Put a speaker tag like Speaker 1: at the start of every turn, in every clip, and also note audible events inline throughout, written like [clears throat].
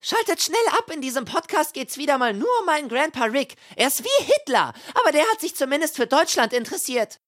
Speaker 1: Schaltet schnell ab, in diesem Podcast geht's wieder mal nur um meinen Grandpa Rick. Er ist wie Hitler, aber der hat sich zumindest für Deutschland interessiert.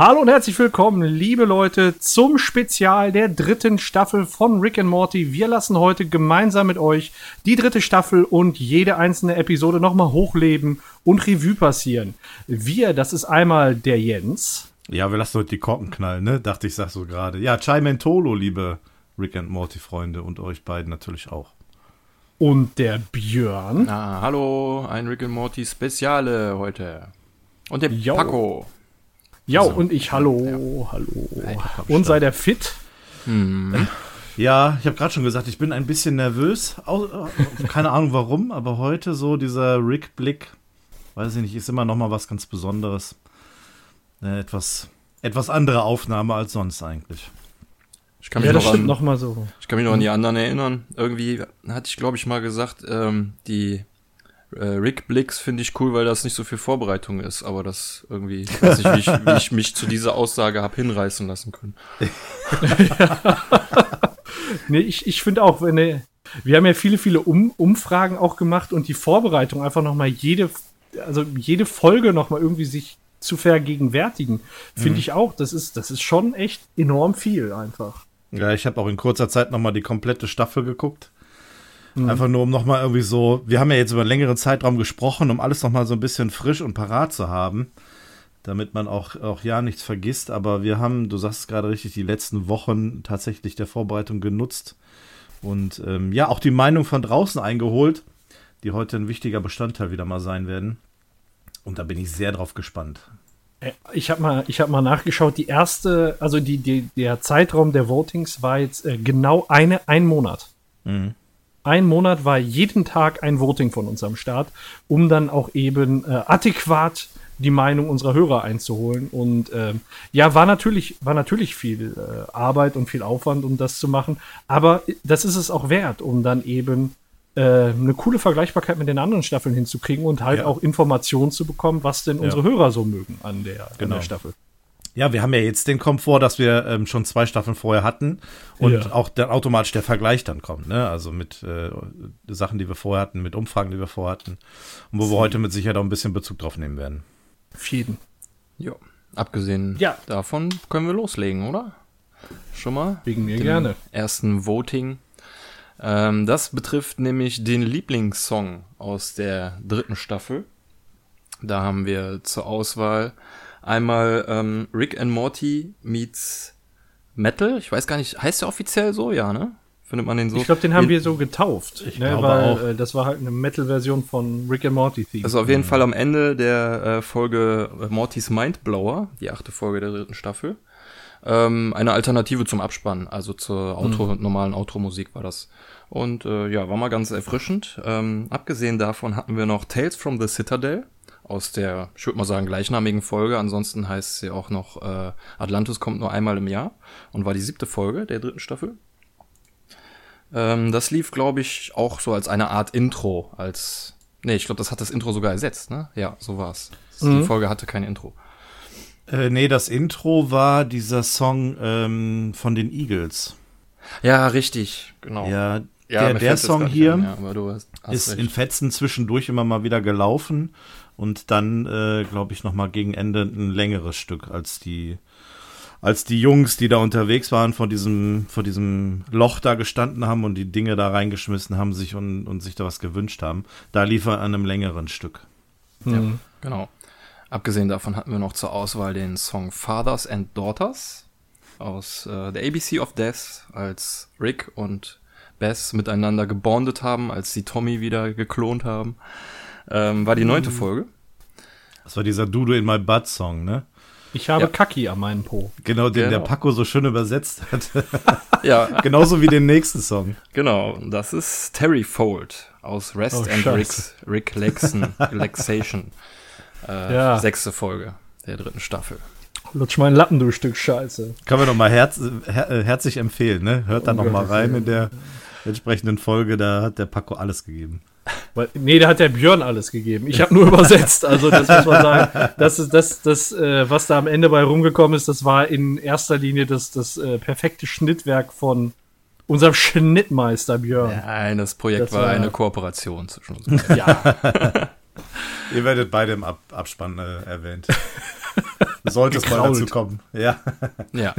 Speaker 2: Hallo und herzlich willkommen, liebe Leute, zum Spezial der dritten Staffel von Rick and Morty. Wir lassen heute gemeinsam mit euch die dritte Staffel und jede einzelne Episode nochmal hochleben und Revue passieren. Wir, das ist einmal der Jens.
Speaker 3: Ja, wir lassen heute die Korken knallen, ne? Dachte ich, sag so gerade. Ja, Chai Mentolo, liebe Rick and Morty Freunde und euch beiden natürlich auch.
Speaker 2: Und der Björn.
Speaker 4: Na, hallo, ein Rick and Morty Speziale heute. Und der
Speaker 2: Jo.
Speaker 4: Paco.
Speaker 2: Ja,
Speaker 4: Also,
Speaker 2: und ich, hallo, hallo. Und sei der fit?
Speaker 3: Ja, ich habe gerade schon gesagt, ich bin ein bisschen nervös. Äh, Keine Ahnung warum, aber heute so dieser Rick-Blick, weiß ich nicht, ist immer noch mal was ganz Besonderes. Eine etwas, etwas andere Aufnahme als sonst eigentlich.
Speaker 4: Ich kann mich,
Speaker 2: Ja, das
Speaker 4: noch,
Speaker 2: stimmt
Speaker 4: an,
Speaker 2: noch mal so.
Speaker 4: ich kann mich noch an die anderen erinnern. Irgendwie hatte ich, glaube ich, mal gesagt, ähm, die äh, Rick Blicks finde ich cool, weil das nicht so viel Vorbereitung ist. Aber das irgendwie, ich weiß nicht, wie ich, wie ich mich zu dieser Aussage habe hinreißen lassen können. [laughs]
Speaker 2: Nee, ich, ich finde auch, wenn ne, wir haben ja viele, viele um Umfragen auch gemacht und die Vorbereitung einfach noch mal jede, also jede Folge noch mal irgendwie sich zu vergegenwärtigen, finde ich auch. Das ist, das ist schon echt enorm viel einfach.
Speaker 3: Ja, ich habe auch in kurzer Zeit noch mal die komplette Staffel geguckt. Einfach nur, um noch mal irgendwie so, wir haben ja jetzt über einen längeren Zeitraum gesprochen, um alles noch mal so ein bisschen frisch und parat zu haben, damit man auch, auch ja nichts vergisst. Aber wir haben, du sagst es gerade richtig, die letzten Wochen tatsächlich der Vorbereitung genutzt und ähm, ja, auch die Meinung von draußen eingeholt, die heute ein wichtiger Bestandteil wieder mal sein werden. Und da bin ich sehr drauf gespannt.
Speaker 2: Äh, Ich habe mal, ich habe mal nachgeschaut. Die erste, also die, die, der Zeitraum der Votings war jetzt äh, genau eine, ein Monat. Ein Monat war jeden Tag ein Voting von uns am Start, um dann auch eben äh, adäquat die Meinung unserer Hörer einzuholen. Und ähm, ja, war natürlich, war natürlich viel äh, Arbeit und viel Aufwand, um das zu machen. Aber das ist es auch wert, um dann eben äh, eine coole Vergleichbarkeit mit den anderen Staffeln hinzukriegen und halt
Speaker 3: Ja.
Speaker 2: auch Informationen zu bekommen, was denn unsere Hörer so mögen an der, an
Speaker 3: Genau.
Speaker 2: der Staffel.
Speaker 3: Ja, wir haben ja jetzt den Komfort, dass wir ähm, schon zwei Staffeln vorher hatten und
Speaker 2: Ja.
Speaker 3: auch dann automatisch der Vergleich dann kommt, ne? Also mit äh, Sachen, die wir vorher hatten, mit Umfragen, die wir vorher hatten und wo wir heute mit Sicherheit auch ein bisschen Bezug drauf nehmen werden.
Speaker 2: Auf jeden.
Speaker 4: Ja. Abgesehen
Speaker 2: Ja.
Speaker 4: davon können wir loslegen, oder? Schon mal?
Speaker 2: Wegen mir gerne.
Speaker 4: Ersten Voting. Ähm, das betrifft nämlich den Lieblingssong aus der dritten Staffel. Da haben wir zur Auswahl einmal ähm, Rick and Morty meets Metal. Ich weiß gar nicht, heißt der offiziell so? Ja, ne? Findet man den so?
Speaker 2: Ich glaube, den haben wir so getauft.
Speaker 3: Ich
Speaker 2: ne,
Speaker 3: glaube
Speaker 2: weil
Speaker 3: auch.
Speaker 2: Äh, das war halt eine Metal-Version von Rick and Morty Theme.
Speaker 4: Also auf jeden Fall am Ende der äh, Folge Mortys Mindblower, die achte Folge der dritten Staffel, ähm, eine Alternative zum Abspann, also zur Outro, normalen Outro-Musik war das. Und äh, ja, war mal ganz erfrischend. Ähm, abgesehen davon hatten wir noch Tales from the Citadel aus der, ich würde mal sagen, gleichnamigen Folge. Ansonsten heißt sie auch noch äh, Atlantis kommt nur einmal im Jahr und war die siebte Folge der dritten Staffel. Ähm, das lief, glaube ich, auch so als eine Art Intro, als Nee, ich glaube, das hat das Intro sogar ersetzt, ne? Ja, so war's. Die Folge hatte kein Intro.
Speaker 3: Äh, nee, das Intro war dieser Song ähm, von den Eagles.
Speaker 4: Ja, richtig, genau.
Speaker 3: Ja,
Speaker 4: Ja,
Speaker 3: der, der Song hier
Speaker 4: ein, ja,
Speaker 3: ist
Speaker 4: recht.
Speaker 3: in Fetzen zwischendurch immer mal wieder gelaufen und dann, äh, glaube ich, noch mal gegen Ende ein längeres Stück als die als die Jungs, die da unterwegs waren, vor diesem, vor diesem Loch da gestanden haben und die Dinge da reingeschmissen haben sich und, und sich da was gewünscht haben. Da lief er an einem längeren Stück.
Speaker 4: Ja, genau. Abgesehen davon hatten wir noch zur Auswahl den Song Fathers and Daughters aus äh, der ABC of Death, als Rick und Bess miteinander gebondet haben, als sie Tommy wieder geklont haben. Ähm, war die neunte Folge.
Speaker 3: Das war dieser Dudo in my butt Song, ne?
Speaker 2: Ich habe
Speaker 4: Ja.
Speaker 2: Kaki an meinem Po.
Speaker 3: Genau, den der
Speaker 4: Genau.
Speaker 3: Paco so schön übersetzt hat. [laughs]
Speaker 4: Ja, [laughs]
Speaker 3: Genauso wie den nächsten Song.
Speaker 4: genau. Das ist Terry Fold aus Rest
Speaker 2: Oh,
Speaker 4: and. Rick's, Rick Lexon, [laughs] Relaxation. Äh,
Speaker 2: Ja.
Speaker 4: Sechste Folge der dritten Staffel.
Speaker 2: Lutsch meinen Lappen, du Stück Scheiße.
Speaker 3: Können wir noch mal herz, her, äh, herzlich empfehlen, ne? Hört da noch mal
Speaker 2: Gottes
Speaker 3: rein in der entsprechenden Folge, da hat der Paco alles gegeben.
Speaker 2: Weil, nee, da hat der Björn alles gegeben. Ich habe nur [laughs] übersetzt. Also das muss man sagen. Das ist das, das äh, was da am Ende bei rumgekommen ist, das war in erster Linie das, das äh, perfekte Schnittwerk von unserem Schnittmeister Björn.
Speaker 4: Nein, das Projekt
Speaker 2: Das
Speaker 4: war
Speaker 2: war-
Speaker 4: eine Kooperation zwischen uns. [laughs]
Speaker 2: Ja. [laughs]
Speaker 3: Ihr werdet beide im Ab Abspann äh, erwähnt. Sollte es mal dazu kommen. Ja.
Speaker 4: Ja.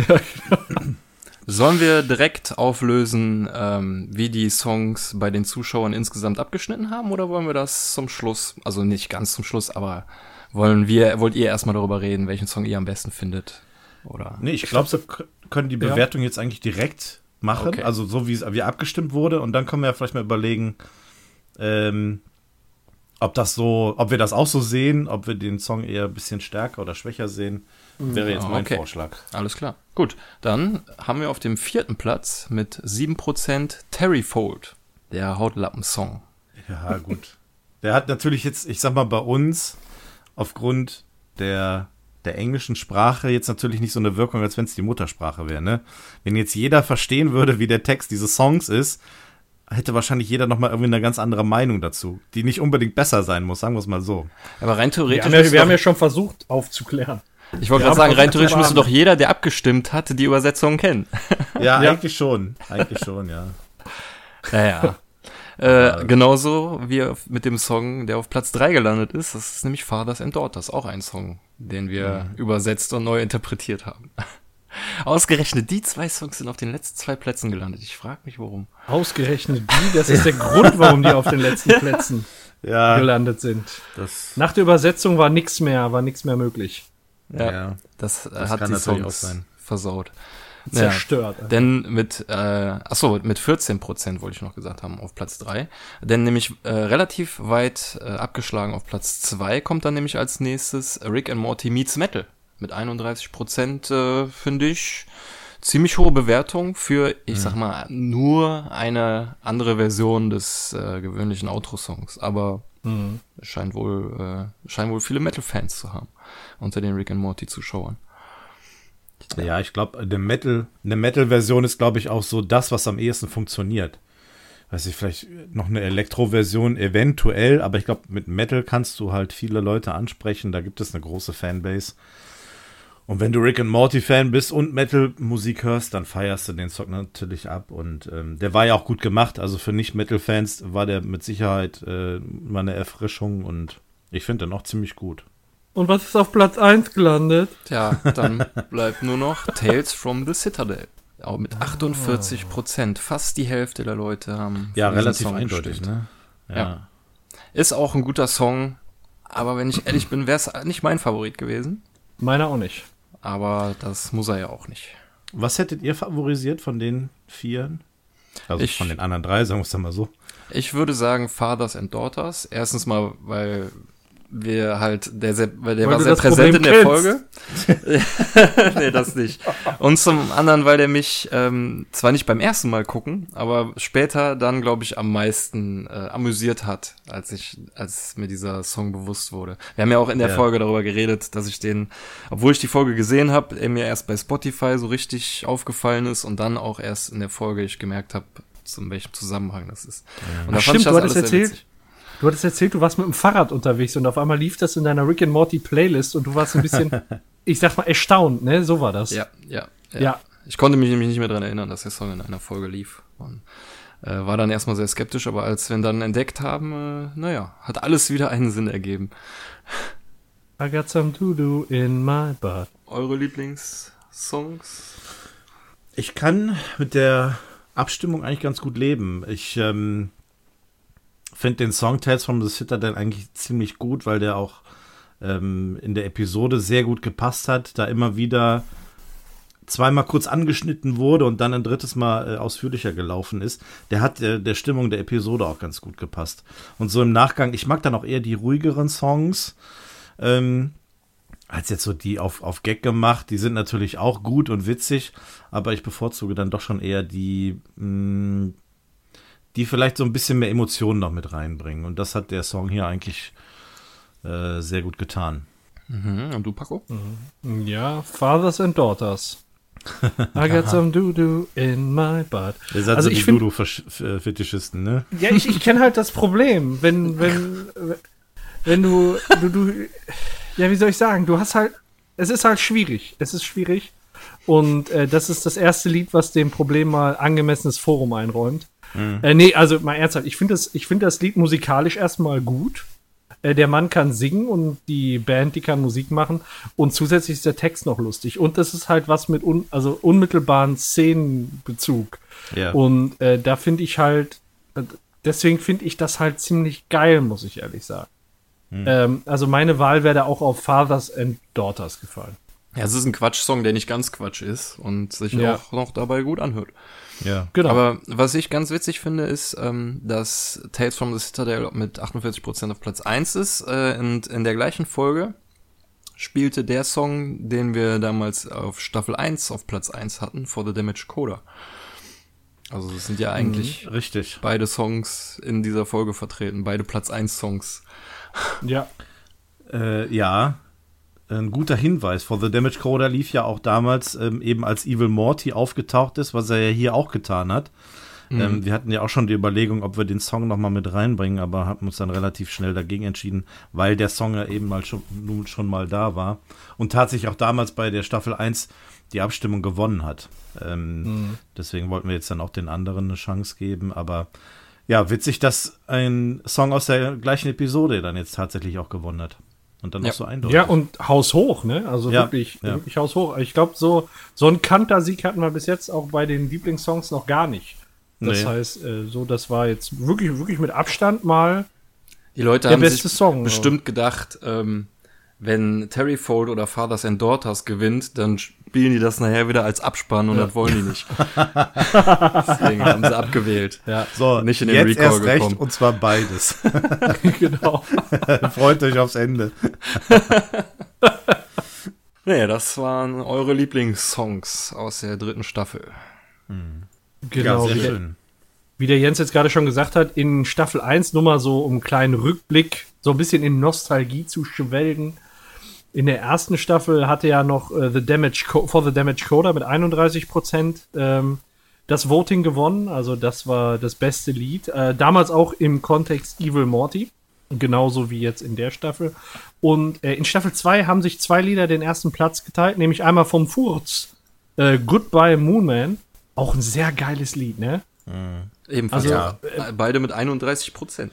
Speaker 4: Sollen wir direkt auflösen, ähm, wie die Songs bei den Zuschauern insgesamt abgeschnitten haben, oder wollen wir das zum Schluss, also nicht ganz zum Schluss, aber wollen wir, wollt ihr erstmal darüber reden, welchen Song ihr am besten findet? Oder?
Speaker 3: Nee, ich glaube, wir können die
Speaker 2: Ja.
Speaker 3: Bewertung jetzt eigentlich direkt machen.
Speaker 4: Okay.
Speaker 3: Also so wie es wie abgestimmt wurde. Und dann können wir ja vielleicht mal überlegen, ähm, ob das so, ob wir das auch so sehen, ob wir den Song eher ein bisschen stärker oder schwächer sehen. Wäre jetzt mein
Speaker 4: okay.
Speaker 3: Vorschlag.
Speaker 4: Alles klar. Gut, dann haben wir auf dem vierten Platz mit 7% Terry Fold, der Hautlappen-Song.
Speaker 3: Ja, gut. Der hat natürlich jetzt, ich sag mal, bei uns aufgrund der, der englischen Sprache jetzt natürlich nicht so eine Wirkung, als wenn es die Muttersprache wäre, ne? Wenn jetzt jeder verstehen würde, wie der Text dieses Songs ist, hätte wahrscheinlich jeder nochmal irgendwie eine ganz andere Meinung dazu, die nicht unbedingt besser sein muss, sagen wir es mal so.
Speaker 4: Aber rein
Speaker 2: Wir,
Speaker 4: theoretisch
Speaker 2: haben ja,
Speaker 4: müsste
Speaker 2: wir haben ja schon versucht aufzuklären.
Speaker 4: Ich wollte gerade sagen, rein theoretisch müsste doch jeder, der abgestimmt hat, die Übersetzung kennen.
Speaker 3: Ja,
Speaker 2: Ja.
Speaker 3: eigentlich schon. Eigentlich schon, ja.
Speaker 4: Ja, ja. Äh, genauso wie mit dem Song, der auf Platz 3 gelandet ist. Das ist nämlich Fathers and Daughters, auch ein Song, den wir übersetzt und neu interpretiert haben. Ausgerechnet die zwei Songs sind auf den letzten zwei Plätzen gelandet. Ich frage mich, warum.
Speaker 2: Ausgerechnet die, das ist der Grund, warum die auf den letzten [laughs] Plätzen
Speaker 3: Ja,
Speaker 2: gelandet sind.
Speaker 3: das,
Speaker 2: Nach der Übersetzung war nichts mehr, war nichts mehr möglich.
Speaker 4: Ja,
Speaker 3: ja.
Speaker 4: das, äh,
Speaker 3: Das
Speaker 4: hat
Speaker 3: kann
Speaker 4: die
Speaker 3: natürlich
Speaker 4: Songs
Speaker 3: auch sein.
Speaker 4: versaut. Ja.
Speaker 2: Zerstört.
Speaker 4: Denn mit, äh, achso, mit 14 Prozent wollte ich noch gesagt haben, auf Platz 3. Denn nämlich äh, relativ weit äh, abgeschlagen auf Platz 2 kommt dann nämlich als nächstes Rick and Morty Meets Metal. Mit 31 Prozent, äh, finde ich, ziemlich hohe Bewertung für, ich sag mal, nur eine andere Version des äh, gewöhnlichen Outro-Songs. Aber es scheint wohl, äh, scheinen wohl viele Metal-Fans zu haben unter den Rick and Morty-Zuschauern.
Speaker 3: Ja, ich glaube, eine Metal, eine Metal-Version ist, glaube ich, auch so das, was am ehesten funktioniert. Weiß ich, vielleicht noch eine Elektro-Version eventuell, aber ich glaube, mit Metal kannst du halt viele Leute ansprechen. Da gibt es eine große Fanbase. Und wenn du Rick and Morty-Fan bist und Metal-Musik hörst, dann feierst du den Song natürlich ab. Und ähm, der war ja auch gut gemacht. Also für Nicht-Metal-Fans war der mit Sicherheit äh, mal eine Erfrischung und ich finde den auch ziemlich gut.
Speaker 2: Und was ist auf Platz 1 gelandet?
Speaker 4: Tja, dann bleibt nur noch Tales from the Citadel. Auch mit 48 Prozent. Fast die Hälfte der Leute haben.
Speaker 3: Ja, relativ
Speaker 4: Song
Speaker 3: eindeutig,
Speaker 4: gestimmt.
Speaker 3: ne?
Speaker 4: Ja. Ist auch ein guter Song. Aber wenn ich ehrlich bin, wäre es nicht mein Favorit gewesen.
Speaker 2: Meiner auch nicht.
Speaker 4: Aber das muss er ja auch nicht.
Speaker 3: Was hättet ihr favorisiert von den vieren? Also
Speaker 4: Ich-
Speaker 3: von den anderen drei, sagen wir es dann mal so.
Speaker 4: Ich würde sagen Fathers and Daughters. Erstens mal, weil wir halt, der, sehr, weil der
Speaker 2: Weil
Speaker 4: war
Speaker 2: du
Speaker 4: sehr
Speaker 2: das
Speaker 4: präsent in
Speaker 2: Problem
Speaker 4: der
Speaker 2: kennst.
Speaker 4: Folge. [laughs] nee, das nicht. Und zum anderen, weil der mich ähm, zwar nicht beim ersten Mal gucken, aber später dann, glaube ich, am meisten äh, amüsiert hat, als ich, als mir dieser Song bewusst wurde. Wir haben ja auch in der
Speaker 3: Ja.
Speaker 4: Folge darüber geredet, dass ich den, obwohl ich die Folge gesehen habe, er mir erst bei Spotify so richtig aufgefallen ist und dann auch erst in der Folge ich gemerkt habe, zu welchem Zusammenhang das ist. Und
Speaker 2: Ach, stimmt, du hattest
Speaker 4: sehr
Speaker 2: erzählt,
Speaker 4: witzig.
Speaker 2: Du hattest erzählt, du warst mit dem Fahrrad unterwegs und auf einmal lief das in deiner Rick and Morty Playlist und du warst ein bisschen, [laughs] ich sag mal, erstaunt, ne? So war das.
Speaker 4: Ja, ja, ja.
Speaker 2: Ja.
Speaker 4: Ich konnte mich nämlich nicht mehr dran erinnern, dass der Song in einer Folge lief. Und, äh, war dann erstmal sehr skeptisch, aber als wir ihn dann entdeckt haben, äh, naja, hat alles wieder einen Sinn ergeben.
Speaker 2: I got some doo-doo in my butt.
Speaker 4: Eure Lieblingssongs?
Speaker 3: Ich kann mit der Abstimmung eigentlich ganz gut leben. Ich ähm, finde den Song Tales from the Citadel eigentlich ziemlich gut, weil der auch ähm, in der Episode sehr gut gepasst hat, da immer wieder zweimal kurz angeschnitten wurde und dann ein drittes Mal äh, ausführlicher gelaufen ist. Der hat äh, der Stimmung der Episode auch ganz gut gepasst. Und so im Nachgang, ich mag dann auch eher die ruhigeren Songs. Ähm, als jetzt so die auf, auf Gag gemacht, die sind natürlich auch gut und witzig, aber ich bevorzuge dann doch schon eher die, mh, die vielleicht so ein bisschen mehr Emotionen noch mit reinbringen. Und das hat der Song hier eigentlich äh, sehr gut getan.
Speaker 4: Mhm. Und du, Paco?
Speaker 2: Ja, Fathers and Daughters. [laughs] I got some doo-doo in my butt.
Speaker 3: Ihr seid
Speaker 2: Also
Speaker 3: so
Speaker 2: ich
Speaker 3: die
Speaker 2: find-
Speaker 3: Dudu-Fetischisten, ne?
Speaker 2: Ja, ich, ich kenne halt das Problem, wenn, wenn, wenn du, du, du, ja, wie soll ich sagen, du hast halt, es ist halt schwierig, es ist schwierig und äh, das ist das erste Lied, was dem Problem mal angemessenes Forum einräumt. Äh, nee, also mal ernsthaft, ich finde das, ich finde das Lied musikalisch erstmal gut. Äh, der Mann kann singen und die Band, die kann Musik machen und zusätzlich ist der Text noch lustig und das ist halt was mit un, also unmittelbaren Szenenbezug.
Speaker 3: Ja.
Speaker 2: Und äh, da finde ich halt, äh, deswegen finde ich das halt ziemlich geil, muss ich ehrlich sagen. Ähm, also meine Wahl wäre da auch auf Fathers and Daughters gefallen.
Speaker 4: Ja, es ist ein Quatsch-Song, der nicht ganz Quatsch ist und sich
Speaker 2: Ja.
Speaker 4: auch noch dabei gut anhört.
Speaker 3: Ja.
Speaker 2: Genau.
Speaker 4: Aber was ich ganz witzig finde, ist, ähm, dass Tales from the Citadel mit 48% auf Platz 1 ist. Äh, und in der gleichen Folge spielte der Song, den wir damals auf Staffel 1 auf Platz 1 hatten, For the Damage Coda. Also es sind ja eigentlich
Speaker 3: Richtig.
Speaker 4: beide Songs in dieser Folge vertreten, beide Platz 1 Songs.
Speaker 2: ja.
Speaker 3: Äh, ja, ein guter Hinweis. For the Damage Coder lief ja auch damals ähm, eben als Evil Morty aufgetaucht ist, was er ja hier auch getan hat. Ähm, wir hatten ja auch schon die Überlegung, ob wir den Song nochmal mit reinbringen, aber haben uns dann relativ schnell dagegen entschieden, weil der Song ja eben mal schon, nun schon mal da war und tatsächlich auch damals bei der Staffel 1 die Abstimmung gewonnen hat. Ähm, Deswegen wollten wir jetzt dann auch den anderen eine Chance geben, aber ja, witzig, dass ein Song aus der gleichen Episode dann jetzt tatsächlich auch gewonnen hat. Und dann
Speaker 4: Ja.
Speaker 3: auch so eindeutig.
Speaker 2: Ja, und Haus hoch, ne? Also
Speaker 3: Ja,
Speaker 2: wirklich,
Speaker 3: ja.
Speaker 2: wirklich Haus hoch. Ich glaube, so, so ein Kantersieg hatten wir bis jetzt auch bei den Lieblingssongs noch gar nicht. Das
Speaker 3: Nee.
Speaker 2: heißt, äh, so, das war jetzt wirklich, wirklich mit Abstand mal.
Speaker 4: Die Leute
Speaker 2: Der
Speaker 4: haben
Speaker 2: beste
Speaker 4: sich
Speaker 2: Song,
Speaker 4: bestimmt gedacht, ähm, wenn Terry Fold oder Fathers and Daughters gewinnt, dann spielen die das nachher wieder als Abspann und das wollen die nicht. [laughs] Deswegen haben sie abgewählt.
Speaker 2: Ja,
Speaker 3: So,
Speaker 4: Nicht in den
Speaker 3: jetzt
Speaker 4: Recall
Speaker 3: erst recht
Speaker 4: gekommen.
Speaker 3: und zwar beides. [laughs]
Speaker 2: genau. [laughs]
Speaker 3: Freut euch aufs Ende.
Speaker 4: Nee, das waren eure Lieblingssongs aus der dritten Staffel.
Speaker 2: Genau,
Speaker 3: ja,
Speaker 2: wie,
Speaker 3: sehr
Speaker 2: der,
Speaker 3: schön.
Speaker 2: wie der Jens jetzt gerade schon gesagt hat, in Staffel 1 nur mal so um einen kleinen Rückblick, so ein bisschen in Nostalgie zu schwelgen. In der ersten Staffel hatte ja noch äh, The Damage Co for the Damage Coder mit 31 Prozent ähm, das Voting gewonnen. Also das war das beste Lied. Äh, damals auch im Kontext Evil Morty. Genauso wie jetzt in der Staffel. Und äh, in Staffel 2 haben sich zwei Lieder den ersten Platz geteilt, nämlich einmal vom Furz, äh, Goodbye Moonman. Auch ein sehr geiles Lied, ne?
Speaker 4: Ebenfalls
Speaker 2: Also,
Speaker 4: ja. Äh, beide mit 31 Prozent.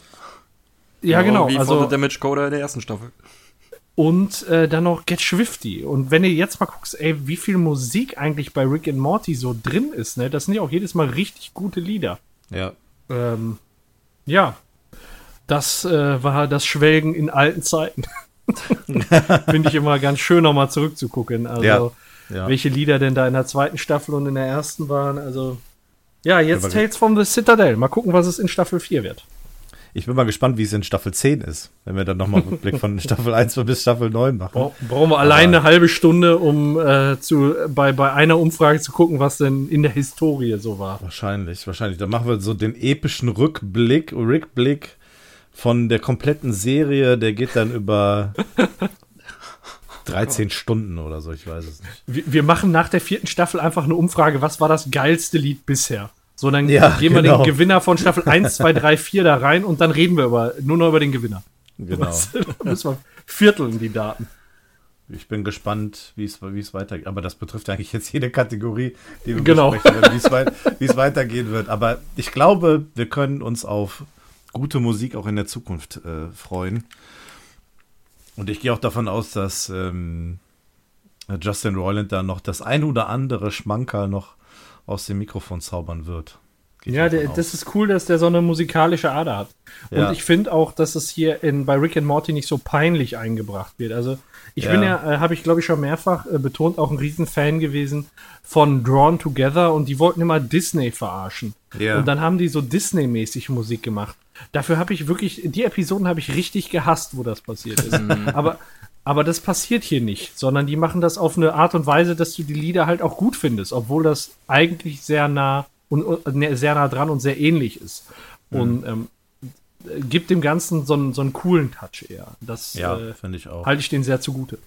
Speaker 2: Ja, genau.
Speaker 4: Wie For
Speaker 2: Also,
Speaker 4: the Damage Coder in der ersten Staffel.
Speaker 2: Und äh, dann noch Get Swifty. Und wenn du jetzt mal guckst, ey, wie viel Musik eigentlich bei Rick and Morty so drin ist, ne? Das sind ja auch jedes Mal richtig gute Lieder.
Speaker 3: Ja.
Speaker 2: Ähm, ja, das äh, war das Schwelgen in alten Zeiten. [laughs] Finde ich immer ganz schön, nochmal zurückzugucken. Also,
Speaker 3: Ja, ja.
Speaker 2: welche Lieder denn da in der zweiten Staffel und in der ersten waren. Also, ja, jetzt
Speaker 3: Aber-
Speaker 2: Tales from the Citadel. Mal gucken, was es in Staffel 4 wird.
Speaker 3: Ich bin mal gespannt, wie es in Staffel 10 ist, wenn wir dann nochmal Rückblick von [laughs] Staffel 1 bis Staffel 9 machen.
Speaker 2: Bra brauchen wir allein eine halbe Stunde, um äh, zu, bei, bei einer Umfrage zu gucken, was denn in der Historie so war.
Speaker 3: Wahrscheinlich, wahrscheinlich. Dann machen wir so den epischen Rückblick, Rückblick von der kompletten Serie. Der geht dann über [laughs] 13 Stunden oder so, ich weiß es nicht.
Speaker 2: Wir, wir machen nach der vierten Staffel einfach eine Umfrage, was war das geilste Lied bisher? So, dann
Speaker 3: Ja,
Speaker 2: gehen wir
Speaker 3: genau.
Speaker 2: den Gewinner von Staffel 1, 2, 3, 4 da rein und dann reden wir über, nur noch über den Gewinner.
Speaker 3: Genau. [laughs]
Speaker 2: da müssen wir vierteln die Daten.
Speaker 3: Ich bin gespannt, wie es wie es weitergeht. Aber das betrifft eigentlich jetzt jede Kategorie, die wir
Speaker 2: Genau.
Speaker 3: besprechen wie es wei wie es weitergehen wird. Aber ich glaube, wir können uns auf gute Musik auch in der Zukunft äh, freuen. Und ich gehe auch davon aus, dass ähm, Justin Roiland da noch das ein oder andere Schmankerl noch aus dem Mikrofon zaubern wird. Ich
Speaker 2: Ja, der, das ist cool, dass der so eine musikalische Ader hat.
Speaker 3: Ja.
Speaker 2: Und ich finde auch, dass es hier in, bei Rick and Morty nicht so peinlich eingebracht wird. Also ich
Speaker 3: Ja.
Speaker 2: bin ja, äh, habe ich glaube ich schon mehrfach äh, betont, auch ein Riesenfan gewesen von Drawn Together und die wollten immer Disney verarschen.
Speaker 3: Ja.
Speaker 2: Und dann haben die so Disney-mäßig Musik gemacht. Dafür habe ich wirklich, die Episoden habe ich richtig gehasst, wo das passiert ist. [laughs] aber, aber das passiert hier nicht, sondern die machen das auf eine Art und Weise, dass du die Lieder halt auch gut findest, obwohl das eigentlich sehr nah und, und ne- sehr nah dran und sehr ähnlich ist. Und ähm, gibt dem Ganzen so einen, so einen coolen Touch eher. Das
Speaker 3: Ja,
Speaker 2: äh,
Speaker 3: finde ich auch.
Speaker 2: halte ich den sehr zugute.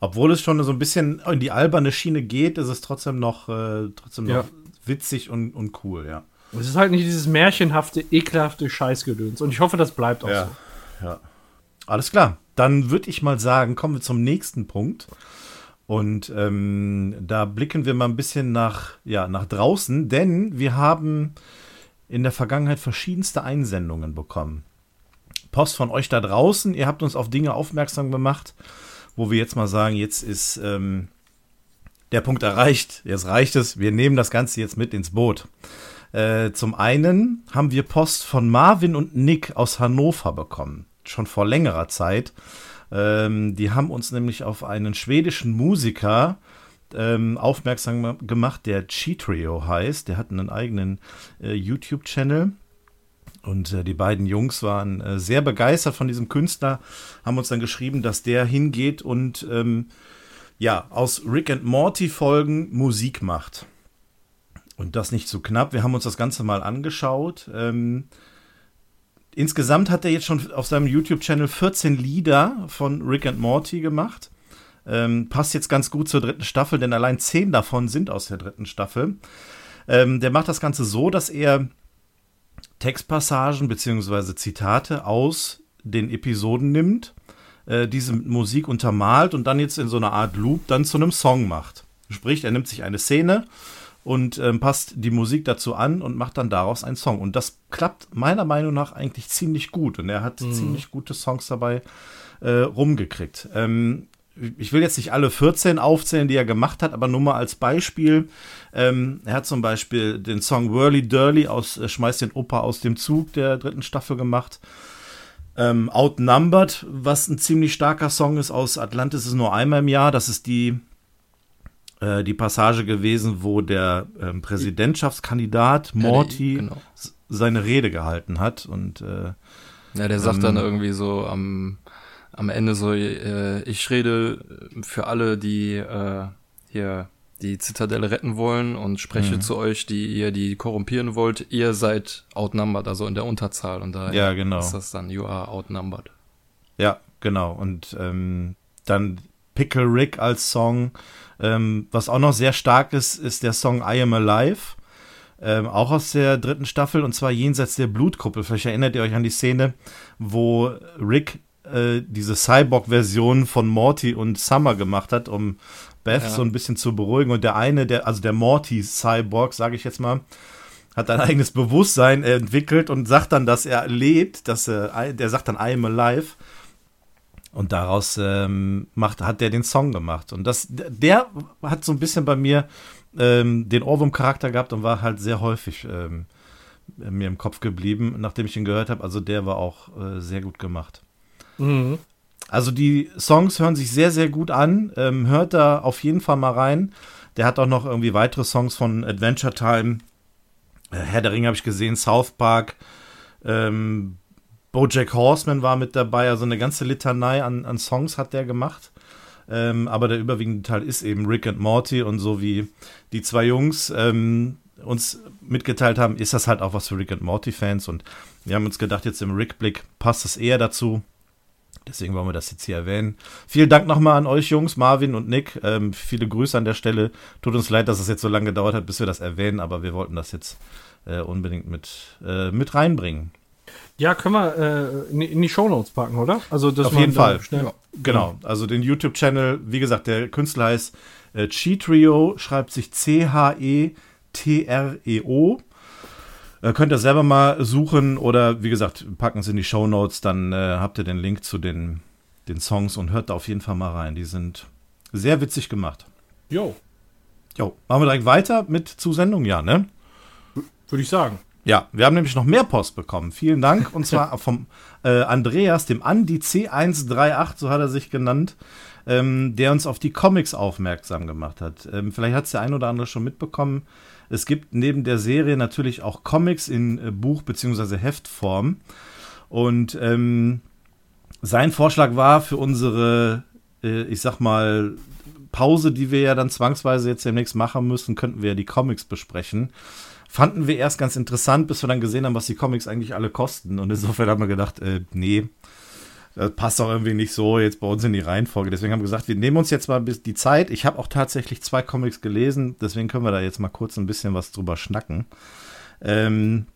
Speaker 3: Obwohl es schon so ein bisschen in die alberne Schiene geht, ist es trotzdem noch, äh, trotzdem noch
Speaker 2: Ja.
Speaker 3: witzig und, und cool, ja.
Speaker 2: Es ist halt nicht dieses märchenhafte, ekelhafte Scheißgedöns. Und ich hoffe, das bleibt auch
Speaker 3: Ja.
Speaker 2: so.
Speaker 3: Ja. Alles klar. Dann würde ich mal sagen, kommen wir zum nächsten Punkt. Und ähm, da blicken wir mal ein bisschen nach, ja, nach draußen, denn wir haben in der Vergangenheit verschiedenste Einsendungen bekommen. Post von euch da draußen, ihr habt uns auf Dinge aufmerksam gemacht, wo wir jetzt mal sagen, jetzt ist ähm, der Punkt erreicht, jetzt reicht es, wir nehmen das Ganze jetzt mit ins Boot. Äh, zum einen haben wir Post von Marvin und Nick aus Hannover bekommen, schon vor längerer Zeit. Ähm, die haben uns nämlich auf einen schwedischen Musiker ähm, aufmerksam gemacht, der Cheatrio heißt. Der hat einen eigenen äh, YouTube-Channel. Und äh, die beiden Jungs waren äh, sehr begeistert von diesem Künstler, haben uns dann geschrieben, dass der hingeht und ähm, ja, aus Rick and Morty Folgen Musik macht. Und das nicht so knapp. Wir haben uns das Ganze mal angeschaut. Ähm, insgesamt hat er jetzt schon auf seinem YouTube-Channel 14 Lieder von Rick and Morty gemacht. Ähm, passt jetzt ganz gut zur dritten Staffel, denn allein 10 davon sind aus der dritten Staffel. Ähm, der macht das Ganze so, dass er Textpassagen bzw. Zitate aus den Episoden nimmt, äh, diese mit Musik untermalt und dann jetzt in so einer Art Loop dann zu einem Song macht. Sprich, er nimmt sich eine Szene und ähm, passt die Musik dazu an und macht dann daraus einen Song. Und das klappt meiner Meinung nach eigentlich ziemlich gut. Und er hat ziemlich gute Songs dabei äh, rumgekriegt. Ähm, ich will jetzt nicht alle 14 aufzählen, die er gemacht hat, aber nur mal als Beispiel. Ähm, er hat zum Beispiel den Song Whirly Durly aus äh, Schmeiß den Opa aus dem Zug der dritten Staffel gemacht. Ähm, Outnumbered, was ein ziemlich starker Song ist aus Atlantis ist nur einmal im Jahr. Das ist die, äh, die Passage gewesen, wo der ähm, Präsidentschaftskandidat Morty
Speaker 4: genau.
Speaker 3: seine Rede gehalten hat. Und äh,
Speaker 4: Ja, der sagt dann irgendwie so am, am Ende so, äh, ich rede für alle, die äh, hier die Zitadelle retten wollen und spreche
Speaker 3: Mhm.
Speaker 4: zu euch, die ihr die korrumpieren wollt. Ihr seid outnumbered, also in der Unterzahl. Und daher
Speaker 3: Ja, genau.
Speaker 4: ist das dann, you are outnumbered.
Speaker 3: Ja, genau. Und ähm, dann Pickle Rick als Song. Ähm, was auch noch sehr stark ist, ist der Song I Am Alive. Ähm, auch aus der dritten Staffel und zwar jenseits der Blutkuppel. Vielleicht erinnert ihr euch an die Szene, wo Rick äh, diese Cyborg-Version von Morty und Summer gemacht hat, um Beth
Speaker 4: Ja.
Speaker 3: so ein bisschen zu beruhigen. Und der eine, der, also der Morty-Cyborg, sage ich jetzt mal, hat ein eigenes Bewusstsein entwickelt und sagt dann, dass er lebt, dass er, der sagt dann I am alive. Und daraus ähm, macht, hat der den Song gemacht. Und das, der hat so ein bisschen bei mir ähm, den Ohrwurm-Charakter gehabt und war halt sehr häufig ähm, mir im Kopf geblieben, nachdem ich ihn gehört habe. Also der war auch äh, sehr gut gemacht.
Speaker 2: Mhm.
Speaker 3: Also die Songs hören sich sehr, sehr gut an. Ähm, hört da auf jeden Fall mal rein. Der hat auch noch irgendwie weitere Songs von Adventure Time. Äh, Herr der Ringe habe ich gesehen, South Park. Ähm, Bojack Horseman war mit dabei. Also eine ganze Litanei an, an Songs hat der gemacht. Ähm, aber der überwiegende Teil ist eben Rick and Morty. Und so wie die zwei Jungs ähm, uns mitgeteilt haben, ist das halt auch was für Rick and Morty-Fans. Und wir haben uns gedacht, jetzt im Rick-Blick passt es eher dazu. Deswegen wollen wir das jetzt hier erwähnen. Vielen Dank nochmal an euch Jungs, Marvin und Nick. Ähm, viele Grüße an der Stelle. Tut uns leid, dass es jetzt so lange gedauert hat, bis wir das erwähnen, aber wir wollten das jetzt äh, unbedingt mit, äh, mit reinbringen.
Speaker 2: Ja, können wir äh, in, die Shownotes packen, oder? Also, dass
Speaker 3: Auf jeden Fall.
Speaker 2: Schnell,
Speaker 3: Genau, also den YouTube-Channel, wie gesagt, der Künstler heißt äh, Cheatrio, schreibt sich C-H-E-T-R-E-O. Äh, könnt ihr selber mal suchen oder wie gesagt, packen es in die Show Notes, dann äh, habt ihr den Link zu den, den Songs und hört da auf jeden Fall mal rein. Die sind sehr witzig gemacht.
Speaker 2: Jo,
Speaker 3: Jo, machen wir direkt weiter mit Zusendung, ja, ne?
Speaker 2: würde ich sagen.
Speaker 3: Ja, wir haben nämlich noch mehr Post bekommen. Vielen Dank. Und zwar [laughs] vom äh, Andreas, dem Andi C138, so hat er sich genannt, ähm, der uns auf die Comics aufmerksam gemacht hat. Ähm, vielleicht hat es der ein oder andere schon mitbekommen. Es gibt neben der Serie natürlich auch Comics in äh, Buch- bzw. Heftform. Und ähm, sein Vorschlag war für unsere, äh, ich sag mal, Pause, die wir ja dann zwangsweise jetzt demnächst machen müssen, könnten wir ja die Comics besprechen. Fanden wir erst ganz interessant, bis wir dann gesehen haben, was die Comics eigentlich alle kosten. Und insofern haben wir gedacht, äh, nee, das passt doch irgendwie nicht so jetzt bei uns in die Reihenfolge. Deswegen haben wir gesagt, wir nehmen uns jetzt mal die Zeit. Ich habe auch tatsächlich zwei Comics gelesen, deswegen können wir da jetzt mal kurz ein bisschen was drüber schnacken. Ähm,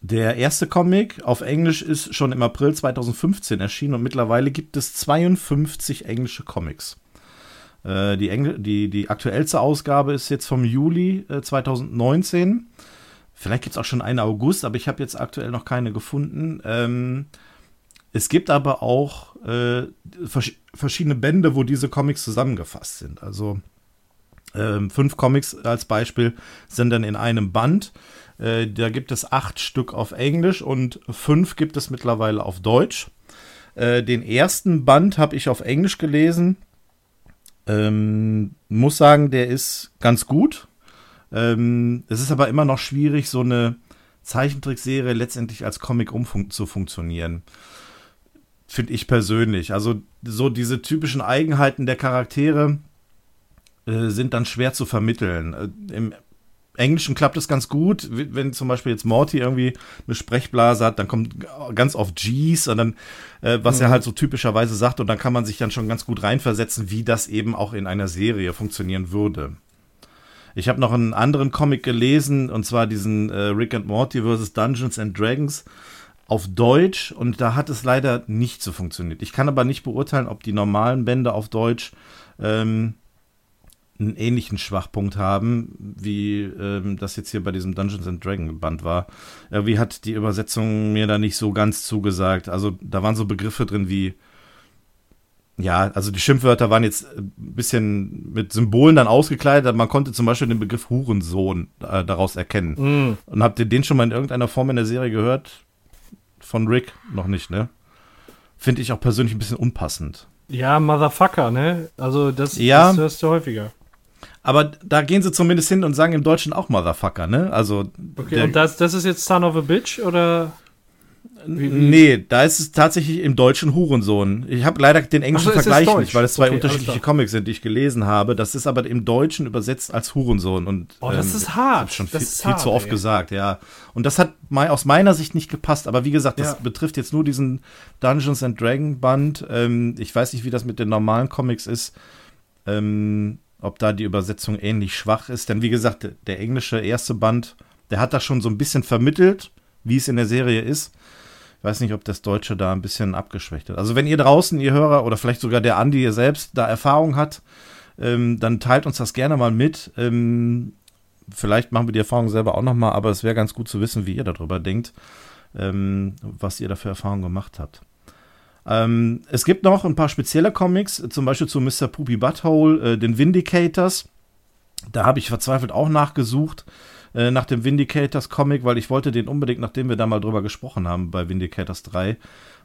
Speaker 3: der erste Comic auf Englisch ist schon im April 2015 erschienen und mittlerweile gibt es 52 englische Comics. Äh, die, Engl die, die aktuellste Ausgabe ist jetzt vom Juli äh, 2019. Vielleicht gibt es auch schon eine August, aber ich habe jetzt aktuell noch keine gefunden. Ähm, es gibt aber auch äh, vers verschiedene Bände, wo diese Comics zusammengefasst sind. Also ähm, fünf Comics als Beispiel sind dann in einem Band. Äh, da gibt es acht Stück auf Englisch und fünf gibt es mittlerweile auf Deutsch. Äh, den ersten Band habe ich auf Englisch gelesen. Ähm, muss sagen, der ist ganz gut. Ähm, es ist aber immer noch schwierig, so eine Zeichentrickserie letztendlich als Comic umfun zu funktionieren finde ich persönlich. Also so diese typischen Eigenheiten der Charaktere äh, sind dann schwer zu vermitteln. Äh, Im Englischen klappt es ganz gut, wenn zum Beispiel jetzt Morty irgendwie eine Sprechblase hat, dann kommt ganz oft G's und dann, äh, was mhm. er halt so typischerweise sagt, und dann kann man sich dann schon ganz gut reinversetzen, wie das eben auch in einer Serie funktionieren würde. Ich habe noch einen anderen Comic gelesen, und zwar diesen äh, Rick and Morty vs. Dungeons and Dragons auf Deutsch und da hat es leider nicht so funktioniert. Ich kann aber nicht beurteilen, ob die normalen Bände auf Deutsch ähm, einen ähnlichen Schwachpunkt haben, wie ähm, das jetzt hier bei diesem Dungeons and Dragons Band war. Irgendwie hat die Übersetzung mir da nicht so ganz zugesagt. Also da waren so Begriffe drin wie ja, also die Schimpfwörter waren jetzt ein bisschen mit Symbolen dann ausgekleidet. Man konnte zum Beispiel den Begriff Hurensohn äh, daraus erkennen. Mm. Und habt ihr den schon mal in irgendeiner Form in der Serie gehört? von Rick noch nicht, ne? Finde ich auch persönlich ein bisschen unpassend.
Speaker 2: Ja, Motherfucker, ne? Also das,
Speaker 3: ja,
Speaker 2: das hörst du häufiger.
Speaker 3: Aber da gehen sie zumindest hin und sagen im Deutschen auch Motherfucker, ne? Also.
Speaker 2: Okay, und das, das ist jetzt Son of a Bitch oder?
Speaker 3: Nee, da ist es tatsächlich im Deutschen Hurensohn. Ich habe leider den englischen so, Vergleich nicht, weil es zwei okay, unterschiedliche Comics sind, die ich gelesen habe. Das ist aber im Deutschen übersetzt als Hurensohn. Und,
Speaker 2: oh, das ähm, ist hart.
Speaker 3: schon
Speaker 2: das
Speaker 3: viel, viel hart, zu oft ey. gesagt, ja. Und das hat aus meiner Sicht nicht gepasst. Aber wie gesagt, das ja. betrifft jetzt nur diesen Dungeons and Dragon Band. Ähm, ich weiß nicht, wie das mit den normalen Comics ist. Ähm, ob da die Übersetzung ähnlich schwach ist. Denn wie gesagt, der englische erste Band, der hat das schon so ein bisschen vermittelt, wie es in der Serie ist. Ich weiß nicht, ob das Deutsche da ein bisschen abgeschwächt hat. Also wenn ihr draußen, ihr Hörer oder vielleicht sogar der Andi ihr selbst da Erfahrung hat, ähm, dann teilt uns das gerne mal mit. Ähm, vielleicht machen wir die Erfahrung selber auch nochmal, aber es wäre ganz gut zu wissen, wie ihr darüber denkt, ähm, was ihr da für Erfahrungen gemacht habt. Ähm, es gibt noch ein paar spezielle Comics, zum Beispiel zu Mr. Poopy Butthole, äh, den Vindicators. Da habe ich verzweifelt auch nachgesucht. Äh, nach dem Vindicators Comic, weil ich wollte den unbedingt, nachdem wir da mal drüber gesprochen haben bei Vindicators 3,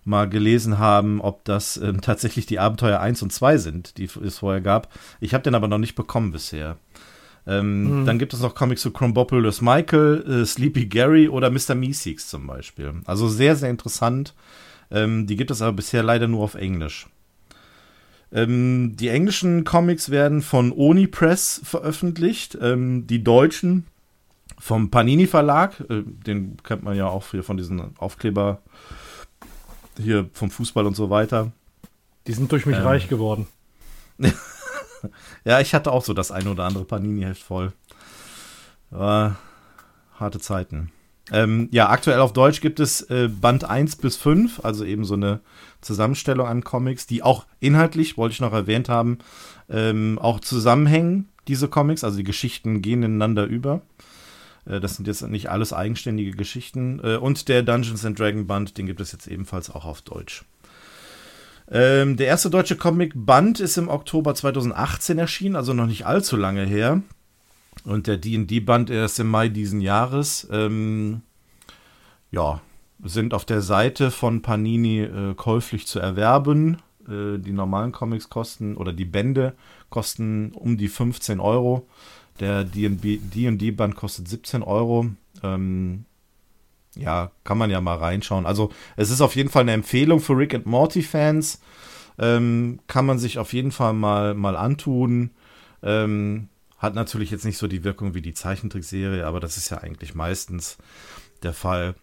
Speaker 3: mal gelesen haben, ob das äh, [laughs] tatsächlich die Abenteuer 1 und 2 sind, die es vorher gab. Ich habe den aber noch nicht bekommen bisher. Ähm, mhm. Dann gibt es noch Comics zu Chrombopoulos Michael, äh, Sleepy Gary oder Mr. Meeseeks zum Beispiel. Also sehr, sehr interessant. Ähm, die gibt es aber bisher leider nur auf Englisch. Ähm, die englischen Comics werden von Oni Press veröffentlicht. Ähm, die deutschen vom Panini Verlag, äh, den kennt man ja auch hier von diesen Aufkleber hier vom Fußball und so weiter.
Speaker 2: Die sind durch mich ähm, reich geworden. [laughs]
Speaker 3: ja, ich hatte auch so das ein oder andere Panini-Heft voll. War harte Zeiten. Ähm, ja, aktuell auf Deutsch gibt es äh, Band 1 bis 5, also eben so eine Zusammenstellung an Comics, die auch inhaltlich, wollte ich noch erwähnt haben, ähm, auch zusammenhängen, diese Comics, also die Geschichten gehen ineinander über. Äh, das sind jetzt nicht alles eigenständige Geschichten. Äh, und der Dungeons and Dragon Band, den gibt es jetzt ebenfalls auch auf Deutsch. Ähm, der erste deutsche Comic-Band ist im Oktober 2018 erschienen, also noch nicht allzu lange her. Und der D&D-Band erst im Mai diesen Jahres. Ähm, ja, sind auf der Seite von Panini äh, käuflich zu erwerben. Äh, die normalen Comics kosten, oder die Bände kosten um die 15 Euro. Der D&D-Band kostet 17 Euro. Ähm, ja, kann man ja mal reinschauen. Also es ist auf jeden Fall eine Empfehlung für Rick and Morty-Fans. Ähm, kann man sich auf jeden Fall mal, mal antun. Ähm, Hat natürlich jetzt nicht so die Wirkung wie die Zeichentrickserie, aber das ist ja eigentlich meistens der Fall.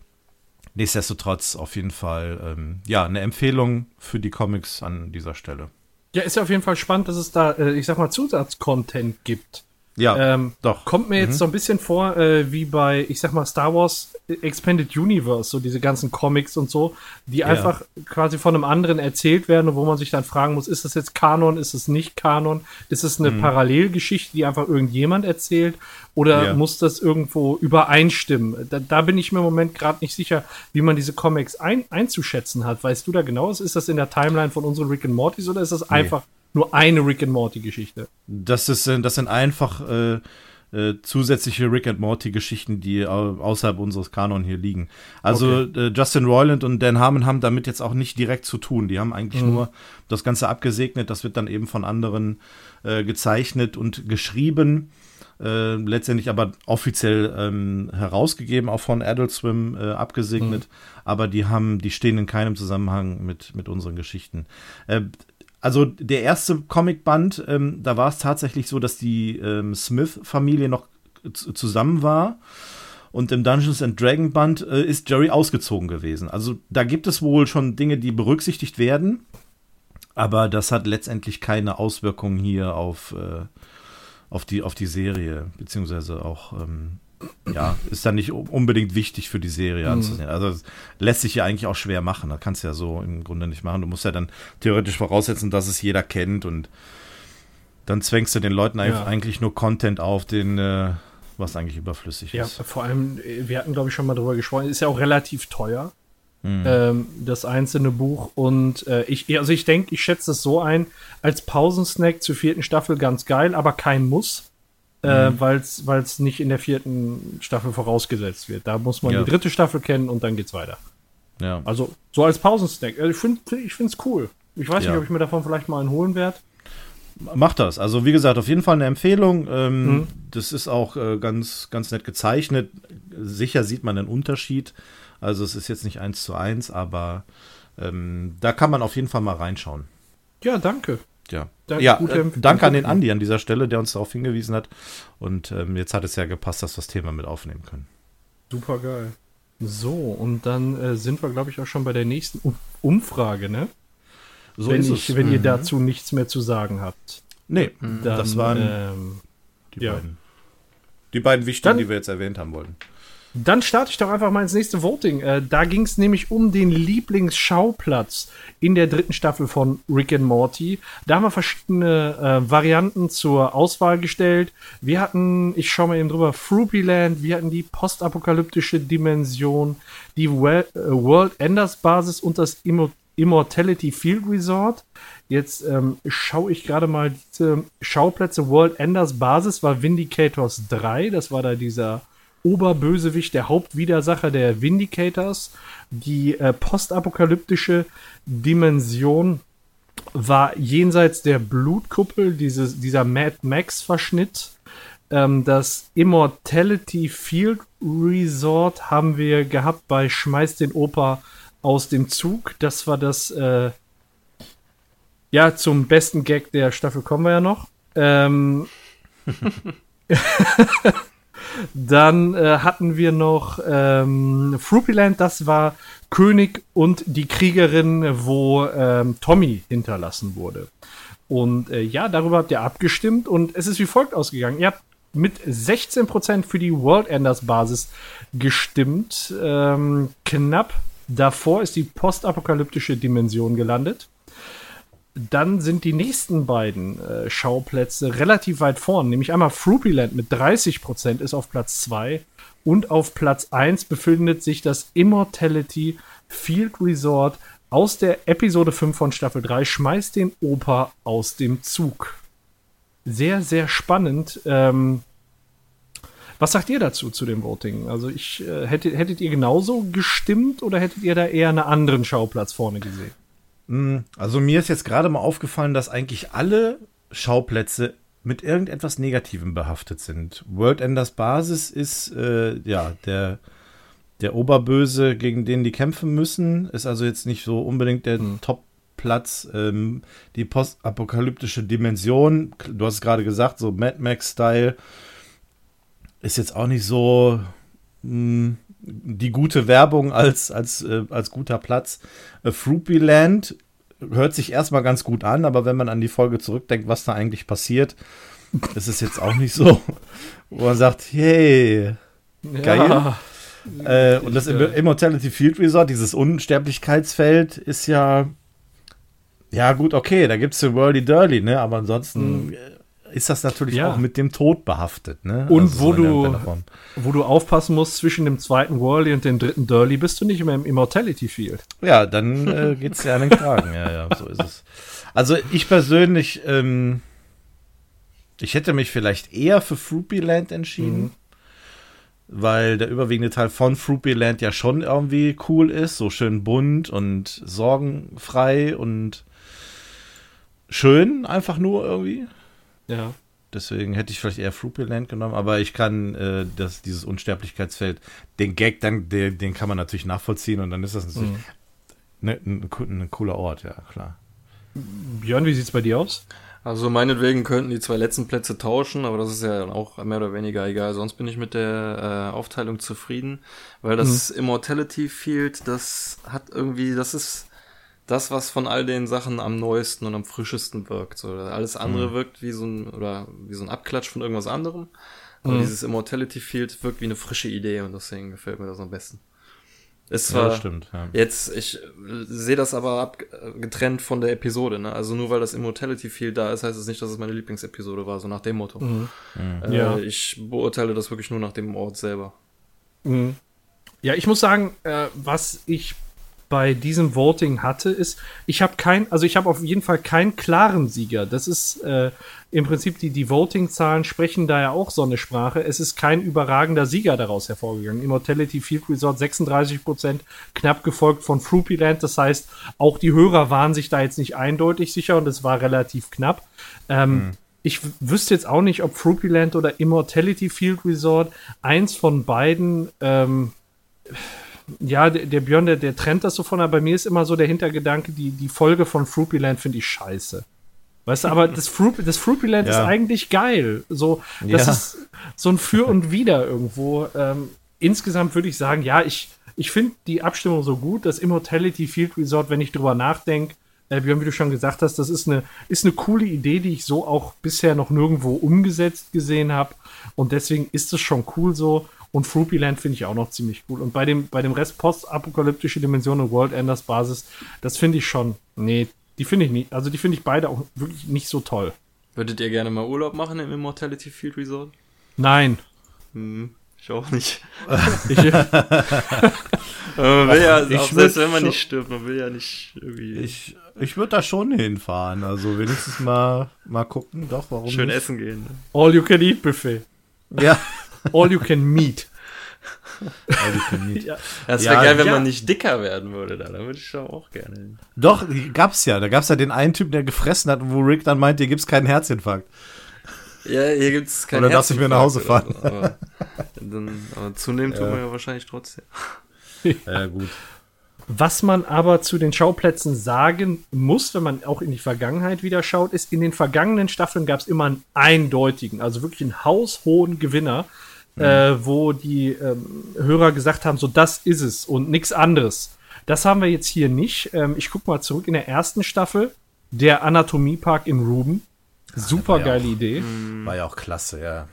Speaker 3: Nichtsdestotrotz auf jeden Fall, ähm, ja, eine Empfehlung für die Comics an dieser Stelle.
Speaker 2: Ja, ist ja auf jeden Fall spannend, dass es da, äh, ich sag mal, Zusatzcontent gibt.
Speaker 3: Ja,
Speaker 2: ähm,
Speaker 3: doch.
Speaker 2: Kommt mir jetzt
Speaker 3: Mhm.
Speaker 2: so ein bisschen vor, äh, wie bei, ich sag mal, Star Wars Expanded Universe, so diese ganzen Comics und so, die einfach quasi von einem anderen erzählt werden und wo man sich dann fragen muss, ist das jetzt Kanon, ist es nicht Kanon, ist es
Speaker 3: Mhm.
Speaker 2: eine Parallelgeschichte, die einfach irgendjemand erzählt oder
Speaker 3: Ja.
Speaker 2: muss das irgendwo übereinstimmen? Da, da bin ich mir im Moment gerade nicht sicher, wie man diese Comics ein, einzuschätzen hat. Weißt du da genau, ist das in der Timeline von unseren Rick and Mortys oder ist das einfach nur eine Rick and Morty Geschichte?
Speaker 3: Das, ist, äh, das sind einfach äh, äh, zusätzliche Rick and Morty Geschichten, die au außerhalb unseres Kanon hier liegen. Also äh, Justin Roiland und Dan Harmon haben damit jetzt auch nicht direkt zu tun. Die haben eigentlich nur das Ganze abgesegnet. Das wird dann eben von anderen äh, gezeichnet und geschrieben. Äh, letztendlich aber offiziell ähm, herausgegeben, auch von Adult Swim äh, abgesegnet. Aber die haben, die stehen in keinem Zusammenhang mit, mit unseren Geschichten. Äh, also der erste Comicband, ähm, da war es tatsächlich so, dass die ähm, Smith-Familie noch zusammen war. Und im Dungeons and Dragon Band äh, ist Jerry ausgezogen gewesen. Also da gibt es wohl schon Dinge, die berücksichtigt werden. Aber das hat letztendlich keine Auswirkungen hier auf, äh, auf, die, auf die Serie, beziehungsweise auch, ähm, ja, ist dann nicht unbedingt wichtig für die Serie anzusehen. Also das lässt sich ja eigentlich auch schwer machen. Das kannst du ja so im Grunde nicht machen. Du musst ja dann theoretisch voraussetzen, dass es jeder kennt und dann zwängst du den Leuten
Speaker 2: Ja.
Speaker 3: eigentlich nur Content auf, den, äh, was eigentlich überflüssig
Speaker 2: Ja,
Speaker 3: ist.
Speaker 2: vor allem, wir hatten, glaube ich, schon mal drüber gesprochen, ist ja auch relativ teuer,
Speaker 3: Mhm.
Speaker 2: ähm, das einzelne Buch. Und äh, ich, also ich denke, ich schätze es so ein, als Pausensnack zur vierten Staffel ganz geil, aber kein Muss, äh,
Speaker 3: Mhm.
Speaker 2: weil es nicht in der vierten Staffel vorausgesetzt wird. Da muss man
Speaker 3: Ja.
Speaker 2: die dritte Staffel kennen und dann geht's weiter.
Speaker 3: Ja.
Speaker 2: Also so als Pausensnack. Also ich finde ich cool. Ich weiß
Speaker 3: Ja.
Speaker 2: nicht, ob ich mir davon vielleicht mal einen holen werde.
Speaker 3: Macht das. Also wie gesagt, auf jeden Fall eine Empfehlung. Ähm,
Speaker 2: Mhm.
Speaker 3: Das ist auch äh, ganz, ganz nett gezeichnet. Sicher sieht man einen Unterschied. Also es ist jetzt nicht eins zu eins, aber ähm, da kann man auf jeden Fall mal reinschauen.
Speaker 2: Ja, danke.
Speaker 3: Ja,
Speaker 2: Danke,
Speaker 3: ja
Speaker 2: gute
Speaker 3: äh, danke an den Andi an dieser Stelle, der uns darauf hingewiesen hat. Und ähm, jetzt hat es ja gepasst, dass wir das Thema mit aufnehmen können.
Speaker 2: Super geil. So, und dann äh, sind wir, glaube ich, auch schon bei der nächsten um Umfrage, ne?
Speaker 3: So
Speaker 2: wenn ich, wenn ihr
Speaker 3: Mhm.
Speaker 2: dazu nichts mehr zu sagen habt.
Speaker 3: Nee,
Speaker 2: Dann,
Speaker 3: das waren
Speaker 2: ähm,
Speaker 3: die
Speaker 2: ja.
Speaker 3: beiden. Die beiden wichtigen,
Speaker 2: Dann-
Speaker 3: die wir jetzt erwähnt haben wollten.
Speaker 2: Dann starte ich doch einfach mal ins nächste Voting. Äh, da ging es nämlich um den Lieblingsschauplatz in der dritten Staffel von Rick and Morty. Da haben wir verschiedene äh, Varianten zur Auswahl gestellt. Wir hatten, ich schaue mal eben drüber, Fruityland, wir hatten die postapokalyptische Dimension, die well, äh, World Enders Basis und das Immo Immortality Field Resort. Jetzt ähm, schaue ich gerade mal diese Schauplätze. World Enders Basis war Vindicators 3. Das war da dieser Oberbösewicht, der Hauptwidersacher der Vindicators. Die äh, postapokalyptische Dimension war jenseits der Blutkuppel, dieses, dieser Mad Max-Verschnitt. Ähm, das Immortality Field Resort haben wir gehabt bei Schmeiß den Opa aus dem Zug. Das war das, äh, ja, zum besten Gag der Staffel kommen wir ja noch. Ähm, [laughs] [laughs] dann äh, hatten wir noch ähm, Fruityland, das war König und die Kriegerin, wo ähm, Tommy hinterlassen wurde. Und äh, ja, darüber habt ihr abgestimmt und es ist wie folgt ausgegangen. Ihr habt mit 16% für die World Enders Basis gestimmt. Ähm, knapp davor ist die postapokalyptische Dimension gelandet. Dann sind die nächsten beiden äh, Schauplätze relativ weit vorn, nämlich einmal Fruityland mit 30% ist auf Platz 2 und auf Platz 1 befindet sich das Immortality Field Resort aus der Episode 5 von Staffel 3 Schmeißt den Opa aus dem Zug. Sehr, sehr spannend. Ähm, was sagt ihr dazu, zu dem Voting? Also ich, äh, hättet, hättet ihr genauso gestimmt oder hättet ihr da eher einen anderen Schauplatz vorne gesehen?
Speaker 3: Also mir ist jetzt gerade mal aufgefallen, dass eigentlich alle Schauplätze mit irgendetwas Negativem behaftet sind. World Enders Basis ist äh, ja der, der Oberböse, gegen den die kämpfen müssen. Ist also jetzt nicht so unbedingt der Platz. Ähm, die postapokalyptische Dimension, du hast es gerade gesagt, so Mad Max-Style, ist jetzt auch nicht so mh, hm, die gute Werbung als, als, äh, als guter Platz. Äh, Fruity Land hört sich erstmal ganz gut an, aber wenn man an die Folge zurückdenkt, was da eigentlich passiert, ist es jetzt auch nicht so, [laughs] wo man sagt, hey, geil. Ja. Äh, und das Immortality Field Resort, dieses Unsterblichkeitsfeld, ist ja, ja gut, okay, da gibt es den Worldy Durly, ne, aber ansonsten mhm. Ist das natürlich ja. auch mit dem Tod behaftet, ne?
Speaker 2: Und also wo du, wo du aufpassen musst zwischen dem zweiten Worldy und dem dritten Durly, bist du nicht mehr im Immortality Field.
Speaker 3: Ja, dann äh, es ja an den Kragen, ja, ja, so ist es. Also ich persönlich, ähm, ich hätte mich vielleicht eher für Fruity Land entschieden. Mhm weil der überwiegende Teil von Fruity Land ja schon irgendwie cool ist, so schön bunt und sorgenfrei und schön, einfach nur irgendwie.
Speaker 2: Ja.
Speaker 3: Deswegen hätte ich vielleicht eher Land genommen, aber ich kann äh, das, dieses Unsterblichkeitsfeld, den Gag, dann, den, den kann man natürlich nachvollziehen und dann ist das natürlich mhm. ne, ein, ein, ein cooler Ort, ja, klar.
Speaker 2: Björn, wie sieht's bei dir aus?
Speaker 4: Also meinetwegen könnten die zwei letzten Plätze tauschen, aber das ist ja dann auch mehr oder weniger egal. Sonst bin ich mit der äh, Aufteilung zufrieden, weil das mhm. Immortality Field, das hat irgendwie, das ist das, was von all den Sachen am neuesten und am frischesten wirkt. So, alles andere mhm. wirkt wie so ein oder wie so ein Abklatsch von irgendwas anderem. Aber mhm. dieses Immortality Field wirkt wie eine frische Idee und deswegen gefällt mir das am besten. Es zwar ja,
Speaker 3: stimmt, ja.
Speaker 4: jetzt, ich sehe das aber ab, getrennt von der Episode, ne? Also nur weil das Immortality Field da ist, heißt es das nicht, dass es meine Lieblingsepisode war, so nach dem Motto. Mhm. Äh, ja. Ich beurteile das wirklich nur nach dem Ort selber.
Speaker 2: Mhm. Ja, ich muss sagen, äh, was ich bei diesem Voting hatte, ist, ich habe kein, also ich habe auf jeden Fall keinen klaren Sieger. Das ist äh, im Prinzip die, die Voting-Zahlen sprechen da ja auch so eine Sprache. Es ist kein überragender Sieger daraus hervorgegangen. Immortality Field Resort 36 Prozent, knapp gefolgt von Fruityland. Das heißt, auch die Hörer waren sich da jetzt nicht eindeutig sicher und es war relativ knapp. Ähm, mhm. Ich wüsste jetzt auch nicht, ob Fruityland oder Immortality Field Resort eins von beiden ähm, ja, der, der Björn, der, der trennt das so von, aber bei mir ist immer so der Hintergedanke, die, die Folge von Fruityland finde ich scheiße. Weißt du, aber das, [laughs] Fruit, das Fruityland ja. ist eigentlich geil. So, das ja. ist so ein Für und Wider irgendwo. Ähm, insgesamt würde ich sagen, ja, ich, ich finde die Abstimmung so gut, das Immortality Field Resort, wenn ich drüber nachdenke, äh, Björn, wie du schon gesagt hast, das ist eine, ist eine coole Idee, die ich so auch bisher noch nirgendwo umgesetzt gesehen habe. Und deswegen ist es schon cool so. Und Fruityland finde ich auch noch ziemlich cool. Und bei dem, bei dem Rest postapokalyptische Dimension und World Enders Basis, das finde ich schon, nee, die finde ich nicht, also die finde ich beide auch wirklich nicht so toll.
Speaker 4: Würdet ihr gerne mal Urlaub machen im Immortality Field Resort?
Speaker 2: Nein.
Speaker 4: Hm, ich auch nicht. [laughs] ich, man will ja, ich auch selbst wenn man nicht stirbt, man will ja nicht irgendwie.
Speaker 3: Ich, ich würde da schon hinfahren, also wenigstens mal, mal gucken, doch, warum
Speaker 4: Schön
Speaker 3: nicht?
Speaker 4: essen gehen. Ne?
Speaker 2: All you can eat Buffet.
Speaker 3: Ja. [laughs]
Speaker 2: All you can meet.
Speaker 4: All you can meet. ja. Das wäre ja, geil, wenn ja. man nicht dicker werden würde, da. Da würde ich schon auch gerne hin.
Speaker 3: Doch, gab's ja. Da gab's ja den einen Typen, der gefressen hat, wo Rick dann meint, hier gibt's keinen Herzinfarkt.
Speaker 4: Ja, hier gibt's keinen
Speaker 3: Oder darfst du mir nach Hause fahren?
Speaker 4: So, aber, dann, aber zunehmen tun wir ja wahrscheinlich trotzdem.
Speaker 3: Ja, gut.
Speaker 2: Was man aber zu den Schauplätzen sagen muss, wenn man auch in die Vergangenheit wieder schaut, ist, in den vergangenen Staffeln gab es immer einen eindeutigen, also wirklich einen haushohen Gewinner, mhm. äh, wo die ähm, Hörer gesagt haben, so das ist es und nichts anderes. Das haben wir jetzt hier nicht. Ähm, ich gucke mal zurück in der ersten Staffel, der Anatomiepark in Ruben. Super geile Idee.
Speaker 3: War ja auch klasse, ja.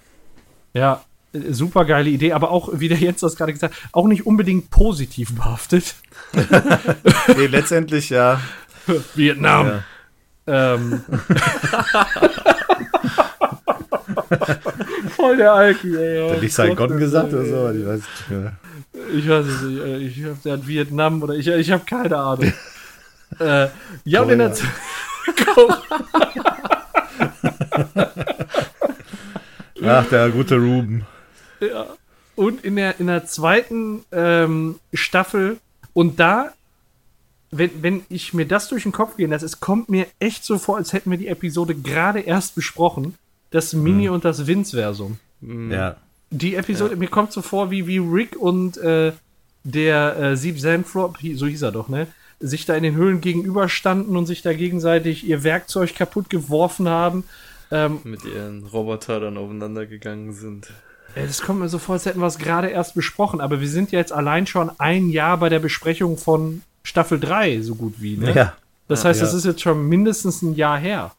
Speaker 2: Ja, super geile Idee, aber auch, wie der Jens das gerade gesagt hat, auch nicht unbedingt positiv behaftet. [laughs]
Speaker 3: nee, letztendlich ja.
Speaker 2: Vietnam. Ja. Ähm. [laughs] Voll der Alki, ey.
Speaker 3: Hat nicht Saigon gesagt oder so? Ich weiß nicht mehr.
Speaker 2: Ich weiß es nicht. Ich hab, der hat Vietnam oder ich, ich habe keine Ahnung. äh, ja, und in der
Speaker 3: Ach, der gute Ruben.
Speaker 2: Ja. Und in der, in der zweiten ähm, Staffel, und da, wenn, wenn ich mir das durch den Kopf gehen lasse, es kommt mir echt so vor, als hätten wir die Episode gerade erst besprochen. Das Mini- hm. und das Vince-Versum.
Speaker 3: Hm. Ja.
Speaker 2: Die Episode, ja. mir kommt so vor, wie, wie Rick und äh, der äh, Sieb Sandflop, so hieß er doch, ne? sich da in den Höhlen gegenüberstanden und sich da gegenseitig ihr Werkzeug kaputt geworfen haben.
Speaker 4: Ähm, Mit ihren Roboter dann aufeinander gegangen sind.
Speaker 2: Das kommt mir so vor, als hätten wir es gerade erst besprochen, aber wir sind jetzt allein schon ein Jahr bei der Besprechung von Staffel 3, so gut wie. Ne? Ja. Das heißt, ja. das ist jetzt schon mindestens ein Jahr her.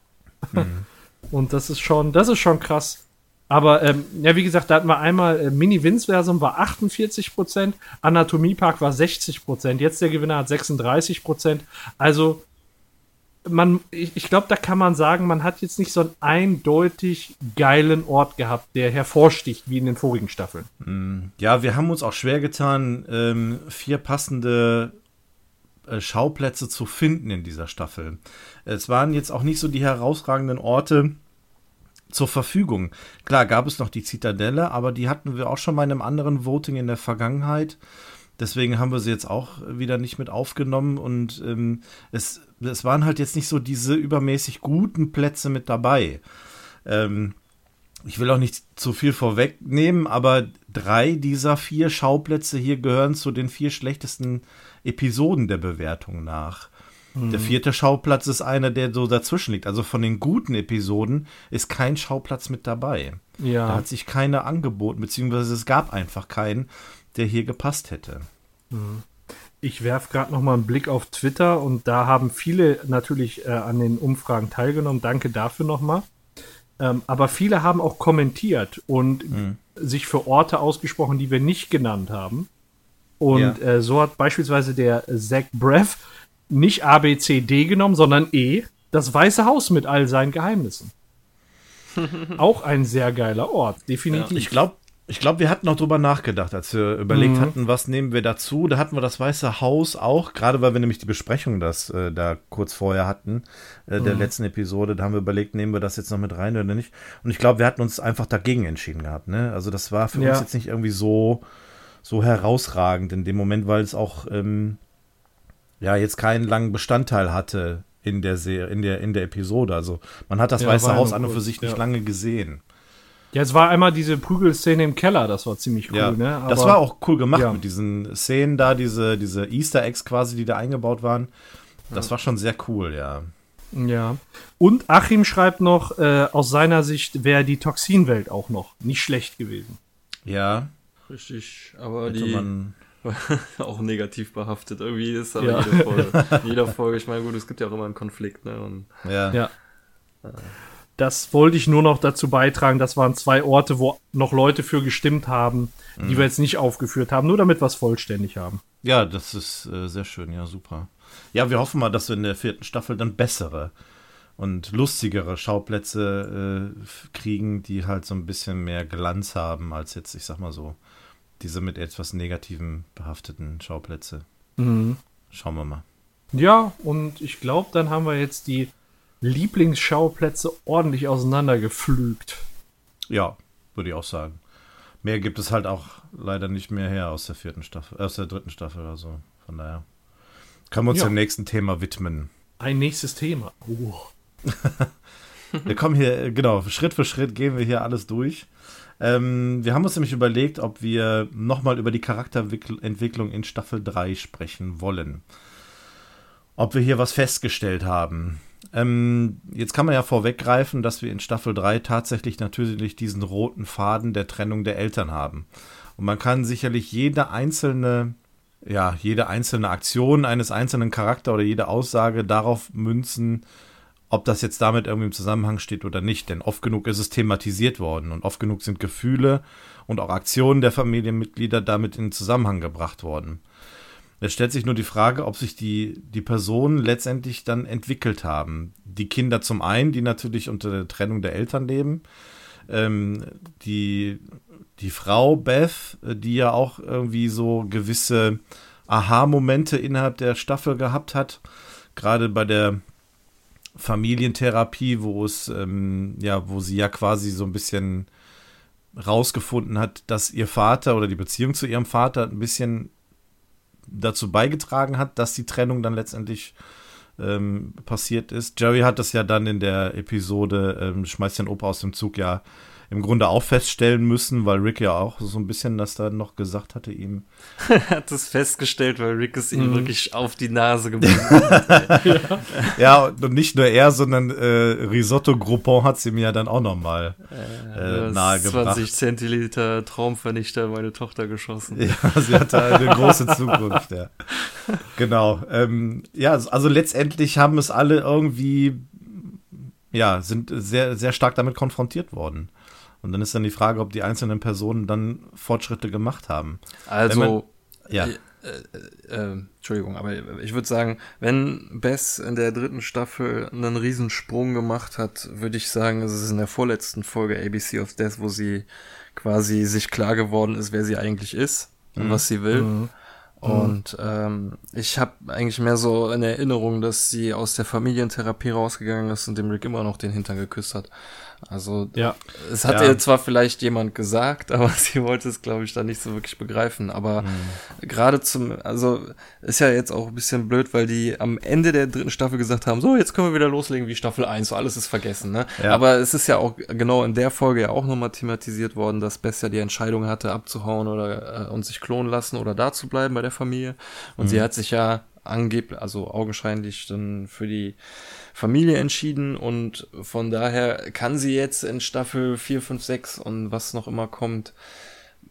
Speaker 2: Mhm. Und das ist schon, das ist schon krass. Aber ähm, ja, wie gesagt, da hatten wir einmal äh, Mini-Vince-Versum war 48 Prozent, Anatomie Park war 60 Prozent, jetzt der Gewinner hat 36 Prozent. Also man, ich, ich glaube, da kann man sagen, man hat jetzt nicht so einen eindeutig geilen Ort gehabt, der hervorsticht wie in den vorigen Staffeln.
Speaker 3: Mm, ja, wir haben uns auch schwer getan, ähm, vier passende äh, Schauplätze zu finden in dieser Staffel. Es waren jetzt auch nicht so die herausragenden Orte zur Verfügung. Klar, gab es noch die Zitadelle, aber die hatten wir auch schon mal in einem anderen Voting in der Vergangenheit. Deswegen haben wir sie jetzt auch wieder nicht mit aufgenommen und ähm, es, es waren halt jetzt nicht so diese übermäßig guten Plätze mit dabei. Ähm, ich will auch nicht zu viel vorwegnehmen, aber drei dieser vier Schauplätze hier gehören zu den vier schlechtesten Episoden der Bewertung nach. Mhm. Der vierte Schauplatz ist einer, der so dazwischen liegt. Also von den guten Episoden ist kein Schauplatz mit dabei. Ja. Da hat sich keiner angeboten, beziehungsweise es gab einfach keinen der hier gepasst hätte.
Speaker 2: Mhm. Ich werfe gerade noch mal einen Blick auf Twitter und da haben viele natürlich äh, an den Umfragen teilgenommen. Danke dafür nochmal. Ähm, aber viele haben auch kommentiert und mhm. sich für Orte ausgesprochen, die wir nicht genannt haben. Und ja. äh, so hat beispielsweise der Zach Breath nicht A, B, C, D genommen, sondern E, das Weiße Haus mit all seinen Geheimnissen. [laughs] auch ein sehr geiler Ort, definitiv. Ja.
Speaker 3: Ich glaube, ich glaube, wir hatten noch drüber nachgedacht, als wir überlegt mhm. hatten, was nehmen wir dazu. Da hatten wir das Weiße Haus auch, gerade weil wir nämlich die Besprechung das äh, da kurz vorher hatten, äh, der mhm. letzten Episode. Da haben wir überlegt, nehmen wir das jetzt noch mit rein oder nicht. Und ich glaube, wir hatten uns einfach dagegen entschieden gehabt. Ne? Also das war für ja. uns jetzt nicht irgendwie so, so herausragend in dem Moment, weil es auch ähm, ja jetzt keinen langen Bestandteil hatte in der Serie, in der, in der Episode. Also man hat das ja, Weiße Haus an und für sich nicht ja. lange gesehen.
Speaker 2: Ja, es war einmal diese Prügelszene im Keller, das war ziemlich cool,
Speaker 3: ja,
Speaker 2: ne?
Speaker 3: Aber, das war auch cool gemacht ja. mit diesen Szenen da, diese, diese Easter Eggs quasi, die da eingebaut waren. Das ja. war schon sehr cool, ja.
Speaker 2: Ja. Und Achim schreibt noch, äh, aus seiner Sicht wäre die Toxinwelt auch noch nicht schlecht gewesen.
Speaker 3: Ja.
Speaker 4: Richtig, aber Hätte die man [laughs] auch negativ behaftet. Irgendwie ist aber ja. jede Folge. jeder Folge, ich meine, gut, es gibt ja auch immer einen Konflikt, ne? Und,
Speaker 2: ja. ja. Das wollte ich nur noch dazu beitragen. Das waren zwei Orte, wo noch Leute für gestimmt haben, die mhm. wir jetzt nicht aufgeführt haben, nur damit wir es vollständig haben.
Speaker 3: Ja, das ist äh, sehr schön, ja, super. Ja, wir hoffen mal, dass wir in der vierten Staffel dann bessere und lustigere Schauplätze äh, kriegen, die halt so ein bisschen mehr Glanz haben, als jetzt, ich sag mal so, diese mit etwas negativen behafteten Schauplätze. Mhm. Schauen wir mal.
Speaker 2: Ja, und ich glaube, dann haben wir jetzt die Lieblingsschauplätze ordentlich auseinandergepflügt.
Speaker 3: Ja, würde ich auch sagen. Mehr gibt es halt auch leider nicht mehr her aus der vierten Staffel, aus der dritten Staffel oder so. Von daher können wir uns ja. dem nächsten Thema widmen.
Speaker 2: Ein nächstes Thema. Oh. [laughs]
Speaker 3: wir kommen hier, genau, Schritt für Schritt gehen wir hier alles durch. Ähm, wir haben uns nämlich überlegt, ob wir nochmal über die Charakterentwicklung in Staffel 3 sprechen wollen. Ob wir hier was festgestellt haben. Ähm, jetzt kann man ja vorweggreifen, dass wir in Staffel 3 tatsächlich natürlich diesen roten Faden der Trennung der Eltern haben. Und man kann sicherlich jede einzelne, ja, jede einzelne Aktion eines einzelnen Charakters oder jede Aussage darauf münzen, ob das jetzt damit irgendwie im Zusammenhang steht oder nicht. Denn oft genug ist es thematisiert worden und oft genug sind Gefühle und auch Aktionen der Familienmitglieder damit in Zusammenhang gebracht worden. Es stellt sich nur die Frage, ob sich die, die Personen letztendlich dann entwickelt haben. Die Kinder zum einen, die natürlich unter der Trennung der Eltern leben. Ähm, die, die Frau Beth, die ja auch irgendwie so gewisse Aha-Momente innerhalb der Staffel gehabt hat. Gerade bei der Familientherapie, wo es, ähm, ja, wo sie ja quasi so ein bisschen rausgefunden hat, dass ihr Vater oder die Beziehung zu ihrem Vater ein bisschen dazu beigetragen hat, dass die Trennung dann letztendlich ähm, passiert ist. Jerry hat das ja dann in der Episode ähm, Schmeißt den Opa aus dem Zug ja im Grunde auch feststellen müssen, weil Rick ja auch so ein bisschen das da noch gesagt hatte ihm.
Speaker 4: er [laughs] hat es festgestellt, weil Rick es ihm mhm. wirklich auf die Nase gebunden hat. [laughs]
Speaker 3: ja. ja, und nicht nur er, sondern äh, Risotto Groupon hat sie mir ja dann auch nochmal äh, nahegebracht.
Speaker 4: 20 Zentiliter Traumvernichter meine Tochter geschossen.
Speaker 3: Ja, sie hatte eine große Zukunft, ja. Genau. Ähm, ja, also letztendlich haben es alle irgendwie, ja, sind sehr, sehr stark damit konfrontiert worden. Und dann ist dann die Frage, ob die einzelnen Personen dann Fortschritte gemacht haben.
Speaker 4: Also, man, ja. Äh, äh, äh, Entschuldigung, aber ich würde sagen, wenn Bess in der dritten Staffel einen Riesensprung gemacht hat, würde ich sagen, es ist in der vorletzten Folge ABC of Death, wo sie quasi sich klar geworden ist, wer sie eigentlich ist und mhm. was sie will. Mhm. Und ähm, ich habe eigentlich mehr so in Erinnerung, dass sie aus der Familientherapie rausgegangen ist und dem Rick immer noch den Hintern geküsst hat. Also ja. es hat ja. ihr zwar vielleicht jemand gesagt, [laughs] aber sie wollte es, glaube ich, dann nicht so wirklich begreifen. Aber mhm. gerade zum, also ist ja jetzt auch ein bisschen blöd, weil die am Ende der dritten Staffel gesagt haben, so, jetzt können wir wieder loslegen wie Staffel 1, so alles ist vergessen. Ne? Ja. Aber es ist ja auch genau in der Folge ja auch nochmal thematisiert worden, dass Bess ja die Entscheidung hatte, abzuhauen oder äh, und sich klonen lassen oder da zu bleiben bei der Familie. Und mhm. sie hat sich ja angeblich, also augenscheinlich dann für die Familie entschieden und von daher kann sie jetzt in Staffel 4, 5, 6 und was noch immer kommt,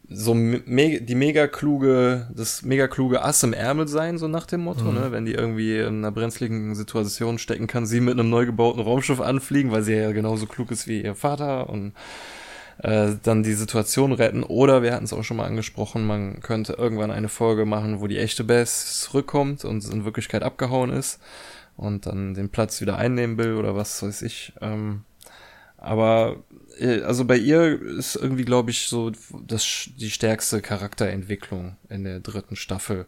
Speaker 4: so me die mega kluge, das mega kluge Ass im Ärmel sein, so nach dem Motto, mhm. ne? Wenn die irgendwie in einer brenzligen Situation stecken, kann sie mit einem neu gebauten Raumschiff anfliegen, weil sie ja genauso klug ist wie ihr Vater und äh, dann die Situation retten. Oder wir hatten es auch schon mal angesprochen, man könnte irgendwann eine Folge machen, wo die echte Bess zurückkommt und in Wirklichkeit abgehauen ist und dann den Platz wieder einnehmen will oder was weiß ich. Ähm, aber äh, also bei ihr ist irgendwie, glaube ich, so das die stärkste Charakterentwicklung in der dritten Staffel.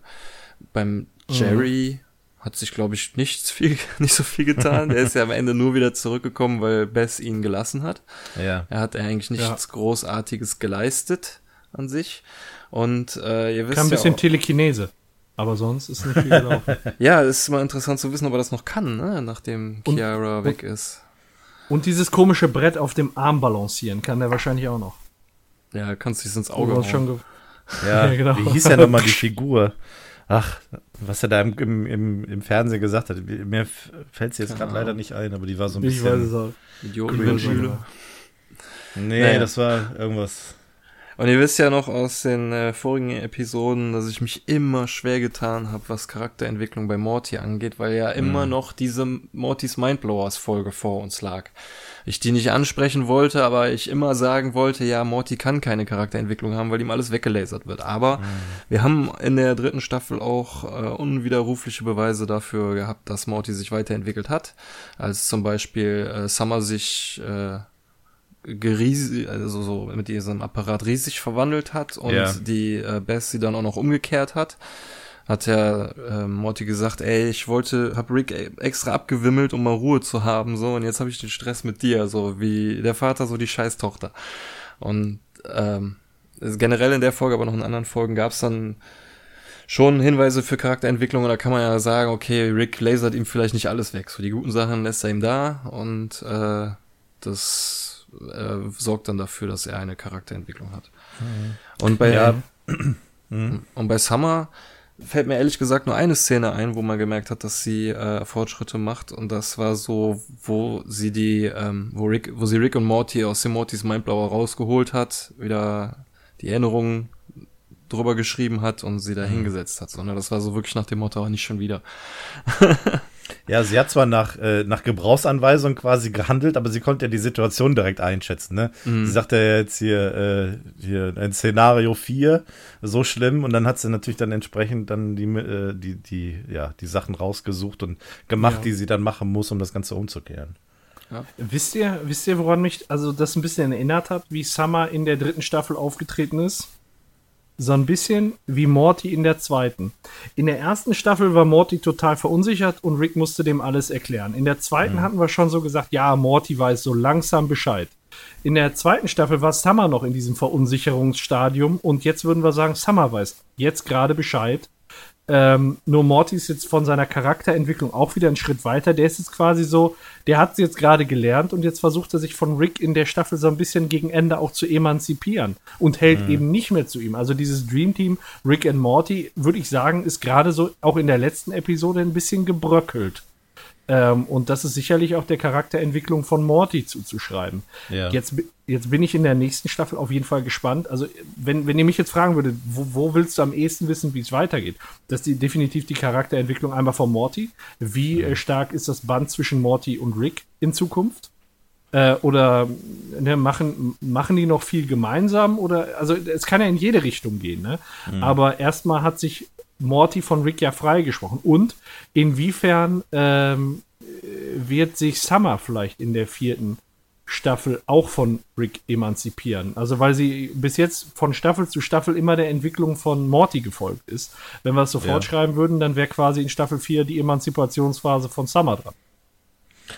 Speaker 4: Beim mhm. Jerry mhm. hat sich, glaube ich, nichts viel, [laughs] nicht so viel getan. er ist ja am Ende nur wieder zurückgekommen, weil Bess ihn gelassen hat. Ja. Er hat eigentlich nichts ja. Großartiges geleistet an sich. Und äh, ihr wisst
Speaker 2: Kann ein bisschen
Speaker 4: ja auch,
Speaker 2: Telekinese. Aber sonst ist nicht viel gelaufen. [laughs]
Speaker 4: ja, ist mal interessant zu wissen, ob er das noch kann, ne? nachdem Chiara und, weg ist.
Speaker 2: Und dieses komische Brett auf dem Arm balancieren kann der wahrscheinlich auch noch.
Speaker 4: Ja, kannst du dich ins Auge schon
Speaker 3: ja, [laughs] ja, genau. Wie hieß ja nochmal die [laughs] Figur? Ach, was er da im, im, im Fernsehen gesagt hat. Mir fällt es jetzt gerade leider nicht ein, aber die war so ein bisschen. Ich weiß es auch. Idioten. Nee, naja. das war irgendwas.
Speaker 4: Und ihr wisst ja noch aus den äh, vorigen Episoden, dass ich mich immer schwer getan habe, was Charakterentwicklung bei Morty angeht, weil ja immer mhm. noch diese Mortys Mindblowers Folge vor uns lag. Ich die nicht ansprechen wollte, aber ich immer sagen wollte, ja, Morty kann keine Charakterentwicklung haben, weil ihm alles weggelasert wird. Aber mhm. wir haben in der dritten Staffel auch äh, unwiderrufliche Beweise dafür gehabt, dass Morty sich weiterentwickelt hat. Als zum Beispiel äh, Summer sich äh, geriesig, also so mit diesem Apparat riesig verwandelt hat und ja. die äh, Bess sie dann auch noch umgekehrt hat, hat ja äh, Morty gesagt, ey, ich wollte, hab Rick extra abgewimmelt, um mal Ruhe zu haben, so, und jetzt habe ich den Stress mit dir, so wie der Vater, so die Scheißtochter. Und ähm, generell in der Folge, aber noch in anderen Folgen gab es dann schon Hinweise für Charakterentwicklung und da kann man ja sagen, okay, Rick lasert ihm vielleicht nicht alles weg. So die guten Sachen lässt er ihm da und äh, das äh, sorgt dann dafür, dass er eine Charakterentwicklung hat. Mhm. Und bei ja. [clears throat] und bei Summer fällt mir ehrlich gesagt nur eine Szene ein, wo man gemerkt hat, dass sie äh, Fortschritte macht und das war so, wo sie die, ähm, wo Rick, wo sie Rick und Morty aus dem Mortys Mindblower rausgeholt hat, wieder die Erinnerungen drüber geschrieben hat und sie da mhm. hingesetzt hat, sondern das war so wirklich nach dem Motto, nicht schon wieder. [laughs]
Speaker 3: Ja, sie hat zwar nach, äh, nach Gebrauchsanweisung quasi gehandelt, aber sie konnte ja die Situation direkt einschätzen. Ne? Mhm. Sie sagte ja jetzt hier, äh, hier ein Szenario 4, so schlimm, und dann hat sie natürlich dann entsprechend dann die, äh, die, die, ja, die Sachen rausgesucht und gemacht, ja. die sie dann machen muss, um das Ganze umzukehren.
Speaker 2: Ja. Wisst ihr, wisst ihr, woran mich also das ein bisschen erinnert hat, wie Summer in der dritten Staffel aufgetreten ist? So ein bisschen wie Morty in der zweiten. In der ersten Staffel war Morty total verunsichert und Rick musste dem alles erklären. In der zweiten mhm. hatten wir schon so gesagt, ja, Morty weiß so langsam Bescheid. In der zweiten Staffel war Summer noch in diesem Verunsicherungsstadium und jetzt würden wir sagen, Summer weiß jetzt gerade Bescheid Ähm, nur Morty ist jetzt von seiner Charakterentwicklung auch wieder einen Schritt weiter. Der ist jetzt quasi so, der hat es jetzt gerade gelernt und jetzt versucht er sich von Rick in der Staffel so ein bisschen gegen Ende auch zu emanzipieren und hält mhm. eben nicht mehr zu ihm. Also dieses Dream Team Rick and Morty, würde ich sagen, ist gerade so auch in der letzten Episode ein bisschen gebröckelt. Ähm, und das ist sicherlich auch der Charakterentwicklung von Morty zuzuschreiben. Ja. Jetzt, jetzt bin ich in der nächsten Staffel auf jeden Fall gespannt. Also, wenn, wenn ihr mich jetzt fragen würdet, wo, wo willst du am ehesten wissen, wie es weitergeht? Das ist die, definitiv die Charakterentwicklung einmal von Morty. Wie äh, stark ist das Band zwischen Morty und Rick in Zukunft? Äh, oder ne, machen, machen die noch viel gemeinsam? Oder also es kann ja in jede Richtung gehen, ne? Mhm. Aber erstmal hat sich Morty von Rick ja freigesprochen. Und inwiefern ähm, wird sich Summer vielleicht in der vierten Staffel auch von Rick emanzipieren? Also weil sie bis jetzt von Staffel zu Staffel immer der Entwicklung von Morty gefolgt ist. Wenn wir es sofort ja. schreiben würden, dann wäre quasi in Staffel 4 die Emanzipationsphase von Summer dran.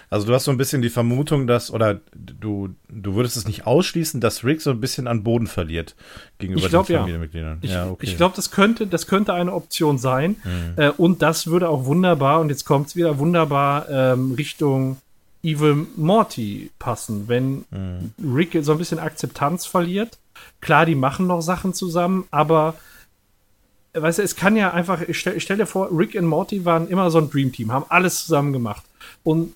Speaker 3: Also du hast so ein bisschen die Vermutung, dass, oder du, du würdest es nicht ausschließen, dass Rick so ein bisschen an Boden verliert gegenüber
Speaker 2: glaub,
Speaker 3: den
Speaker 2: Familienmitgliedern. Ja. Ich, ja, okay. ich glaube, das könnte, das könnte eine Option sein. Mhm. Äh, und das würde auch wunderbar, und jetzt kommt es wieder wunderbar ähm, Richtung Evil Morty passen, wenn mhm. Rick so ein bisschen Akzeptanz verliert. Klar, die machen noch Sachen zusammen, aber weißt du, es kann ja einfach, ich stell, ich stell dir vor, Rick und Morty waren immer so ein Dream Team, haben alles zusammen gemacht. Und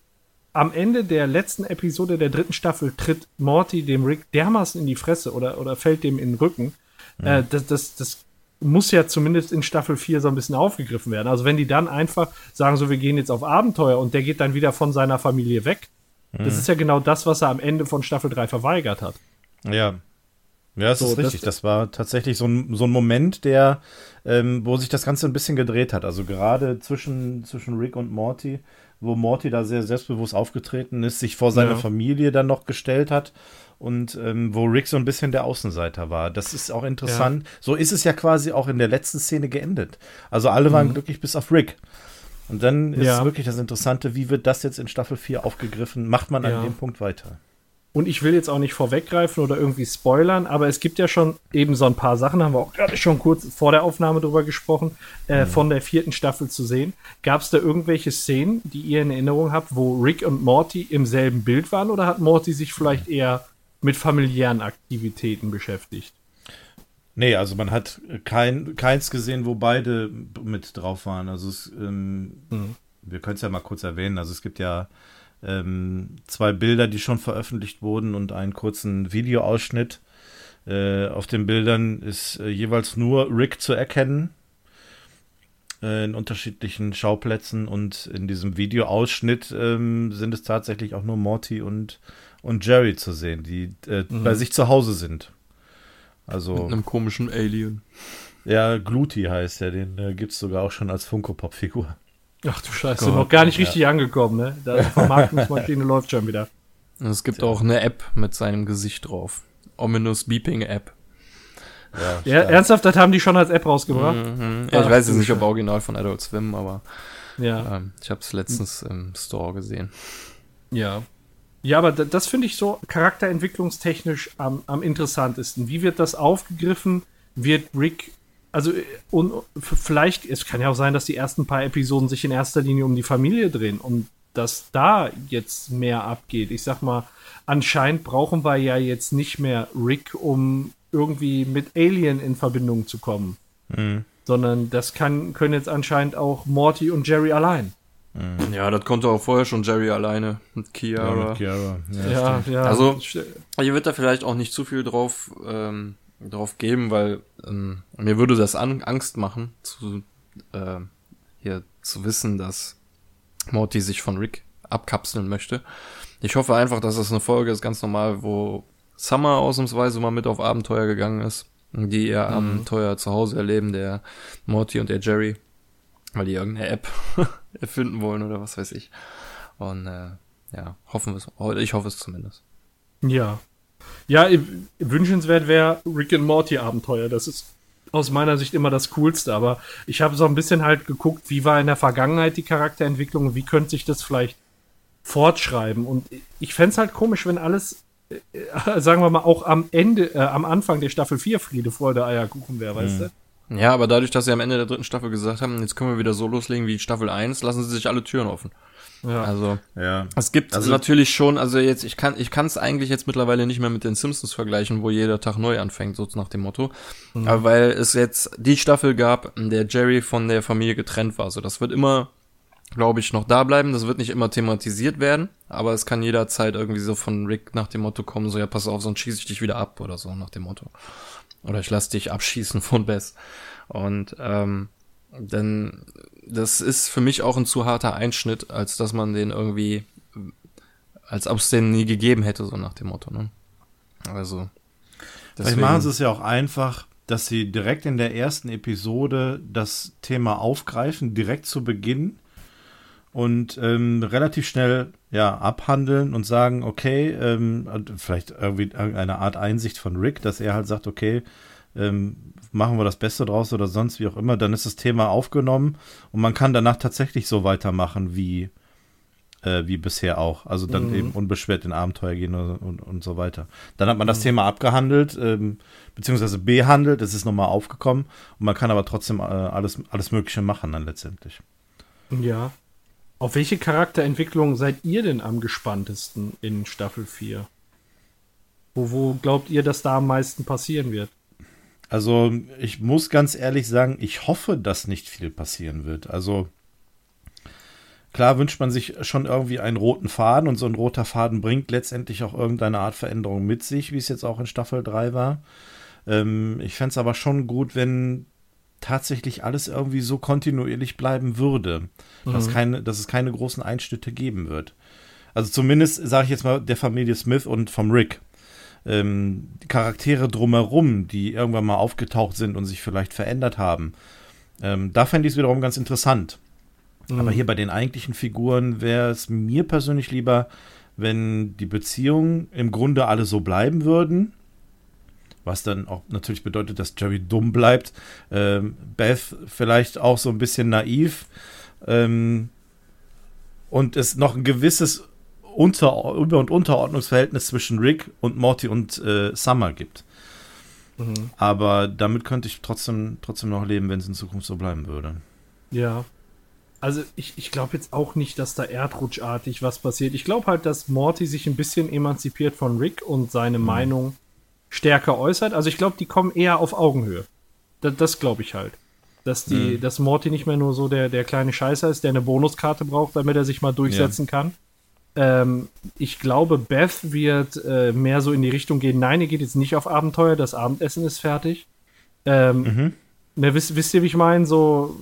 Speaker 2: am Ende der letzten Episode der dritten Staffel tritt Morty dem Rick dermaßen in die Fresse oder, oder fällt dem in den Rücken. Mhm. Äh, das, das, das muss ja zumindest in Staffel 4 so ein bisschen aufgegriffen werden. Also wenn die dann einfach sagen, so wir gehen jetzt auf Abenteuer und der geht dann wieder von seiner Familie weg, mhm. das ist ja genau das, was er am Ende von Staffel 3 verweigert hat.
Speaker 3: Ja. Ja, das so, ist richtig. Das, das, war tatsächlich so ein, so ein Moment, der, ähm, wo sich das Ganze ein bisschen gedreht hat. Also gerade zwischen, zwischen Rick und Morty wo Morty da sehr selbstbewusst aufgetreten ist, sich vor seine ja. Familie dann noch gestellt hat und ähm, wo Rick so ein bisschen der Außenseiter war. Das ist auch interessant. Ja. So ist es ja quasi auch in der letzten Szene geendet. Also alle waren mhm. glücklich bis auf Rick. Und dann ist ja. wirklich das Interessante, wie wird das jetzt in Staffel 4 aufgegriffen? Macht man an dem Punkt weiter?
Speaker 2: Und ich will jetzt auch nicht vorweggreifen oder irgendwie spoilern, aber es gibt ja schon eben so ein paar Sachen, haben wir auch gerade schon kurz vor der Aufnahme drüber gesprochen, äh, mhm. von der vierten Staffel zu sehen. Gab es da irgendwelche Szenen, die ihr in Erinnerung habt, wo Rick und Morty im selben Bild waren oder hat Morty sich vielleicht eher mit familiären Aktivitäten beschäftigt?
Speaker 3: Nee, also man hat kein, keins gesehen, wo beide mit drauf waren. Also es, ähm, mhm. wir können es ja mal kurz erwähnen. Also es gibt ja ähm, zwei Bilder, die schon veröffentlicht wurden und einen kurzen Videoausschnitt. Äh, auf den Bildern ist äh, jeweils nur Rick zu erkennen äh, in unterschiedlichen Schauplätzen und in diesem Videoausschnitt ähm, sind es tatsächlich auch nur Morty und, und Jerry zu sehen, die äh, mhm. bei sich zu Hause sind. Also
Speaker 4: mit einem komischen Alien.
Speaker 3: Ja, Gluti heißt er, den äh, gibt es sogar auch schon als Funko-Pop-Figur.
Speaker 2: Ach du Scheiße, Gott, noch gar nicht richtig ja. angekommen, ne? Da Vermarktungsmaschine [laughs] läuft schon wieder.
Speaker 4: Es gibt auch eine App mit seinem Gesicht drauf. Ominous Beeping App.
Speaker 2: Ja, ja ernsthaft, das haben die schon als App rausgebracht?
Speaker 4: Mhm. Ja, ich weiß jetzt nicht, ob original von Adult Swim, aber ja. Ähm, ich habe es letztens im Store gesehen.
Speaker 2: Ja. Ja, aber das finde ich so charakterentwicklungstechnisch am, am interessantesten. Wie wird das aufgegriffen? Wird Rick also und vielleicht, es kann ja auch sein, dass die ersten paar Episoden sich in erster Linie um die Familie drehen und dass da jetzt mehr abgeht. Ich sag mal, anscheinend brauchen wir ja jetzt nicht mehr Rick, um irgendwie mit Alien in Verbindung zu kommen. Mhm. Sondern das kann, können jetzt anscheinend auch Morty und Jerry allein.
Speaker 4: Mhm. Ja, das konnte auch vorher schon Jerry alleine mit Kiara. Ja, mit Chiara.
Speaker 2: Ja, ja, ja,
Speaker 4: Also, hier wird da vielleicht auch nicht zu viel drauf ähm, drauf geben, weil ähm, mir würde das an, Angst machen, zu, äh, hier zu wissen, dass Morty sich von Rick abkapseln möchte. Ich hoffe einfach, dass das eine Folge ist, ganz normal, wo Summer ausnahmsweise mal mit auf Abenteuer gegangen ist, die ihr mhm. Abenteuer zu Hause erleben, der Morty und der Jerry, weil die irgendeine App [laughs] erfinden wollen oder was weiß ich. Und äh, ja, hoffen wir es. Ich hoffe es zumindest.
Speaker 2: Ja, ja, wünschenswert wäre Rick and Morty Abenteuer. Das ist aus meiner Sicht immer das Coolste. Aber ich habe so ein bisschen halt geguckt, wie war in der Vergangenheit die Charakterentwicklung und wie könnte sich das vielleicht fortschreiben. Und ich fände es halt komisch, wenn alles, äh, sagen wir mal, auch am Ende, äh, am Anfang der Staffel 4 Friede, Freude, Eierkuchen wäre, weißt mhm. du?
Speaker 4: Ja, aber dadurch, dass sie am Ende der dritten Staffel gesagt haben, jetzt können wir wieder so loslegen wie Staffel 1, lassen sie sich alle Türen offen. Ja. Also, ja. es gibt also, natürlich schon, also jetzt, ich kann, ich kann es eigentlich jetzt mittlerweile nicht mehr mit den Simpsons vergleichen, wo jeder Tag neu anfängt, so nach dem Motto. Mhm. Aber weil es jetzt die Staffel gab, in der Jerry von der Familie getrennt war. So, das wird immer, glaube ich, noch da bleiben. Das wird nicht immer thematisiert werden, aber es kann jederzeit irgendwie so von Rick nach dem Motto kommen, so, ja, pass auf, sonst schieße ich dich wieder ab oder so, nach dem Motto. Oder ich lass dich abschießen von Bess. Und, ähm, denn das ist für mich auch ein zu harter Einschnitt, als dass man den irgendwie, als ob es den nie gegeben hätte, so nach dem Motto. Ne? Also.
Speaker 3: Deswegen. Vielleicht machen sie es ja auch einfach, dass sie direkt in der ersten Episode das Thema aufgreifen, direkt zu Beginn und ähm, relativ schnell ja abhandeln und sagen, okay, ähm, vielleicht irgendwie eine Art Einsicht von Rick, dass er halt sagt, okay, ähm, machen wir das Beste draus oder sonst wie auch immer, dann ist das Thema aufgenommen und man kann danach tatsächlich so weitermachen wie, äh, wie bisher auch. Also dann mhm. eben unbeschwert in Abenteuer gehen und, und, und, so weiter. Dann hat man das mhm. Thema abgehandelt, ähm, beziehungsweise behandelt, es ist nochmal aufgekommen und man kann aber trotzdem äh, alles, alles Mögliche machen dann letztendlich.
Speaker 2: Ja. Auf welche Charakterentwicklung seid ihr denn am gespanntesten in Staffel 4? Wo, wo glaubt ihr, dass da am meisten passieren wird?
Speaker 3: Also ich muss ganz ehrlich sagen, ich hoffe, dass nicht viel passieren wird. Also klar wünscht man sich schon irgendwie einen roten Faden und so ein roter Faden bringt letztendlich auch irgendeine Art Veränderung mit sich, wie es jetzt auch in Staffel 3 war. Ähm, ich fände es aber schon gut, wenn tatsächlich alles irgendwie so kontinuierlich bleiben würde, mhm. dass, keine, dass es keine großen Einschnitte geben wird. Also zumindest sage ich jetzt mal der Familie Smith und vom Rick ähm, Charaktere drumherum, die irgendwann mal aufgetaucht sind und sich vielleicht verändert haben. Ähm, da fände ich es wiederum ganz interessant. Mhm. Aber hier bei den eigentlichen Figuren wäre es mir persönlich lieber, wenn die Beziehungen im Grunde alle so bleiben würden. Was dann auch natürlich bedeutet, dass Jerry dumm bleibt. Ähm, Beth vielleicht auch so ein bisschen naiv. Ähm, und es noch ein gewisses unter, Über- und Unterordnungsverhältnis zwischen Rick und Morty und äh, Summer gibt. Mhm. Aber damit könnte ich trotzdem, trotzdem noch leben, wenn es in Zukunft so bleiben würde.
Speaker 2: Ja. Also ich, ich glaube jetzt auch nicht, dass da erdrutschartig was passiert. Ich glaube halt, dass Morty sich ein bisschen emanzipiert von Rick und seine mhm. Meinung stärker äußert. Also ich glaube, die kommen eher auf Augenhöhe. das, das glaube ich halt. Dass, die, mhm. dass Morty nicht mehr nur so der, der kleine Scheißer ist, der eine Bonuskarte braucht, damit er sich mal durchsetzen ja. kann, ähm, ich glaube, Beth wird äh, mehr so in die Richtung gehen, nein, ihr geht jetzt nicht auf Abenteuer, das Abendessen ist fertig. Ähm, mhm. ne, wisst, wisst ihr, wie ich meine? So,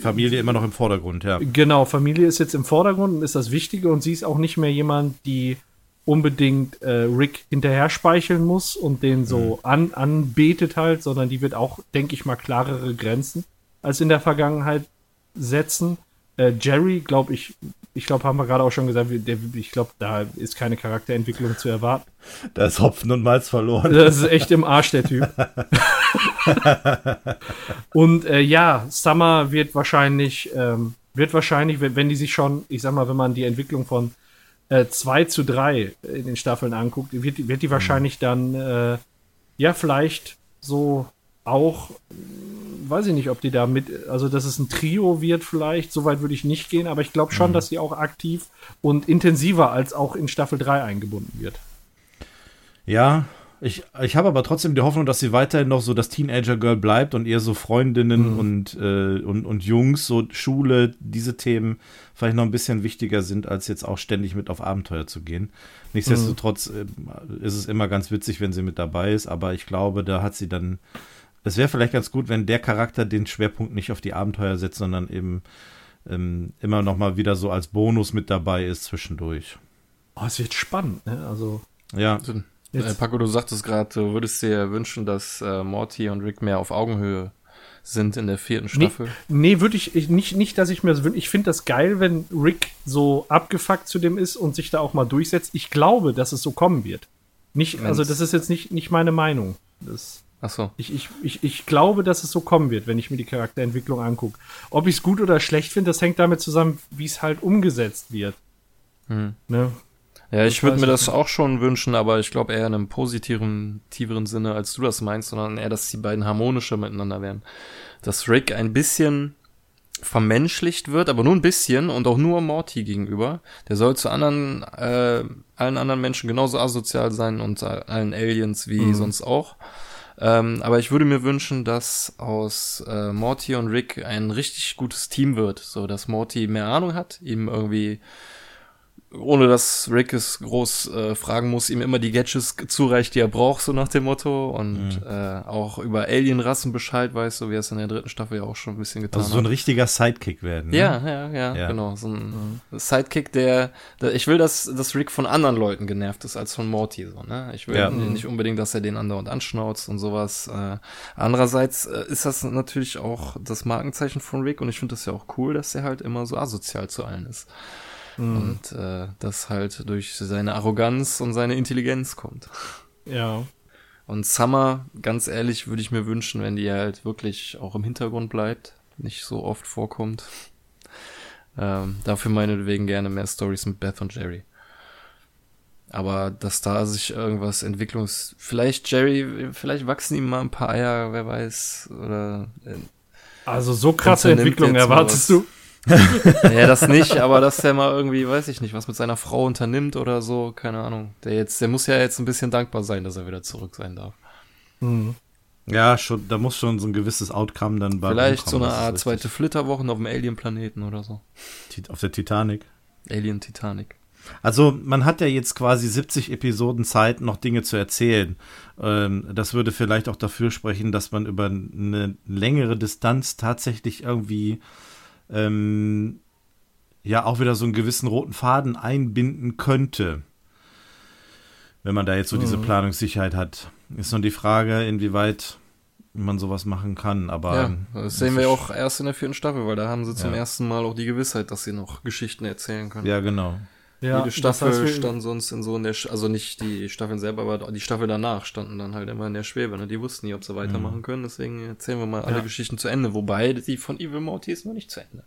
Speaker 3: Familie immer noch im Vordergrund, ja.
Speaker 2: Genau, Familie ist jetzt im Vordergrund und ist das Wichtige und sie ist auch nicht mehr jemand, die unbedingt äh, Rick hinterher speicheln muss und den so mhm. an, anbetet halt, sondern die wird auch, denke ich mal, klarere Grenzen als in der Vergangenheit setzen. Äh, Jerry, glaube ich, ich glaube, haben wir gerade auch schon gesagt, der, ich glaube, da ist keine Charakterentwicklung zu erwarten.
Speaker 3: Da ist Hopfen und Malz verloren.
Speaker 2: Das ist echt im Arsch, der Typ. und äh, ja, Summer wird wahrscheinlich, ähm, wird wahrscheinlich, wenn, die sich schon, ich sag mal, wenn man die Entwicklung von 2 äh, zu 3 in den Staffeln anguckt, wird, wird die mhm. wahrscheinlich dann, äh, ja, vielleicht so auch weiß ich nicht, ob die da mit, also dass es ein Trio wird vielleicht, soweit würde ich nicht gehen, aber ich glaube schon, mhm. dass sie auch aktiv und intensiver als auch in Staffel 3 eingebunden wird.
Speaker 3: Ja, ich, ich habe aber trotzdem die Hoffnung, dass sie weiterhin noch so das Teenager-Girl bleibt und eher so Freundinnen mhm. und, äh, und, und Jungs, so Schule, diese Themen vielleicht noch ein bisschen wichtiger sind, als jetzt auch ständig mit auf Abenteuer zu gehen. Nichtsdestotrotz mhm. äh, ist es immer ganz witzig, wenn sie mit dabei ist, aber ich glaube, da hat sie dann es wäre vielleicht ganz gut, wenn der Charakter den Schwerpunkt nicht auf die Abenteuer setzt, sondern eben ähm, immer noch mal wieder so als Bonus mit dabei ist zwischendurch.
Speaker 2: Oh, es wird spannend, ne? Also.
Speaker 3: Ja.
Speaker 4: Äh, Paco, du sagtest gerade, du würdest dir wünschen, dass äh, Morty und Rick mehr auf Augenhöhe sind in der vierten Staffel.
Speaker 2: Nee, nee würde ich, ich, nicht, nicht, dass ich mir das wünsche. Ich finde das geil, wenn Rick so abgefuckt zu dem ist und sich da auch mal durchsetzt. Ich glaube, dass es so kommen wird. Nicht, also das ist jetzt nicht, nicht meine Meinung. Das
Speaker 4: Ach so.
Speaker 2: Ich, ich, ich, ich glaube, dass es so kommen wird, wenn ich mir die Charakterentwicklung angucke. Ob ich es gut oder schlecht finde, das hängt damit zusammen, wie es halt umgesetzt wird.
Speaker 4: Hm. Ne? Ja, ich würde mir das auch schon wünschen, aber ich glaube eher in einem positiven, tieferen Sinne, als du das meinst, sondern eher, dass die beiden harmonischer miteinander werden. Dass Rick ein bisschen vermenschlicht wird, aber nur ein bisschen und auch nur Morty gegenüber. Der soll zu anderen, äh, allen anderen Menschen genauso asozial sein und allen Aliens wie mhm. sonst auch. Ähm, aber ich würde mir wünschen, dass aus äh, Morty und Rick ein richtig gutes Team wird, so dass Morty mehr Ahnung hat, ihm irgendwie ohne dass Rick es groß äh, fragen muss, ihm immer die Gadgets zureicht, die er braucht, so nach dem Motto. Und mhm. äh, auch über Alienrassen Bescheid weiß, so wie er es in der dritten Staffel ja auch schon ein bisschen getan hat.
Speaker 3: Also so ein richtiger Sidekick werden.
Speaker 4: Ne? Ja, ja, ja, ja, genau. So ein mhm. Sidekick, der, der, ich will, dass, dass Rick von anderen Leuten genervt ist als von Morty. So, ne? Ich will ja. nicht unbedingt, dass er den andauernd anschnauzt und sowas. Äh, andererseits äh, ist das natürlich auch das Markenzeichen von Rick und ich finde das ja auch cool, dass er halt immer so asozial zu allen ist. Mhm. Und äh, das halt durch seine Arroganz und seine Intelligenz kommt.
Speaker 2: Ja.
Speaker 4: Und Summer, ganz ehrlich, würde ich mir wünschen, wenn die halt wirklich auch im Hintergrund bleibt, nicht so oft vorkommt. Ähm, dafür meinetwegen gerne mehr Stories mit Beth und Jerry. Aber dass da sich irgendwas Entwicklungs... Vielleicht Jerry, vielleicht wachsen ihm mal ein paar Eier, wer weiß. Oder...
Speaker 2: Äh, also so krasse Entwicklung erwartest du? [laughs]
Speaker 4: ja, das nicht, aber dass der mal irgendwie, weiß ich nicht, was mit seiner Frau unternimmt oder so, keine Ahnung. Der jetzt, der muss ja jetzt ein bisschen dankbar sein, dass er wieder zurück sein darf.
Speaker 3: Mhm. Ja, schon, da muss schon so ein gewisses Outcome dann
Speaker 4: bei Vielleicht so eine Art zweite Flitterwochen auf dem Alien-Planeten oder so.
Speaker 3: Auf der Titanic.
Speaker 4: Alien Titanic.
Speaker 3: Also man hat ja jetzt quasi 70 Episoden Zeit, noch Dinge zu erzählen. Ähm, das würde vielleicht auch dafür sprechen, dass man über eine längere Distanz tatsächlich irgendwie ähm, ja auch wieder so einen gewissen roten Faden einbinden könnte. Wenn man da jetzt so mhm. diese Planungssicherheit hat. Ist nur die Frage, inwieweit man sowas machen kann, aber.
Speaker 4: Ja, das sehen wir auch erst in der vierten Staffel, weil da haben sie zum ja. ersten Mal auch die Gewissheit, dass sie noch Geschichten erzählen können.
Speaker 3: Ja, genau.
Speaker 4: Ja, Jede Staffel das heißt, stand sonst in so in der, also nicht die Staffeln selber, aber die Staffel danach standen dann halt immer in der Schwebe. Ne? Die wussten nie, ob sie weitermachen mhm. können, deswegen erzählen wir mal alle ja. Geschichten zu Ende. Wobei die von Evil Morty ist noch nicht zu Ende.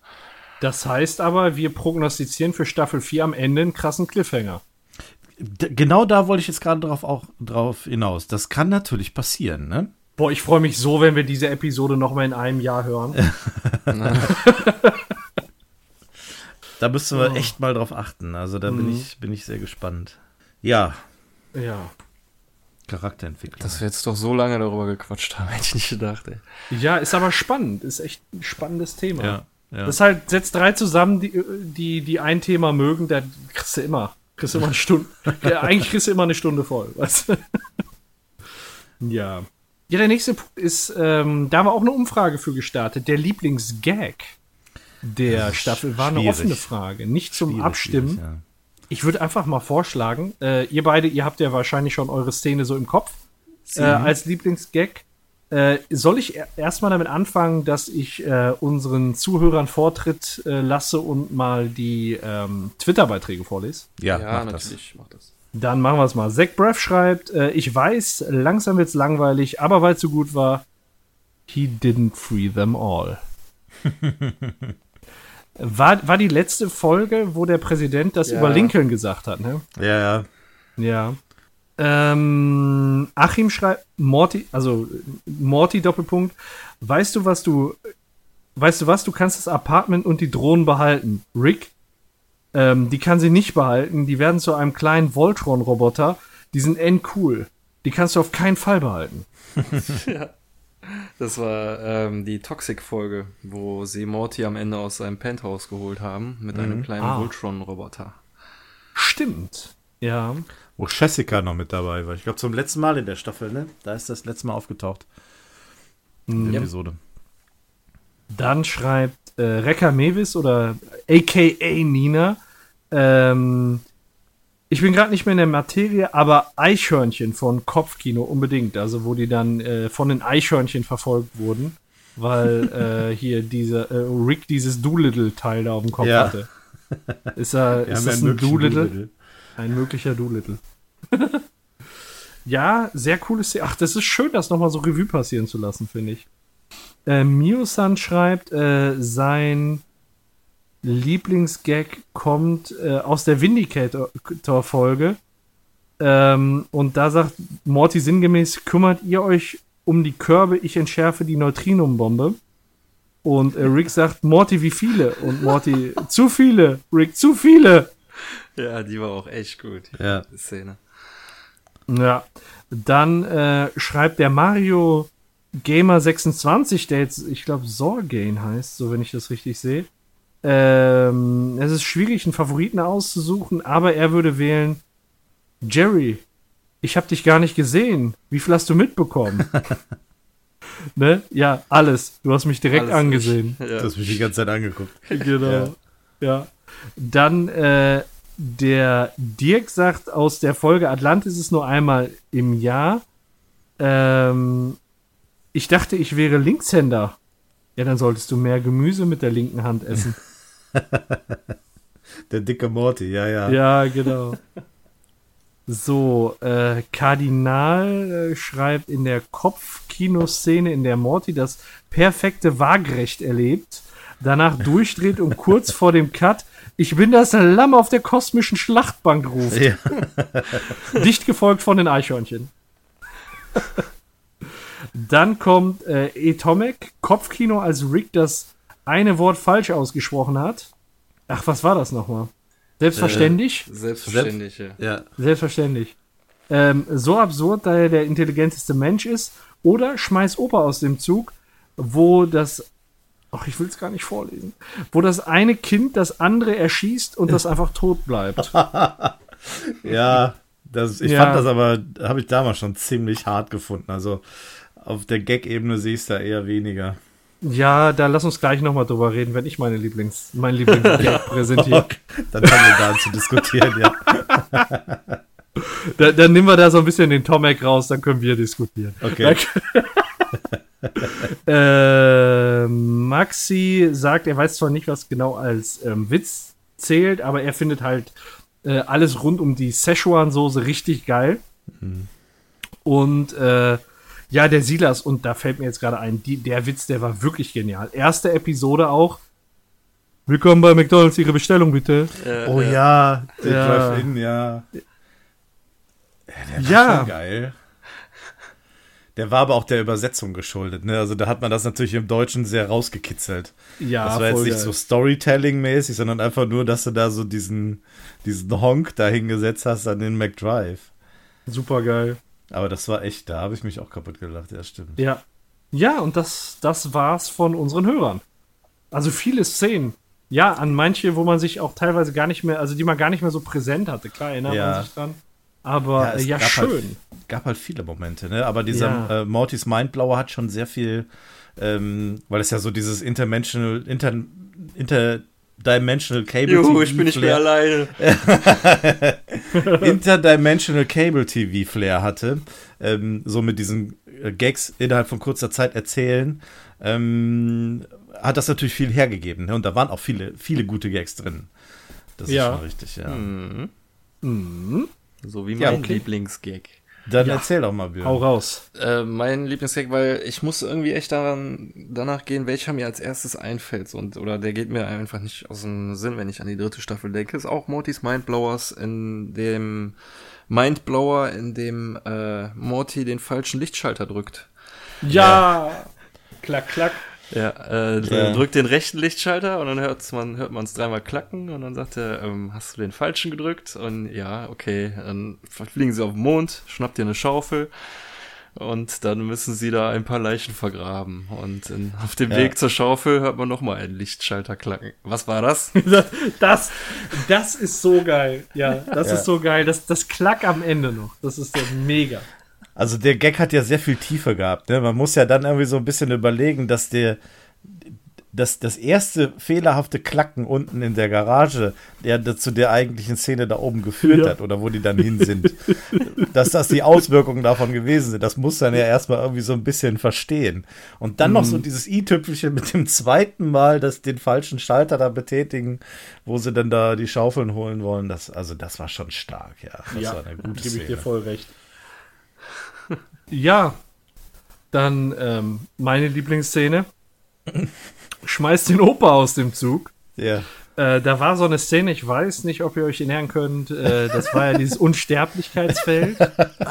Speaker 2: Das heißt aber, wir prognostizieren für Staffel 4 am Ende einen krassen Cliffhanger.
Speaker 3: D genau da wollte ich jetzt gerade drauf auch drauf hinaus. Das kann natürlich passieren, ne?
Speaker 2: Boah, ich freue mich so, wenn wir diese Episode noch mal in einem Jahr hören. [laughs] [laughs]
Speaker 3: Da müssen wir oh. echt mal drauf achten. Also da mhm. bin ich, bin ich sehr gespannt. Ja.
Speaker 2: Ja.
Speaker 3: Charakterentwicklung.
Speaker 4: Dass wir jetzt doch so lange darüber gequatscht haben, [laughs] hätte ich nicht gedacht, ey.
Speaker 2: Ja, ist aber spannend. Ist echt ein spannendes Thema.
Speaker 3: Ja. Ja.
Speaker 2: Das halt, setzt drei zusammen, die, die, die ein Thema mögen, da kriegst du immer. Kriegst du immer eine Stunde. [laughs] ja, eigentlich kriegst du immer eine Stunde voll, weißt du? [laughs] ja. Ja, der nächste Punkt ist, ähm, da haben wir auch eine Umfrage für gestartet. Der Lieblingsgag der Staffel war eine offene Frage, nicht zum Abstimmen. Ja. Ich würde einfach mal vorschlagen, äh, ihr beide, ihr habt ja wahrscheinlich schon eure Szene so im Kopf äh, als Lieblingsgag. Äh, soll ich erstmal damit anfangen, dass ich äh, unseren Zuhörern Vortritt äh, lasse und mal die ähm, Twitter-Beiträge vorlese?
Speaker 3: Ja, ja mach natürlich, das. mach das.
Speaker 2: Dann machen wir es mal. Zack Breath schreibt, äh, ich weiß, langsam wird's langweilig, aber weil es so gut war, he didn't free them all. [laughs] War, war die letzte Folge, wo der Präsident das ja. über Lincoln gesagt hat, ne?
Speaker 3: Ja, ja.
Speaker 2: Ja. Ähm, Achim schreibt, Morty, also Morty Doppelpunkt, weißt du, was du, weißt du was, du kannst das Apartment und die Drohnen behalten. Rick, ähm, die kann sie nicht behalten, die werden zu einem kleinen Voltron-Roboter, die sind endcool. Die kannst du auf keinen Fall behalten. [laughs]
Speaker 4: ja. Das war ähm, die Toxic-Folge, wo sie Morty am Ende aus seinem Penthouse geholt haben mit mhm. einem kleinen ah. Voltron-Roboter.
Speaker 2: Stimmt. Ja.
Speaker 3: Wo Jessica noch mit dabei war. Ich glaube, zum letzten Mal in der Staffel, ne? Da ist das letzte Mal aufgetaucht. In der Episode.
Speaker 2: Dann schreibt äh, Rekka Mewis oder AKA Nina, ähm, ich bin gerade nicht mehr in der Materie, aber Eichhörnchen von Kopfkino unbedingt. Also wo die dann äh, von den Eichhörnchen verfolgt wurden, weil [laughs] äh, hier dieser äh, Rick dieses Doolittle-Teil da auf dem Kopf ja. hatte. Ist, er, ist das ein Doolittle? Doolittle? Ein möglicher Doolittle. [laughs] ja, sehr cooles Szene. Ach, das ist schön, das nochmal so Revue passieren zu lassen, finde ich. Äh, Mio-san schreibt, äh, sein Lieblingsgag kommt äh, aus der Vindicator-Folge. Ähm, und da sagt Morty sinngemäß, kümmert ihr euch um die Körbe, ich entschärfe die Neutrinum-Bombe. Und äh, Rick sagt, Morty, wie viele? Und Morty, [laughs] zu viele. Rick, zu viele.
Speaker 4: Ja, die war auch echt gut.
Speaker 3: Ja.
Speaker 4: Die Szene.
Speaker 2: Ja. Dann äh, schreibt der Mario Gamer 26, der jetzt, ich glaube, Sorgain heißt, so wenn ich das richtig sehe. Ähm, es ist schwierig, einen Favoriten auszusuchen, aber er würde wählen Jerry. Ich habe dich gar nicht gesehen. Wie viel hast du mitbekommen? [laughs] ne? Ja, alles. Du hast mich direkt
Speaker 4: Alles
Speaker 2: angesehen.
Speaker 4: Ja.
Speaker 3: Du hast mich die ganze Zeit angeguckt.
Speaker 2: Genau.
Speaker 3: Ja.
Speaker 2: Ja. Dann äh, der Dirk sagt, aus der Folge Atlantis ist nur einmal im Jahr. Ähm, ich dachte, ich wäre Linkshänder. Ja, dann solltest du mehr Gemüse mit der linken Hand essen. [laughs] [laughs]
Speaker 3: Der dicke Morty, ja, ja.
Speaker 2: ja, genau. So, äh, Kardinal äh, schreibt in der Kopfkinoszene, in der Morty das perfekte Waagrecht erlebt, danach durchdreht und kurz vor dem Cut, ich bin das Lamm auf der kosmischen Schlachtbank ruft.
Speaker 3: Ja. [laughs]
Speaker 2: Dicht gefolgt von den Eichhörnchen. Dann kommt äh, Atomic, Kopfkino, als Rick das eine Wort falsch ausgesprochen hat. Ach, was war das nochmal? Selbstverständlich?
Speaker 4: Selbstverständlich, ja.
Speaker 3: ja.
Speaker 2: Selbstverständlich. Ähm, so absurd, da er der intelligenteste Mensch ist. Oder schmeiß Opa aus dem Zug, wo das. Ach, ich will es gar nicht vorlesen. Wo das eine Kind das andere erschießt und das einfach tot bleibt. [laughs]
Speaker 3: Ja, das, ich
Speaker 2: Ja.
Speaker 3: fand das aber, habe ich damals schon ziemlich hart gefunden. Also auf der Gag-Ebene sehe ich es da eher weniger.
Speaker 2: Ja, da lass uns gleich nochmal drüber reden, wenn ich meine Lieblings, mein Lieblingsgag [laughs] präsentiere.
Speaker 3: Dann haben wir da zu diskutieren, ja.
Speaker 2: Da, dann nehmen wir da so ein bisschen den Tomek raus, dann können wir diskutieren.
Speaker 3: Okay. [laughs]
Speaker 2: äh, Maxi sagt, er weiß zwar nicht, was genau als ähm, Witz zählt, aber er findet halt äh, alles rund um die Szechuan-Soße richtig geil. Und äh, ja, der Silas, und da fällt mir jetzt gerade ein, die, der Witz, der war wirklich genial. Erste Episode auch. Willkommen bei McDonalds, Ihre Bestellung bitte.
Speaker 4: Äh,
Speaker 3: Oh
Speaker 4: äh,
Speaker 3: ja, der
Speaker 2: Ja.
Speaker 3: Drive-In, ja. Ja, der war
Speaker 2: Ja.
Speaker 3: schon geil. Der war aber auch der Übersetzung geschuldet, ne? Also da hat man das natürlich im Deutschen sehr rausgekitzelt.
Speaker 2: Ja,
Speaker 3: das war jetzt nicht
Speaker 2: geil.
Speaker 3: so Storytelling-mäßig, sondern einfach nur, dass du da so diesen, diesen Honk da hingesetzt hast an den McDrive.
Speaker 2: Super geil.
Speaker 3: Aber das war echt, da habe ich mich auch kaputt gelacht, ja, stimmt.
Speaker 2: Ja. Ja, und das, das war's von unseren Hörern. Also viele Szenen. Ja, an manche, wo man sich auch teilweise gar nicht mehr, also die man gar nicht mehr so präsent hatte. Klar, erinnert
Speaker 3: Ja.
Speaker 2: man sich dran. Aber ja,
Speaker 3: es
Speaker 2: ja
Speaker 3: gab
Speaker 2: schön.
Speaker 3: Halt, gab halt viele Momente, ne? Aber dieser
Speaker 2: Ja.
Speaker 3: äh, Mortys Mindblower hat schon sehr viel, ähm, weil es ja so dieses Interdimensional, Inter, Interdimensional Cable
Speaker 4: Juhu,
Speaker 3: TV
Speaker 4: ich bin nicht
Speaker 3: Flair-
Speaker 4: mehr alleine. [laughs]
Speaker 3: Interdimensional Cable TV Flair hatte, ähm, so mit diesen äh, Gags innerhalb von kurzer Zeit erzählen, ähm, hat das natürlich viel hergegeben. Ne? Und da waren auch viele, viele gute Gags drin. Das
Speaker 2: Ja.
Speaker 3: ist schon richtig, ja.
Speaker 4: Mhm.
Speaker 2: Mhm.
Speaker 4: So wie mein
Speaker 3: Ja, okay.
Speaker 4: Lieblingsgag.
Speaker 3: Dann
Speaker 2: Ja.
Speaker 3: erzähl doch mal, Björn.
Speaker 2: Hau raus.
Speaker 4: Äh, mein Lieblingsgag, weil ich muss irgendwie echt daran, danach gehen, welcher mir als erstes einfällt. Und, oder der geht mir einfach nicht aus dem Sinn, wenn ich an die dritte Staffel denke. Ist auch Mortys Mindblowers in dem Mindblower, in dem äh, Morty den falschen Lichtschalter drückt.
Speaker 2: Ja. Klack, klack.
Speaker 4: Ja, äh,
Speaker 3: Ja.
Speaker 4: drückt den rechten Lichtschalter und dann hört's man, hört man es dreimal klacken und dann sagt er, ähm, hast du den falschen gedrückt? Und ja, okay, dann fliegen sie auf den Mond, schnappt ihr eine Schaufel und dann müssen sie da ein paar Leichen vergraben. Und in, auf dem
Speaker 3: Ja.
Speaker 4: Weg zur Schaufel hört man nochmal einen Lichtschalter klacken. Was war [laughs] das?
Speaker 2: Das, das ist so geil. Ja, das
Speaker 3: Ja.
Speaker 2: ist so geil. Das, das Klack am Ende noch. Das ist ja mega.
Speaker 3: Also der Gag hat ja sehr viel Tiefe gehabt. Ne? Man muss ja dann irgendwie so ein bisschen überlegen, dass der dass das erste fehlerhafte Klacken unten in der Garage, der der zu der eigentlichen Szene da oben geführt
Speaker 2: Ja.
Speaker 3: hat oder wo die dann hin sind, dass das die Auswirkungen davon gewesen sind, das muss dann ja erstmal irgendwie so ein bisschen verstehen. Und dann noch so dieses i-Tüpfelchen mit dem zweiten Mal, dass den falschen Schalter da betätigen, wo sie dann da die Schaufeln holen wollen, das, also das war schon stark, ja. Das war eine gute
Speaker 2: gebe ich dir voll recht. Ja, dann ähm, meine Lieblingsszene. [laughs] Schmeißt den Opa aus dem Zug.
Speaker 3: Ja.
Speaker 2: äh, da war so eine Szene, ich weiß nicht, ob ihr euch erinnern könnt, äh, das war ja dieses [laughs] Unsterblichkeitsfeld,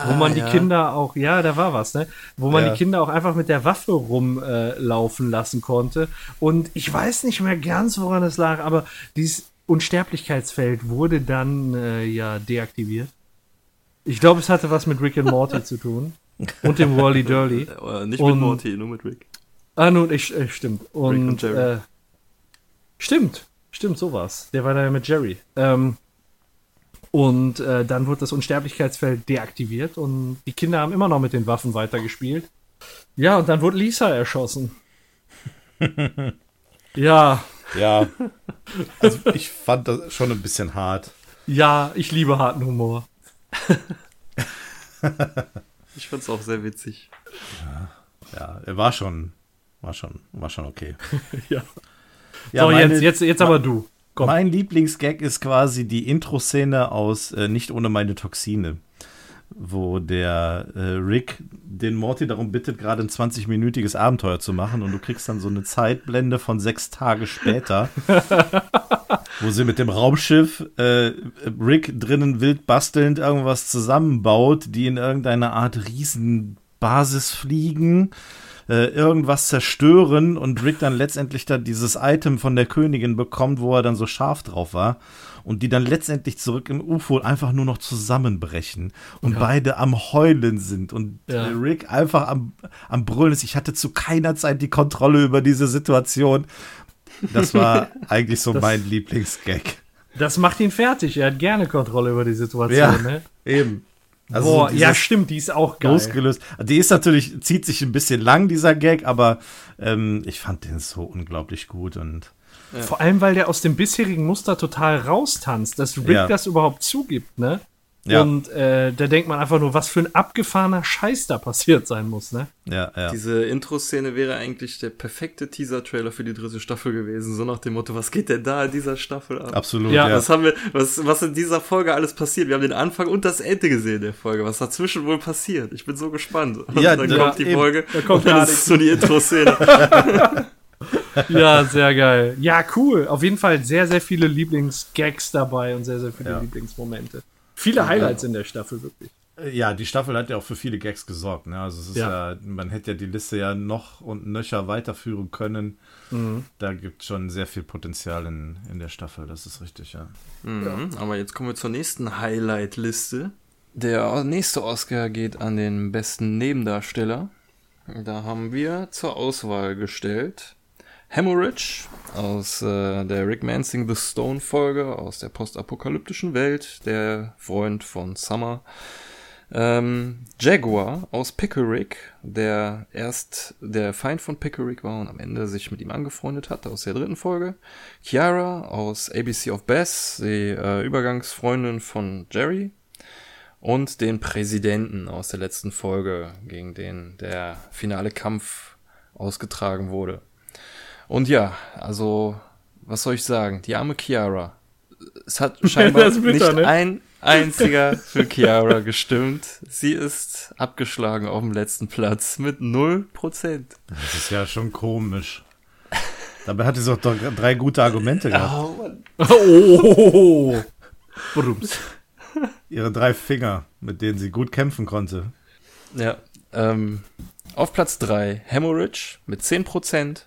Speaker 2: wo man die
Speaker 4: ja.
Speaker 2: Kinder auch, ja, da war was, ne? Wo man
Speaker 3: Ja.
Speaker 2: die Kinder auch einfach mit der Waffe rumlaufen äh, lassen konnte. Und ich weiß nicht mehr ganz, woran es lag, aber dieses Unsterblichkeitsfeld wurde dann äh, ja deaktiviert. Ich glaube, es hatte was mit Rick and Morty zu tun. [laughs] Und dem Wally Durley.
Speaker 4: Äh, nicht
Speaker 2: Und-
Speaker 4: mit Morty, nur mit Rick.
Speaker 2: Ah, nun, ich, äh, stimmt. Und,
Speaker 4: und Jerry.
Speaker 2: Äh, stimmt, stimmt, sowas. Der war da ja mit Jerry. Ähm, und äh, dann wurde das Unsterblichkeitsfeld deaktiviert und die Kinder haben immer noch mit den Waffen weitergespielt. Ja, und dann wurde Lisa erschossen. [laughs] ja,
Speaker 3: Ja. [laughs] Also ich fand das schon ein bisschen hart.
Speaker 2: ja, ich liebe harten Humor.
Speaker 4: Ich fand's auch sehr witzig.
Speaker 3: Ja, er war schon, war schon, war schon okay. [laughs]
Speaker 2: Ja.
Speaker 3: Ja,
Speaker 2: so,
Speaker 3: meine-
Speaker 2: jetzt, jetzt, jetzt aber du. Komm.
Speaker 3: Mein Lieblingsgag ist quasi die Intro-Szene aus äh, Nicht ohne meine Toxine, wo der äh, Rick den Morty darum bittet, gerade ein 20-minütiges Abenteuer zu machen und du kriegst dann so eine Zeitblende von sechs Tage später, [laughs] wo sie mit dem Raumschiff äh, Rick drinnen wild bastelnd irgendwas zusammenbaut, die in irgendeine Art Riesenbasis fliegen äh, irgendwas zerstören und Rick dann letztendlich dann dieses Item von der Königin bekommt, wo er dann so scharf drauf war und die dann letztendlich zurück im UFO einfach nur noch zusammenbrechen und beide am Heulen sind und
Speaker 2: Ja.
Speaker 3: Rick einfach am, am Brüllen ist. Ich hatte zu keiner Zeit die Kontrolle über diese Situation. Das war [laughs] eigentlich so
Speaker 2: Das-
Speaker 3: mein Lieblingsgag.
Speaker 2: Das macht ihn fertig. Er hat gerne Kontrolle über die Situation.
Speaker 3: Ja,
Speaker 2: Ne?
Speaker 3: eben. Also
Speaker 2: Boah,
Speaker 3: so
Speaker 2: ja, stimmt, die ist auch geil.
Speaker 3: losgelöst. Die ist natürlich, zieht sich ein bisschen lang, dieser Gag, aber ähm, ich fand den so unglaublich gut und
Speaker 2: Vor allem, weil der aus dem bisherigen Muster total raustanzt, dass Rick
Speaker 3: Ja.
Speaker 2: das überhaupt zugibt, ne?
Speaker 3: Ja.
Speaker 2: Und äh, da denkt man einfach nur, was für ein abgefahrener Scheiß da passiert sein muss, ne?
Speaker 3: ja, ja.
Speaker 4: Diese Intro-Szene wäre eigentlich der perfekte Teaser-Trailer für die dritte Staffel gewesen. So nach dem Motto, was geht denn da in dieser Staffel ab?
Speaker 3: Absolut,
Speaker 2: Ja,
Speaker 3: ja.
Speaker 4: Was haben wir, was, was in dieser Folge alles passiert? Wir haben den Anfang und das Ende gesehen der Folge. Was dazwischen wohl passiert? Ich bin so gespannt. Und
Speaker 3: Ja, [laughs]
Speaker 4: dann
Speaker 3: ja,
Speaker 4: kommt die
Speaker 3: eben.
Speaker 4: Folge.
Speaker 2: Da kommt
Speaker 4: und dann ist so die Intro-Szene. [laughs] [laughs]
Speaker 2: Ja, sehr geil. Ja, cool. Auf jeden Fall sehr, sehr viele Lieblingsgags dabei und sehr, sehr viele
Speaker 3: Ja.
Speaker 2: Lieblingsmomente. Viele Highlights in der Staffel, wirklich.
Speaker 3: Ja, die Staffel hat ja auch für viele Gags gesorgt. Ne? Also es ist ja.
Speaker 2: Ja.
Speaker 3: man hätte ja die Liste ja noch und nöcher weiterführen können. Da gibt es schon sehr viel Potenzial in, in der Staffel, das ist richtig, ja.
Speaker 4: Mhm, aber jetzt kommen wir zur nächsten Highlight-Liste. Der nächste Oscar geht an den besten Nebendarsteller. Da haben wir zur Auswahl gestellt Hemorrhage aus äh, der Rick Mansing The Stone Folge aus der postapokalyptischen Welt, der Freund von Summer. Ähm, Jaguar aus Pickerick, der erst der Feind von Pickerick war und am Ende sich mit ihm angefreundet hat, aus der dritten Folge. Chiara aus ABC of Bess, die äh, Übergangsfreundin von Jerry. Und den Präsidenten aus der letzten Folge, gegen den der finale Kampf ausgetragen wurde. Und ja, also, was soll ich sagen? Die arme Chiara. Es hat [laughs] scheinbar
Speaker 2: bitter,
Speaker 4: nicht
Speaker 2: ne?
Speaker 4: ein einziger für Chiara gestimmt. Sie ist abgeschlagen auf dem letzten Platz mit 0%.
Speaker 3: Das ist ja schon komisch. Dabei hat sie doch doch drei gute Argumente gehabt.
Speaker 4: Oh, Mann.
Speaker 2: Oh! [laughs] Brums.
Speaker 3: Ihre drei Finger, mit denen sie gut kämpfen konnte.
Speaker 4: Ja, ähm, auf Platz 3 Hemorrhage mit 10%.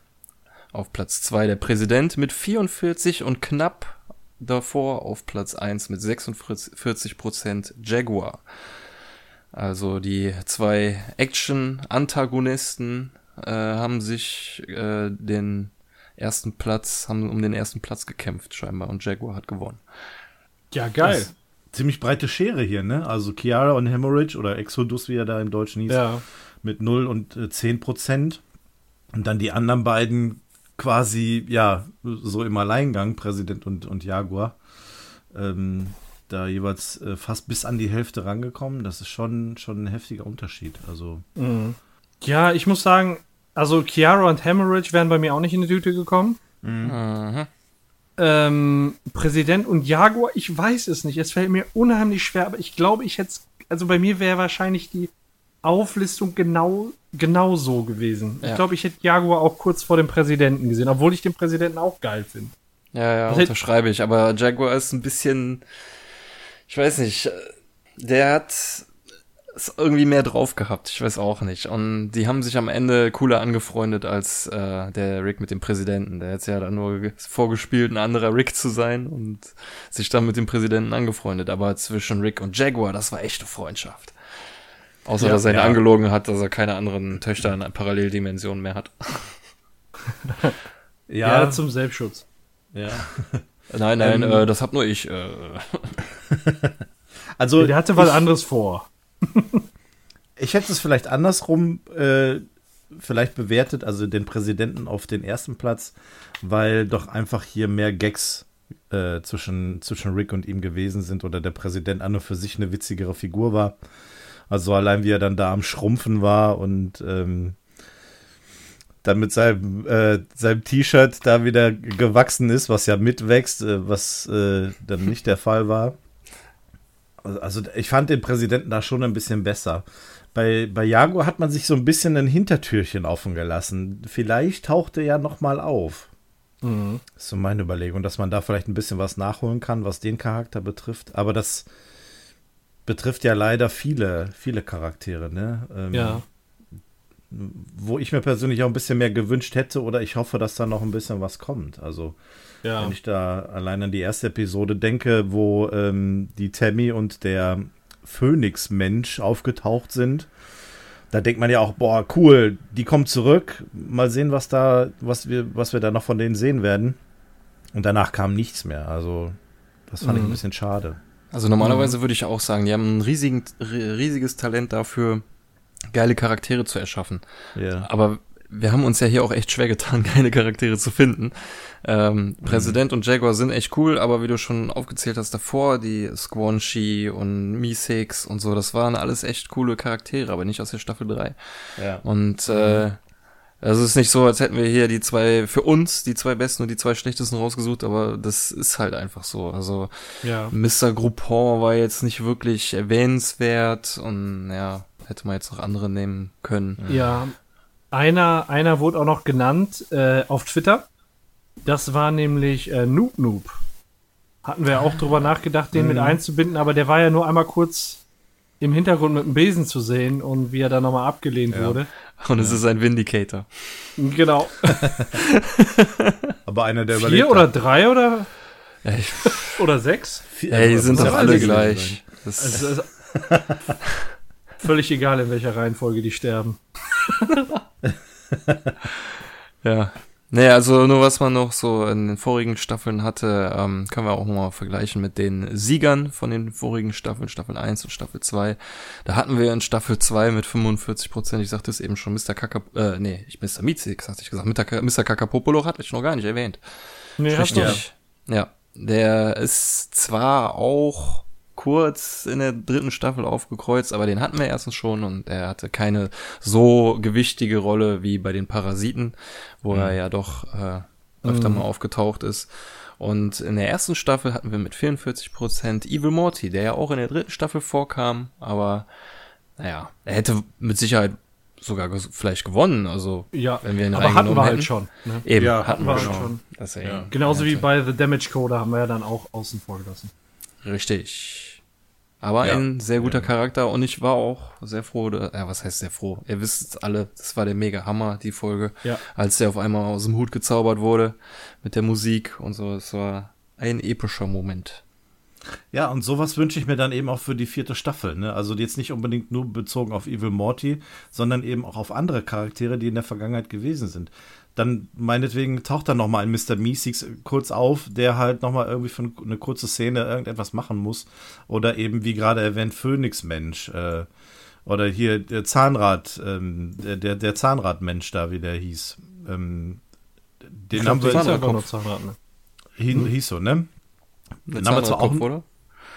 Speaker 4: Auf Platz 2 der Präsident mit 44 und knapp davor auf Platz 1 mit 46% Jaguar. Also die zwei Action-Antagonisten äh, haben sich äh, den ersten Platz, haben um den ersten Platz gekämpft scheinbar und Jaguar hat gewonnen.
Speaker 2: Ja, geil.
Speaker 3: Das- Ziemlich breite Schere hier, ne? Also Chiara und Hemorrhage oder Exodus, wie er da im Deutschen hieß,
Speaker 2: Ja.
Speaker 3: mit 0 und äh, 10 Prozent. Und dann die anderen beiden quasi, ja, so im Alleingang, Präsident und, und Jaguar. Ähm, da jeweils äh, fast bis an die Hälfte rangekommen. Das ist schon, schon ein heftiger Unterschied. Also,
Speaker 2: Ja, ich muss sagen, also Chiara und Hemorrhage wären bei mir auch nicht in die Tüte gekommen.
Speaker 4: Mhm.
Speaker 2: Ähm, Präsident und Jaguar, ich weiß es nicht. Es fällt mir unheimlich schwer, aber ich glaube, ich hätte also bei mir wäre wahrscheinlich die Auflistung genau, genau so gewesen.
Speaker 4: Ja.
Speaker 2: Ich glaube, ich hätte Jaguar auch kurz vor dem Präsidenten gesehen, obwohl ich den Präsidenten auch geil finde.
Speaker 4: Ja, ja,
Speaker 2: Was
Speaker 4: unterschreibe ich. Aber Jaguar ist ein bisschen, ich weiß nicht, der hat es irgendwie mehr drauf gehabt. Ich weiß auch nicht. Und die haben sich am Ende cooler angefreundet als äh, der Rick mit dem Präsidenten. Der hat ja dann nur ge- vorgespielt, ein anderer Rick zu sein und sich dann mit dem Präsidenten angefreundet. Aber zwischen Rick und Jaguar, das war echte Freundschaft. Außer,
Speaker 2: Ja.
Speaker 4: dass er ihn
Speaker 3: Ja.
Speaker 4: angelogen hat, dass er keine anderen Töchter in Paralleldimensionen mehr hat. [laughs]
Speaker 2: Ja, zum Selbstschutz.
Speaker 3: ja. [laughs]
Speaker 4: Nein, nein,
Speaker 3: Ähm.
Speaker 4: äh, das hab nur ich. Äh, [laughs]
Speaker 3: Also,
Speaker 2: Der hatte was
Speaker 3: ich,
Speaker 2: anderes vor.
Speaker 3: ich hätte es vielleicht andersrum äh, vielleicht bewertet, also den Präsidenten auf den ersten Platz, weil doch einfach hier mehr Gags äh, zwischen, zwischen Rick und ihm gewesen sind oder der Präsident an und für sich eine witzigere Figur war. Also allein wie er dann da am Schrumpfen war und ähm, dann mit seinem, äh, seinem T-Shirt da wieder gewachsen ist, was ja mitwächst, äh, was äh, dann nicht der Fall war. Also, ich fand den Präsidenten da schon ein bisschen besser. Bei, bei Jaguar hat man sich so ein bisschen ein Hintertürchen offen gelassen. Vielleicht taucht er ja noch mal auf.
Speaker 2: Mhm.
Speaker 3: ist so meine Überlegung, dass man da vielleicht ein bisschen was nachholen kann, was den Charakter betrifft. Aber das betrifft ja leider viele, viele Charaktere, ne? Ähm,
Speaker 2: Ja.
Speaker 3: Wo ich mir persönlich auch ein bisschen mehr gewünscht hätte oder ich hoffe, dass da noch ein bisschen was kommt. Also
Speaker 2: Ja.
Speaker 3: wenn ich da allein an die erste Episode denke, wo ähm, die Tammy und der Phönix-Mensch aufgetaucht sind, da denkt man ja auch, boah, cool, die kommen zurück. Mal sehen, was da, was wir, was wir da noch von denen sehen werden. Und danach kam nichts mehr. Also, das fand ich ein
Speaker 2: Mhm.
Speaker 3: bisschen schade.
Speaker 4: Also normalerweise würde ich auch sagen, die haben ein riesigen, ri- riesiges Talent dafür, geile Charaktere zu erschaffen.
Speaker 3: Ja.
Speaker 4: Aber wir haben uns ja hier auch echt schwer getan, [laughs] geile Charaktere zu finden. Ähm, Präsident und Jaguar sind echt cool, aber wie du schon aufgezählt hast davor, die Squanchy und Meeseeks und so, das waren alles echt coole Charaktere, aber nicht aus der Staffel 3.
Speaker 3: ja.
Speaker 4: Und äh, also es ist nicht so, als hätten wir hier die zwei, für uns, die zwei besten und die zwei schlechtesten rausgesucht, aber das ist halt einfach so. Also
Speaker 2: Ja.
Speaker 4: Mr. Groupon war jetzt nicht wirklich erwähnenswert und ja, hätte man jetzt noch andere nehmen können.
Speaker 2: Ja, einer, einer wurde auch noch genannt äh, auf Twitter. Das war nämlich äh, Noob Noob. Hatten wir auch drüber nachgedacht, den mit einzubinden, aber der war ja nur einmal kurz im Hintergrund mit dem Besen zu sehen und wie er dann nochmal abgelehnt
Speaker 3: Ja.
Speaker 2: wurde.
Speaker 4: Und es ist ein Vindicator.
Speaker 2: Genau.
Speaker 3: Aber einer, der
Speaker 2: Vier
Speaker 3: überlebt
Speaker 2: oder
Speaker 3: hat.
Speaker 2: drei oder,
Speaker 4: Ja, ich, [laughs]
Speaker 2: oder sechs?
Speaker 3: Vier-
Speaker 4: ey, die sind doch
Speaker 3: ja
Speaker 4: alle gleich. Das,
Speaker 2: Es ist [laughs] völlig egal, in welcher Reihenfolge die sterben. [laughs]
Speaker 4: ja. Nee, also nur was man noch so in den vorigen Staffeln hatte, ähm, können wir auch mal vergleichen mit den Siegern von den vorigen Staffeln, Staffel 1 und Staffel 2. Da hatten wir in Staffel 2 mit 45 Prozent, ich sagte es eben schon, Mr. Kaka, äh, nee, ich Mr. Mizix, hatte ich gesagt, Mr. Mr. Kakapopolo hatte ich noch gar nicht erwähnt.
Speaker 2: Nee, hast du
Speaker 4: Richtig. Ja. Der ist zwar auch kurz in der dritten Staffel aufgekreuzt, aber den hatten wir erstens schon und er hatte keine so gewichtige Rolle wie bei den Parasiten, wo er ja doch äh, öfter mal aufgetaucht ist. Und in der ersten Staffel hatten wir mit 44 Prozent Evil Morty, der ja auch in der dritten Staffel vorkam, aber naja, er hätte mit Sicherheit sogar ges- vielleicht gewonnen, also
Speaker 2: Ja,
Speaker 4: wenn wir ihn
Speaker 2: aber hatten
Speaker 4: reingenommen
Speaker 2: wir halt
Speaker 4: hätten.
Speaker 2: schon. Ne?
Speaker 4: Eben,
Speaker 3: Ja,
Speaker 4: hatten wir schon.
Speaker 2: schon.
Speaker 3: Ja.
Speaker 2: Genauso wie bei The Damage Code haben wir ja dann auch außen vor gelassen.
Speaker 4: Richtig. Aber
Speaker 3: Ja.
Speaker 4: ein sehr guter Charakter und ich war auch sehr froh, da- ja, was heißt sehr froh? Ihr wisst es alle, das war der mega Hammer, die Folge,
Speaker 2: Ja.
Speaker 4: als der auf einmal aus dem Hut gezaubert wurde mit der Musik und so. Es war ein epischer Moment.
Speaker 3: Ja, und sowas wünsche ich mir dann eben auch für die vierte Staffel. Ne? Also jetzt nicht unbedingt nur bezogen auf Evil Morty, sondern eben auch auf andere Charaktere, die in der Vergangenheit gewesen sind. Dann meinetwegen taucht dann noch mal ein Mr. Meeseeks kurz auf, der halt noch mal irgendwie für eine kurze Szene irgendetwas machen muss. Oder eben, wie gerade erwähnt, Phönix-Mensch. Äh, oder hier der Zahnrad, ähm, der, der, der Zahnradmensch da, wie der hieß. Ähm, den haben wir,
Speaker 2: Das ist
Speaker 4: Zahnradkopf.
Speaker 2: einfach nur Zahnrad, ne?
Speaker 3: hieß, hieß so, ne? Dann haben wir zwar
Speaker 4: Zahnradkopf,
Speaker 3: auch-
Speaker 4: oder?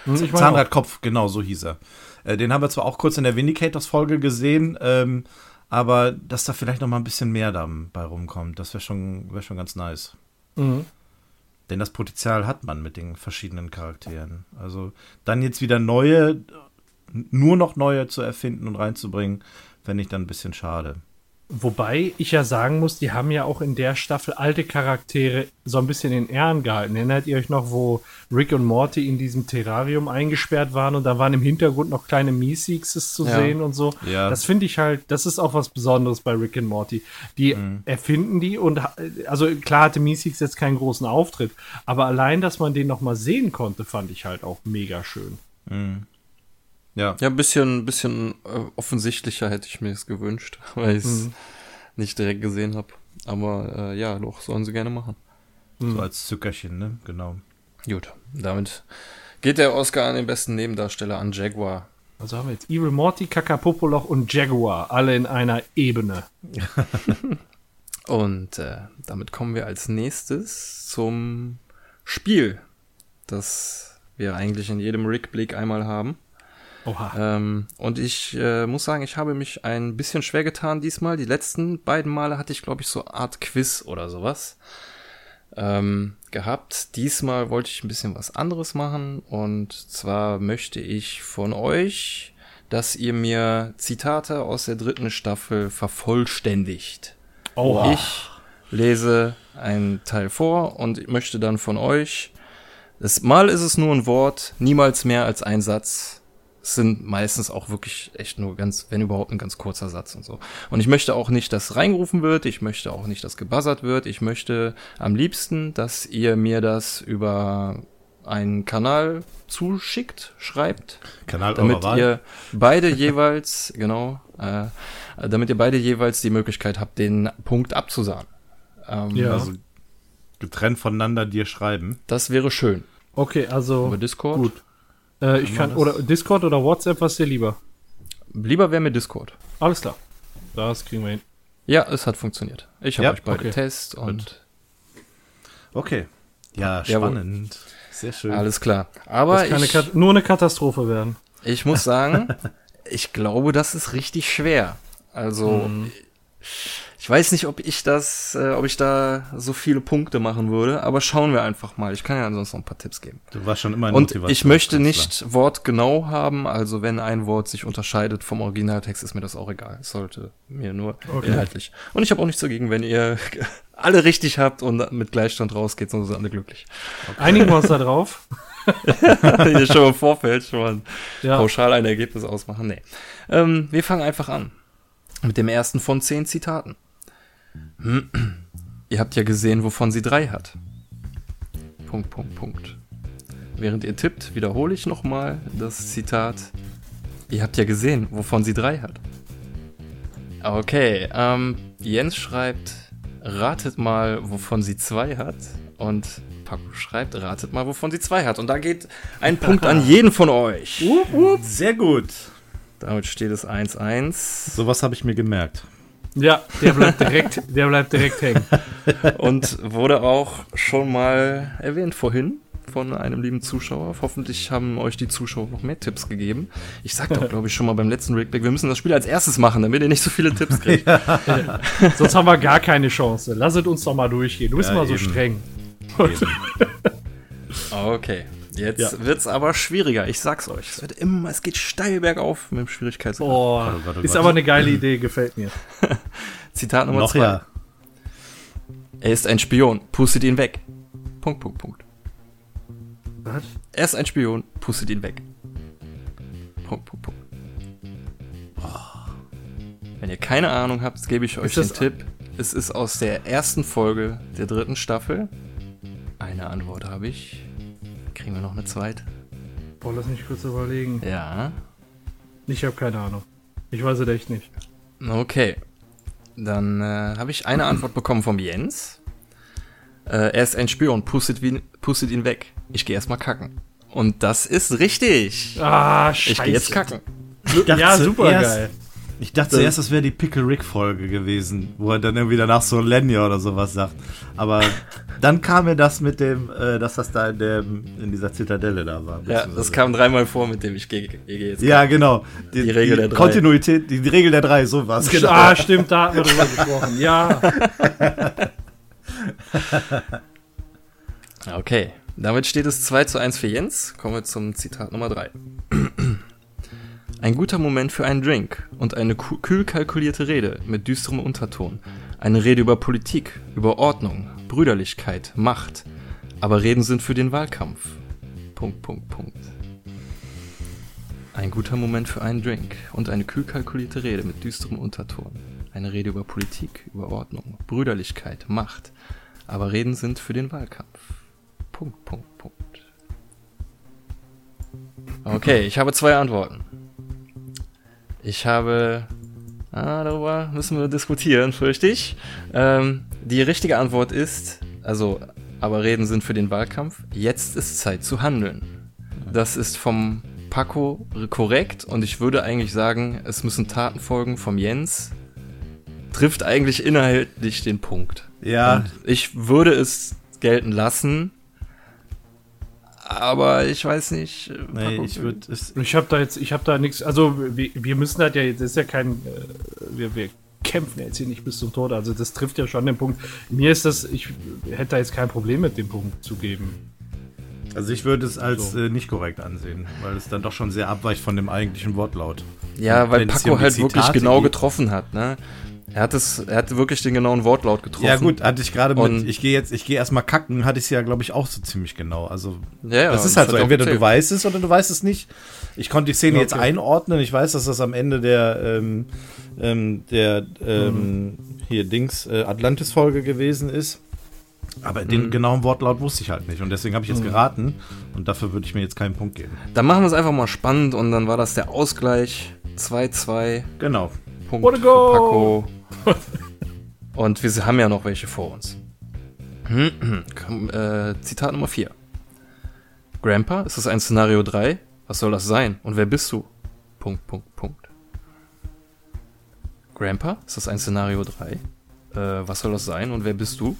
Speaker 2: Hm, ich auch.
Speaker 3: Zahnradkopf, genau, so hieß er. Äh, den haben wir zwar auch kurz in der Vindicators-Folge gesehen, ähm, aber dass da vielleicht noch mal ein bisschen mehr dabei rumkommt, das wäre schon, wär schon ganz nice.
Speaker 2: Mhm.
Speaker 3: Denn das Potenzial hat man mit den verschiedenen Charakteren. Also dann jetzt wieder neue, nur noch neue zu erfinden und reinzubringen, fände ich dann ein bisschen schade.
Speaker 2: Wobei ich ja sagen muss, die haben ja auch in der Staffel alte Charaktere so ein bisschen in Ehren gehalten. Erinnert ihr euch noch, wo Rick und Morty in diesem Terrarium eingesperrt waren und da waren im Hintergrund noch kleine Meeseekses zu
Speaker 4: Ja.
Speaker 2: sehen und so?
Speaker 3: Ja.
Speaker 2: Das finde ich halt, das ist auch was Besonderes bei Rick und Morty. Die erfinden die und ha- also klar hatte Meeseeks jetzt keinen großen Auftritt, aber allein, dass man den noch mal sehen konnte, fand ich halt auch mega schön.
Speaker 3: Ja.
Speaker 4: Ja, ein bisschen, bisschen äh, offensichtlicher hätte ich mir es gewünscht, [laughs] weil ich es nicht direkt gesehen habe. Aber äh, ja, doch, sollen sie gerne machen.
Speaker 3: So als Zückerchen, ne? Genau.
Speaker 4: Gut, damit geht der Oscar an den besten Nebendarsteller an Jaguar.
Speaker 2: Also haben wir jetzt Evil Morty, Kakapopoloch und Jaguar alle in einer Ebene. [laughs]
Speaker 4: Und äh, damit kommen wir als nächstes zum Spiel, das wir eigentlich in jedem Rückblick einmal haben. Ähm, und ich äh, muss sagen, ich habe mich ein bisschen schwer getan diesmal. Die letzten beiden Male hatte ich, glaube ich, so eine Art Quiz oder sowas ähm, gehabt. Diesmal wollte ich ein bisschen was anderes machen. Und zwar möchte ich von euch, dass ihr mir Zitate aus der dritten Staffel vervollständigt.
Speaker 2: Oha.
Speaker 4: Ich lese einen Teil vor und ich möchte dann von euch, das Mal ist es nur ein Wort, niemals mehr als ein Satz. Es sind meistens auch wirklich echt nur ganz, wenn überhaupt ein ganz kurzer Satz und so. Und ich möchte auch nicht, dass reingerufen wird, ich möchte auch nicht, dass gebuzzert wird. Ich möchte am liebsten, dass ihr mir das über einen Kanal zuschickt, schreibt,
Speaker 3: Kanal
Speaker 4: damit
Speaker 3: eurer Wahl.
Speaker 4: ihr beide [laughs] jeweils, genau, äh, damit ihr beide jeweils die Möglichkeit habt, den Punkt abzusahnen. Ähm,
Speaker 2: Ja.
Speaker 3: Also getrennt voneinander dir schreiben.
Speaker 4: Das wäre schön.
Speaker 2: Okay, also
Speaker 4: Über Discord.
Speaker 2: gut. Äh, ich kann, oder Discord oder WhatsApp, was dir lieber?
Speaker 4: Lieber wäre mir Discord.
Speaker 2: Alles klar. Das kriegen wir hin.
Speaker 4: Ja, es hat funktioniert. Ich habe
Speaker 3: Ja,
Speaker 4: euch beide
Speaker 2: okay.
Speaker 4: Test und
Speaker 3: Okay. Ja,
Speaker 4: Jawohl.
Speaker 3: spannend. Sehr schön.
Speaker 4: alles klar. Aber
Speaker 2: Das kann eine
Speaker 4: ich,
Speaker 2: Kat nur eine Katastrophe werden.
Speaker 4: ich muss sagen, [laughs] ich glaube, das ist richtig schwer. Also, ich weiß nicht, ob ich das, äh, ob ich da so viele Punkte machen würde, aber schauen wir einfach mal. Ich kann ja ansonsten noch ein paar Tipps geben.
Speaker 3: Du warst schon immer ein
Speaker 4: Und ich möchte nicht wortgenau haben, also wenn ein Wort sich unterscheidet vom Originaltext, ist mir das auch egal. Es sollte mir nur inhaltlich. Und ich habe auch nichts dagegen, wenn ihr [laughs] alle richtig habt und mit Gleichstand rausgeht, sonst sind alle glücklich.
Speaker 2: Einigen wir uns da drauf. [laughs]
Speaker 4: Hier schon im Vorfeld schon mal
Speaker 2: Ja.
Speaker 4: pauschal ein Ergebnis ausmachen. Nee. Ähm, wir fangen einfach an. Mit dem ersten von zehn Zitaten. Hm. Ihr habt ja gesehen, wovon sie drei hat. Punkt, Punkt, Punkt. Während ihr tippt, wiederhole ich nochmal das Zitat. Ihr habt ja gesehen, wovon sie drei hat. Okay, ähm, Jens schreibt, ratet mal, wovon sie zwei hat. Und Paco schreibt, ratet mal, wovon sie zwei hat. Und da geht ein Punkt an [laughs] jeden von euch.
Speaker 3: Sehr gut.
Speaker 4: Damit steht es 1-1.
Speaker 3: Sowas habe ich mir gemerkt.
Speaker 2: Ja, der bleibt direkt, der bleibt direkt hängen.
Speaker 4: Und wurde auch schon mal erwähnt vorhin von einem lieben Zuschauer. Hoffentlich haben euch die Zuschauer noch mehr Tipps gegeben. Ich sagte auch, glaube ich, schon mal beim letzten Rickback, wir müssen das Spiel als erstes machen, damit ihr nicht so viele Tipps kriegt. [laughs]
Speaker 2: Sonst haben wir gar keine Chance. Lasset uns doch mal durchgehen. Du bist
Speaker 3: Ja,
Speaker 2: immer so
Speaker 3: eben.
Speaker 2: streng. [laughs]
Speaker 4: Okay. Jetzt
Speaker 2: Ja.
Speaker 4: wird's aber schwieriger. Ich sag's euch. Es wird immer, es geht steil bergauf mit dem Schwierigkeitsgrad.
Speaker 2: Oh,
Speaker 3: Warte, warte,
Speaker 2: ist
Speaker 3: warte.
Speaker 2: aber eine geile Idee, gefällt mir. [laughs]
Speaker 4: Zitat Nummer
Speaker 3: Noch
Speaker 4: zwei.
Speaker 3: ja.
Speaker 4: Er ist ein Spion. Pustet ihn weg. Punkt, Punkt, Punkt.
Speaker 2: Was?
Speaker 4: Er ist ein Spion. Pustet ihn weg. Punkt, Punkt, Punkt. Wenn ihr keine Ahnung habt, gebe ich euch
Speaker 2: Ist
Speaker 4: den
Speaker 2: das-
Speaker 4: Tipp. Es ist aus der ersten Folge der dritten Staffel. Eine Antwort habe ich. Kriegen wir noch eine zweite?
Speaker 2: Boah, lass mich kurz überlegen.
Speaker 4: Ja.
Speaker 2: Ich habe keine Ahnung. Ich weiß es echt nicht.
Speaker 4: Okay. Dann äh, habe ich eine Antwort bekommen vom Jens. Äh, er ist ein Spion, pustet, ihn, pustet ihn weg. Ich gehe erstmal kacken. Und das ist richtig.
Speaker 2: Ah, scheiße.
Speaker 4: Ich gehe jetzt kacken.
Speaker 2: Ja, super geil.
Speaker 3: Ich dachte zuerst, das wäre die Pickle Rick Folge gewesen, wo er dann irgendwie danach so Lenny oder sowas sagt. Aber dann kam mir das mit dem, äh, dass das da in, dem, in dieser Zitadelle da war.
Speaker 4: Ja, das kam dreimal vor, mit dem ich gehe geh jetzt.
Speaker 3: Ja, genau. Die,
Speaker 4: Die Regel der drei.
Speaker 3: Kontinuität, die, die Regel der drei, sowas.
Speaker 2: Genau. [laughs] Ah, stimmt, da hatten wir drüber gesprochen. Ja. [laughs]
Speaker 4: Okay. Damit steht es 2 zu 1 für Jens. Kommen wir zum Zitat Nummer 3. Ein guter Moment für einen Drink und eine kühl kalkulierte Rede mit düsterem Unterton. Eine Rede über Politik, über Ordnung, Brüderlichkeit, Macht. Aber Reden sind für den Wahlkampf. Punkt, Punkt, Punkt. Ein guter Moment für einen Drink und eine kühl kalkulierte Rede mit düsterem Unterton. Eine Rede über Politik, über Ordnung, Brüderlichkeit, Macht. Aber Reden sind für den Wahlkampf. Punkt, Punkt, Punkt. Okay, ich habe zwei Antworten. Ich habe. Ah, darüber müssen wir diskutieren, fürchte ich. Ähm, die richtige Antwort ist, also, aber Reden sind für den Wahlkampf. Jetzt ist Zeit zu handeln. Das ist vom Paco korrekt und ich würde eigentlich sagen, es müssen Taten folgen vom Jens. Trifft eigentlich inhaltlich den Punkt.
Speaker 3: Ja.
Speaker 4: Und ich würde es gelten lassen, aber ich weiß nicht.
Speaker 3: Äh, nee, ich würde
Speaker 2: Ich habe da jetzt, ich habe da nichts. Also wir, wir, müssen halt ja jetzt ist ja kein, äh, wir, wir kämpfen jetzt hier nicht bis zum Tod. Also das trifft ja schon den Punkt. Mir ist das, ich hätte da jetzt kein Problem mit dem Punkt zu geben.
Speaker 3: Also ich würde es als so. äh, nicht korrekt ansehen, weil es dann doch schon sehr abweicht von dem eigentlichen Wortlaut.
Speaker 4: Ja, weil Paco halt wirklich genau geht. getroffen hat, ne? Er hat es, er hatte wirklich den genauen Wortlaut getroffen.
Speaker 3: Ja gut, hatte ich gerade mit, ich gehe jetzt, ich gehe erstmal kacken, hatte ich es ja, glaube ich, auch so ziemlich genau. Also ja, ja, das ist halt so, entweder du weißt es oder du weißt es nicht. Ich konnte die Szene okay. jetzt einordnen. Ich weiß, dass das am Ende der, ähm, ähm, der ähm, mhm. hier Dings äh, Atlantis-Folge gewesen ist. Aber den mhm. genauen Wortlaut wusste ich halt nicht und deswegen habe ich jetzt mhm. geraten und dafür würde ich mir jetzt keinen Punkt geben.
Speaker 4: Dann machen wir es einfach mal spannend und dann war das der Ausgleich 2-2.
Speaker 3: Genau.
Speaker 4: Punkt für Paco. [laughs] Und wir haben ja noch welche vor uns. [clears throat] äh, Zitat Nummer 4. Grandpa, ist das ein Szenario 3? Was soll das sein? Und wer bist du? Punkt, Punkt, Punkt. Grandpa, ist das ein Szenario 3? Äh, was soll das sein? Und wer bist du?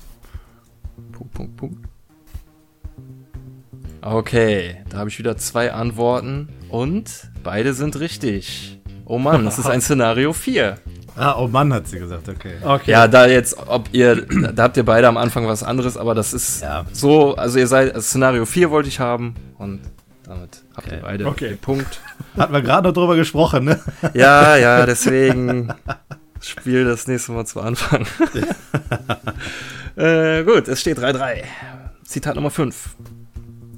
Speaker 4: Punkt, Punkt, Punkt. Okay, da habe ich wieder zwei Antworten und beide sind richtig. Oh Mann, das ist ein [laughs] Szenario 4.
Speaker 3: Ah, oh Mann, hat sie gesagt, okay.
Speaker 4: okay. Ja, da jetzt, ob ihr, da habt ihr beide am Anfang was anderes, aber das ist ja. so, also ihr seid, also Szenario 4 wollte ich haben und damit habt okay. ihr beide okay. den Punkt. [laughs]
Speaker 3: Hatten wir gerade noch drüber gesprochen, ne?
Speaker 4: Ja, ja, deswegen spiel das nächste Mal zu Anfang. [laughs] äh, gut, es steht 3-3. Zitat Nummer 5.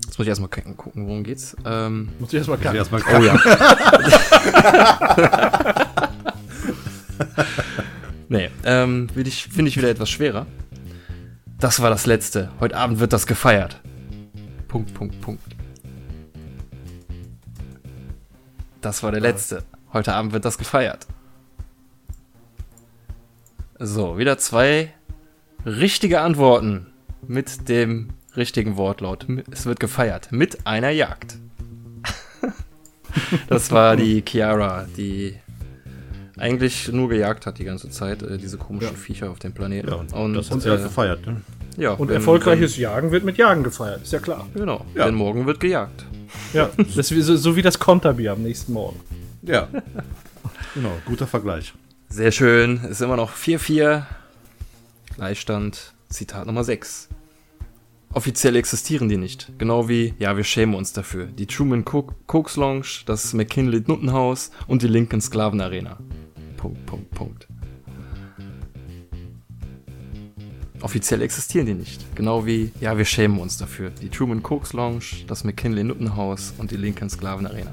Speaker 4: Jetzt muss ich erstmal gucken, worum geht's. Ähm,
Speaker 2: muss ich erstmal
Speaker 3: kacken.
Speaker 2: Erst
Speaker 3: oh ja. [laughs] [laughs]
Speaker 4: nee, ähm, finde ich, find ich wieder etwas schwerer. Das war das letzte. Heute Abend wird das gefeiert. Punkt, Punkt, Punkt. Das war der letzte. Heute Abend wird das gefeiert. So, wieder zwei richtige Antworten mit dem richtigen Wortlaut. Es wird gefeiert mit einer Jagd. [laughs] das war die Chiara, die eigentlich nur gejagt hat die ganze Zeit, äh, diese komischen ja. Viecher auf dem Planeten. Ja,
Speaker 3: und, und das hat sie halt äh, gefeiert. Ne?
Speaker 2: Ja, und wenn, erfolgreiches wenn, Jagen wird mit Jagen gefeiert, ist ja klar.
Speaker 4: Genau, ja. denn morgen wird gejagt.
Speaker 2: Ja, [laughs] das so, so wie das Konterbier am nächsten Morgen.
Speaker 3: Ja, genau, guter Vergleich.
Speaker 4: Sehr schön, ist immer noch 4-4. Gleichstand, Zitat Nummer 6. Offiziell existieren die nicht. Genau wie, ja, wir schämen uns dafür. Die Truman Cooks Lounge, das McKinley Nuttenhaus und die Lincoln Sklaven Arena. Punkt, Punkt, Punkt. Offiziell existieren die nicht. Genau wie, ja, wir schämen uns dafür. Die Truman Cooks Lounge, das McKinley Nuttenhaus und die Lincoln Sklaven Arena.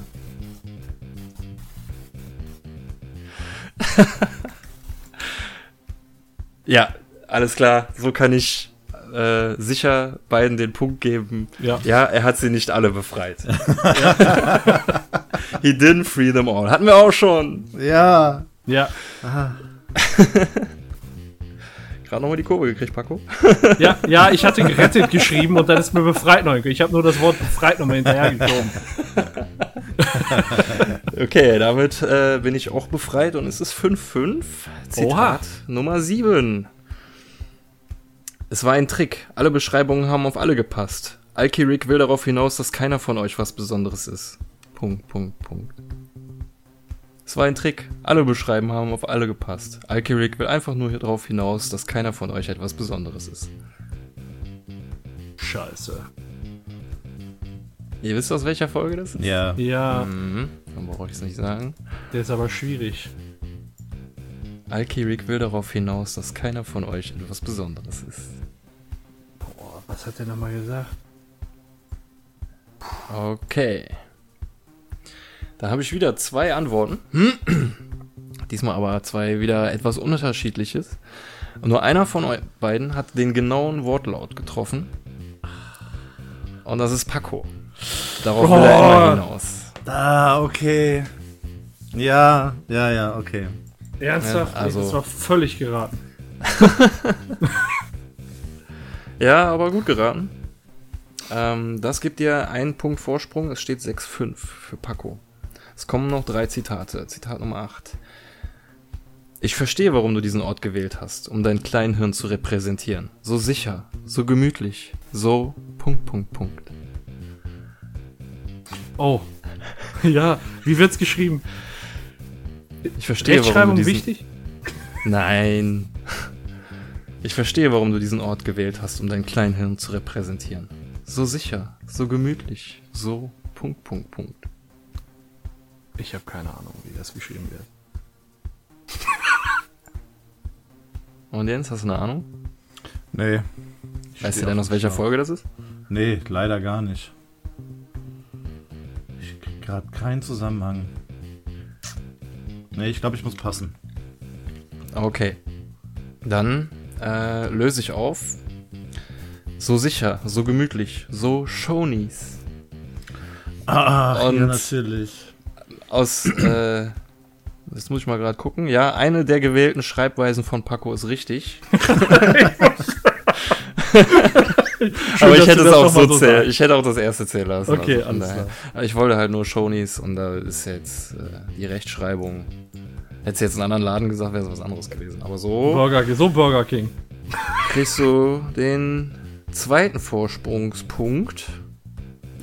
Speaker 4: [laughs] ja, alles klar. So kann ich äh, sicher beiden den Punkt geben. Ja. ja, er hat sie nicht alle befreit. [laughs] [laughs] He didn't free them all. Hatten wir auch schon.
Speaker 3: Ja.
Speaker 2: Ja. [laughs]
Speaker 4: Gerade nochmal die Kurve gekriegt, Paco.
Speaker 2: ja, ja, ich hatte gerettet geschrieben und dann ist mir befreit noch. Ich habe nur das Wort befreit nochmal hinterhergeschoben. [laughs]
Speaker 4: okay, damit äh, bin ich auch befreit und es ist 5-5. Zitat Oha. Nummer 7. Es war ein Trick. Alle Beschreibungen haben auf alle gepasst. Alkirik will darauf hinaus, dass keiner von euch was Besonderes ist. Punkt, Punkt, Punkt. Es war ein Trick. Alle Beschreibungen haben auf alle gepasst. Alkirik will einfach nur darauf hinaus, dass keiner von euch etwas Besonderes ist.
Speaker 2: Scheiße.
Speaker 4: Ihr wisst aus welcher Folge das ist?
Speaker 3: Ja.
Speaker 2: Ja. Mhm.
Speaker 4: Dann brauche ich es nicht sagen.
Speaker 2: Der ist aber schwierig.
Speaker 4: Alkirik will darauf hinaus, dass keiner von euch etwas Besonderes ist.
Speaker 2: Boah, was hat der nochmal gesagt?
Speaker 4: Okay. Da habe ich wieder zwei Antworten. [clears throat] Diesmal aber zwei wieder etwas unterschiedliches. Und nur einer von euch beiden hat den genauen Wortlaut getroffen. Und das ist Paco. Darauf will er immer hinaus.
Speaker 3: Ah, okay. Ja, ja, ja, okay.
Speaker 2: Ernsthaft?
Speaker 4: Ja, also-
Speaker 2: das war völlig geraten. [laughs]
Speaker 4: Ja, aber gut geraten. Ähm, das gibt dir einen Punkt Vorsprung. Es steht 6-5 für Paco. Es kommen noch drei Zitate. Zitat Nummer 8. Ich verstehe, warum du diesen Ort gewählt hast, um dein Kleinhirn zu repräsentieren. So sicher, so gemütlich, so Punkt, Punkt, Punkt.
Speaker 2: Oh. [laughs] Ja, wie wird's geschrieben?
Speaker 4: Ich verstehe, warum du
Speaker 2: Rechtschreibung
Speaker 4: diesen...
Speaker 2: wichtig?
Speaker 4: Nein. [laughs] Ich verstehe, warum du diesen Ort gewählt hast, um dein Kleinhirn zu repräsentieren. So sicher, so gemütlich, so Punkt, Punkt, Punkt.
Speaker 2: Ich habe keine Ahnung, wie das geschrieben wird. [laughs]
Speaker 4: Und Jens, hast du eine Ahnung?
Speaker 3: Nee.
Speaker 4: Weißt du denn, aus welcher. Folge das ist?
Speaker 3: Nee, leider gar nicht. Ich krieg gerade keinen Zusammenhang. Nee, ich glaube, ich muss passen.
Speaker 4: Okay. Dann äh, löse ich auf. So sicher, so gemütlich, so Shonies.
Speaker 3: Ah,
Speaker 4: Und-
Speaker 3: ja, natürlich.
Speaker 4: Aus, [clears throat] äh, jetzt muss ich mal gerade gucken. Ja, eine der gewählten Schreibweisen von Paco ist richtig. [laughs] [laughs] Aber ich hätte
Speaker 2: du
Speaker 4: es
Speaker 2: das
Speaker 4: auch so
Speaker 2: so
Speaker 4: zählen. Ich hätte auch das erste zählen lassen.
Speaker 2: Okay,
Speaker 4: also
Speaker 2: alles
Speaker 4: daher. Aber Ich wollte halt nur Shonies und da ist jetzt äh, die Rechtschreibung. Hätte jetzt einen anderen Laden gesagt, wäre es was anderes gewesen. Aber so
Speaker 2: Burger, King- so Burger King.
Speaker 4: kriegst du den zweiten Vorsprungspunkt.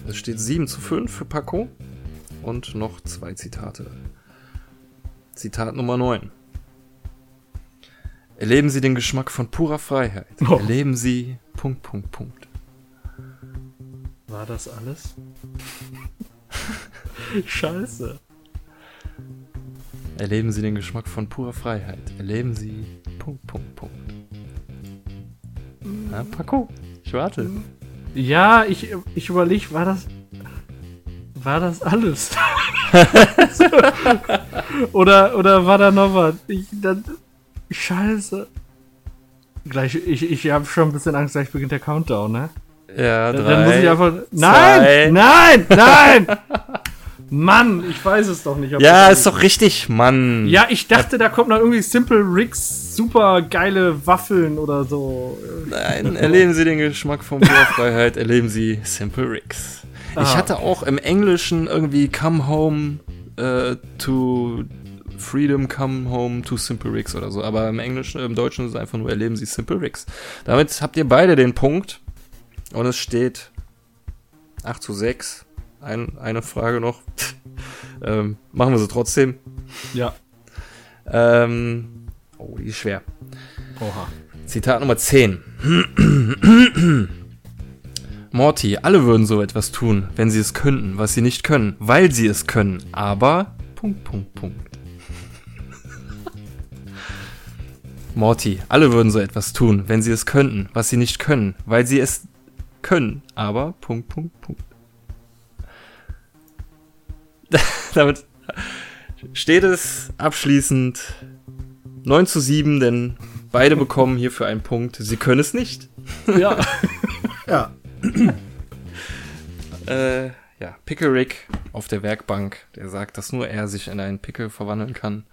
Speaker 4: Es steht 7 zu 5 für Paco. Und noch zwei Zitate. Zitat Nummer 9. Erleben Sie den Geschmack von purer Freiheit.
Speaker 2: Oh.
Speaker 4: Erleben Sie. Punkt, Punkt, Punkt.
Speaker 2: War das alles? [laughs] Scheiße.
Speaker 4: Erleben Sie den Geschmack von purer Freiheit. Erleben Sie. Punkt, Punkt, Punkt. Na, Paco, ich warte.
Speaker 2: Ja, ich, ich überlege, war das. War das alles? [laughs] oder, oder war da noch was? Ich, dann, scheiße. Gleich, ich, ich habe schon ein bisschen Angst, gleich beginnt der Countdown, ne?
Speaker 4: Ja,
Speaker 2: Dann-
Speaker 4: drei.
Speaker 2: Dann muss ich einfach.
Speaker 4: zwei.
Speaker 2: Nein! Nein! [laughs] Nein! Mann, ich weiß es doch nicht.
Speaker 4: Ja,
Speaker 2: das
Speaker 4: ist doch richtig, Mann.
Speaker 2: Ja, ich dachte, da kommt noch irgendwie Simple Rigs super geile Waffeln oder so.
Speaker 4: Nein, erleben Sie den Geschmack von Freiheit, erleben Sie Simple Rigs. Ich
Speaker 2: Ah.
Speaker 4: hatte auch im Englischen irgendwie Come Home äh, to Freedom, Come Home to Simple Rigs oder so, aber im Englischen, im Deutschen ist es einfach nur erleben Sie Simple Rigs. Damit habt ihr beide den Punkt und es steht 8 zu 6. Ein, eine Frage noch. [laughs] ähm, machen wir sie trotzdem.
Speaker 2: Ja.
Speaker 4: Ähm, oh, die ist schwer.
Speaker 2: Oha.
Speaker 4: Zitat Nummer 10. [clears throat] [clears throat] Morty, alle würden so etwas tun, wenn sie es könnten, was sie nicht können, weil sie es können. Aber. Punkt, Punkt, Punkt. [laughs] Morty, alle würden so etwas tun, wenn sie es könnten, was sie nicht können, weil sie es können. Aber. Punkt, Punkt, Punkt. [laughs] Damit steht es abschließend 9 zu 7, denn beide bekommen hierfür einen Punkt. Sie können es nicht.
Speaker 2: Ja. [laughs]
Speaker 3: Ja.
Speaker 4: Äh, ja, Pickle Rick auf der Werkbank, der sagt, dass nur er sich in einen Pickel verwandeln kann.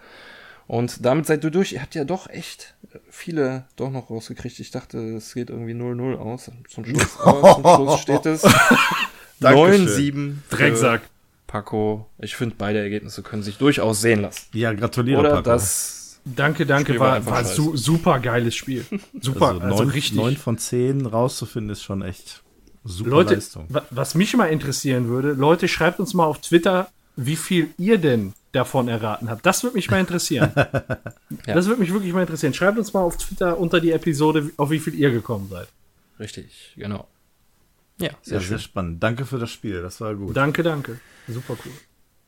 Speaker 4: Und damit seid ihr durch. Ihr habt ja doch echt viele doch noch rausgekriegt. Ich dachte, es geht irgendwie 0-0 aus. Zum Schluss, zum Schluss steht es [laughs]
Speaker 3: Dankeschön.
Speaker 4: 9-7. für
Speaker 2: Drecksack.
Speaker 4: Paco. Ich finde, beide Ergebnisse können sich durchaus sehen lassen.
Speaker 3: Ja, gratuliere,
Speaker 4: Oder
Speaker 3: Paco.
Speaker 4: das.
Speaker 2: Danke, danke.
Speaker 4: Spiel war
Speaker 2: War, war su super geiles Spiel. Super,
Speaker 3: also,
Speaker 2: also,
Speaker 3: neun,
Speaker 2: richtig.
Speaker 3: neun von zehn rauszufinden ist schon echt super
Speaker 2: Leute,
Speaker 3: Leistung.
Speaker 2: wa- was mich mal interessieren würde, Leute, schreibt uns mal auf Twitter, wie viel ihr denn davon erraten habt. Das würde mich mal interessieren. [laughs] Das würde mich wirklich mal interessieren. Schreibt uns mal auf Twitter unter die Episode, auf wie viel ihr gekommen seid.
Speaker 4: Richtig, genau. Ja, sehr
Speaker 3: Ja,
Speaker 4: schön.
Speaker 3: sehr spannend. Danke für das Spiel, das war gut.
Speaker 2: Danke, danke. Super cool.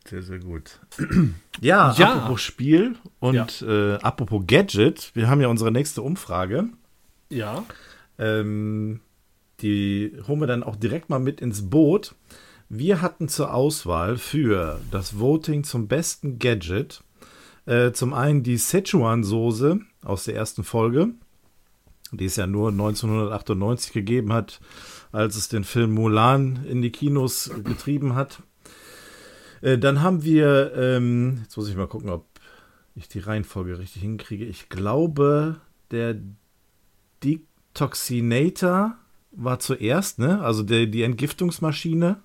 Speaker 3: Sehr, sehr gut. [clears throat] ja, ja, apropos Spiel und ja. äh, apropos Gadget, wir haben ja unsere nächste Umfrage.
Speaker 2: Ja.
Speaker 3: Ähm, die holen wir dann auch direkt mal mit ins Boot. Wir hatten zur Auswahl für das Voting zum besten Gadget äh, zum einen die Szechuan-Soße aus der ersten Folge, die es ja nur 1998 gegeben hat, als es den Film Mulan in die Kinos getrieben hat. Äh, dann haben wir, ähm, jetzt muss ich mal gucken, ob ich die Reihenfolge richtig hinkriege. Ich glaube, der Detoxinator war zuerst, ne? Also der, die Entgiftungsmaschine.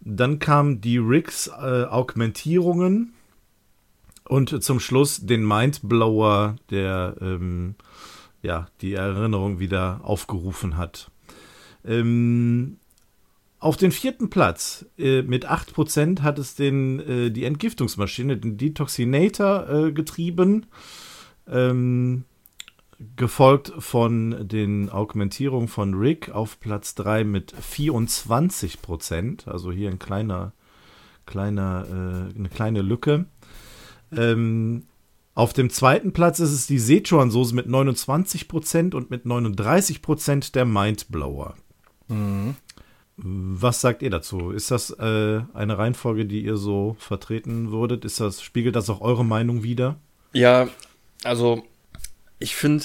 Speaker 3: Dann kamen die Rigs äh, Augmentierungen und zum Schluss den Mindblower, der ähm, ja die Erinnerung wieder aufgerufen hat. Ähm, auf den vierten Platz äh, mit 8% hat es den, äh, die Entgiftungsmaschine, den Detoxinator äh, getrieben. Ähm, gefolgt von den Augmentierungen von Rick auf Platz 3 mit 24%. Also hier ein kleiner, kleiner, äh, eine kleine Lücke. Ähm, auf dem zweiten Platz ist es die Sichuan-Soße mit 29% und mit 39% der Mindblower. Mhm. Was sagt ihr dazu? Ist das äh, eine Reihenfolge, die ihr so vertreten würdet? Ist das, spiegelt das auch eure Meinung wider?
Speaker 4: Ja, also ich finde,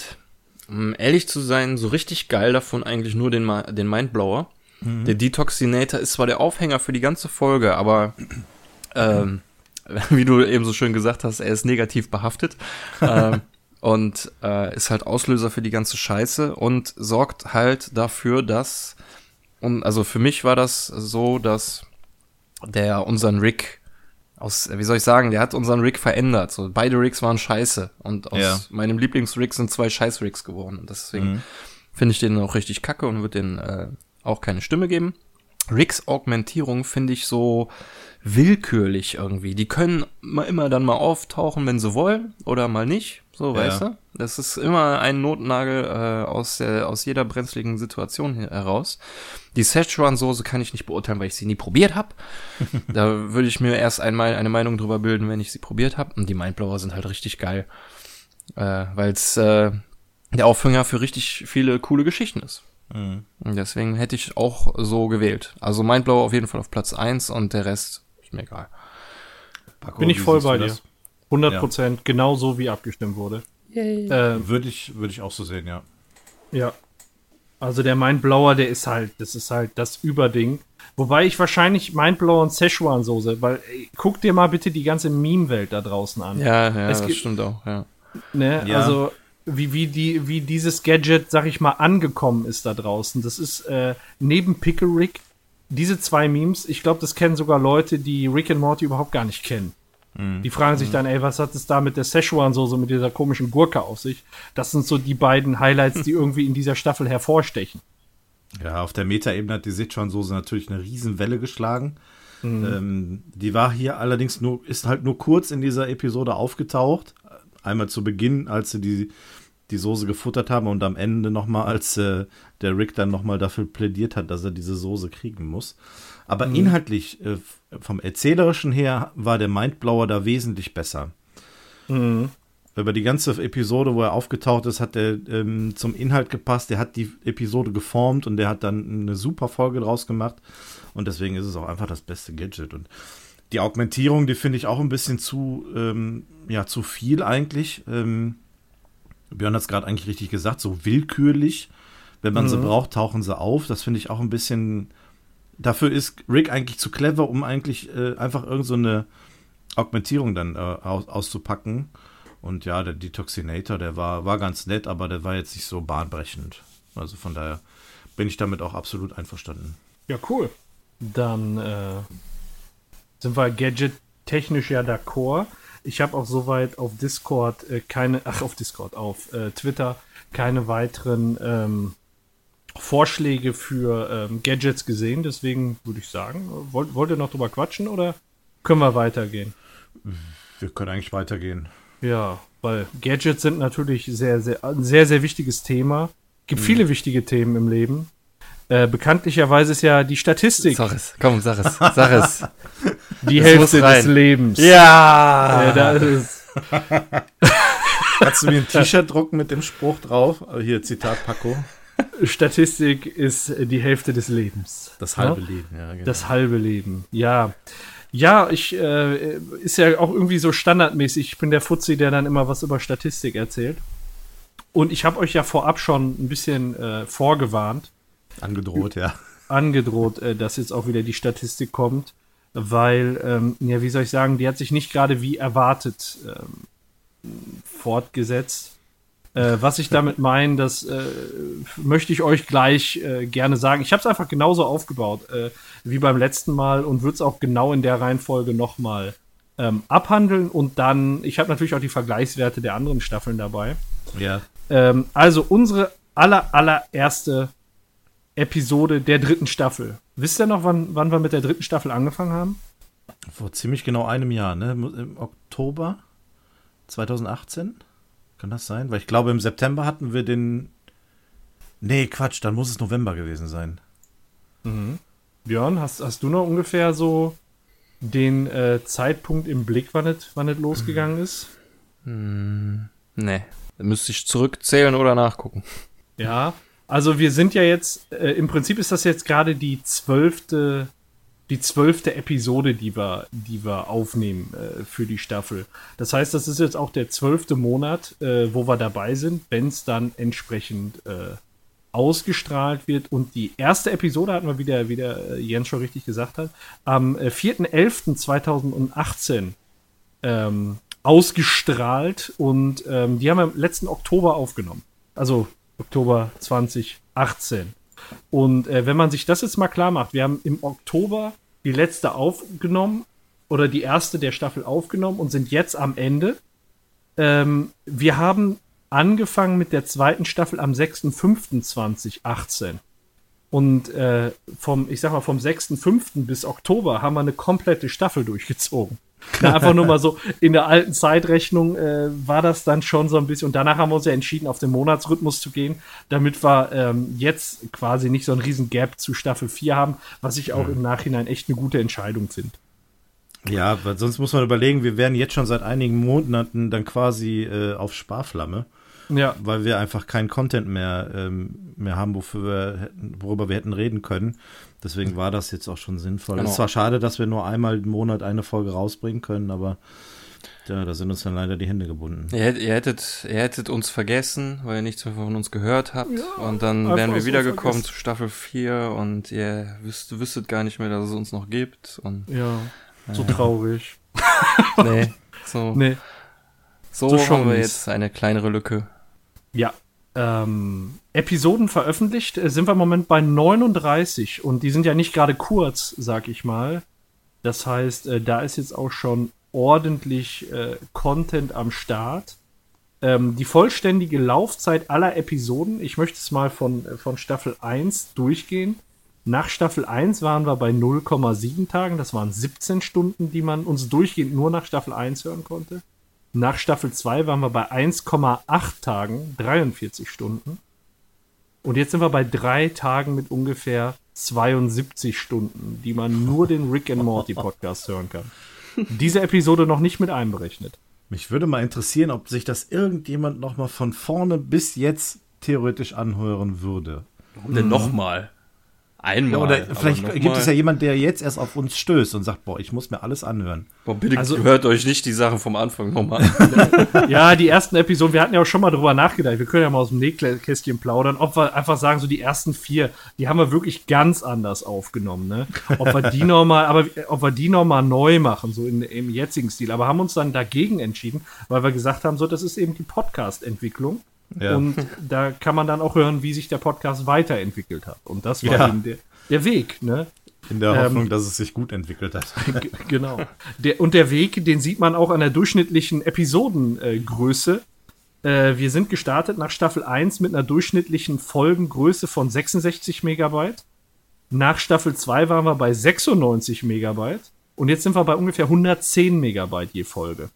Speaker 4: um ehrlich zu sein, so richtig geil davon eigentlich nur den, den Mindblower. Mhm. Der Detoxinator ist zwar der Aufhänger für die ganze Folge, aber ähm, [laughs] wie du eben so schön gesagt hast, er ist negativ behaftet. [laughs] ähm, und äh, ist halt Auslöser für die ganze Scheiße und sorgt halt dafür, dass und also für mich war das so, dass der unseren Rick aus, wie soll ich sagen, der hat unseren Rick verändert. So, beide Ricks waren scheiße. Und aus ja. meinem Lieblingsrick sind zwei Scheiß-Ricks geworden. Und deswegen mhm. finde ich den auch richtig kacke und würde den äh, auch keine Stimme geben. Ricks Augmentierung finde ich so willkürlich irgendwie. Die können immer dann mal auftauchen, wenn sie wollen, oder mal nicht. So, ja. weißt du? Das ist immer ein Notnagel äh, aus, der, aus jeder brenzligen Situation heraus. Die Szechuan-Soße kann ich nicht beurteilen, weil ich sie nie probiert habe. [laughs] da würde ich mir erst einmal eine Meinung drüber bilden, wenn ich sie probiert habe. Und die Mindblower sind halt richtig geil. Äh, weil es äh, der Aufhänger für richtig viele coole Geschichten ist. Mhm. Und deswegen hätte ich auch so gewählt. Also Mindblower auf jeden Fall auf Platz eins und der Rest ist mir egal.
Speaker 2: Paco, Bin ich voll bei dir. 100 Prozent, ja. genau so wie abgestimmt wurde.
Speaker 3: Äh, würde ich, würde ich auch so sehen, ja.
Speaker 2: Ja, also der Mindblower, der ist halt, das ist halt das Überding. Wobei ich wahrscheinlich Mindblower und Szechuan-Soße, weil ey, guck dir mal bitte die ganze Meme-Welt da draußen an.
Speaker 4: Ja, ja, es das gibt, stimmt auch, ja.
Speaker 2: Ne, ja. Also wie, wie, die, wie dieses Gadget, sag ich mal, angekommen ist da draußen. Das ist äh, neben Pickerick diese zwei Memes, ich glaube, das kennen sogar Leute, die Rick and Morty überhaupt gar nicht kennen. Mhm. Die fragen sich dann, ey, was hat es da mit der Szechuan-Soße, mit dieser komischen Gurke auf sich? Das sind so die beiden Highlights, die [laughs] irgendwie in dieser Staffel hervorstechen.
Speaker 3: Ja, auf der Meta-Ebene hat die Sichuan-Soße natürlich eine Riesenwelle geschlagen. Mhm. Ähm, die war hier allerdings nur, ist halt nur kurz in dieser Episode aufgetaucht. Einmal zu Beginn, als sie die, die Soße gefuttert haben und am Ende nochmal, als äh, der Rick dann nochmal dafür plädiert hat, dass er diese Soße kriegen muss. Aber mhm. inhaltlich, äh, vom Erzählerischen her, war der Mindblower da wesentlich besser. Mhm. Über die ganze Episode, wo er aufgetaucht ist, hat er ähm, zum Inhalt gepasst. Der hat die Episode geformt und der hat dann eine super Folge draus gemacht. Und deswegen ist es auch einfach das beste Gadget. Und die Augmentierung, die finde ich auch ein bisschen zu, ähm, ja, zu viel eigentlich. Ähm, Björn hat es gerade eigentlich richtig gesagt, so willkürlich. Wenn man mhm. sie braucht, tauchen sie auf. Das finde ich auch ein bisschen dafür ist Rick eigentlich zu clever, um eigentlich äh, einfach irgendeine so Augmentierung dann äh, aus, auszupacken. Und ja, der Detoxinator, der war, war ganz nett, aber der war jetzt nicht so bahnbrechend. Also von daher bin ich damit auch absolut einverstanden.
Speaker 2: Ja, cool. Dann äh, sind wir Gadget-technisch ja d'accord. Ich habe auch soweit auf Discord äh, keine, ach, auf Discord, auf äh, Twitter keine weiteren ähm, Vorschläge für ähm, Gadgets gesehen. Deswegen würde ich sagen, wollt, wollt ihr noch drüber quatschen oder können wir weitergehen?
Speaker 3: Wir können eigentlich weitergehen.
Speaker 2: Ja, weil Gadgets sind natürlich sehr, sehr, ein sehr, sehr wichtiges Thema. Gibt mhm. viele wichtige Themen im Leben. Äh, bekanntlicherweise ist ja die Statistik.
Speaker 4: Sag es, komm, sag es, sag es. [laughs]
Speaker 2: Die
Speaker 3: Das
Speaker 2: Hälfte des Lebens.
Speaker 3: Ja!
Speaker 2: Ja, da ist,
Speaker 3: Kannst [laughs] du mir ein T-Shirt drucken mit dem Spruch drauf? Also Hier, Zitat Paco.
Speaker 2: Statistik ist die Hälfte des Lebens.
Speaker 3: Das halbe
Speaker 2: Ja?
Speaker 3: Leben, ja, genau.
Speaker 2: Das halbe Leben, ja. Ja, ich, äh, ist ja auch irgendwie so standardmäßig. Ich bin der Fuzzi, der dann immer was über Statistik erzählt. Und ich habe euch ja vorab schon ein bisschen äh, vorgewarnt,
Speaker 3: Angedroht, ja.
Speaker 2: angedroht, äh, dass jetzt auch wieder die Statistik kommt, weil, ähm, ja, wie soll ich sagen, die hat sich nicht gerade wie erwartet ähm, fortgesetzt. Äh, was ich damit meine, das äh, möchte ich euch gleich äh, gerne sagen. Ich habe es einfach genauso aufgebaut äh, wie beim letzten Mal und würde es auch genau in der Reihenfolge nochmal ähm, abhandeln. Und dann, ich habe natürlich auch die Vergleichswerte der anderen Staffeln dabei.
Speaker 3: Ja.
Speaker 2: Ähm, also unsere aller, allererste Episode der dritten Staffel. Wisst ihr noch, wann, wann wir mit der dritten Staffel angefangen haben?
Speaker 3: Vor ziemlich genau einem Jahr, ne? Im Oktober 2018? Kann das sein? Weil ich glaube, im September hatten wir den. Nee, Quatsch, dann muss es November gewesen sein.
Speaker 2: Björn, hast, hast du noch ungefähr so den äh, Zeitpunkt im Blick, wann es wann losgegangen ist?
Speaker 4: Nee. Da müsste ich zurückzählen oder nachgucken.
Speaker 2: Ja, also wir sind ja jetzt, äh, im Prinzip ist das jetzt gerade die zwölfte, die zwölfte Episode, die wir, die wir aufnehmen äh, für die Staffel. Das heißt, das ist jetzt auch der zwölfte Monat, äh, wo wir dabei sind, wenn es dann entsprechend äh, ausgestrahlt wird. Und die erste Episode hatten wir wieder, wie der äh, Jens schon richtig gesagt hat, am äh, 4.11.2018 ähm, ausgestrahlt und ähm, die haben wir im letzten Oktober aufgenommen. Also Oktober 2018. Und äh, wenn man sich das jetzt mal klar macht, wir haben im Oktober die letzte aufgenommen oder die erste der Staffel aufgenommen und sind jetzt am Ende. Ähm, wir haben angefangen mit der zweiten Staffel am 6.5.2018. Und äh, vom, ich sag mal, vom 6.5. bis Oktober haben wir eine komplette Staffel durchgezogen. Na, einfach nur mal so, in der alten Zeitrechnung äh, war das dann schon so ein bisschen. Und danach haben wir uns ja entschieden, auf den Monatsrhythmus zu gehen, damit wir ähm, jetzt quasi nicht so einen riesen Gap zu Staffel 4 haben, was ich auch im Nachhinein echt eine gute Entscheidung finde.
Speaker 3: Ja, weil sonst muss man überlegen, wir wären jetzt schon seit einigen Monaten dann quasi äh, auf Sparflamme,
Speaker 2: Ja,
Speaker 3: weil wir einfach keinen Content mehr, ähm, mehr haben, wofür wir hätten, worüber wir hätten reden können. Deswegen war das jetzt auch schon sinnvoll.
Speaker 4: Genau.
Speaker 3: Es ist zwar schade, dass wir nur einmal im Monat eine Folge rausbringen können, aber ja, da sind uns dann leider die Hände gebunden.
Speaker 4: Ihr, ihr, hättet, ihr hättet uns vergessen, weil ihr nichts mehr von uns gehört habt. und dann wären wir wiedergekommen zu Staffel 4 und ihr wüsst, wüsstet gar nicht mehr, dass es uns noch gibt. Und
Speaker 2: ja, so traurig. [laughs]
Speaker 4: nee, so,
Speaker 2: Nee.
Speaker 4: so,
Speaker 2: so
Speaker 4: haben
Speaker 2: schon
Speaker 4: wir jetzt eine kleinere Lücke.
Speaker 2: Ja. Ähm, Episoden veröffentlicht äh, sind wir im Moment bei 39 und die sind ja nicht gerade kurz, sag ich mal. Das heißt, äh, da ist jetzt auch schon ordentlich äh, Content am Start. Ähm, die vollständige Laufzeit aller Episoden, ich möchte es mal von, äh, von Staffel 1 durchgehen. Nach Staffel 1 waren wir bei 0,7 Tagen, das waren 17 Stunden, die man uns durchgehend nur nach Staffel 1 hören konnte. Nach Staffel 2 waren wir bei 1,8 Tagen, 43 Stunden. Und jetzt sind wir bei drei Tagen mit ungefähr 72 Stunden, die man nur den Rick and Morty Podcast hören kann. Diese Episode noch nicht mit einberechnet.
Speaker 3: Mich würde mal interessieren, ob sich das irgendjemand noch mal von vorne bis jetzt theoretisch anhören würde.
Speaker 4: Warum denn nochmal? Einmal.
Speaker 3: Ja, oder vielleicht gibt
Speaker 4: mal.
Speaker 3: es ja jemand, der jetzt erst auf uns stößt und sagt, boah, ich muss mir alles anhören.
Speaker 4: Boah, bitte
Speaker 2: Also-
Speaker 4: hört euch nicht die Sachen vom Anfang nochmal. [laughs]
Speaker 2: Ja, die ersten Episoden, wir hatten ja auch schon mal drüber nachgedacht. Wir können ja mal aus dem Nähkästchen plaudern, ob wir einfach sagen, so die ersten vier, die haben wir wirklich ganz anders aufgenommen, ne? Ob wir die [laughs] nochmal, aber ob wir die nochmal neu machen, so in, im jetzigen Stil. Aber haben uns dann dagegen entschieden, weil wir gesagt haben, so, das ist eben die Podcast-Entwicklung.
Speaker 3: Ja.
Speaker 2: Und da kann man dann auch hören, wie sich der Podcast weiterentwickelt hat. Und das war
Speaker 3: Ja.
Speaker 2: eben der, der Weg, ne?
Speaker 3: In der
Speaker 2: Ähm,
Speaker 3: Hoffnung, dass es sich gut entwickelt hat. [laughs]
Speaker 2: Genau. Der, und der Weg, den sieht man auch an der durchschnittlichen Episodengröße. Äh, wir sind gestartet nach Staffel 1 mit einer durchschnittlichen Folgengröße von 66 Megabyte. Nach Staffel 2 waren wir bei 96 Megabyte. Und jetzt sind wir bei ungefähr 110 Megabyte je Folge.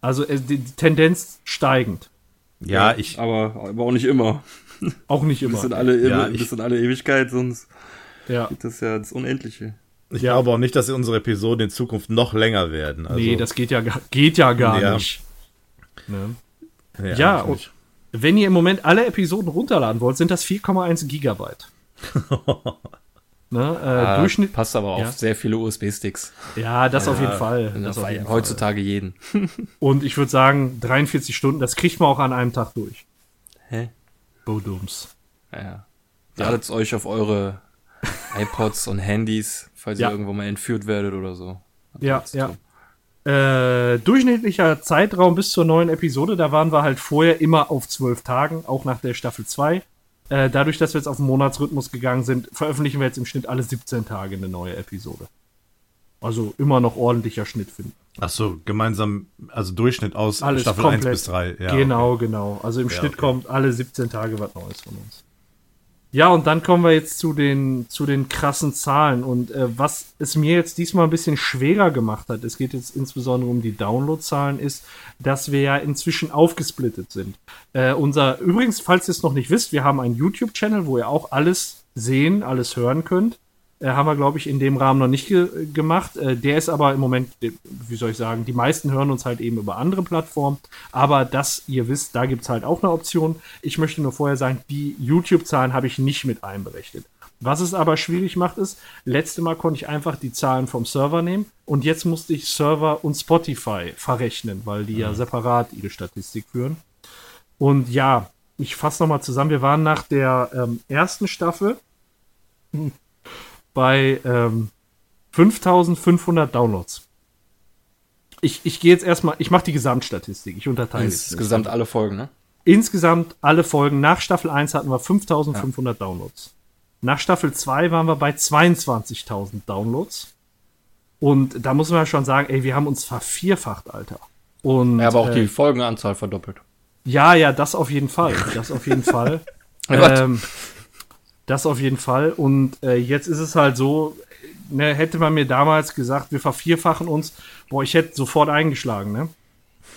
Speaker 2: Also äh, die Tendenz steigend.
Speaker 3: Ja, ich,
Speaker 4: aber, aber auch nicht immer. [laughs]
Speaker 2: Auch nicht
Speaker 4: Das
Speaker 2: immer.
Speaker 4: sind alle,
Speaker 3: Ja,
Speaker 4: das
Speaker 3: ich-
Speaker 4: sind alle Ewigkeit, sonst
Speaker 2: Ja.
Speaker 4: gibt es ja das Unendliche.
Speaker 3: Ich ja. glaube auch nicht, dass unsere Episoden in Zukunft noch länger werden.
Speaker 2: Also, nee, das geht ja, geht ja gar ja. nicht. Ne? Ja, ja und wenn ihr im Moment alle Episoden runterladen wollt, sind das 4,1 Gigabyte. [laughs]
Speaker 4: ne, äh, ah, Durchschnitt passt aber auf sehr viele USB-Sticks.
Speaker 2: Ja, das auf jeden Fall.
Speaker 4: Das auf jeden heutzutage Fall. jeden. [laughs]
Speaker 2: und ich würde sagen, 43 Stunden, das kriegt man auch an einem Tag durch.
Speaker 4: Hä?
Speaker 2: Bodums.
Speaker 4: Ja. Ladet euch auf eure iPods und Handys, falls ja. ihr irgendwo mal entführt werdet oder so.
Speaker 2: Ja, ja. Äh, durchschnittlicher Zeitraum bis zur neuen Episode, da waren wir halt vorher immer auf zwölf Tagen, auch nach der Staffel 2. Äh, dadurch, dass wir jetzt auf den Monatsrhythmus gegangen sind, veröffentlichen wir jetzt im Schnitt alle 17 Tage eine neue Episode. Also immer noch ordentlicher Schnitt finden.
Speaker 3: Ach so, gemeinsam, also Durchschnitt aus
Speaker 2: Alles
Speaker 3: Staffel
Speaker 2: komplett.
Speaker 3: 1 bis 3.
Speaker 2: Ja, genau, okay. genau. Also im ja, Schnitt okay. kommt alle 17 Tage was Neues von uns. Ja, und dann kommen wir jetzt zu den, zu den krassen Zahlen. Und äh, was es mir jetzt diesmal ein bisschen schwerer gemacht hat, es geht jetzt insbesondere um die Downloadzahlen, ist, dass wir ja inzwischen aufgesplittet sind. Äh, unser, übrigens, falls ihr es noch nicht wisst, wir haben einen YouTube-Channel, wo ihr auch alles sehen, alles hören könnt. Äh, haben wir, glaube ich, in dem Rahmen noch nicht ge gemacht. Äh, der ist aber im Moment, wie soll ich sagen, die meisten hören uns halt eben über andere Plattformen. Aber dass ihr wisst, da gibt es halt auch eine Option. Ich möchte nur vorher sagen, die YouTube-Zahlen habe ich nicht mit einberechnet. Was es aber schwierig macht, ist, letzte Mal konnte ich einfach die Zahlen vom Server nehmen und jetzt musste ich Server und Spotify verrechnen, weil die mhm. ja separat ihre Statistik führen. Und ja, ich fasse nochmal zusammen. Wir waren nach der ähm, ersten Staffel bei ähm, 5500 Downloads. Ich, ich gehe jetzt erstmal, ich mache die Gesamtstatistik, ich unterteile
Speaker 4: Insgesamt alle Folgen, ne?
Speaker 2: Insgesamt alle Folgen. Nach Staffel 1 hatten wir 5500 ja. Downloads. Nach Staffel 2 waren wir bei 22.000 Downloads. Und da muss man ja schon sagen, ey, wir haben uns vervierfacht, Alter. Und,
Speaker 4: ja, aber auch äh, die Folgenanzahl verdoppelt.
Speaker 2: Ja, ja, das auf jeden Fall. Das auf jeden Fall. [laughs] ähm, das auf jeden Fall. Und äh, jetzt ist es halt so, ne, hätte man mir damals gesagt, wir vervierfachen uns, boah, ich hätte sofort eingeschlagen, ne?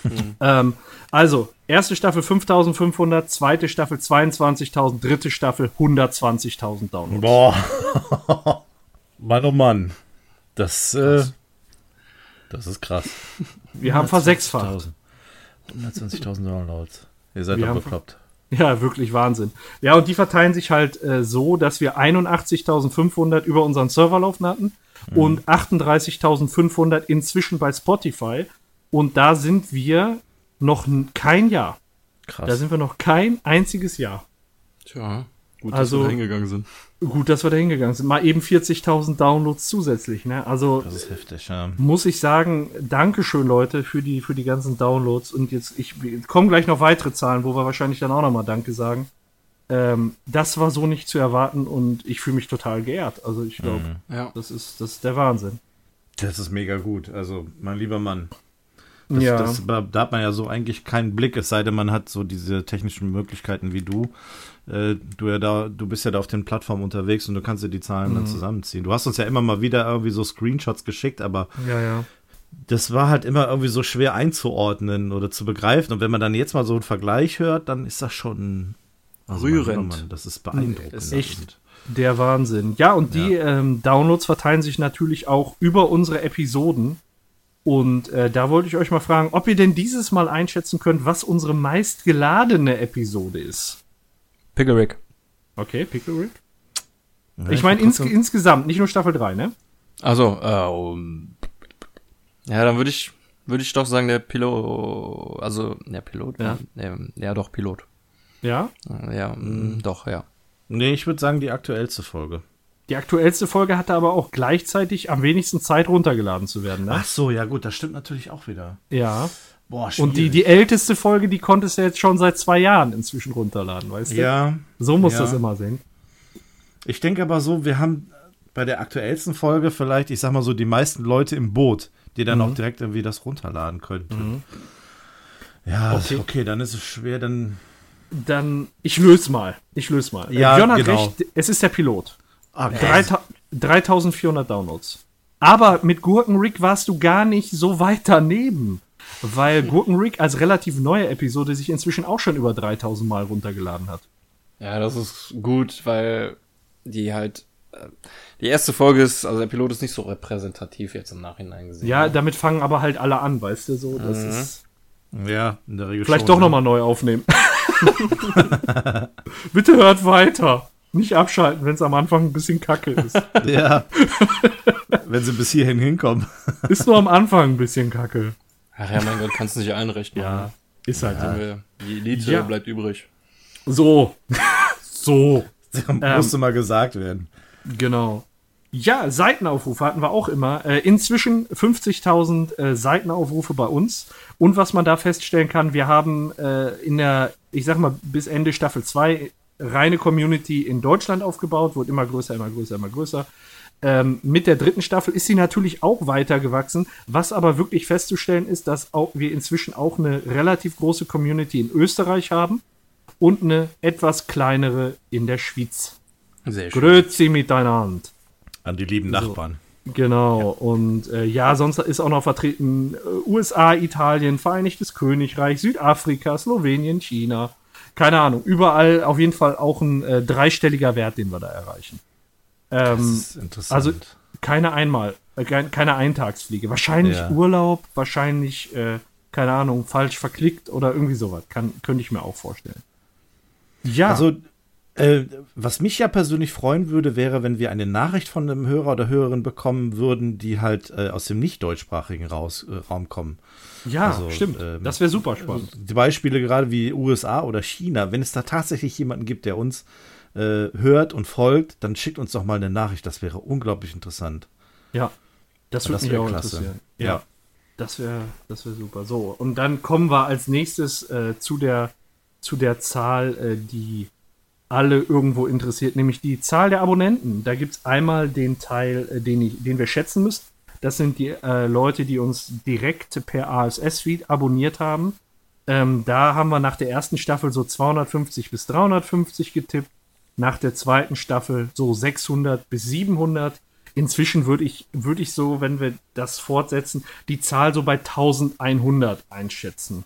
Speaker 2: Mhm. ähm, also, erste Staffel 5500, zweite Staffel 22.000, dritte Staffel 120.000 Downloads.
Speaker 3: Boah. [laughs] Mann, oh Mann. Das, äh, das ist krass.
Speaker 2: Wir haben versechsfacht.
Speaker 3: 120.000 Downloads. Ihr seid doch bekloppt. [laughs]
Speaker 2: Ja, wirklich Wahnsinn. Ja, und die verteilen sich halt äh, so, dass wir 81.500 über unseren Server laufen hatten mhm. und 38.500 inzwischen bei Spotify. Und da sind wir noch kein Jahr. Krass. Da sind wir noch kein einziges Jahr.
Speaker 4: Tja, gut,
Speaker 2: dass also, wir
Speaker 4: da hingegangen sind.
Speaker 2: Gut, dass wir da hingegangen sind. Mal eben 40.000 Downloads zusätzlich, ne? Also
Speaker 3: das ist heftig, ja.
Speaker 2: muss ich sagen, Dankeschön, Leute, für die für die ganzen Downloads. Und jetzt ich kommen gleich noch weitere Zahlen, wo wir wahrscheinlich dann auch nochmal Danke sagen. Ähm, das war so nicht zu erwarten und ich fühle mich total geehrt. Also ich glaube, mhm. ja. das ist das ist der Wahnsinn.
Speaker 3: Das ist mega gut. Also mein lieber Mann. Das, ja. Das, da hat man ja so eigentlich keinen Blick, es sei denn, man hat so diese technischen Möglichkeiten wie du. Äh, du ja da, du bist ja da auf den Plattformen unterwegs und du kannst dir die Zahlen mhm. dann zusammenziehen. Du hast uns ja immer mal wieder irgendwie so Screenshots geschickt, aber
Speaker 2: ja, ja.
Speaker 3: das war halt immer irgendwie so schwer einzuordnen oder zu begreifen. Und wenn man dann jetzt mal so einen Vergleich hört, dann ist das schon
Speaker 4: also rührend.
Speaker 3: Mann, das ist beeindruckend. Das
Speaker 2: ist echt der Wahnsinn. Ja, und die ja. Ähm, Downloads verteilen sich natürlich auch über unsere Episoden. Und äh, da wollte ich euch mal fragen, ob ihr denn dieses Mal einschätzen könnt, was unsere meistgeladene Episode ist.
Speaker 4: Pickle Rick.
Speaker 2: Okay, Pickle Rick. Ja, ich meine ins, insgesamt, nicht nur Staffel 3, ne?
Speaker 4: Also, äh, um, ja, dann würde ich, würde ich doch sagen, der Pilot, also, der Pilot, ja, ja, ja doch, Pilot.
Speaker 2: Ja?
Speaker 4: Ja, mhm. doch, ja.
Speaker 3: Nee, ich würde sagen, die aktuellste Folge.
Speaker 2: Die aktuellste Folge hatte aber auch gleichzeitig am wenigsten Zeit runtergeladen zu werden, ne?
Speaker 3: Ach so, ja gut, das stimmt natürlich auch wieder.
Speaker 2: Ja. Boah, schwierig. Und die, die älteste Folge, die konntest du jetzt schon seit zwei Jahren inzwischen runterladen, weißt du?
Speaker 3: Ja.
Speaker 2: So muss
Speaker 3: ja.
Speaker 2: das immer sehen.
Speaker 3: Ich denke aber so, wir haben bei der aktuellsten Folge vielleicht, ich sag mal so, die meisten Leute im Boot, die dann mhm. auch direkt irgendwie das runterladen könnten. Mhm. Ja, okay. okay, dann ist es schwer, dann.
Speaker 2: Dann, ich löse mal. Ich löse mal.
Speaker 3: Ja, Björn hat genau. recht,
Speaker 2: es ist der Pilot. Okay. 3400 Downloads. Aber mit Gurken Rick warst du gar nicht so weit daneben. Weil [laughs] Gurken Rick als relativ neue Episode sich inzwischen auch schon über 3000 Mal runtergeladen hat.
Speaker 4: Ja, das ist gut, weil die halt die erste Folge ist, also der Pilot ist nicht so repräsentativ jetzt im Nachhinein gesehen.
Speaker 2: Ja, damit fangen aber halt alle an, weißt du so. Das mhm. ist.
Speaker 3: Ja, in der Regel.
Speaker 2: Vielleicht schon, doch nochmal neu aufnehmen. [laughs] Bitte hört weiter. Nicht abschalten, wenn es am Anfang ein bisschen kacke ist. [laughs]
Speaker 3: Ja. wenn sie bis hierhin hinkommen.
Speaker 2: ist nur am Anfang ein bisschen kacke.
Speaker 4: Ach ja, mein Gott, kannst du nicht einrechnen.
Speaker 2: Ja, ist halt ja.
Speaker 4: so. Die Elite ja. bleibt übrig.
Speaker 2: So. [laughs] so.
Speaker 3: Das musste ähm, mal gesagt werden.
Speaker 2: Genau. Ja, Seitenaufrufe hatten wir auch immer. Äh, inzwischen 50.000 äh, Seitenaufrufe bei uns. Und was man da feststellen kann, wir haben äh, in der, ich sag mal, bis Ende Staffel 2 reine Community in Deutschland aufgebaut, wurde immer größer, immer größer, immer größer. Ähm, mit der dritten Staffel ist sie natürlich auch weiter gewachsen. Was aber wirklich festzustellen ist, dass auch wir inzwischen auch eine relativ große Community in Österreich haben und eine etwas kleinere in der Schweiz. Sehr schön. Grüezi miteinander.
Speaker 3: An die lieben Nachbarn.
Speaker 2: So, genau. Ja. Und äh, ja, sonst ist auch noch vertreten äh, USA, Italien, Vereinigtes Königreich, Südafrika, Slowenien, China. Keine Ahnung. Überall auf jeden Fall auch ein äh, dreistelliger Wert, den wir da erreichen. Ähm, das ist interessant. Also keine einmal, äh, keine Eintagsfliege. Wahrscheinlich ja. Urlaub, wahrscheinlich, äh, keine Ahnung, falsch verklickt oder irgendwie sowas. Kann, könnte ich mir auch vorstellen.
Speaker 3: Ja. Also äh, was mich ja persönlich freuen würde, wäre, wenn wir eine Nachricht von einem Hörer oder Hörerin bekommen würden, die halt äh, aus dem nicht deutschsprachigen Raus, äh, Raum kommen.
Speaker 2: Ja, also, stimmt. Ähm, das wäre super spannend.
Speaker 3: Die Beispiele gerade wie USA oder China, wenn es da tatsächlich jemanden gibt, der uns äh, hört und folgt, dann schickt uns doch mal eine Nachricht. Das wäre unglaublich interessant.
Speaker 2: Ja, das würde mich auch klasse. interessieren. Ja, ja. das wäre das wär super. So, und dann kommen wir als nächstes äh, zu der zu der Zahl, äh, die alle irgendwo interessiert, nämlich die Zahl der Abonnenten. Da gibt es einmal den Teil, äh, den, ich, den wir schätzen müssen. Das sind die äh, Leute, die uns direkt per ASS-Feed abonniert haben. Ähm, da haben wir nach der ersten Staffel so 250 bis 350 getippt. Nach der zweiten Staffel so 600 bis 700. Inzwischen würde ich, würd ich so, wenn wir das fortsetzen, die Zahl so bei 1100 einschätzen.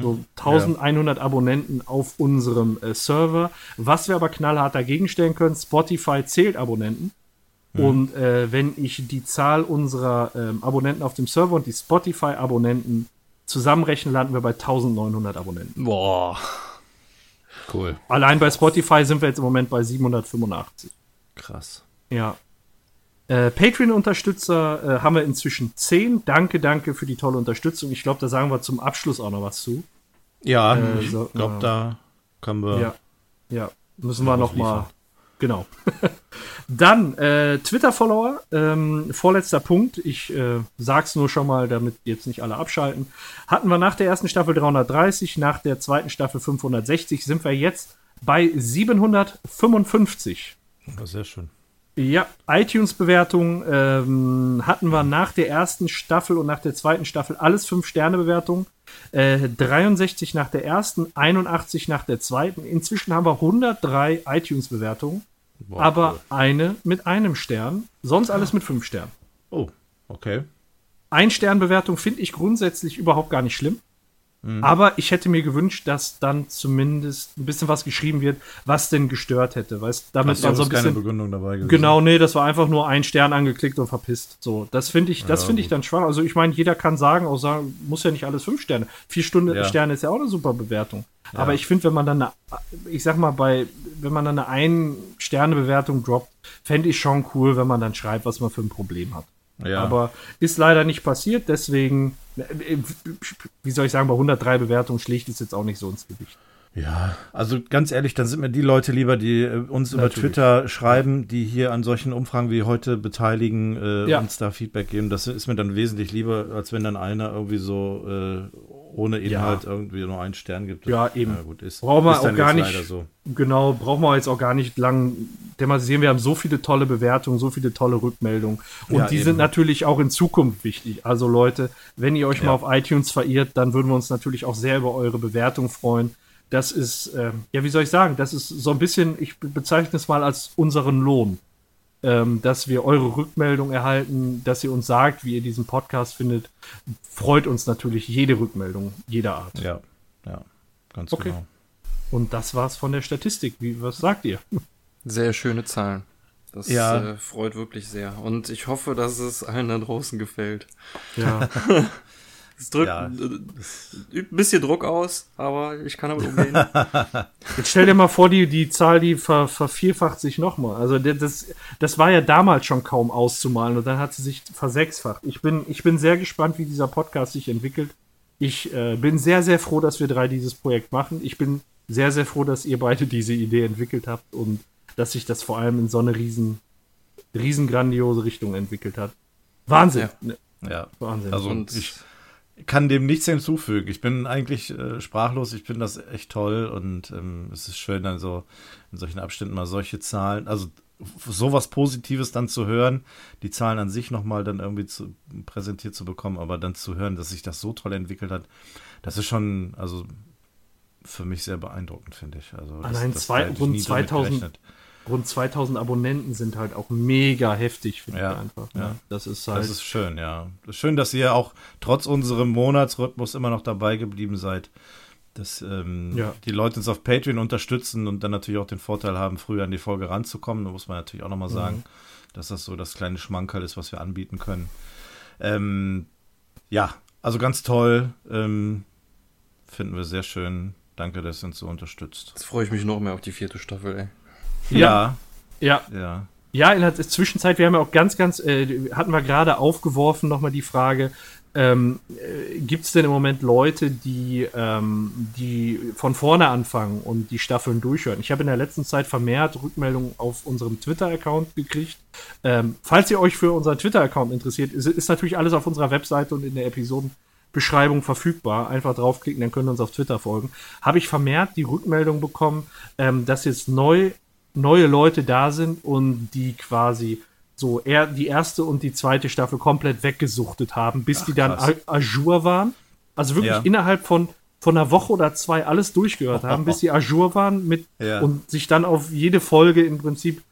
Speaker 2: So 1100 ja. Abonnenten auf unserem äh, Server. Was wir aber knallhart dagegen stellen können, Spotify zählt Abonnenten. Mhm. Und äh, wenn ich die Zahl unserer ähm, Abonnenten auf dem Server und die Spotify-Abonnenten zusammenrechne, landen wir bei 1900 Abonnenten.
Speaker 3: Boah. Cool.
Speaker 2: Allein bei Spotify sind wir jetzt im Moment bei 785.
Speaker 3: Krass.
Speaker 2: Ja. Äh, Patreon-Unterstützer äh, haben wir inzwischen 10. Danke, danke für die tolle Unterstützung. Ich glaube, da sagen wir zum Abschluss auch noch was zu.
Speaker 3: Ja, äh, ich so, glaube, da können wir.
Speaker 2: Ja, ja. müssen wir noch mal. Genau. [laughs] Dann äh, Twitter-Follower. Ähm, vorletzter Punkt. Ich äh, sag's nur schon mal, damit jetzt nicht alle abschalten. Hatten wir nach der ersten Staffel 330, nach der zweiten Staffel 560, sind wir jetzt bei 755.
Speaker 3: sehr schön.
Speaker 2: Ja, iTunes-Bewertung ähm, hatten wir nach der ersten Staffel und nach der zweiten Staffel alles 5-Sterne-Bewertungen. Äh, 63 nach der ersten, 81 nach der zweiten. Inzwischen haben wir 103 iTunes-Bewertungen, aber cool. eine mit einem Stern, sonst alles mit 5 Sternen.
Speaker 3: Oh, okay.
Speaker 2: Ein-Stern-Bewertung finde ich grundsätzlich überhaupt gar nicht schlimm. Mhm. Aber ich hätte mir gewünscht, dass dann zumindest ein bisschen was geschrieben wird, was denn gestört hätte. Weißt, damit
Speaker 3: man so ein bisschen. keine Begründung dabei
Speaker 2: gewesen. Genau, nee, das war einfach nur ein Stern angeklickt und verpisst. So, das finde ich, das ja, finde ich dann schwach. Also ich meine, jeder kann sagen, auch sagen, muss ja nicht alles fünf Sterne. Vier Stunden ja. Sterne ist ja auch eine super Bewertung. Ja. Aber ich finde, wenn man dann eine, ich sag mal, bei, wenn man dann eine Ein-Sterne-Bewertung droppt, fände ich schon cool, wenn man dann schreibt, was man für ein Problem hat. Ja. Aber ist leider nicht passiert, deswegen, wie soll ich sagen, bei 103 Bewertungen schlicht ist jetzt auch nicht so ins Gewicht.
Speaker 3: Ja, also ganz ehrlich, dann sind mir die Leute lieber, die äh, uns über Twitter schreiben, die hier an solchen Umfragen wie heute beteiligen, äh, ja. uns da Feedback geben. Das ist mir dann wesentlich lieber, als wenn dann einer irgendwie so äh, ohne Inhalt ja. irgendwie nur einen Stern gibt.
Speaker 2: Ja, eben. Ja, gut, ist, brauchen wir auch gar nicht. So. Genau, brauchen wir jetzt auch gar nicht lang thematisieren. Wir haben so viele tolle Bewertungen, so viele tolle Rückmeldungen. Und ja, die eben. sind natürlich auch in Zukunft wichtig. Also Leute, wenn ihr euch mal auf iTunes verirrt, dann würden wir uns natürlich auch sehr über eure Bewertung freuen. Das ist, äh, ja, wie soll ich sagen, das ist so ein bisschen, ich bezeichne es mal als unseren Lohn ähm, dass wir eure Rückmeldung erhalten, dass ihr uns sagt, wie ihr diesen Podcast findet. Freut uns natürlich jede Rückmeldung, jeder Art.
Speaker 3: Ja, ja, ganz
Speaker 2: okay. genau. Und das war's von der Statistik. Wie, was sagt ihr?
Speaker 4: Sehr schöne Zahlen. Das
Speaker 3: Ja.
Speaker 4: äh, freut wirklich sehr. Und ich hoffe, dass es allen da draußen gefällt.
Speaker 2: Ja. [laughs]
Speaker 4: Es drückt
Speaker 3: Ja.
Speaker 4: äh, übt ein bisschen Druck aus, aber ich kann damit umgehen. [laughs]
Speaker 2: Jetzt stell dir mal vor, die, die Zahl, die ver, vervierfacht sich nochmal. Also das, das war ja damals schon kaum auszumalen und dann hat sie sich versechsfacht. Ich bin, ich bin sehr gespannt, wie dieser Podcast sich entwickelt. Ich äh, bin sehr, sehr froh, dass wir drei dieses Projekt machen. Ich bin sehr, sehr froh, dass ihr beide diese Idee entwickelt habt und dass sich das vor allem in so eine riesen, riesen grandiose Richtung entwickelt hat. Wahnsinn.
Speaker 4: Ja.
Speaker 2: Ne,
Speaker 3: Ja.
Speaker 2: Wahnsinn.
Speaker 3: Also
Speaker 4: Und
Speaker 3: ich kann dem nichts hinzufügen. Ich bin eigentlich äh, sprachlos. Ich finde das echt toll und ähm, es ist schön, dann so in solchen Abständen mal solche Zahlen, also sowas Positives dann zu hören, die Zahlen an sich nochmal dann irgendwie zu, präsentiert zu bekommen, aber dann zu hören, dass sich das so toll entwickelt hat, das ist schon, also für mich sehr beeindruckend, finde ich. Also das,
Speaker 2: Allein
Speaker 3: das
Speaker 2: zwei-
Speaker 3: ich
Speaker 2: rund
Speaker 3: nie damit
Speaker 2: 2000
Speaker 3: gerechnet.
Speaker 2: Rund 2000 Abonnenten sind halt auch mega heftig, finde
Speaker 3: Ja,
Speaker 2: ich einfach. Ne?
Speaker 3: ja.
Speaker 2: Das ist halt.
Speaker 3: Das ist schön, ja. Das ist schön, dass ihr auch trotz unserem Monatsrhythmus immer noch dabei geblieben seid. Dass ähm,
Speaker 2: Ja.
Speaker 3: die Leute uns auf Patreon unterstützen und dann natürlich auch den Vorteil haben, früher an die Folge ranzukommen. Da muss man natürlich auch nochmal sagen, dass das so das kleine Schmankerl ist, was wir anbieten können. Ähm, ja, also ganz toll. Ähm, finden wir sehr schön. Danke, dass ihr uns so unterstützt.
Speaker 4: Jetzt freue ich mich noch mehr auf die vierte Staffel, ey.
Speaker 3: Ja,
Speaker 2: ja,
Speaker 3: ja.
Speaker 2: Ja, in der Zwischenzeit, wir haben ja auch ganz, ganz, äh, hatten wir gerade aufgeworfen, nochmal die Frage, ähm, äh, gibt es denn im Moment Leute, die, ähm, die von vorne anfangen und die Staffeln durchhören? Ich habe in der letzten Zeit vermehrt Rückmeldungen auf unserem Twitter-Account gekriegt. Ähm, falls ihr euch für unseren Twitter-Account interessiert, ist, ist natürlich alles auf unserer Webseite und in der Episodenbeschreibung verfügbar. Einfach draufklicken, dann könnt ihr uns auf Twitter folgen. Habe ich vermehrt die Rückmeldung bekommen, ähm, dass jetzt neu neue Leute da sind und die quasi so er die erste und die zweite Staffel komplett weggesuchtet haben, bis die dann a- Ajour waren. Also wirklich
Speaker 3: Ja.
Speaker 2: innerhalb von von einer Woche oder zwei alles durchgehört haben, bis sie Ajour waren mit
Speaker 3: Ja.
Speaker 2: und sich dann auf jede Folge im Prinzip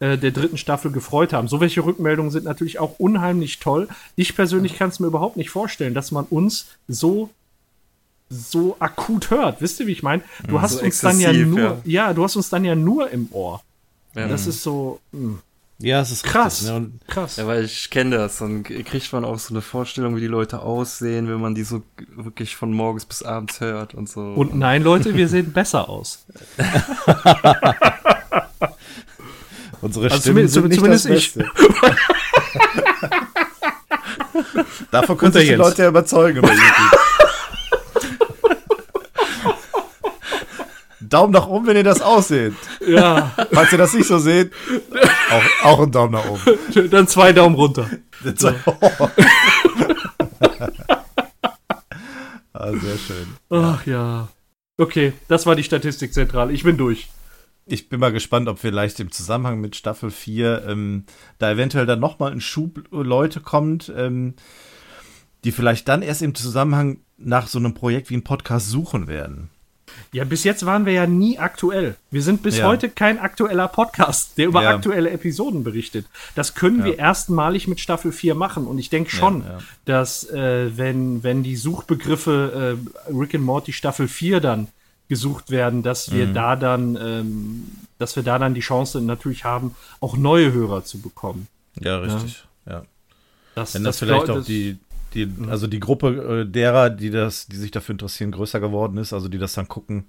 Speaker 2: äh, der dritten Staffel gefreut haben. So welche Rückmeldungen sind natürlich auch unheimlich toll. Ich persönlich kann es mir überhaupt nicht vorstellen, dass man uns so so akut hört. Wisst ihr, wie ich meine? Du hast
Speaker 4: So
Speaker 2: uns dann ja nur,
Speaker 4: ja.
Speaker 2: ja. du hast uns dann ja nur im Ohr.
Speaker 4: Ja.
Speaker 2: Das ist so mh,
Speaker 3: Ja, es ist
Speaker 2: krass.
Speaker 3: richtig, ne? Und
Speaker 2: krass.
Speaker 4: Ja, weil ich kenne das. Dann kriegt man auch so eine Vorstellung, wie die Leute aussehen, wenn man die so wirklich von morgens bis abends hört und so.
Speaker 2: Und nein, Leute, wir sehen besser aus. [laughs]
Speaker 3: Unsere
Speaker 2: Also
Speaker 3: Stimmen
Speaker 2: zumindest-
Speaker 3: sind nicht
Speaker 2: zumindest
Speaker 3: das
Speaker 2: ich.
Speaker 3: Beste. Davon
Speaker 2: der
Speaker 3: sich die. Leute ja überzeugen [laughs] über YouTube. Daumen nach oben, wenn ihr das ausseht.
Speaker 2: Ja,
Speaker 3: Falls ihr das nicht so seht, auch, auch ein Daumen nach oben.
Speaker 2: dann zwei Daumen runter. [laughs]
Speaker 3: ah, sehr schön.
Speaker 2: Ach ja. Okay, das war die Statistikzentrale. Ich bin durch.
Speaker 3: Ich bin mal gespannt, ob vielleicht im Zusammenhang mit Staffel 4 ähm, da eventuell dann nochmal ein Schub Leute kommt, ähm, die vielleicht dann erst im Zusammenhang nach so einem Projekt wie ein Podcast suchen werden.
Speaker 2: Ja, bis jetzt waren wir ja nie aktuell. Wir sind bis
Speaker 3: Ja.
Speaker 2: heute kein aktueller Podcast, der über
Speaker 3: Ja.
Speaker 2: aktuelle Episoden berichtet. Das können wir erstmalig mit Staffel 4 machen. Und ich denke schon,
Speaker 3: Ja, ja.
Speaker 2: dass äh, wenn, wenn die Suchbegriffe äh, Rick and Morty Staffel 4 dann gesucht werden, dass wir
Speaker 3: Mhm.
Speaker 2: da dann, ähm, dass wir da dann die Chance natürlich haben, auch neue Hörer zu bekommen.
Speaker 3: Ja, richtig. Ja.
Speaker 2: Das,
Speaker 3: Wenn das,
Speaker 2: das
Speaker 3: vielleicht
Speaker 2: glaub-
Speaker 3: auch
Speaker 2: das-
Speaker 3: die, die, also die Gruppe äh, derer, die das, die sich dafür interessieren, größer geworden ist, also die das dann gucken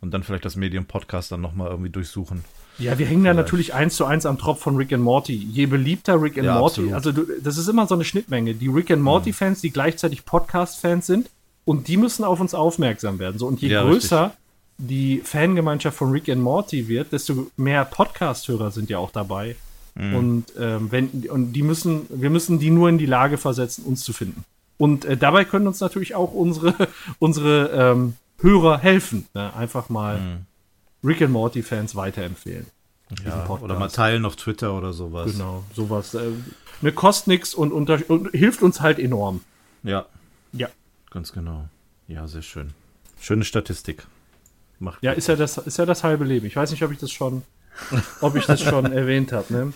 Speaker 3: und dann vielleicht das Medium Podcast dann nochmal irgendwie durchsuchen.
Speaker 2: Ja, wir hängen da natürlich eins zu eins am Tropf von Rick and Morty. Je beliebter Rick and
Speaker 3: Ja,
Speaker 2: Morty,
Speaker 3: absolut.
Speaker 2: also du, das ist immer so eine Schnittmenge. Die Rick and Morty-Fans, die gleichzeitig Podcast-Fans sind, und die müssen auf uns aufmerksam werden. So, und je
Speaker 3: Ja,
Speaker 2: größer die Fangemeinschaft von Rick and Morty wird, desto mehr Podcast-Hörer sind ja auch dabei.
Speaker 3: Mhm.
Speaker 2: Und ähm, wenn und die müssen, wir müssen die nur in die Lage versetzen, uns zu finden. Und äh, dabei können uns natürlich auch unsere [laughs] unsere ähm, Hörer helfen. Ne? Einfach mal Rick and Morty Fans weiterempfehlen.
Speaker 3: Mhm. Ja, oder mal teilen auf Twitter oder sowas.
Speaker 2: Genau, sowas. Äh, ne, kostet nix und, und hilft uns halt enorm.
Speaker 3: Ja,
Speaker 2: Ja.
Speaker 3: ganz genau. Ja, sehr schön. Schöne Statistik. Macht
Speaker 2: Ja, ist ja das, ist ja das halbe Leben. Ich weiß nicht, ob ich das schon, [laughs] ob ich das schon erwähnt habe. Ne?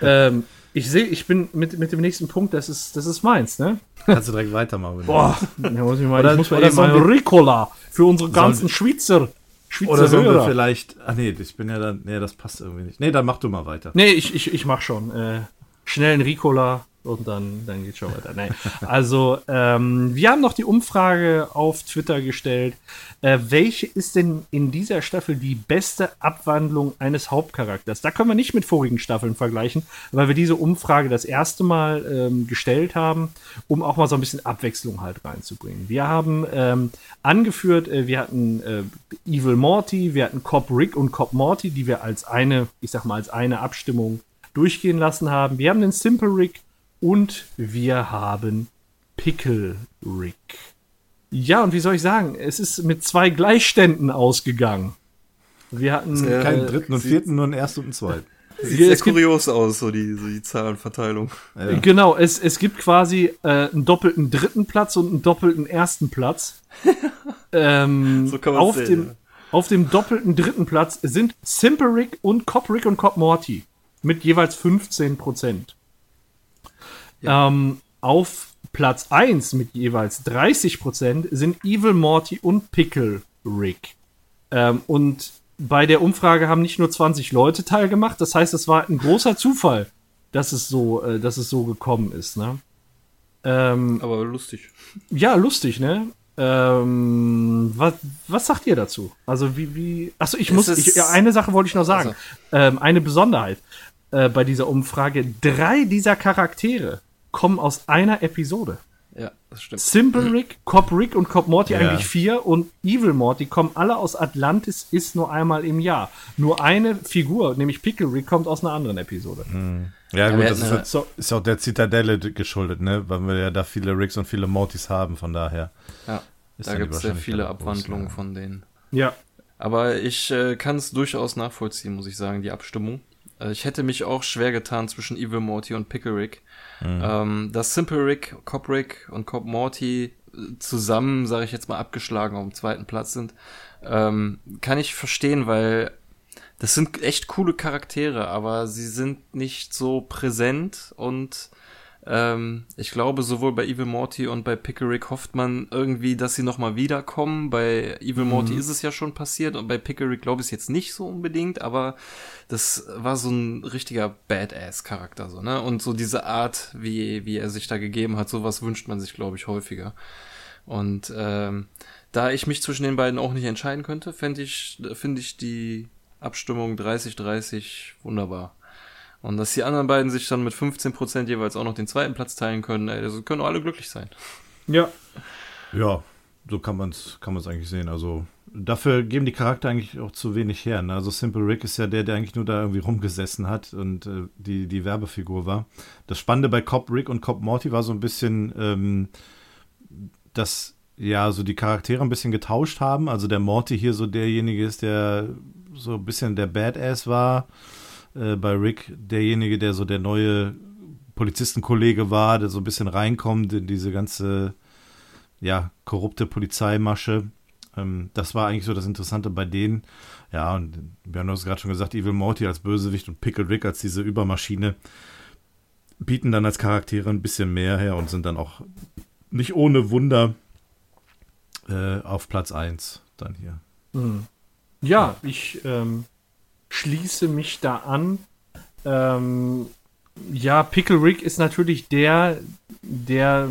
Speaker 2: Ähm, ich sehe, ich bin mit, mit dem nächsten Punkt, das ist, das ist meins, ne?
Speaker 3: Kannst du direkt weitermachen.
Speaker 2: Boah, da muss ich mal,
Speaker 3: Oder-
Speaker 2: ich muss mal eben Ricola für unsere ganzen Schweizer Schweizer
Speaker 3: Oder sollen wir vielleicht. Ah, nee, ich bin ja dann. Nee, das passt irgendwie nicht. Nee, dann mach du mal weiter.
Speaker 2: Nee, ich, ich, ich mach schon. Äh, schnell ein Ricola und dann, dann geht's schon weiter. Nee. Also, ähm, wir haben noch die Umfrage auf Twitter gestellt. Äh, welche ist denn in dieser Staffel die beste Abwandlung eines Hauptcharakters? Da können wir nicht mit vorigen Staffeln vergleichen, weil wir diese Umfrage das erste Mal ähm, gestellt haben, um auch mal so ein bisschen Abwechslung halt reinzubringen. Wir haben ähm, angeführt, äh, wir hatten äh, Evil Morty, wir hatten Cop Rick und Cop Morty, die wir als eine, ich sag mal, als eine Abstimmung durchgehen lassen haben. Wir haben den Simple Rick und wir haben Pickle Rick. Ja, und wie soll ich sagen, es ist mit zwei Gleichständen ausgegangen. Wir hatten
Speaker 3: Keinen
Speaker 2: äh,
Speaker 3: dritten und vierten, nur einen ersten und einen zweiten.
Speaker 4: Sieht sehr
Speaker 2: es gibt-
Speaker 4: kurios aus, so die, so die Zahlenverteilung.
Speaker 3: Ja.
Speaker 2: Genau, es, es gibt quasi äh, einen doppelten dritten Platz und einen doppelten ersten Platz. [laughs] ähm,
Speaker 4: So kann man's
Speaker 2: auf,
Speaker 4: sehen,
Speaker 2: dem,
Speaker 4: ja.
Speaker 2: auf dem doppelten dritten Platz sind Simple Rick und Cop Rick und Cop Morty mit jeweils 15 Prozent. Ähm, auf Platz 1 mit jeweils 30 Prozent sind Evil Morty und Pickle Rick. Ähm, und bei der Umfrage haben nicht nur 20 Leute teilgemacht, das heißt, es war ein großer Zufall, dass es so, äh, dass es so gekommen ist. Ne? Ähm,
Speaker 4: Aber lustig.
Speaker 2: ja, lustig, ne? Ähm, was, was sagt ihr dazu? Also wie, wie. Achso, ich muss.
Speaker 4: ist-
Speaker 2: Ich, ja, eine Sache wollte ich noch sagen. Ähm, eine Besonderheit äh, bei dieser Umfrage. Drei dieser Charaktere kommen aus einer Episode.
Speaker 4: Ja, das stimmt.
Speaker 2: Simple Rick, Cop Rick und Cop Morty
Speaker 3: Ja.
Speaker 2: eigentlich vier und Evil Morty kommen alle aus Atlantis, ist nur einmal im Jahr. Nur eine Figur, nämlich Pickle Rick, kommt aus einer anderen Episode.
Speaker 3: Ja, gut,
Speaker 4: wir
Speaker 3: das ist,
Speaker 4: hatten,
Speaker 3: halt-
Speaker 2: So,
Speaker 3: ist auch der Zitadelle geschuldet, ne? Weil wir ja da viele Ricks und viele Mortys haben, von daher.
Speaker 4: Ja,
Speaker 3: Ist
Speaker 4: da gibt es sehr viele
Speaker 3: groß,
Speaker 4: Abwandlungen
Speaker 3: ja.
Speaker 4: von denen.
Speaker 2: ja.
Speaker 4: Aber ich äh, kann es durchaus nachvollziehen, muss ich sagen, die Abstimmung. Äh, ich hätte mich auch schwer getan zwischen Evil Morty und Pickle Rick. Ähm, dass Simple Rick, Cop Rick und Cop Morty äh, zusammen, sage ich jetzt mal, abgeschlagen auf dem zweiten Platz sind, ähm, kann ich verstehen, weil das sind echt coole Charaktere, aber sie sind nicht so präsent und ähm, ich glaube, sowohl bei Evil Morty und bei Pickerick hofft man irgendwie, dass sie nochmal wiederkommen. Bei Evil Morty ist es ja schon passiert und bei Pickerick glaube ich es jetzt nicht so unbedingt, aber das war so ein richtiger Badass-Charakter, so, ne? Und so diese Art, wie, wie er sich da gegeben hat, sowas wünscht man sich, glaube ich, häufiger. Und ähm, da ich mich zwischen den beiden auch nicht entscheiden könnte, finde ich, finde ich die Abstimmung 30-30 wunderbar. Und dass die anderen beiden sich dann mit 15% jeweils auch noch den zweiten Platz teilen können, ey, das können alle glücklich sein.
Speaker 2: Ja.
Speaker 3: Ja, so kann man es kann man's eigentlich sehen. Also dafür geben die Charakter eigentlich auch zu wenig her. Ne? Also Simple Rick ist ja der, der eigentlich nur da irgendwie rumgesessen hat und äh, die, die Werbefigur war. Das Spannende bei Cop Rick und Cop Morty war so ein bisschen, ähm, dass ja so die Charaktere ein bisschen getauscht haben. Also der Morty hier so derjenige ist, der so ein bisschen der Badass war. Äh, bei Rick derjenige, der so der neue Polizistenkollege war, der so ein bisschen reinkommt in diese ganze ja, korrupte Polizeimasche. Ähm, das war eigentlich so das Interessante bei denen. Ja, und wir haben es gerade schon gesagt, Evil Morty als Bösewicht und Pickle Rick als diese Übermaschine bieten dann als Charaktere ein bisschen mehr her und sind dann auch nicht ohne Wunder äh, auf Platz 1 dann hier.
Speaker 2: Ja, ich ähm, schließe mich da an. Ähm, ja, Pickle Rick ist natürlich der, der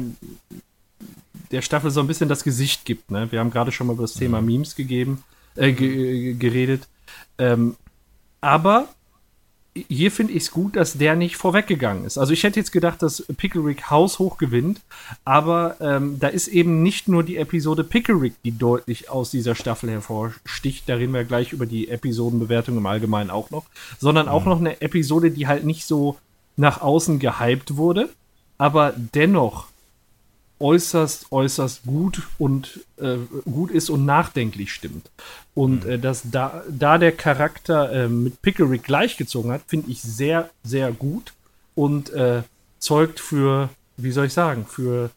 Speaker 2: der Staffel so ein bisschen das Gesicht gibt. Ne? Wir haben gerade schon mal über das Thema Memes gegeben, äh, ge geredet. Ähm, aber hier finde ich es gut, dass der nicht vorweggegangen ist. Also ich hätte jetzt gedacht, dass Pickle Rick haushoch gewinnt, aber ähm, da ist eben nicht nur die Episode Pickle Rick, die deutlich aus dieser Staffel hervorsticht. Da reden wir gleich über die Episodenbewertung im Allgemeinen auch noch, sondern auch noch eine Episode, die halt nicht so nach außen gehypt wurde, aber dennoch äußerst, äußerst gut und äh, gut ist und nachdenklich stimmt. Und äh, dass da, da der Charakter äh, mit Pickerick gleichgezogen hat, finde ich sehr, sehr gut und äh, zeugt für, wie soll ich sagen, für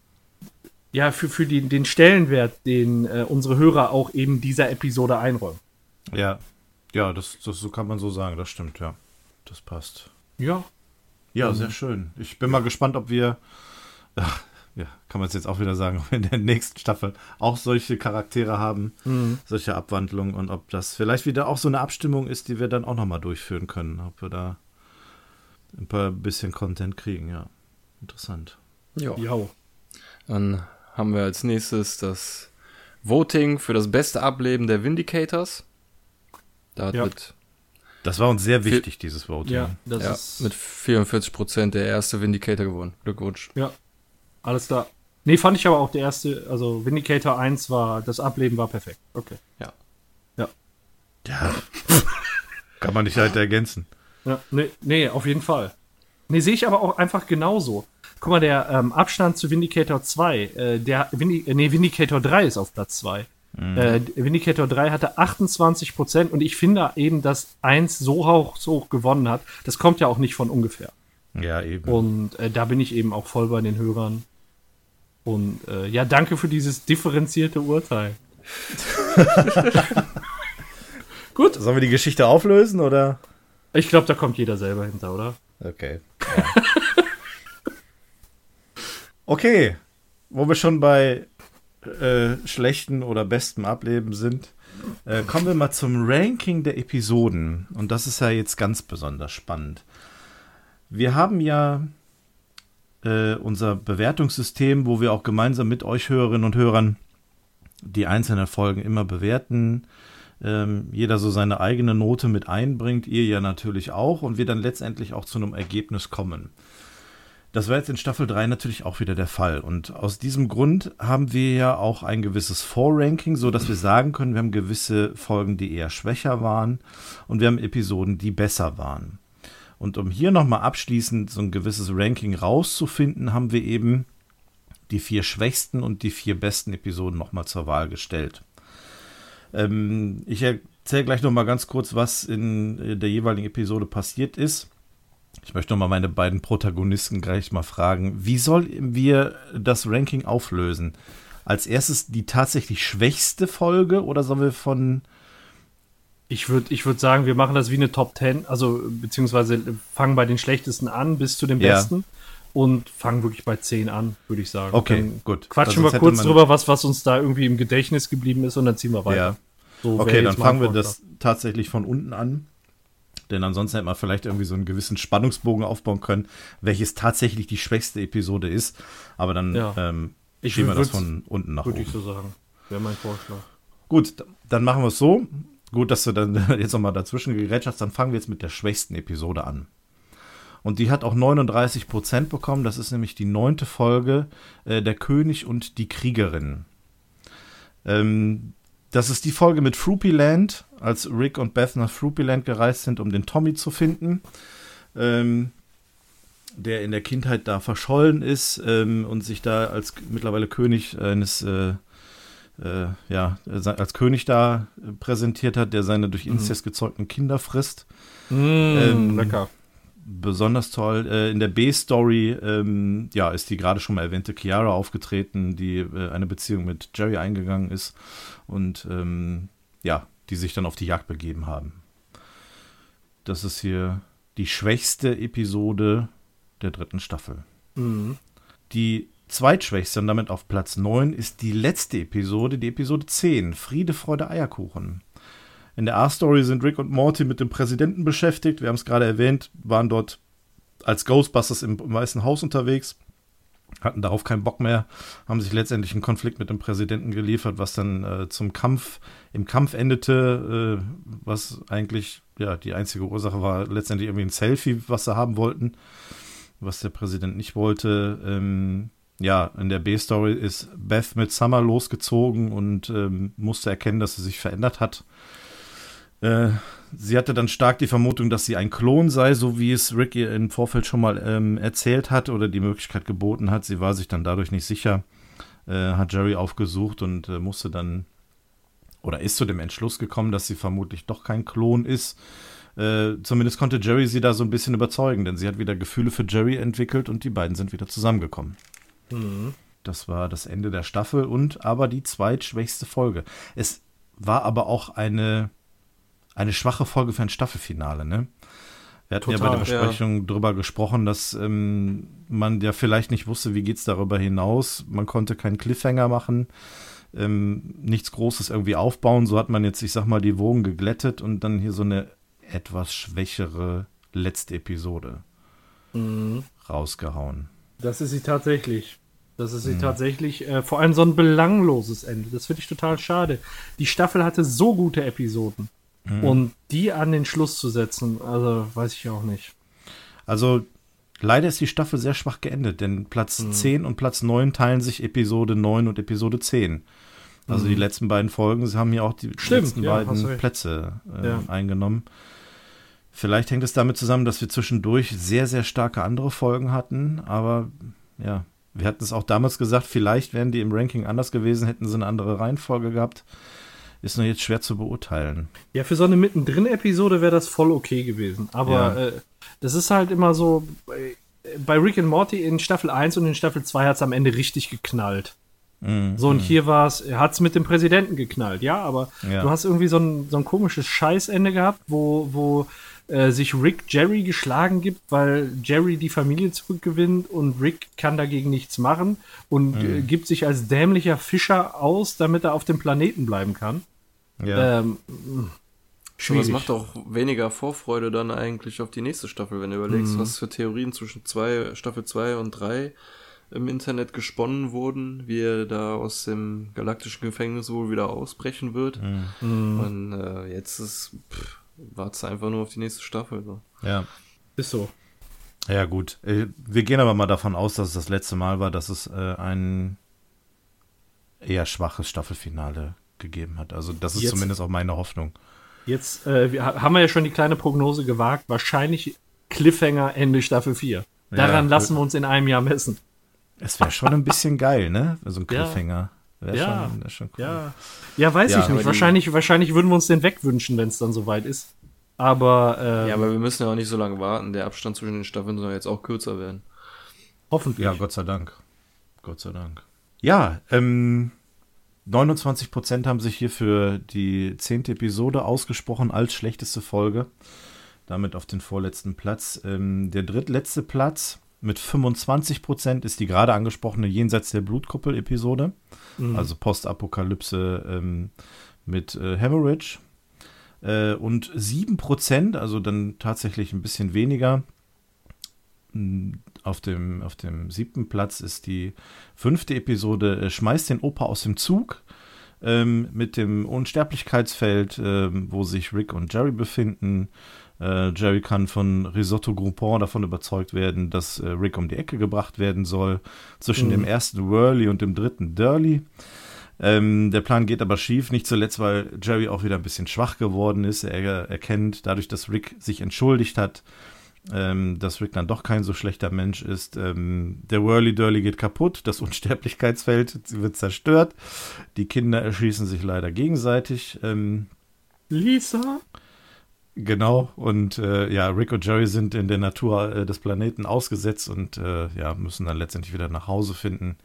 Speaker 2: ja, für, für die, den Stellenwert, den äh, unsere Hörer auch eben dieser Episode einräumen.
Speaker 3: Ja, ja, das, das so kann man so sagen, das stimmt, ja. Das passt.
Speaker 2: Ja.
Speaker 3: Ja, sehr schön. Ich bin mal gespannt, ob wir. Ja, kann man es jetzt auch wieder sagen, [laughs] ob wir in der nächsten Staffel auch solche Charaktere haben, mhm. solche Abwandlungen und ob das vielleicht wieder auch so eine Abstimmung ist, die wir dann auch nochmal durchführen können, ob wir da ein paar bisschen Content kriegen, ja. Interessant.
Speaker 4: Ja. Dann haben wir als nächstes das Voting für das beste Ableben der Vindicators. Da hat ja. mit
Speaker 3: das war uns sehr wichtig, dieses Voting.
Speaker 4: Ja, das ja, ist mit 44 Prozent der erste Vindicator gewonnen. Glückwunsch.
Speaker 2: Ja, alles da. Nee, fand ich aber auch der erste, also Vindicator 1 war, das Ableben war perfekt. Okay.
Speaker 4: Ja.
Speaker 2: Ja.
Speaker 3: Ja. [laughs] Kann man nicht halt ergänzen.
Speaker 2: Ja, nee, nee, auf jeden Fall. Nee, sehe ich aber auch einfach genauso. Guck mal, der ähm, Abstand zu Vindicator 2, äh, der Vindi äh, nee, Vindicator 3 ist auf Platz 2. Mhm. Äh, Vindicator 3 hatte 28 Prozent und ich finde eben, dass 1 so hoch, so hoch gewonnen hat, das kommt ja auch nicht von ungefähr.
Speaker 3: Ja, eben.
Speaker 2: Und äh, da bin ich eben auch voll bei den Hörern. Und äh, ja, danke für dieses differenzierte Urteil. [laughs]
Speaker 3: Gut. Sollen wir die Geschichte auflösen oder?
Speaker 2: Ich glaube, da kommt jeder selber hinter, oder?
Speaker 3: Okay. Ja. [laughs] okay. Wo wir schon bei äh, schlechten oder bestem Ableben sind, äh, kommen wir mal zum Ranking der Episoden. Und das ist ja jetzt ganz besonders spannend. Wir haben ja äh, unser Bewertungssystem, wo wir auch gemeinsam mit euch Hörerinnen und Hörern die einzelnen Folgen immer bewerten. Ähm, jeder so seine eigene Note mit einbringt, ihr ja natürlich auch, und wir dann letztendlich auch zu einem Ergebnis kommen. Das war jetzt in Staffel 3 natürlich auch wieder der Fall. Und aus diesem Grund haben wir ja auch ein gewisses Vorranking, so dass wir sagen können, wir haben gewisse Folgen, die eher schwächer waren und wir haben Episoden, die besser waren. Und um hier nochmal abschließend so ein gewisses Ranking rauszufinden, haben wir eben die vier schwächsten und die vier besten Episoden nochmal zur Wahl gestellt. Ähm, ich erzähle gleich nochmal ganz kurz, was in der jeweiligen Episode passiert ist. Ich möchte nochmal meine beiden Protagonisten gleich mal fragen, wie sollen wir das Ranking auflösen? Als erstes die tatsächlich schwächste Folge oder sollen wir von.
Speaker 2: Ich würde ich würd sagen, wir machen das wie eine Top 10, also beziehungsweise fangen bei den schlechtesten an bis zu den besten. Ja. Und fangen wirklich bei 10 an, würde ich sagen.
Speaker 3: Okay, dann gut.
Speaker 2: Quatschen wir kurz drüber, was, was uns da irgendwie im Gedächtnis geblieben ist und dann ziehen wir weiter. Ja.
Speaker 3: So okay, dann fangen wir das tatsächlich von unten an. Denn ansonsten hätte man vielleicht irgendwie so einen gewissen Spannungsbogen aufbauen können, welches tatsächlich die schwächste Episode ist. Aber dann ja. ähm, schieben wir das von unten nach
Speaker 2: oben. Würde ich so sagen. Wäre mein Vorschlag.
Speaker 3: Gut, dann machen wir es so. Gut, dass du dann [laughs] jetzt nochmal dazwischen gerätscht hast. Dann fangen wir jetzt mit der schwächsten Episode an. Und die hat auch 39 Prozent bekommen. Das ist nämlich die neunte Folge, äh, Der König und die Kriegerin. Ähm, das ist die Folge mit Fruity Land, als Rick und Beth nach Fruity Land gereist sind, um den Tommy zu finden. Ähm, der in der Kindheit da verschollen ist ähm, und sich da als mittlerweile König eines, äh, äh, ja, als König da präsentiert hat, der seine durch mhm. Inzest gezeugten Kinder frisst.
Speaker 2: Mm, ähm, lecker.
Speaker 3: Besonders toll. Äh, in der B-Story, ähm, ja, ist die gerade schon mal erwähnte Chiara aufgetreten, die äh, eine Beziehung mit Jerry eingegangen ist und ähm, ja, die sich dann auf die Jagd begeben haben. Das ist hier die schwächste Episode der dritten Staffel. Mhm. Die zweitschwächste und damit auf Platz 9 ist die letzte Episode, die Episode 10, Friede, Freude, Eierkuchen. In der A-Story sind Rick und Morty mit dem Präsidenten beschäftigt. Wir haben es gerade erwähnt, waren dort als Ghostbusters im Weißen Haus unterwegs hatten darauf keinen Bock mehr, haben sich letztendlich einen Konflikt mit dem Präsidenten geliefert, was dann äh, zum Kampf, im Kampf endete, äh, was eigentlich, ja, die einzige Ursache war letztendlich irgendwie ein Selfie, was sie haben wollten, was der Präsident nicht wollte. Ähm, ja, in der B-Story ist Beth mit Summer losgezogen und ähm, musste erkennen, dass sie sich verändert hat. Äh, sie hatte dann stark die Vermutung, dass sie ein Klon sei, so wie es Rick ihr im Vorfeld schon mal ähm, erzählt hat oder die Möglichkeit geboten hat. Sie war sich dann dadurch nicht sicher, äh, hat Jerry aufgesucht und äh, musste dann oder ist zu dem Entschluss gekommen, dass sie vermutlich doch kein Klon ist. Äh, zumindest konnte Jerry sie da so ein bisschen überzeugen, denn sie hat wieder Gefühle für Jerry entwickelt und die beiden sind wieder zusammengekommen. Mhm. Das war das Ende der Staffel und aber die zweitschwächste Folge. Es war aber auch eine eine schwache Folge für ein Staffelfinale, ne? Wir hatten Total, ja bei der Besprechung ja. drüber gesprochen, dass ähm, man ja vielleicht nicht wusste, wie geht es darüber hinaus. Man konnte keinen Cliffhanger machen, ähm, nichts Großes irgendwie aufbauen. So hat man jetzt, ich sag mal, die Wogen geglättet und dann hier so eine etwas schwächere letzte Episode mhm. rausgehauen.
Speaker 2: Das ist sie tatsächlich. Das ist sie mhm. tatsächlich. Äh, vor allem so ein belangloses Ende. Das finde ich total schade. Die Staffel hatte so gute Episoden. Mhm. Und die an den Schluss zu setzen, also weiß ich auch nicht.
Speaker 3: Also leider ist die Staffel sehr schwach geendet, denn Platz mhm. 10 und Platz 9 teilen sich Episode 9 und Episode 10. Also mhm. die letzten beiden Folgen sie haben ja auch die Stimmt, letzten ja, beiden Plätze äh, ja. eingenommen. Vielleicht hängt es damit zusammen, dass wir zwischendurch sehr, sehr starke andere Folgen hatten, aber ja, wir hatten es auch damals gesagt, vielleicht wären die im Ranking anders gewesen, hätten sie eine andere Reihenfolge gehabt. Ist nur jetzt schwer zu beurteilen.
Speaker 2: Ja, für so eine Mittendrin-Episode wäre das voll okay gewesen. Aber ja. äh, das ist halt immer so, bei, bei Rick and Morty in Staffel 1 und in Staffel 2 hat es am Ende richtig geknallt. Mm, so, und mm. hier war es, hat es mit dem Präsidenten geknallt, ja, aber ja. du hast irgendwie so ein, so ein komisches Scheißende gehabt, wo, wo äh, sich Rick Jerry geschlagen gibt, weil Jerry die Familie zurückgewinnt und Rick kann dagegen nichts machen und mhm. äh, gibt sich als dämlicher Fischer aus, damit er auf dem Planeten bleiben kann.
Speaker 4: Ja. Ähm, schwierig. Aber es macht auch weniger Vorfreude dann eigentlich auf die nächste Staffel, wenn du überlegst, mhm. was für Theorien zwischen zwei, Staffel 2 und 3 im Internet gesponnen wurden, wie er da aus dem galaktischen Gefängnis wohl wieder ausbrechen wird. Mhm. Und äh, jetzt ist. Pff, warte einfach nur auf die nächste Staffel. So.
Speaker 3: Ja.
Speaker 2: Ist so.
Speaker 3: Ja, gut. Äh, wir gehen aber mal davon aus, dass es das letzte Mal war, dass es äh, ein eher schwaches Staffelfinale gegeben hat. Also, das ist jetzt, zumindest auch meine Hoffnung.
Speaker 2: Jetzt äh, wir, haben wir ja schon die kleine Prognose gewagt. Wahrscheinlich Cliffhanger Ende Staffel 4. Daran ja, lassen wir uns in einem Jahr messen.
Speaker 3: Es wäre schon ein bisschen geil, ne? So ein Cliffhanger. Ja.
Speaker 2: Wäre ja, schon, schon cool. ja. ja, weiß ja, ich nicht. Wahrscheinlich, wahrscheinlich würden wir uns den wegwünschen, wenn es dann soweit ist. Aber ähm,
Speaker 4: ja, aber wir müssen ja auch nicht so lange warten. Der Abstand zwischen den Staffeln soll jetzt auch kürzer werden.
Speaker 3: Hoffentlich. Ja, Gott sei Dank. Gott sei Dank. Ja, ähm, 29% haben sich hier für die zehnte Episode ausgesprochen als schlechteste Folge. Damit auf den vorletzten Platz. Ähm, der drittletzte Platz mit 25 Prozent ist die gerade angesprochene Jenseits der Blutkuppel-Episode. Mhm. Also Postapokalypse ähm, mit äh, Hemorrhage. Äh, und 7 Prozent, also dann tatsächlich ein bisschen weniger. Hm, auf dem, auf dem siebten Platz ist die fünfte Episode äh, Schmeißt den Opa aus dem Zug ähm, mit dem Unsterblichkeitsfeld, ähm, wo sich Rick und Jerry befinden. Äh, Jerry kann von Risotto Groupon davon überzeugt werden, dass äh, Rick um die Ecke gebracht werden soll. Zwischen mhm. dem ersten Whirly und dem dritten Durley. Ähm, der Plan geht aber schief, nicht zuletzt, weil Jerry auch wieder ein bisschen schwach geworden ist. Er erkennt dadurch, dass Rick sich entschuldigt hat, ähm, dass Rick dann doch kein so schlechter Mensch ist. Ähm, der Whirly Durley geht kaputt, das [laughs] Unsterblichkeitsfeld wird zerstört. Die Kinder erschießen sich leider gegenseitig. Ähm,
Speaker 2: Lisa?
Speaker 3: Genau, und äh, ja, Rick und Jerry sind in der Natur äh, des Planeten ausgesetzt und äh, ja, müssen dann letztendlich wieder nach Hause finden.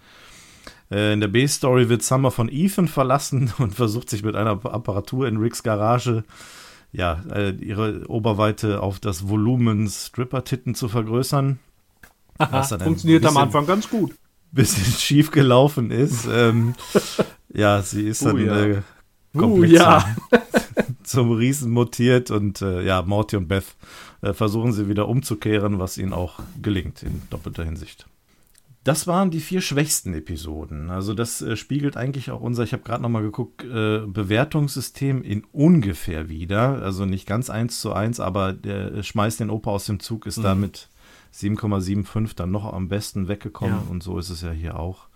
Speaker 3: Äh, in der B-Story wird Summer von Ethan verlassen [laughs] und versucht sich mit einer Apparatur in Ricks Garage ja, äh, ihre Oberweite auf das Volumen Stripper-Titten zu vergrößern.
Speaker 2: Aha, funktioniert bisschen, am Anfang ganz gut.
Speaker 3: Bisschen [laughs] schief gelaufen ist. ähm, [laughs] ja, sie ist dann oh, ja. äh,
Speaker 2: komplett uh, ja. [laughs]
Speaker 3: zum Riesen mutiert und äh, ja, Morty und Beth äh, versuchen sie wieder umzukehren, was ihnen auch gelingt in doppelter Hinsicht. Das waren die vier schwächsten Episoden. Also das äh, spiegelt eigentlich auch unser, ich habe gerade noch mal geguckt, äh, Bewertungssystem in ungefähr wieder. Also nicht ganz eins zu eins, aber der äh, schmeißt den Opa aus dem Zug ist mhm. da mit 7,75 dann noch am besten weggekommen ja. und so ist es ja hier auch.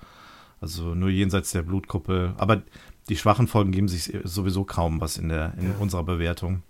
Speaker 3: Also nur jenseits der Blutkuppel. Aber die schwachen Folgen geben sich sowieso kaum was in, der, in ja. unserer Bewertung.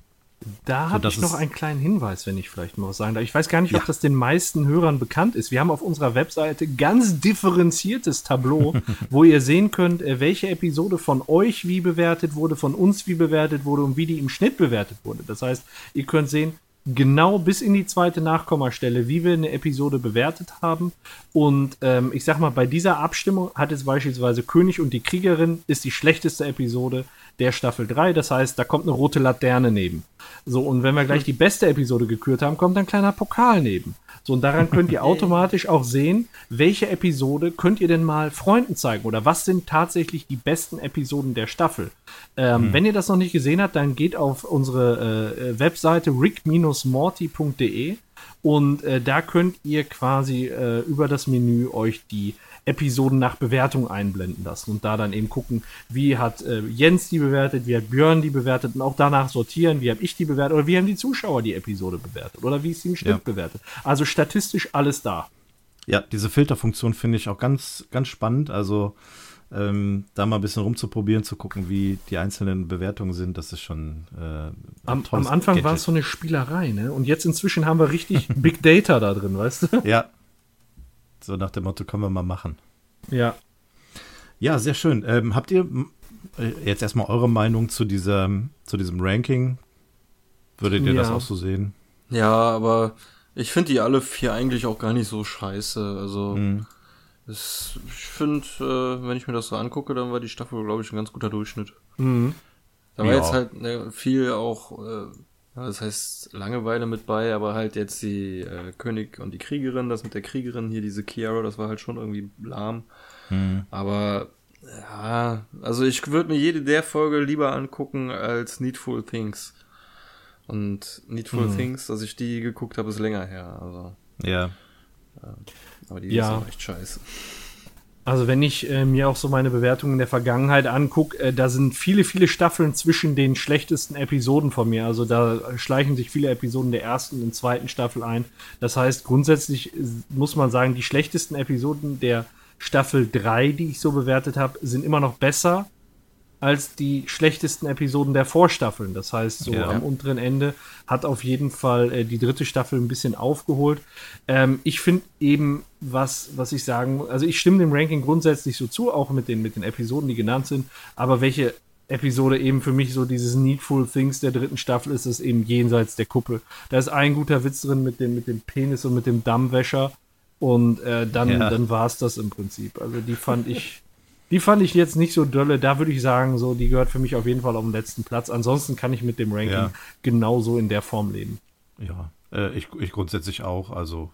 Speaker 2: Da habe ich noch einen kleinen Hinweis, wenn ich vielleicht mal was sagen darf. Ich weiß gar nicht, ja. ob das den meisten Hörern bekannt ist. Wir haben auf unserer Webseite ganz differenziertes Tableau, [laughs] wo ihr sehen könnt, äh, welche Episode von euch wie bewertet wurde, von uns wie bewertet wurde und wie die im Schnitt bewertet wurde. Das heißt, ihr könnt sehen, genau bis in die zweite Nachkommastelle, wie wir eine Episode bewertet haben. Und ähm, ich sag mal, bei dieser Abstimmung hat es beispielsweise König und die Kriegerin ist die schlechteste Episode der Staffel 3. Das heißt, da kommt eine rote Laterne neben. So, und wenn wir gleich die beste Episode gekürt haben, kommt ein kleiner Pokal neben. So, und daran könnt ihr [laughs] automatisch auch sehen, welche Episode könnt ihr denn mal Freunden zeigen oder was sind tatsächlich die besten Episoden der Staffel. Ähm, hm. Wenn ihr das noch nicht gesehen habt, dann geht auf unsere äh, Webseite rick-morty.de und äh, da könnt ihr quasi äh, über das Menü euch die Episoden nach Bewertung einblenden lassen und da dann eben gucken, wie hat äh, Jens die bewertet, wie hat Björn die bewertet und auch danach sortieren, wie habe ich die bewertet oder wie haben die Zuschauer die Episode bewertet oder wie ist sie im Stück ja. bewertet. Also statistisch alles da.
Speaker 3: Ja, diese Filterfunktion finde ich auch ganz, ganz spannend. Also ähm, da mal ein bisschen rumzuprobieren, zu gucken, wie die einzelnen Bewertungen sind, das ist schon
Speaker 2: äh, am, am, Anfang war es so eine Spielerei, ne? Und jetzt inzwischen haben wir richtig [laughs] Big Data da drin, weißt du?
Speaker 3: Ja, so nach dem Motto, können wir mal machen.
Speaker 2: Ja.
Speaker 3: Ja, sehr schön. Ähm, habt ihr äh, jetzt erstmal eure Meinung zu, dieser, zu diesem Ranking? Würdet ihr ja. das auch so sehen?
Speaker 4: Ja, aber ich finde die alle vier eigentlich auch gar nicht so scheiße. Also, mhm. es, ich finde, äh, wenn ich mir das so angucke, dann war die Staffel, glaube ich, ein ganz guter Durchschnitt. Mhm. Da war ja. jetzt halt ne, viel auch äh, ja, das heißt Langeweile mit bei, aber halt jetzt die äh, König und die Kriegerin, das mit der Kriegerin hier, diese Kiara, das war halt schon irgendwie lahm. Hm. Aber ja, also ich würde mir jede der Folge lieber angucken als Needful Things. Und Needful hm. Things, dass ich die geguckt habe, ist länger her. Also,
Speaker 3: ja.
Speaker 4: ja. Aber die ja. ist echt scheiße.
Speaker 2: Also wenn ich äh, mir auch so meine Bewertungen der Vergangenheit angucke, äh, da sind viele, viele Staffeln zwischen den schlechtesten Episoden von mir. Also da schleichen sich viele Episoden der ersten und zweiten Staffel ein. Das heißt, grundsätzlich äh, muss man sagen, die schlechtesten Episoden der Staffel 3, die ich so bewertet habe, sind immer noch besser als die schlechtesten Episoden der Vorstaffeln. Das heißt, so ja. am unteren Ende hat auf jeden Fall äh, die dritte Staffel ein bisschen aufgeholt. Ähm, ich finde eben, was, was ich sagen, also ich stimme dem Ranking grundsätzlich so zu, auch mit den, mit den Episoden, die genannt sind, aber welche Episode eben für mich so dieses Needful Things der dritten Staffel ist, ist eben jenseits der Kuppel. Da ist ein guter Witz drin mit dem, mit dem Penis und mit dem Dammwäscher. Und äh, dann, ja. dann war es das im Prinzip. Also die fand ich die fand ich jetzt nicht so dolle. Da würde ich sagen, so, die gehört für mich auf jeden Fall auf den letzten Platz. Ansonsten kann ich mit dem Ranking ja. genauso in der Form leben.
Speaker 3: Ja, äh, ich, ich grundsätzlich auch. Also,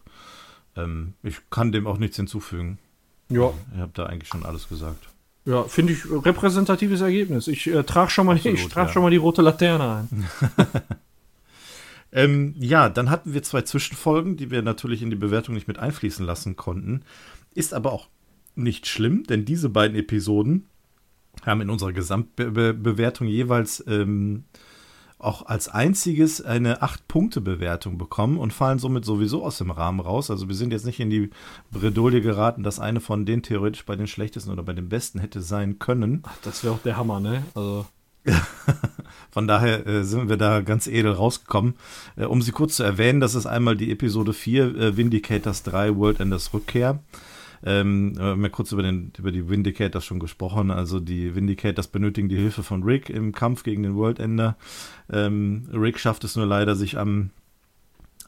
Speaker 3: ähm, ich kann dem auch nichts hinzufügen.
Speaker 2: Ja.
Speaker 3: Ihr habt da eigentlich schon alles gesagt.
Speaker 2: Ja, finde ich repräsentatives Ergebnis. Ich äh, trage schon, mal, Absolut, trag ja. schon mal die rote Laterne ein. [laughs]
Speaker 3: ähm, ja, dann hatten wir zwei Zwischenfolgen, die wir natürlich in die Bewertung nicht mit einfließen lassen konnten. Ist aber auch nicht schlimm, denn diese beiden Episoden haben in unserer Gesamtbewertung jeweils ähm, auch als einziges eine 8-Punkte-Bewertung bekommen und fallen somit sowieso aus dem Rahmen raus. Also wir sind jetzt nicht in die Bredouille geraten, dass eine von denen theoretisch bei den schlechtesten oder bei den besten hätte sein können.
Speaker 2: Ach, das wäre auch der Hammer, ne? Also. [laughs]
Speaker 3: Von daher äh, sind wir da ganz edel rausgekommen. Äh, um sie kurz zu erwähnen, das ist einmal die Episode 4, äh, Vindicators 3, World Enders Rückkehr. Ähm, wir haben ja kurz über, den, über die Vindicators schon gesprochen. Also die Vindicators benötigen die Hilfe von Rick im Kampf gegen den World Ender. Ähm, Rick schafft es nur leider, sich am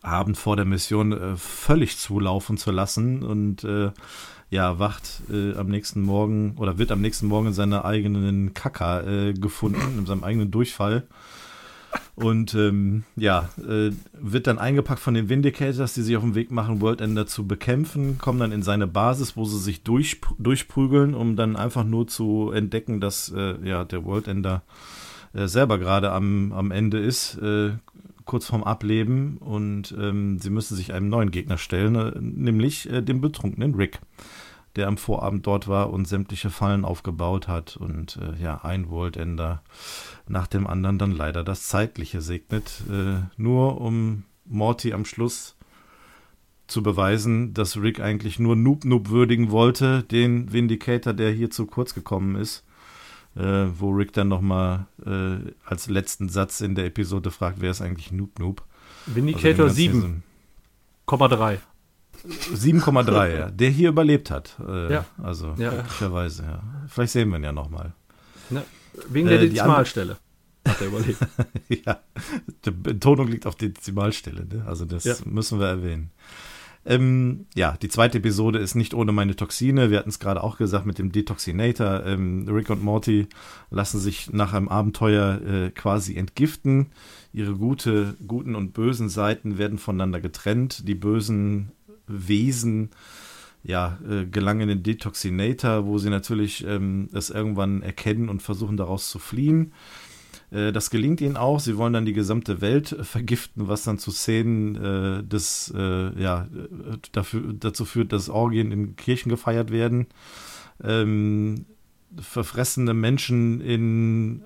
Speaker 3: Abend vor der Mission äh, völlig zulaufen zu lassen und äh, ja, wacht äh, am nächsten Morgen oder wird am nächsten Morgen in seiner eigenen Kaka äh, gefunden, in seinem eigenen Durchfall. Und ähm, ja, äh, wird dann eingepackt von den Vindicators, die sich auf den Weg machen, World Ender zu bekämpfen, kommen dann in seine Basis, wo sie sich durch, durchprügeln, um dann einfach nur zu entdecken, dass äh, ja, der World Ender äh, selber gerade am, am Ende ist, äh, kurz vorm Ableben. Und ähm, sie müssen sich einem neuen Gegner stellen, äh, nämlich äh, dem betrunkenen Rick der am Vorabend dort war und sämtliche Fallen aufgebaut hat. Und äh, ja, ein Worldender nach dem anderen dann leider das Zeitliche segnet, äh, nur um Morty am Schluss zu beweisen, dass Rick eigentlich nur Noob Noob würdigen wollte, den Vindicator, der hier zu kurz gekommen ist, äh, wo Rick dann nochmal äh, als letzten Satz in der Episode fragt, wer ist eigentlich Noob Noob?
Speaker 2: Vindicator also 7,3.
Speaker 3: 7,3, ja. Der hier überlebt hat. Äh,
Speaker 2: ja.
Speaker 3: Also, ja. glücklicherweise, ja. Vielleicht sehen wir ihn ja nochmal.
Speaker 2: Ne, wegen der äh, Dezimalstelle hat er überlebt. [laughs]
Speaker 3: ja, die Betonung liegt auf Dezimalstelle, ne? Also, das ja. müssen wir erwähnen. Ähm, ja, die zweite Episode ist nicht ohne meine Toxine. Wir hatten es gerade auch gesagt mit dem Detoxinator. Ähm, Rick und Morty lassen sich nach einem Abenteuer äh, quasi entgiften. Ihre gute, guten und bösen Seiten werden voneinander getrennt. Die bösen Wesen ja, äh, gelangen in den Detoxinator, wo sie natürlich ähm, es irgendwann erkennen und versuchen daraus zu fliehen. Äh, das gelingt ihnen auch. Sie wollen dann die gesamte Welt äh, vergiften, was dann zu Szenen äh, des, äh, ja, dafür, dazu führt, dass Orgien in Kirchen gefeiert werden. Ähm, verfressene Menschen in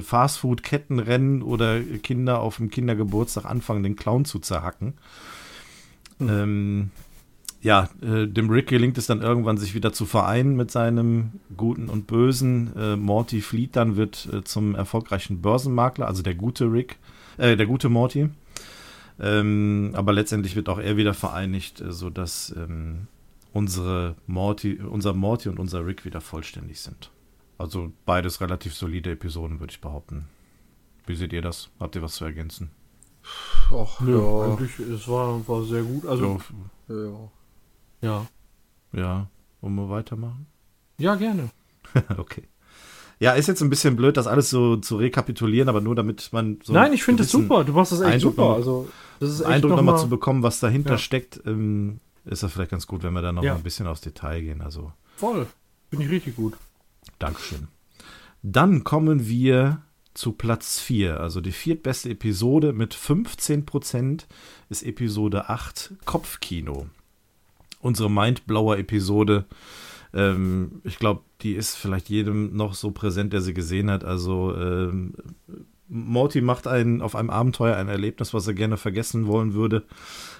Speaker 3: Fastfood-Ketten rennen oder Kinder auf dem Kindergeburtstag anfangen, den Clown zu zerhacken. Mhm. Ähm, ja, äh, dem Rick gelingt es dann irgendwann, sich wieder zu vereinen mit seinem Guten und Bösen. Äh, Morty flieht dann, wird äh, zum erfolgreichen Börsenmakler, also der gute Rick, äh, der gute Morty. Ähm, aber letztendlich wird auch er wieder vereinigt, äh, sodass ähm, unsere Morty, unser Morty und unser Rick wieder vollständig sind. Also beides relativ solide Episoden, würde ich behaupten. Wie seht ihr das? Habt ihr was zu ergänzen?
Speaker 2: Ach, ja, eigentlich, es war, war sehr gut. Also, ja. ja.
Speaker 3: Ja. Ja. Wollen wir weitermachen?
Speaker 2: Ja, gerne. [laughs]
Speaker 3: okay. Ja, ist jetzt ein bisschen blöd, das alles so zu rekapitulieren, aber nur damit man so.
Speaker 2: Nein, ich finde es super. Du machst das echt
Speaker 3: Eindruck
Speaker 2: super.
Speaker 3: Noch,
Speaker 2: also,
Speaker 3: das ist echt Eindruck nochmal noch zu bekommen, was dahinter ja. steckt, ähm, ist das vielleicht ganz gut, wenn wir dann noch ja. mal ein bisschen aufs Detail gehen. Also.
Speaker 2: Voll. Finde ich richtig gut.
Speaker 3: Dankeschön. Dann kommen wir zu Platz 4. Also die viertbeste Episode mit 15% ist Episode 8 Kopfkino unsere Mindblower-Episode. Ähm, ich glaube, die ist vielleicht jedem noch so präsent, der sie gesehen hat. Also ähm, Morty macht einen, auf einem Abenteuer ein Erlebnis, was er gerne vergessen wollen würde.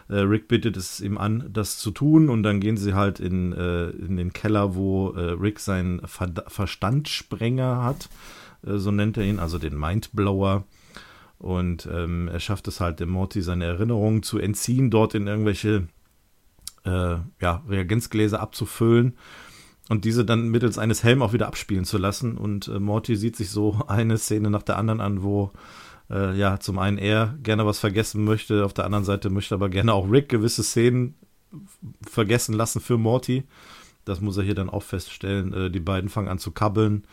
Speaker 3: Äh, Rick bittet es ihm an, das zu tun und dann gehen sie halt in, äh, in den Keller, wo äh, Rick seinen Ver Verstandsprenger hat, so nennt er ihn, also den Mindblower. Und ähm, er schafft es halt dem Morty seine Erinnerungen zu entziehen, dort in irgendwelche äh, ja, Reagenzgläser abzufüllen und diese dann mittels eines Helms auch wieder abspielen zu lassen. Und äh, Morty sieht sich so [laughs] eine Szene nach der anderen an, wo äh, ja zum einen er gerne was vergessen möchte, auf der anderen Seite möchte aber gerne auch Rick gewisse Szenen vergessen lassen für Morty. Das muss er hier dann auch feststellen. Äh, die beiden fangen an zu kabbeln,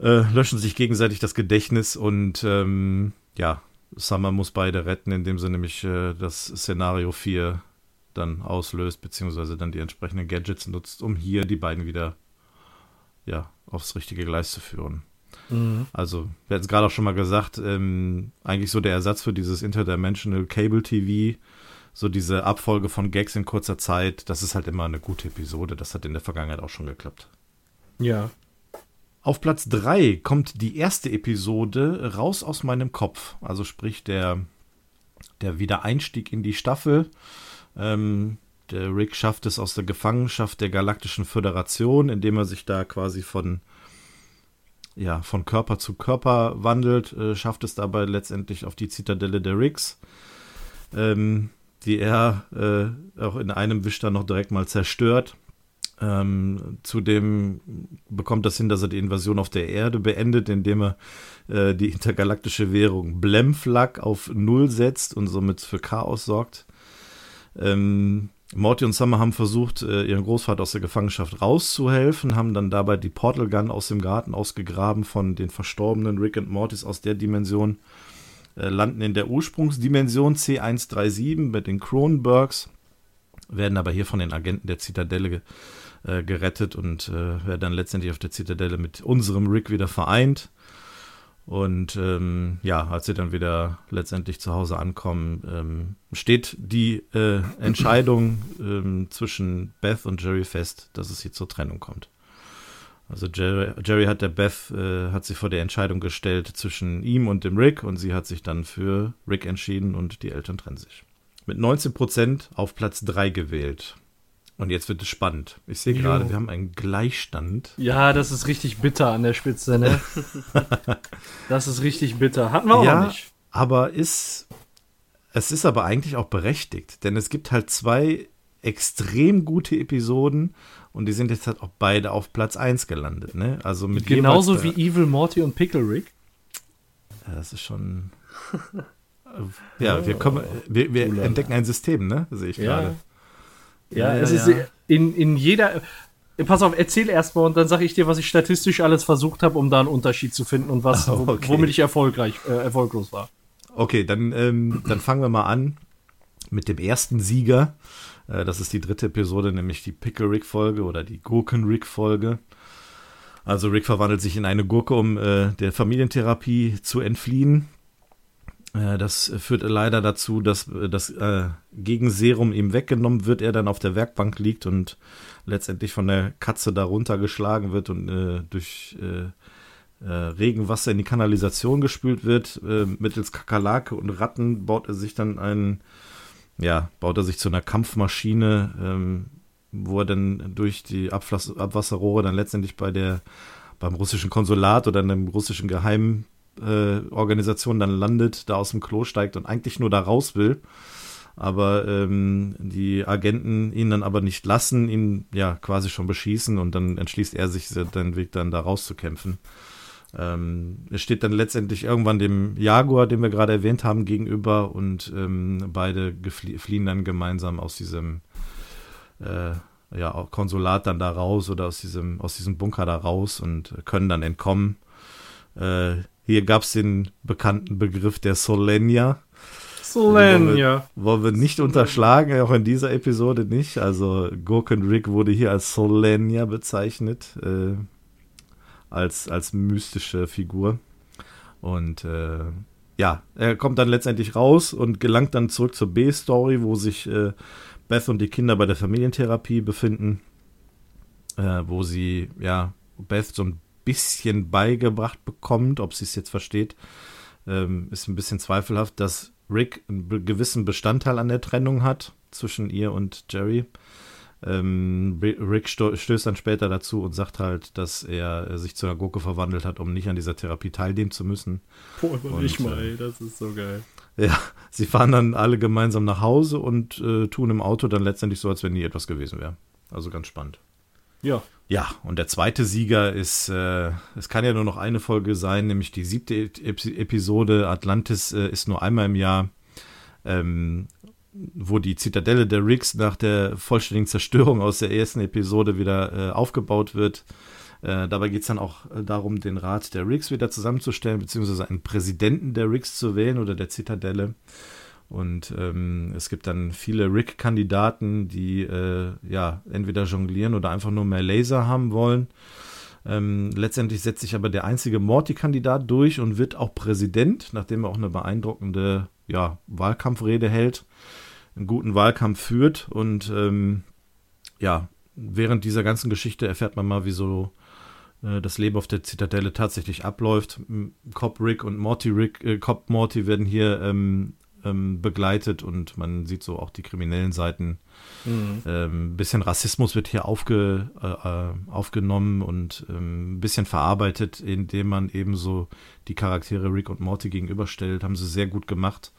Speaker 3: äh, löschen sich gegenseitig das Gedächtnis und ähm, ja, Summer muss beide retten, indem sie nämlich äh, das Szenario 4 dann auslöst, beziehungsweise dann die entsprechenden Gadgets nutzt, um hier die beiden wieder ja, aufs richtige Gleis zu führen. Mhm. Also, wir hatten es gerade auch schon mal gesagt, ähm, eigentlich so der Ersatz für dieses Interdimensional Cable TV, so diese Abfolge von Gags in kurzer Zeit, das ist halt immer eine gute Episode. Das hat in der Vergangenheit auch schon geklappt.
Speaker 2: Ja.
Speaker 3: Auf Platz 3 kommt die erste Episode raus aus meinem Kopf. Also sprich der, der Wiedereinstieg in die Staffel. Ähm, der Rick schafft es aus der Gefangenschaft der Galaktischen Föderation, indem er sich da quasi von, ja, von Körper zu Körper wandelt, äh, schafft es dabei letztendlich auf die Zitadelle der Ricks, ähm, die er äh, auch in einem Wisch dann noch direkt mal zerstört. Ähm, zudem bekommt das hin, dass er die Invasion auf der Erde beendet, indem er äh, die intergalaktische Währung Blemflag auf Null setzt und somit für Chaos sorgt. Ähm, Morty und Summer haben versucht, äh, ihren Großvater aus der Gefangenschaft rauszuhelfen, haben dann dabei die Portal Gun aus dem Garten ausgegraben von den verstorbenen Rick und Mortys aus der Dimension, äh, landen in der Ursprungsdimension C137 mit den Cronenbergs, werden aber hier von den Agenten der Zitadelle äh, gerettet und äh, werden dann letztendlich auf der Zitadelle mit unserem Rick wieder vereint. Und ähm, ja, als sie dann wieder letztendlich zu Hause ankommen, ähm, steht die äh, Entscheidung ähm, zwischen Beth und Jerry fest, dass es hier zur Trennung kommt. Also Jerry, Jerry hat der Beth, äh, hat sie vor der Entscheidung gestellt zwischen ihm und dem Rick und sie hat sich dann für Rick entschieden und die Eltern trennen sich. Mit 19% auf Platz 3 gewählt. Und jetzt wird es spannend. Ich sehe gerade, wir haben einen Gleichstand.
Speaker 2: Ja, das ist richtig bitter an der Spitze, ne? [laughs] das ist richtig bitter. Hatten wir auch
Speaker 3: ja,
Speaker 2: nicht.
Speaker 3: Aber ist. Es ist aber eigentlich auch berechtigt, denn es gibt halt zwei extrem gute Episoden und die sind jetzt halt auch beide auf Platz 1 gelandet, ne? Also mit
Speaker 2: Genauso wie Evil Morty und Pickle Rick.
Speaker 3: Ja, das ist schon. Ja, wir, kommen, wir, wir entdecken ein System, ne? Sehe ich gerade.
Speaker 2: Ja,
Speaker 3: Ja,
Speaker 2: es
Speaker 3: ja,
Speaker 2: ist
Speaker 3: ja.
Speaker 2: in, in jeder. Pass auf, erzähl erstmal und dann sage ich dir, was ich statistisch alles versucht habe, um da einen Unterschied zu finden und was,
Speaker 3: Oh, [laughs] okay.
Speaker 2: womit ich erfolgreich, äh, erfolglos war.
Speaker 3: Okay, dann, ähm, dann fangen wir mal an mit dem ersten Sieger. Äh, das ist die dritte Episode, nämlich die Pickle Rick Folge oder die Gurken Rick Folge. Also Rick verwandelt sich in eine Gurke, um äh, der Familientherapie zu entfliehen. Äh, das führt leider dazu, dass äh, das äh, Gegenserum ihm weggenommen wird, er dann auf der Werkbank liegt und letztendlich von der Katze darunter geschlagen wird und durch Regenwasser in die Kanalisation gespült wird. Mittels Kakerlake und Ratten baut er sich dann ein, ja, baut er sich zu einer Kampfmaschine, ähm, wo er dann durch die Abwasserrohre dann letztendlich bei der beim russischen Konsulat oder einem russischen Geheim Organisation dann landet, da aus dem Klo steigt und eigentlich nur da raus will. Aber ähm, die Agenten ihn dann aber nicht lassen, ihn ja quasi schon beschießen und dann entschließt er sich, den Weg dann da rauszukämpfen. Ähm, es steht dann letztendlich irgendwann dem Jaguar, den wir gerade erwähnt haben, gegenüber und ähm, beide fliehen dann gemeinsam aus diesem äh, ja, Konsulat dann da raus oder aus diesem, aus diesem Bunker da raus und können dann entkommen. Äh, hier gab es den bekannten Begriff der Solenia.
Speaker 2: Solenia.
Speaker 3: Wollen wir nicht unterschlagen, auch in dieser Episode nicht. Also Gurken Rick wurde hier als Solenia bezeichnet, äh, als, als mystische Figur. Und äh, ja, er kommt dann letztendlich raus und gelangt dann zurück zur B-Story, wo sich äh, Beth und die Kinder bei der Familientherapie befinden, äh, wo sie, ja, Beth so ein bisschen beigebracht bekommt, ob sie es jetzt versteht, ähm, ist ein bisschen zweifelhaft, dass Rick einen gewissen Bestandteil an der Trennung hat zwischen ihr und Jerry. Ähm, Ri- Rick stößt dann später dazu und sagt halt, dass er äh, sich zu einer Gurke verwandelt hat, um nicht an dieser Therapie teilnehmen zu müssen.
Speaker 2: Boah,
Speaker 3: Und,
Speaker 2: überleg mal,
Speaker 3: äh,
Speaker 2: ey, das ist so geil.
Speaker 3: Ja, sie fahren dann alle gemeinsam nach Hause und äh, tun im Auto dann letztendlich so, als wenn nie etwas gewesen wäre. Also ganz spannend.
Speaker 2: Ja.
Speaker 3: Ja, und der zweite Sieger ist, äh, es kann ja nur noch eine Folge sein, nämlich die siebte Ep- Episode. Atlantis äh, ist nur einmal im Jahr, ähm, wo die Zitadelle der Riggs nach der vollständigen Zerstörung aus der ersten Episode wieder äh, aufgebaut wird. Äh, dabei geht es dann auch äh, darum, den Rat der Riggs wieder zusammenzustellen, beziehungsweise einen Präsidenten der Riggs zu wählen oder der Zitadelle. Und ähm, es gibt dann viele Rick-Kandidaten, die äh, ja entweder jonglieren oder einfach nur mehr Laser haben wollen. Ähm, letztendlich setzt sich aber der einzige Morty-Kandidat durch und wird auch Präsident, nachdem er auch eine beeindruckende ja, Wahlkampfrede hält, einen guten Wahlkampf führt. Und ähm, ja, während dieser ganzen Geschichte erfährt man mal, wieso äh, das Leben auf der Zitadelle tatsächlich abläuft. Cop Rick und Morty Rick, äh, Cop Morty werden hier ähm, ähm, begleitet und man sieht so auch die kriminellen Seiten. Ähm, ein bisschen Rassismus wird hier aufge, äh, äh, aufgenommen und ähm, ein bisschen verarbeitet, indem man eben so die Charaktere Rick und Morty gegenüberstellt. Haben sie sehr gut gemacht.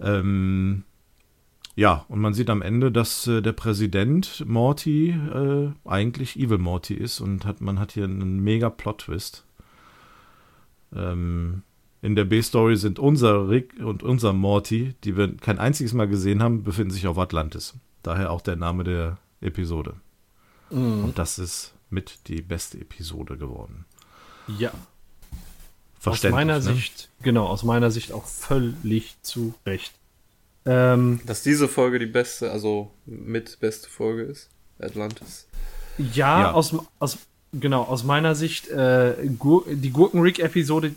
Speaker 3: Ähm, ja, und man sieht am Ende, dass äh, der Präsident Morty äh, eigentlich Evil Morty ist und hat, man hat hier einen mega Plot-Twist. Ähm, in der B-Story sind unser Rick und unser Morty, die wir kein einziges Mal gesehen haben, befinden sich auf Atlantis. Daher auch der Name der Episode. Und das ist mit die beste Episode geworden.
Speaker 2: Ja. Aus
Speaker 3: Verständlich.
Speaker 2: meiner
Speaker 3: ne?
Speaker 2: Sicht, genau, aus meiner Sicht auch völlig zu Recht. Ähm,
Speaker 4: Dass diese Folge die beste, also mit beste Folge ist. Atlantis.
Speaker 2: ja,
Speaker 3: Ja.
Speaker 2: Aus, aus, genau, aus meiner Sicht, äh, Gur die Gurken-Rick-Episode,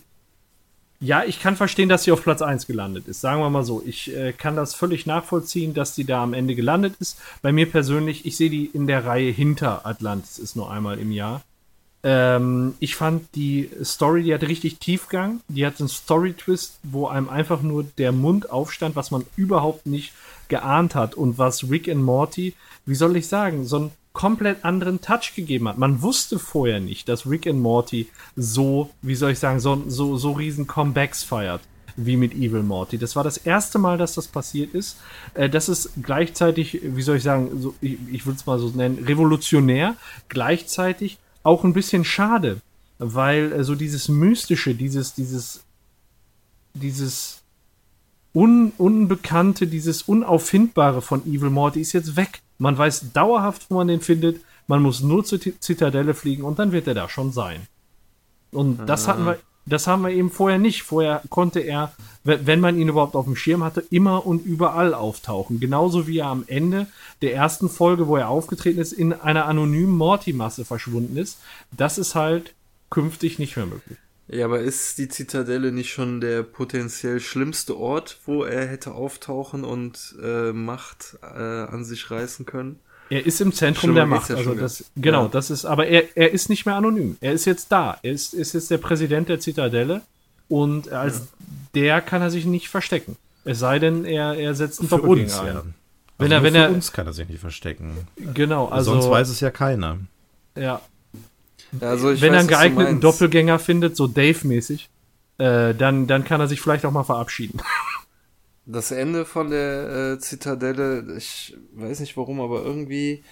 Speaker 2: ja, ich kann verstehen, dass sie auf Platz 1 gelandet ist. Sagen wir mal so. Ich äh, kann das völlig nachvollziehen, dass die da am Ende gelandet ist. Bei mir persönlich, ich sehe die in der Reihe hinter Atlantis, ist nur einmal im Jahr. Ähm, ich fand die Story, die hatte richtig Tiefgang. Die hat einen Story-Twist, wo einem einfach nur der Mund aufstand, was man überhaupt nicht geahnt hat und was Rick and Morty, wie soll ich sagen, so einen komplett anderen Touch gegeben hat. Man wusste vorher nicht, dass Rick and Morty so, wie soll ich sagen, so, so, so riesen Comebacks feiert wie mit Evil Morty. Das war das erste Mal, dass das passiert ist. Äh, das ist gleichzeitig, wie soll ich sagen, so, ich, ich würde es mal so nennen, revolutionär, gleichzeitig auch ein bisschen schade, weil äh, so dieses Mystische, dieses, dieses, dieses Un Unbekannte, dieses Unauffindbare von Evil Morty ist jetzt weg. Man weiß dauerhaft, wo man den findet. Man muss nur zur Zitadelle fliegen und dann wird er da schon sein. Und das hatten wir, das haben wir eben vorher nicht. Vorher konnte er, wenn man ihn überhaupt auf dem Schirm hatte, immer und überall auftauchen. Genauso wie er am Ende der ersten Folge, wo er aufgetreten ist, in einer anonymen Morty-Masse verschwunden ist. Das ist halt künftig nicht mehr möglich.
Speaker 4: Ja, aber ist die Zitadelle nicht schon der potenziell schlimmste Ort, wo er hätte auftauchen und äh, Macht äh, an sich reißen können?
Speaker 2: Er ist im Zentrum der Macht. Ja also das, genau, ja. das ist, aber er, er ist nicht mehr anonym. Er ist jetzt da. Er ist, ist jetzt der Präsident der Zitadelle und als ja. der kann er sich nicht verstecken. Es sei denn, er, er setzt einen
Speaker 3: Für uns, ein. Ja.
Speaker 2: Wenn also er, wenn für er,
Speaker 3: uns kann er sich nicht verstecken.
Speaker 2: Genau, also.
Speaker 3: Sonst weiß es ja keiner.
Speaker 2: Ja, also wenn weiß, er einen geeigneten Doppelgänger findet, so Dave-mäßig, äh, dann, dann kann er sich vielleicht auch mal verabschieden. [laughs]
Speaker 4: Das Ende von der äh, Zitadelle, ich weiß nicht warum, aber irgendwie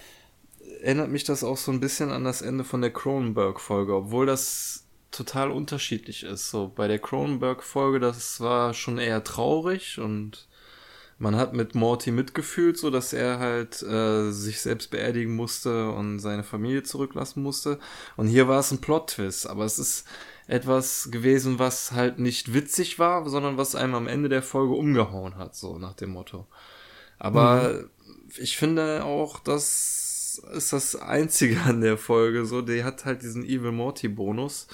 Speaker 4: erinnert mich das auch so ein bisschen an das Ende von der Cronenberg-Folge, obwohl das total unterschiedlich ist. So bei der Cronenberg-Folge, das war schon eher traurig und man hat mit Morty mitgefühlt, so dass er halt äh, sich selbst beerdigen musste und seine Familie zurücklassen musste. Und hier war es ein Plot-Twist, aber es ist etwas gewesen, was halt nicht witzig war, sondern was einem am Ende der Folge umgehauen hat, so nach dem Motto. Aber mhm. ich finde auch, das ist das Einzige an der Folge, so, die hat halt diesen Evil Morty Bonus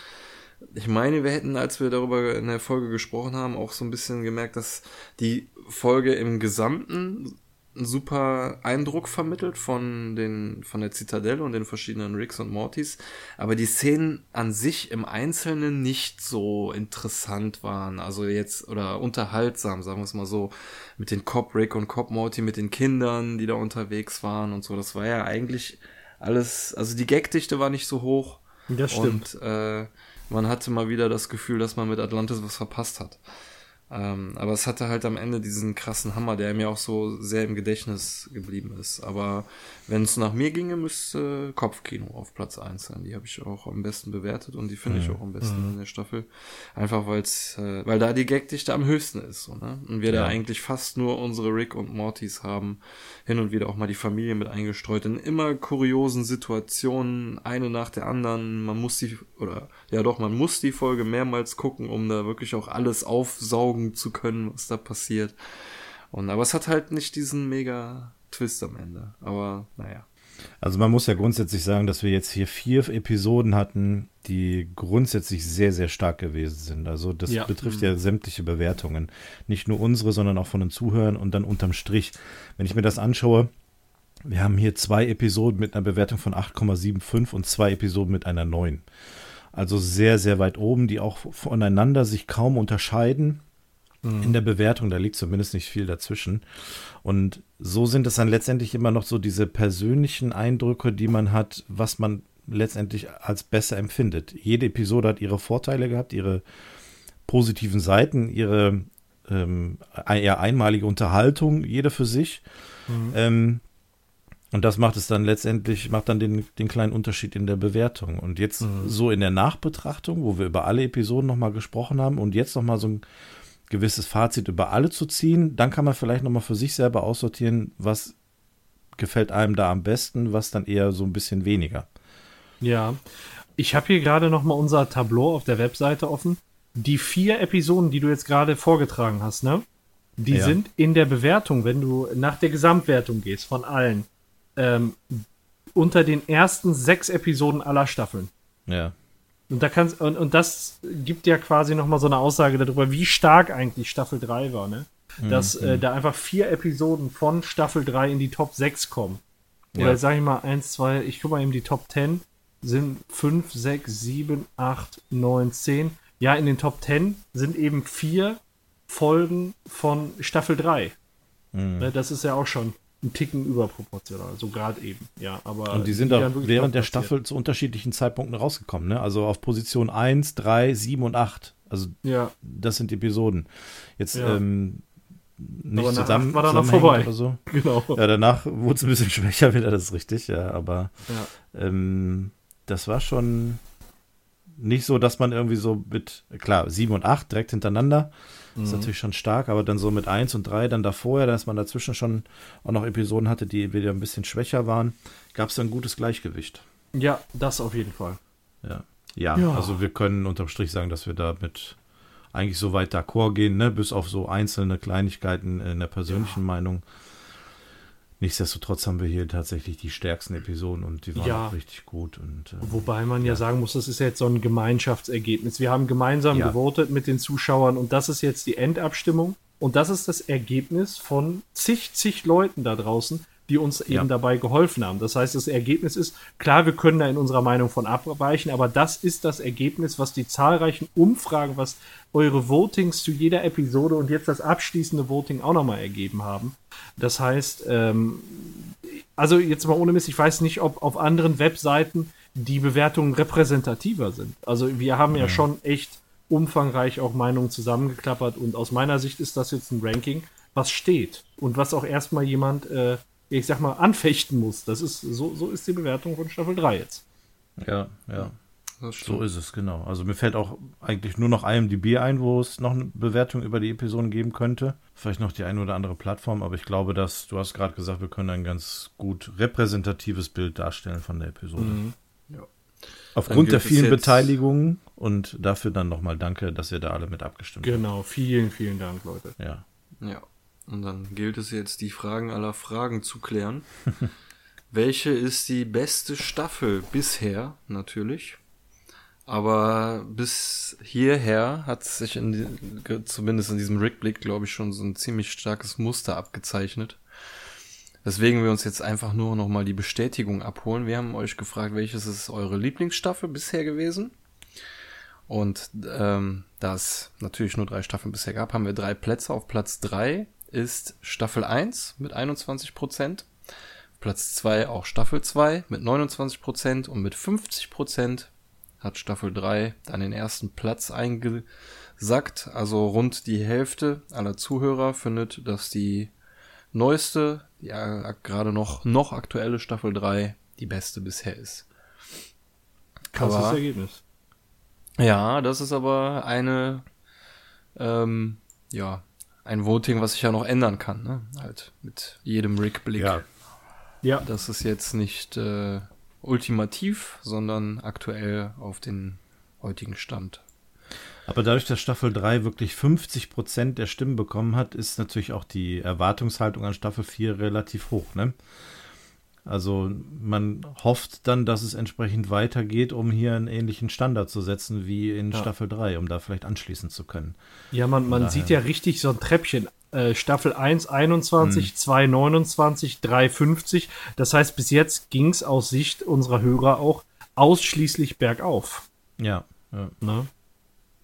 Speaker 4: ich meine, wir hätten, als wir darüber in der Folge gesprochen haben, auch so ein bisschen gemerkt, dass die Folge im Gesamten einen super Eindruck vermittelt von den, von der Zitadelle und den verschiedenen Ricks und Mortys, aber die Szenen an sich im Einzelnen nicht so interessant waren, also jetzt, oder unterhaltsam, sagen wir es mal so, mit den Cop Rick und Cop Morty, mit den Kindern, die da unterwegs waren und so, das war ja eigentlich alles, also die Gagdichte war nicht so hoch.
Speaker 2: Das stimmt.
Speaker 4: Und, äh, man hatte mal wieder das Gefühl, dass man mit Atlantis was verpasst hat. Ähm, aber es hatte halt am Ende diesen krassen Hammer, der mir auch so sehr im Gedächtnis geblieben ist. Aber wenn es nach mir ginge, müsste Kopfkino auf Platz 1 sein. Die habe ich auch am besten bewertet und die finde mhm. ich auch am besten mhm. in der Staffel. Einfach weil's, äh, weil da die Gagdichte am höchsten ist. So, ne? Und wir ja. da eigentlich fast nur unsere Rick und Mortys haben. Hin und wieder auch mal die Familie mit eingestreut. In immer kuriosen Situationen, eine nach der anderen. Man muss die, oder ja doch, man muss die Folge mehrmals gucken, um da wirklich auch alles aufsaugen zu können, was da passiert. Und aber es hat halt nicht diesen mega Twist am Ende. Aber naja.
Speaker 3: Also man muss ja grundsätzlich sagen, dass wir jetzt hier vier Episoden hatten, die grundsätzlich sehr, sehr stark gewesen sind. Also das ja. betrifft ja sämtliche Bewertungen. Nicht nur unsere, sondern auch von den Zuhörern und dann unterm Strich. Wenn ich mir das anschaue, wir haben hier zwei Episoden mit einer Bewertung von 8,75 und zwei Episoden mit einer 9. Also sehr, sehr weit oben, die auch voneinander sich kaum unterscheiden mhm. in der Bewertung. Da liegt zumindest nicht viel dazwischen. Und so sind es dann letztendlich immer noch so diese persönlichen Eindrücke, die man hat, was man letztendlich als besser empfindet. Jede Episode hat ihre Vorteile gehabt, ihre positiven Seiten, ihre ähm, eher einmalige Unterhaltung, jede für sich. Mhm. Ähm, und das macht es dann letztendlich, macht dann den, den kleinen Unterschied in der Bewertung. Und jetzt mhm. so in der Nachbetrachtung, wo wir über alle Episoden nochmal gesprochen haben und jetzt nochmal so ein gewisses Fazit über alle zu ziehen. Dann kann man vielleicht nochmal für sich selber aussortieren, was gefällt einem da am besten, was dann eher so ein bisschen weniger.
Speaker 2: Ja, ich habe hier gerade nochmal unser Tableau auf der Webseite offen. Die vier Episoden, die du jetzt gerade vorgetragen hast, ne? Die ja. sind in der Bewertung, wenn du nach der Gesamtwertung gehst von allen, ähm, unter den ersten sechs Episoden aller Staffeln.
Speaker 3: Ja.
Speaker 2: Und, da kannst, und, und das gibt ja quasi nochmal so eine Aussage darüber, wie stark eigentlich Staffel 3 war, ne? Dass mhm. äh, da einfach vier Episoden von Staffel 3 in die Top 6 kommen. Oder ja. sag ich mal, 1, 2, ich guck mal eben die Top 10 sind 5, 6, 7, 8, 9, 10. Ja, in den Top 10 sind eben vier Folgen von Staffel 3. Mhm. Ne, das ist ja auch schon ein Ticken überproportional, so gerade eben, ja. Aber
Speaker 3: und die sind auch während der Staffel zu unterschiedlichen Zeitpunkten rausgekommen, ne? Also auf Position 1, 3, 7 und 8. Also
Speaker 2: ja.
Speaker 3: das sind Episoden. Jetzt ja. ähm, nicht aber
Speaker 2: zusammen war danach vorbei.
Speaker 3: Oder so. [laughs] Genau. Ja, danach wurde es ein bisschen [laughs] schwächer wieder, das ist richtig, ja, aber ja. Ähm, das war schon nicht so, dass man irgendwie so mit, klar, sieben und acht direkt hintereinander, mhm. ist natürlich schon stark, aber dann so mit eins und drei dann davor, dass man dazwischen schon auch noch Episoden hatte, die wieder ein bisschen schwächer waren, gab es ein gutes Gleichgewicht.
Speaker 2: Ja, das auf jeden Fall.
Speaker 3: Ja. ja. Ja, also wir können unterm Strich sagen, dass wir damit eigentlich so weit d'accord gehen, ne? bis auf so einzelne Kleinigkeiten in der persönlichen ja. Meinung. Nichtsdestotrotz haben wir hier tatsächlich die stärksten Episoden und die waren ja. auch richtig gut. Und,
Speaker 2: äh, Wobei man ja, ja, sagen muss, das ist jetzt so ein Gemeinschaftsergebnis. Wir haben gemeinsam ja. gewotet mit den Zuschauern und das ist jetzt die Endabstimmung. Und das ist das Ergebnis von zig, zig Leuten da draußen, die uns eben dabei geholfen haben. Das heißt, das Ergebnis ist, klar, wir können da in unserer Meinung von abweichen, aber das ist das Ergebnis, was die zahlreichen Umfragen, was eure Votings zu jeder Episode und jetzt das abschließende Voting auch nochmal ergeben haben. Das heißt, ähm, also jetzt mal ohne Mist, ich weiß nicht, ob auf anderen Webseiten die Bewertungen repräsentativer sind. Also wir haben ja, ja schon echt umfangreich auch Meinungen zusammengeklappert und aus meiner Sicht ist das jetzt ein Ranking, was steht und was auch erstmal jemand, äh, ich sag mal, anfechten muss. Das ist, so, so ist die Bewertung von Staffel 3 jetzt.
Speaker 3: Ja, ja. So ist es, genau. Also mir fällt auch eigentlich nur noch IMDb ein, wo es noch eine Bewertung über die Episoden geben könnte. Vielleicht noch die eine oder andere Plattform, aber ich glaube, dass, du hast gerade gesagt, wir können ein ganz gut repräsentatives Bild darstellen von der Episode. Mhm. Ja. Aufgrund der vielen Beteiligungen und dafür dann nochmal danke, dass ihr da alle mit abgestimmt
Speaker 2: habt. Genau, vielen, vielen Dank, Leute.
Speaker 4: Ja. Ja. Und dann gilt es jetzt, die Fragen aller Fragen zu klären. [laughs] Welche ist die beste Staffel bisher, natürlich? Aber bis hierher hat sich in die, zumindest in diesem Rückblick, glaube ich, schon so ein ziemlich starkes Muster abgezeichnet. Deswegen wir uns jetzt einfach nur noch mal die Bestätigung abholen. Wir haben euch gefragt, welches ist eure Lieblingsstaffel bisher gewesen? Und ähm, da es natürlich nur drei Staffeln bisher gab, haben wir drei Plätze. Auf Platz drei ist Staffel 1 mit 21 Prozent. Platz 2 auch Staffel 2 mit 29 Prozent und mit 50 Prozent hat Staffel 3 dann den ersten Platz eingesackt. Also rund die Hälfte aller Zuhörer findet, dass die neueste, ja, gerade noch, noch aktuelle Staffel 3 die beste bisher ist.
Speaker 2: Krasses Ergebnis.
Speaker 4: Ja, das ist aber eine, ähm, ja, ein Voting, was sich ja noch ändern kann, ne? Halt mit jedem Rückblick. Ja. Ja. Das ist jetzt nicht äh, ultimativ, sondern aktuell auf den heutigen Stand.
Speaker 3: Aber dadurch, dass Staffel 3 wirklich 50 Prozent der Stimmen bekommen hat, ist natürlich auch die Erwartungshaltung an Staffel 4 relativ hoch. Ne? Also man hofft dann, dass es entsprechend weitergeht, um hier einen ähnlichen Standard zu setzen wie in ja. Staffel 3, um da vielleicht anschließen zu können.
Speaker 2: Ja, man, man sieht ja richtig so ein Treppchen äh, Staffel 1 21, hm. 2 29, 3 50. Das heißt, bis jetzt ging es aus Sicht unserer Hörer auch ausschließlich bergauf.
Speaker 3: Ja. ja.
Speaker 2: Ne?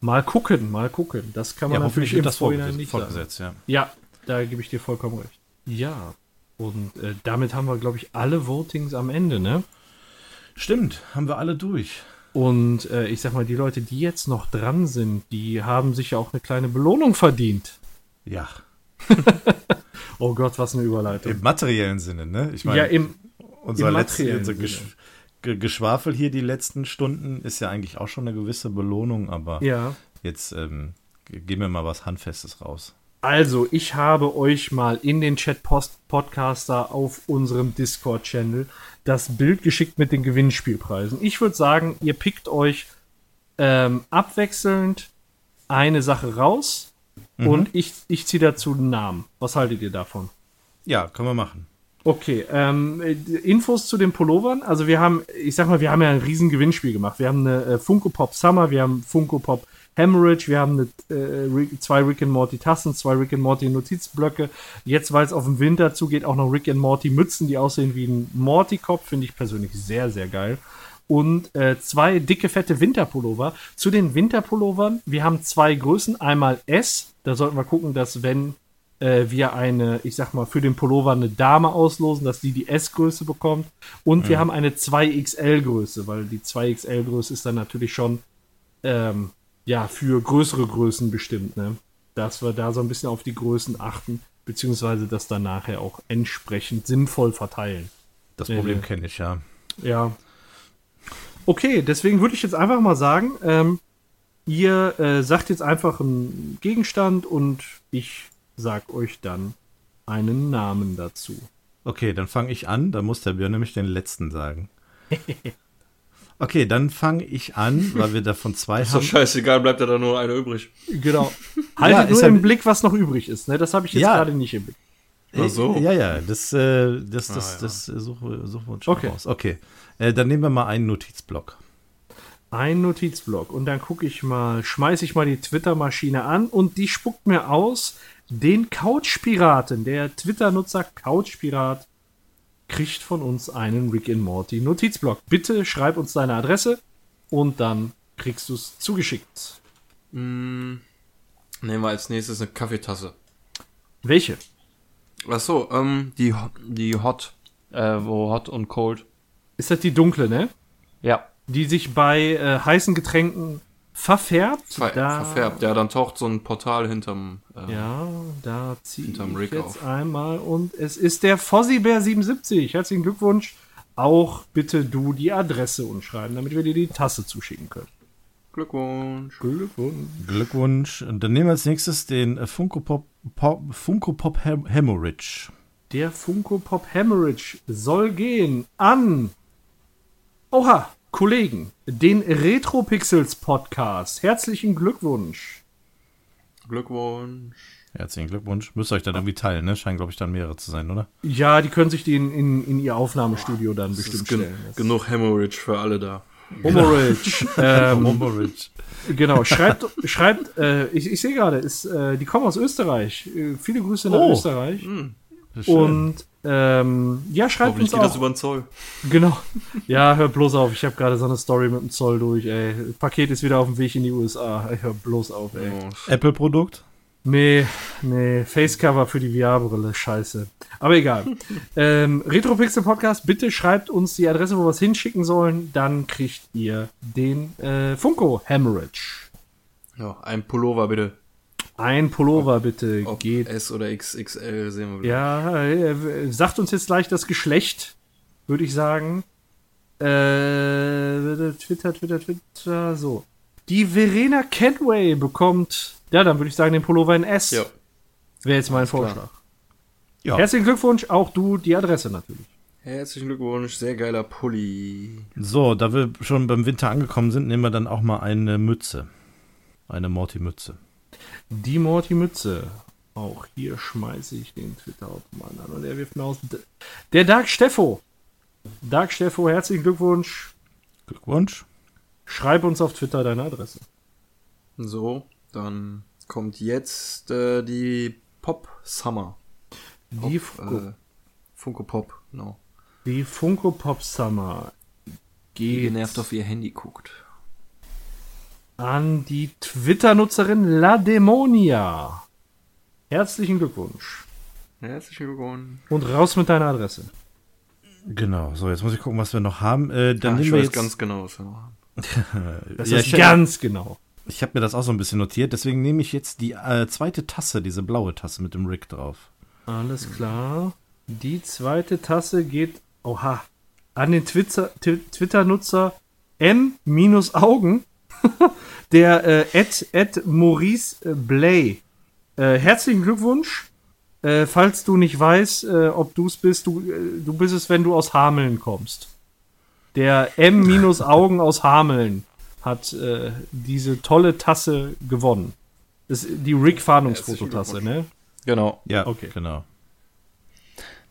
Speaker 2: Mal gucken, mal gucken. Das kann man ja, natürlich im das Vorhinein nicht
Speaker 3: fortgesetzt,
Speaker 2: sagen. Ja. ja, da gebe ich dir vollkommen recht. Ja. Und äh, damit haben wir, glaube ich, alle Votings am Ende, ne?
Speaker 3: Stimmt, haben wir alle durch.
Speaker 2: Und äh, ich sag mal, die Leute, die jetzt noch dran sind, die haben sich ja auch eine kleine Belohnung verdient.
Speaker 3: Ja. [laughs]
Speaker 2: oh Gott, was eine Überleitung.
Speaker 3: Im materiellen Sinne, ne?
Speaker 2: Ich meine, ja, im,
Speaker 3: unser im letzten, unser Gesch Geschwafel hier die letzten Stunden ist ja eigentlich auch schon eine gewisse Belohnung, aber
Speaker 2: ja.
Speaker 3: jetzt ähm, geben wir mal was Handfestes raus.
Speaker 2: Also, ich habe euch mal in den Chat-Podcaster auf unserem Discord-Channel das Bild geschickt mit den Gewinnspielpreisen. Ich würde sagen, ihr pickt euch ähm, abwechselnd eine Sache raus Mhm. Und ich, ich ziehe dazu einen Namen. Was haltet ihr davon?
Speaker 3: Ja, können wir machen.
Speaker 2: Okay, ähm, Infos zu den Pullovern. Also wir haben, ich sag mal, wir haben ja ein riesen Gewinnspiel gemacht. Wir haben eine äh, Funko Pop Summer, wir haben Funko Pop Hemorrhage, wir haben eine, äh, zwei Rick and Morty Tassen, zwei Rick and Morty Notizblöcke. Jetzt, weil es auf den Winter zugeht, auch noch Rick and Morty Mützen, die aussehen wie ein Morty-Kopf. Finde ich persönlich sehr, sehr geil und äh, zwei dicke, fette Winterpullover. Zu den Winterpullovern, wir haben zwei Größen. Einmal S, da sollten wir gucken, dass wenn äh, wir eine, ich sag mal, für den Pullover eine Dame auslosen, dass die die S-Größe bekommt. Und mhm. wir haben eine 2XL-Größe, weil die 2XL-Größe ist dann natürlich schon, ähm, ja, für größere Größen bestimmt, ne? Dass wir da so ein bisschen auf die Größen achten, beziehungsweise das dann nachher auch entsprechend sinnvoll verteilen.
Speaker 3: Das Problem äh, kenne ich, ja.
Speaker 2: Ja, Okay, deswegen würde ich jetzt einfach mal sagen, ähm, ihr äh, sagt jetzt einfach einen Gegenstand und ich sag euch dann einen Namen dazu.
Speaker 3: Okay, dann fange ich an. Da muss der Björn nämlich den letzten sagen. [laughs] Okay, dann fange ich an, weil wir davon zwei
Speaker 4: Ist doch
Speaker 3: haben.
Speaker 4: scheißegal, bleibt ja da nur einer übrig.
Speaker 2: Genau. [laughs] Haltet
Speaker 3: Ja,
Speaker 2: nur
Speaker 3: ist
Speaker 2: im
Speaker 3: halt-
Speaker 2: Blick, was noch übrig ist. Ne? Das habe ich jetzt
Speaker 3: Ja.
Speaker 2: gerade nicht im Blick.
Speaker 4: Ach so.
Speaker 3: Ja, ja, das, äh, das, das,
Speaker 4: Ah, ja.
Speaker 3: das äh, suchen, suchen wir uns schon
Speaker 2: Okay.
Speaker 3: raus. Okay, äh, dann nehmen wir mal einen Notizblock.
Speaker 2: Ein Notizblock. Und dann gucke ich mal, schmeiße ich mal die Twitter-Maschine an und die spuckt mir aus, den Couchpiraten, der Twitter-Nutzer Couchpirat, kriegt von uns einen Rick and Morty Notizblock. Bitte schreib uns deine Adresse und dann kriegst du es zugeschickt.
Speaker 4: Mm, nehmen wir als nächstes eine Kaffeetasse.
Speaker 2: Welche?
Speaker 4: Ach so, ähm, die, die Hot, äh, wo Hot und Cold.
Speaker 2: Ist das die dunkle, ne?
Speaker 4: Ja.
Speaker 2: Die sich bei äh, heißen Getränken verfärbt.
Speaker 4: Ver
Speaker 2: Da-
Speaker 4: verfärbt. Ja, dann taucht so ein Portal hinterm. Äh,
Speaker 2: Ja, da ziehe ich
Speaker 4: Hinterm Rick
Speaker 2: jetzt
Speaker 4: auf.
Speaker 2: einmal und es ist der Fossibär 77. Herzlichen Glückwunsch. Auch bitte du die Adresse uns schreiben, damit wir dir die Tasse zuschicken können.
Speaker 4: Glückwunsch.
Speaker 2: Glückwunsch.
Speaker 3: Glückwunsch. Und dann nehmen wir als nächstes den äh, Funko Pop, Pop, Funko Pop Hem Hemorrhage.
Speaker 2: Der Funko Pop Hemorrhage soll gehen an. Oha, Kollegen, den Retro-Pixels Podcast. Herzlichen Glückwunsch.
Speaker 4: Glückwunsch.
Speaker 3: Herzlichen Glückwunsch. Müsst ihr euch dann irgendwie teilen, ne? Scheinen, glaube ich, dann mehrere zu sein, oder?
Speaker 2: Ja, die können sich die in, in, in ihr Aufnahmestudio dann
Speaker 4: Es
Speaker 2: bestimmt
Speaker 4: ist gen
Speaker 2: stellen. Das-
Speaker 4: genug Hemorrhage für alle da.
Speaker 2: Hemorrhage. [laughs] ähm,
Speaker 3: Hemorrhage.
Speaker 2: Genau, schreibt, schreibt, äh, ich, ich sehe gerade, äh, die kommen aus Österreich. Äh, viele Grüße nach
Speaker 3: Oh.
Speaker 2: Österreich.
Speaker 3: Schön.
Speaker 2: Und ähm, ja, schreibt uns
Speaker 4: geht das
Speaker 2: auch.
Speaker 4: über den Zoll.
Speaker 2: Genau. [laughs] Ja, hör bloß auf. Ich habe gerade so eine Story mit dem Zoll durch. Ey, Paket ist wieder auf dem Weg in die USA. Ich hör bloß auf. Ey.
Speaker 4: Oh,
Speaker 3: Apple-Produkt?
Speaker 2: Nee, nee, Facecover für die VR-Brille, scheiße. Aber egal. [laughs] ähm, Retropixel Podcast, bitte schreibt uns die Adresse, wo wir es hinschicken sollen. Dann kriegt ihr den äh, Funko Hemorrhage.
Speaker 4: ja, ein Pullover bitte.
Speaker 2: Ein Pullover bitte
Speaker 4: Ob
Speaker 2: geht.
Speaker 4: S oder XXL sehen wir wieder.
Speaker 2: Ja, äh, sagt uns jetzt gleich das Geschlecht, würde ich sagen. Äh, Twitter, Twitter, Twitter, so. Die Verena Kenway bekommt, ja, dann würde ich sagen, den Pullover in S.
Speaker 4: Ja.
Speaker 2: Wäre jetzt mein. Vorschlag.
Speaker 3: Ja.
Speaker 2: Herzlichen Glückwunsch, auch du, die Adresse natürlich.
Speaker 4: Herzlichen Glückwunsch, sehr geiler Pulli.
Speaker 3: So, da wir schon beim Winter angekommen sind, nehmen wir dann auch mal eine Mütze. Eine Morty-Mütze.
Speaker 2: Die Morty Mütze. Auch hier schmeiße ich den Twitter-Automaten an und er wirft mir aus. Der Dark Steffo. Dark Steffo, herzlichen Glückwunsch.
Speaker 3: Glückwunsch.
Speaker 2: Schreib uns auf Twitter deine Adresse.
Speaker 4: So, dann kommt jetzt äh, die Pop Summer.
Speaker 2: Die,
Speaker 4: Auf,
Speaker 2: Funko,
Speaker 4: äh, Funko Pop, genau.
Speaker 2: die Funko Pop Summer
Speaker 4: Die
Speaker 2: geht
Speaker 4: genervt auf ihr Handy guckt.
Speaker 2: An die Twitter-Nutzerin La Demonia. Herzlichen Glückwunsch.
Speaker 4: Herzlichen Glückwunsch.
Speaker 2: Und raus mit deiner Adresse.
Speaker 3: Genau. So, jetzt muss ich gucken, was wir noch haben. Äh, dann
Speaker 4: Ah, ich
Speaker 3: wir
Speaker 4: weiß
Speaker 3: jetzt,
Speaker 4: ganz genau, was wir noch haben. [laughs]
Speaker 2: Das
Speaker 3: Ja,
Speaker 2: ist
Speaker 3: ich-
Speaker 2: ganz genau.
Speaker 3: Ich habe mir das auch so ein bisschen notiert, deswegen nehme ich jetzt die äh, zweite Tasse, diese blaue Tasse mit dem Rick drauf.
Speaker 2: Alles klar. Die zweite Tasse geht, oha, an den Twitter- Twi- Twitter-Nutzer M-Augen, [laughs] der äh, Ed, Ed Maurice äh, Blay. Äh, herzlichen Glückwunsch. Äh, falls du nicht weißt, äh, ob du es bist, du, äh, du bist es, wenn du aus Hameln kommst. Der M-Augen [laughs] aus Hameln hat äh, diese tolle Tasse gewonnen. Das ist die Rick-Fahndungsfototasse, ne?
Speaker 4: Genau.
Speaker 3: Ja,
Speaker 2: Okay.
Speaker 3: genau.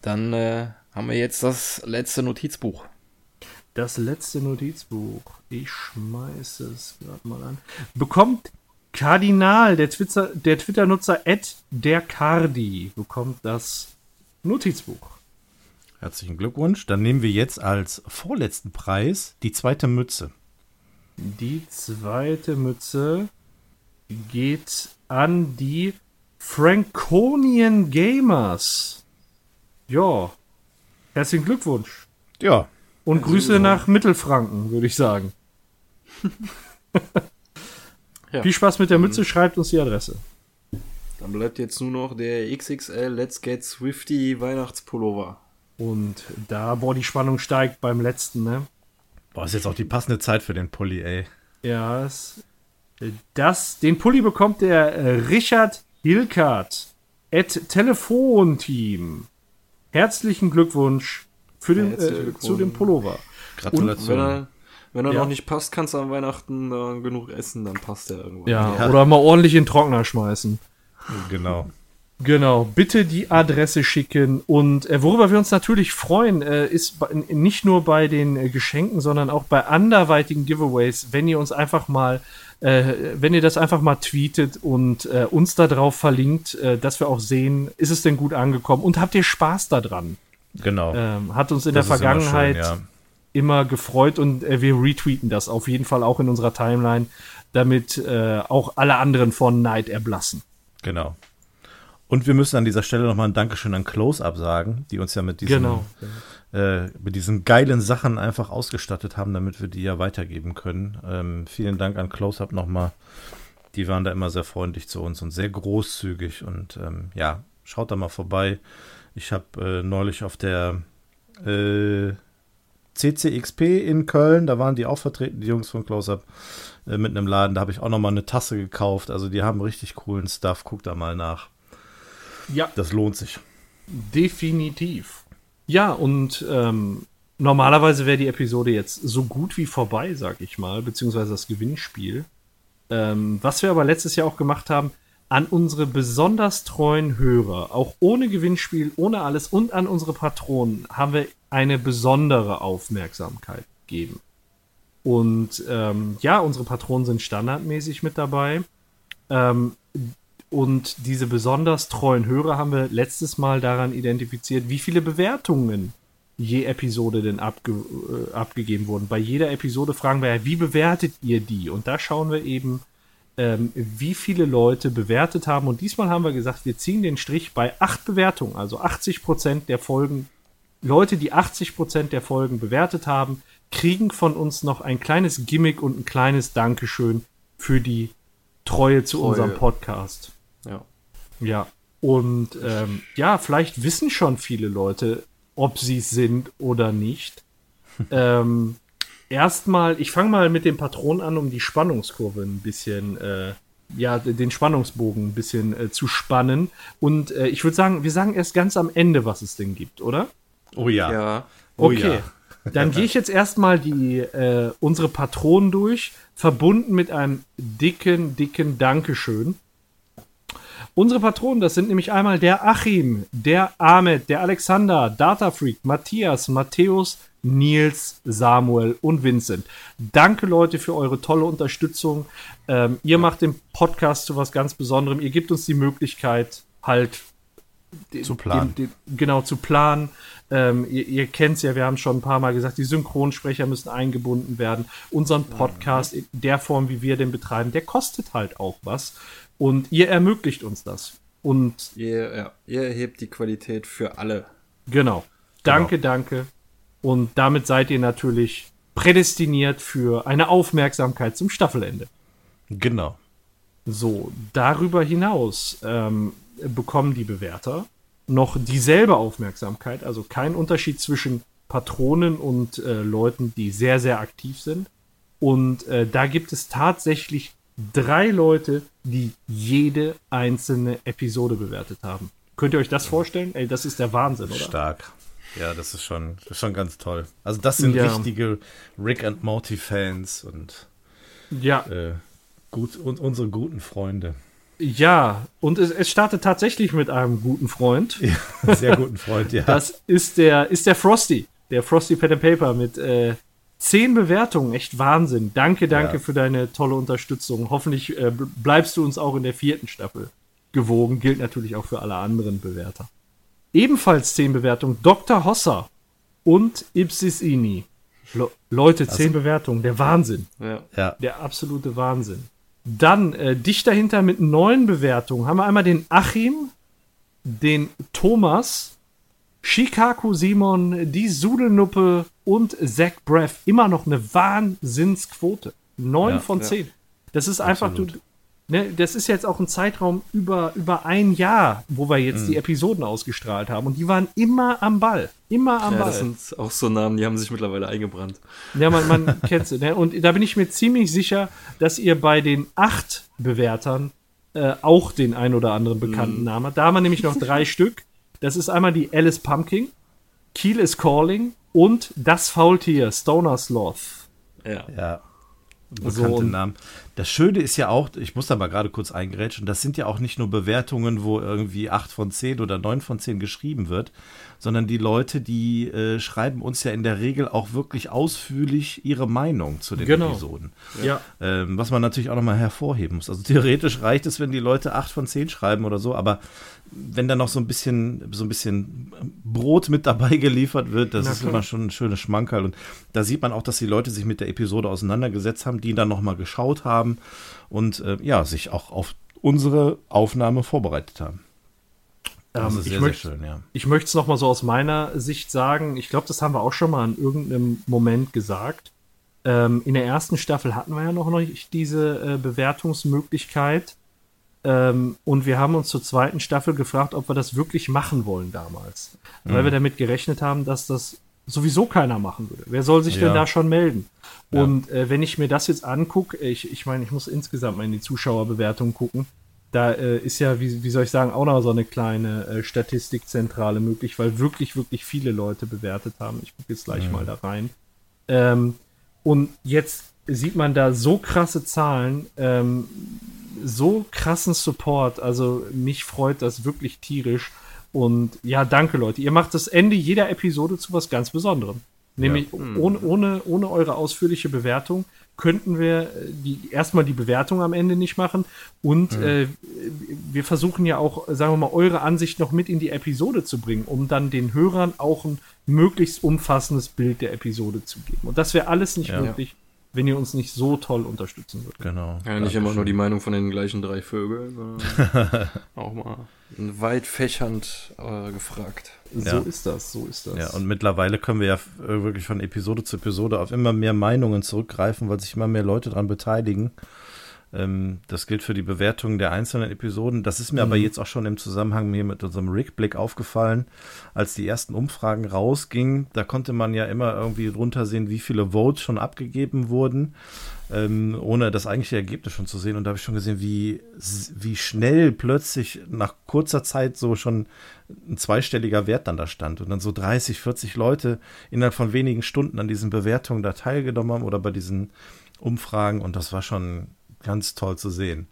Speaker 4: Dann äh, haben wir jetzt das letzte Notizbuch.
Speaker 2: Das letzte Notizbuch. Ich schmeiße es gerade mal an. Bekommt Kardinal, der Twitter- der Twitter-Nutzer Ed der Cardi, bekommt das Notizbuch.
Speaker 3: Herzlichen Glückwunsch. Dann nehmen wir jetzt als vorletzten Preis die zweite Mütze.
Speaker 2: Die zweite Mütze geht an die Franconian Gamers. Ja. Herzlichen Glückwunsch.
Speaker 3: Ja,
Speaker 2: Und Grüße nach Mittelfranken, würde ich sagen. [laughs]
Speaker 4: Ja.
Speaker 2: Viel Spaß mit der Mütze, schreibt uns die Adresse.
Speaker 4: Dann bleibt jetzt nur noch der XXL Let's Get Swifty Weihnachtspullover.
Speaker 2: Und da, boah, die Spannung steigt beim letzten, ne?
Speaker 3: Boah, ist jetzt auch die passende Zeit für den Pulli, ey.
Speaker 2: Ja, das, das den Pulli bekommt der äh, Richard Hilkert at Telefonteam. Herzlichen Glückwunsch für den, äh, zu dem Pullover.
Speaker 3: Gratulation.
Speaker 4: Wenn er, wenn er
Speaker 2: Ja.
Speaker 4: noch nicht passt, kannst du an Weihnachten äh, genug essen, dann passt er irgendwann.
Speaker 2: Ja,
Speaker 3: Ja.
Speaker 2: oder mal ordentlich in den Trockner schmeißen.
Speaker 3: Genau.
Speaker 2: Genau, bitte die Adresse schicken. Und äh, worüber wir uns natürlich freuen, äh, ist nicht nur bei den äh, Geschenken, sondern auch bei anderweitigen Giveaways, wenn ihr uns einfach mal, äh, wenn ihr das einfach mal tweetet und äh, uns da drauf verlinkt, äh, dass wir auch sehen, ist es denn gut angekommen und habt ihr Spaß daran?
Speaker 3: Genau.
Speaker 2: Ähm, hat uns in
Speaker 3: Das
Speaker 2: der
Speaker 3: ist immer schön,
Speaker 2: Vergangenheit
Speaker 3: ja.
Speaker 2: immer gefreut und äh, wir retweeten das auf jeden Fall auch in unserer Timeline, damit äh, auch alle anderen von Neid erblassen.
Speaker 3: Genau. Und wir müssen an dieser Stelle nochmal ein Dankeschön an Close-Up sagen, die uns ja mit diesen,
Speaker 2: Genau.
Speaker 3: äh, mit diesen geilen Sachen einfach ausgestattet haben, damit wir die ja weitergeben können. Ähm, vielen Dank an Close-Up nochmal. Die waren da immer sehr freundlich zu uns und sehr großzügig. Und ähm, ja, schaut da mal vorbei. Ich habe äh, neulich auf der äh, CCXP in Köln, da waren die auch vertreten, die Jungs von Close-Up, äh, mit einem Laden. Da habe ich auch nochmal eine Tasse gekauft. Also die haben richtig coolen Stuff. Guckt da mal nach.
Speaker 2: Ja,
Speaker 3: Das lohnt sich.
Speaker 2: Definitiv. Ja, und ähm, normalerweise wäre die Episode jetzt so gut wie vorbei, sag ich mal, beziehungsweise das Gewinnspiel. Ähm, was wir aber letztes Jahr auch gemacht haben, an unsere besonders treuen Hörer, auch ohne Gewinnspiel, ohne alles und an unsere Patronen haben wir eine besondere Aufmerksamkeit gegeben. Und ähm, ja, unsere Patronen sind standardmäßig mit dabei. Ähm, und diese besonders treuen Hörer haben wir letztes Mal daran identifiziert, wie viele Bewertungen je Episode denn abge äh, abgegeben wurden. Bei jeder Episode fragen wir ja, wie bewertet ihr die? Und da schauen wir eben, ähm, wie viele Leute bewertet haben. Und diesmal haben wir gesagt, wir ziehen den Strich bei acht Bewertungen, also 80 Prozent der Folgen. Leute, die 80 Prozent der Folgen bewertet haben, kriegen von uns noch ein kleines Gimmick und ein kleines Dankeschön für die Treue zu
Speaker 4: Treue.
Speaker 2: unserem Podcast.
Speaker 4: Ja.
Speaker 2: Ja. Und ähm, ja, vielleicht wissen schon viele Leute, ob sie es sind oder nicht. [laughs] ähm, erstmal, ich fange mal mit dem Patron an, um die Spannungskurve ein bisschen, äh, ja, den Spannungsbogen ein bisschen äh, zu spannen. Und äh, ich würde sagen, wir sagen erst ganz am Ende, was es denn gibt, oder?
Speaker 3: Oh ja.
Speaker 4: Ja.
Speaker 3: Oh
Speaker 2: Okay. Dann gehe ich jetzt erstmal die äh, unsere Patronen durch, verbunden mit einem dicken, dicken Dankeschön. Unsere Patronen, das sind nämlich einmal der Achim, der Ahmed, der Alexander, Datafreak, Matthias, Matthäus, Nils, Samuel und Vincent. Danke, Leute, für eure tolle Unterstützung. Ähm, ihr macht den Podcast zu was ganz Besonderem. Ihr gebt uns die Möglichkeit, halt den-
Speaker 3: Zu planen.
Speaker 2: Den, den, genau, zu planen. Ähm, ihr ihr kennt es ja, wir haben schon ein paar Mal gesagt, die Synchronsprecher müssen eingebunden werden. Unseren Podcast in der Form, wie wir den betreiben, der kostet halt auch was. Und ihr ermöglicht uns das. Und
Speaker 4: Ihr, ja, ihr erhebt die Qualität für alle.
Speaker 2: genau, danke, danke. Und damit seid ihr natürlich prädestiniert für eine Aufmerksamkeit zum Staffelende.
Speaker 3: Genau.
Speaker 2: So, darüber hinaus ähm, bekommen die Bewerter noch dieselbe Aufmerksamkeit, also kein Unterschied zwischen Patronen und äh, Leuten, die sehr, sehr aktiv sind. Und äh, da gibt es tatsächlich drei Leute, die jede einzelne Episode bewertet haben. Könnt ihr euch das vorstellen? Ey, das ist der Wahnsinn, oder?
Speaker 3: Stark. Ja, das ist schon, das ist schon ganz toll. Also das sind
Speaker 2: Ja.
Speaker 3: richtige Rick and Morty Fans und
Speaker 2: Ja,
Speaker 3: äh, gut und unsere guten Freunde.
Speaker 2: ja. Und es, es startet tatsächlich mit einem guten Freund.
Speaker 3: Sehr guten Freund, ja. [laughs]
Speaker 2: Das ist der, ist der Frosty. Der Frosty Pen and Paper mit äh, zehn Bewertungen. Echt Wahnsinn. Danke, danke
Speaker 3: Ja.
Speaker 2: für deine tolle Unterstützung. Hoffentlich äh, bleibst du uns auch in der vierten Staffel gewogen. Gilt natürlich auch für alle anderen Bewerter. Ebenfalls zehn Bewertungen. Dr. Hossa und Ipsis Ini. Le Leute, zehn Bewertungen. Der Wahnsinn.
Speaker 4: Ja.
Speaker 3: ja.
Speaker 2: Der absolute Wahnsinn. Dann äh, dicht dahinter mit neun Bewertungen haben wir einmal den Achim, den Thomas, Shikaku Simon, die Sudelnuppe und Zach Breath. Immer noch eine Wahnsinnsquote. Neun
Speaker 3: Ja,
Speaker 2: von
Speaker 4: ja.
Speaker 2: zehn. Das ist einfach, du. Ne, das ist jetzt auch ein Zeitraum über, über ein Jahr, wo wir jetzt mhm. die Episoden ausgestrahlt haben. Und die waren immer am Ball. Immer am ja, Ball. Das
Speaker 4: sind auch so Namen, die haben sich mittlerweile eingebrannt.
Speaker 2: Ja, man, man [laughs] kennt sie. Ne? Und da bin ich mir ziemlich sicher, dass ihr bei den acht Bewertern äh, auch den ein oder anderen bekannten mhm. Namen habt. Da haben wir nämlich noch drei [laughs] Stück. Das ist einmal die Alice Pumpkin, Kiel is Calling und das Faultier, Stoner Sloth.
Speaker 3: Ja. ja. Bekannte so, Namen. Das Schöne ist ja auch, ich muss da mal gerade kurz eingrätschen, das sind ja auch nicht nur Bewertungen, wo irgendwie 8 von 10 oder 9 von 10 geschrieben wird, sondern die Leute, die äh, schreiben uns ja in der Regel auch wirklich ausführlich ihre Meinung zu den genau. Episoden.
Speaker 2: Ja.
Speaker 3: Ähm, was man natürlich auch nochmal hervorheben muss. Also theoretisch reicht es, wenn die Leute 8 von 10 schreiben oder so, aber wenn da noch so ein bisschen, so ein bisschen Brot mit dabei geliefert wird, das ist immer schon ein schönes Schmankerl. Und da sieht man auch, dass die Leute sich mit der Episode auseinandergesetzt haben, die dann nochmal geschaut haben und äh, ja, sich auch auf unsere Aufnahme vorbereitet haben.
Speaker 2: Das ähm, ist sehr, ich möcht, sehr schön, ja. Ich möchte es nochmal so aus meiner Sicht sagen. Ich glaube, das haben wir auch schon mal in irgendeinem Moment gesagt. Ähm, in der ersten Staffel hatten wir ja noch nicht diese äh, Bewertungsmöglichkeit. Ähm, und wir haben uns zur zweiten Staffel gefragt, ob wir das wirklich machen wollen damals. Mhm. Weil wir damit gerechnet haben, dass das sowieso keiner machen würde. Wer soll sich ja. denn da schon melden? Ja. Und äh, wenn ich mir das jetzt angucke, ich, ich meine, ich muss insgesamt mal in die Zuschauerbewertung gucken. Da äh, ist ja, wie, wie soll ich sagen, auch noch so eine kleine äh, Statistikzentrale möglich, weil wirklich, wirklich viele Leute bewertet haben. Ich gucke jetzt gleich mhm. mal da rein. Ähm, und jetzt sieht man da so krasse Zahlen. Ähm, so krassen Support. Also mich freut das wirklich tierisch. Und ja, danke Leute. Ihr macht das Ende jeder Episode zu was ganz Besonderem. Nämlich ja. Hm. ohne, ohne, ohne eure ausführliche Bewertung könnten wir äh, die, erstmal die Bewertung am Ende nicht machen. Und mhm. äh, wir versuchen ja auch, sagen wir mal, eure Ansicht noch mit in die Episode zu bringen, um dann den Hörern auch ein möglichst umfassendes Bild der Episode zu geben. Und das wäre alles nicht ja. möglich, wenn ihr uns nicht so toll unterstützen würdet.
Speaker 3: Genau.
Speaker 4: Ja, nicht immer nur die Meinung von den gleichen drei Vögeln, sondern [laughs] auch mal weit fächernd äh, gefragt.
Speaker 2: So ja. ist das, so ist das.
Speaker 3: Ja, und mittlerweile können wir ja wirklich von Episode zu Episode auf immer mehr Meinungen zurückgreifen, weil sich immer mehr Leute daran beteiligen. Ähm, das gilt für die Bewertung der einzelnen Episoden. Das ist mir mhm. aber jetzt auch schon im Zusammenhang hier mit unserem Rick-Blick aufgefallen, als die ersten Umfragen rausgingen. Da konnte man ja immer irgendwie drunter sehen, wie viele Votes schon abgegeben wurden, ähm, ohne das eigentliche Ergebnis schon zu sehen. Und da habe ich schon gesehen, wie, wie schnell plötzlich nach kurzer Zeit so schon ein zweistelliger Wert dann da stand und dann so 30, 40 Leute innerhalb von wenigen Stunden an diesen Bewertungen da teilgenommen haben oder bei diesen Umfragen und das war schon ganz toll zu sehen.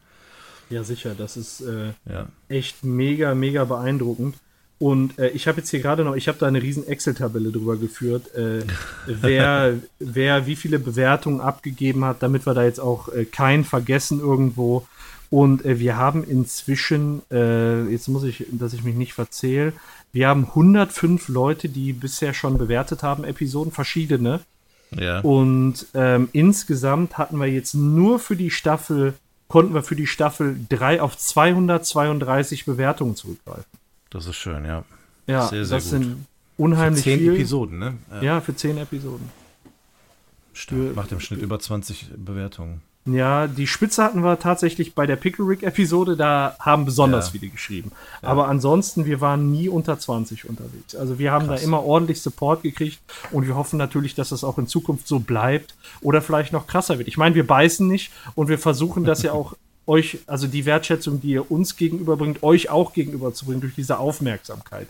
Speaker 2: Ja, sicher. Das ist äh, ja. echt mega, mega beeindruckend. Und äh, ich habe jetzt hier gerade noch, ich habe da eine riesen Excel-Tabelle drüber geführt, äh, [laughs] wer, wer wie viele Bewertungen abgegeben hat, damit wir da jetzt auch äh, keinen vergessen irgendwo. Und äh, wir haben inzwischen, äh, jetzt muss ich, dass ich mich nicht verzähle, wir haben 105 Leute, die bisher schon bewertet haben, Episoden, verschiedene.
Speaker 3: Ja.
Speaker 2: Und ähm, insgesamt hatten wir jetzt nur für die Staffel, konnten wir für die Staffel 3 auf 232 Bewertungen zurückgreifen.
Speaker 3: Das ist schön, ja.
Speaker 2: Ja, sehr, sehr das gut. sind unheimlich
Speaker 3: für zehn
Speaker 2: viel.
Speaker 3: Episoden, ne?
Speaker 2: Ja. ja, für zehn Episoden.
Speaker 3: Stimmt. Macht im Schnitt über 20 Bewertungen.
Speaker 2: Ja, die Spitze hatten wir tatsächlich bei der Pickle-Rick-Episode, da haben besonders ja. viele geschrieben. Ja. Aber ansonsten, wir waren nie unter 20 unterwegs. Also wir haben Krass. da immer ordentlich Support gekriegt und wir hoffen natürlich, dass das auch in Zukunft so bleibt oder vielleicht noch krasser wird. Ich meine, wir beißen nicht und wir versuchen das ja [laughs] auch euch, also die Wertschätzung, die ihr uns gegenüberbringt, euch auch gegenüberzubringen durch diese Aufmerksamkeit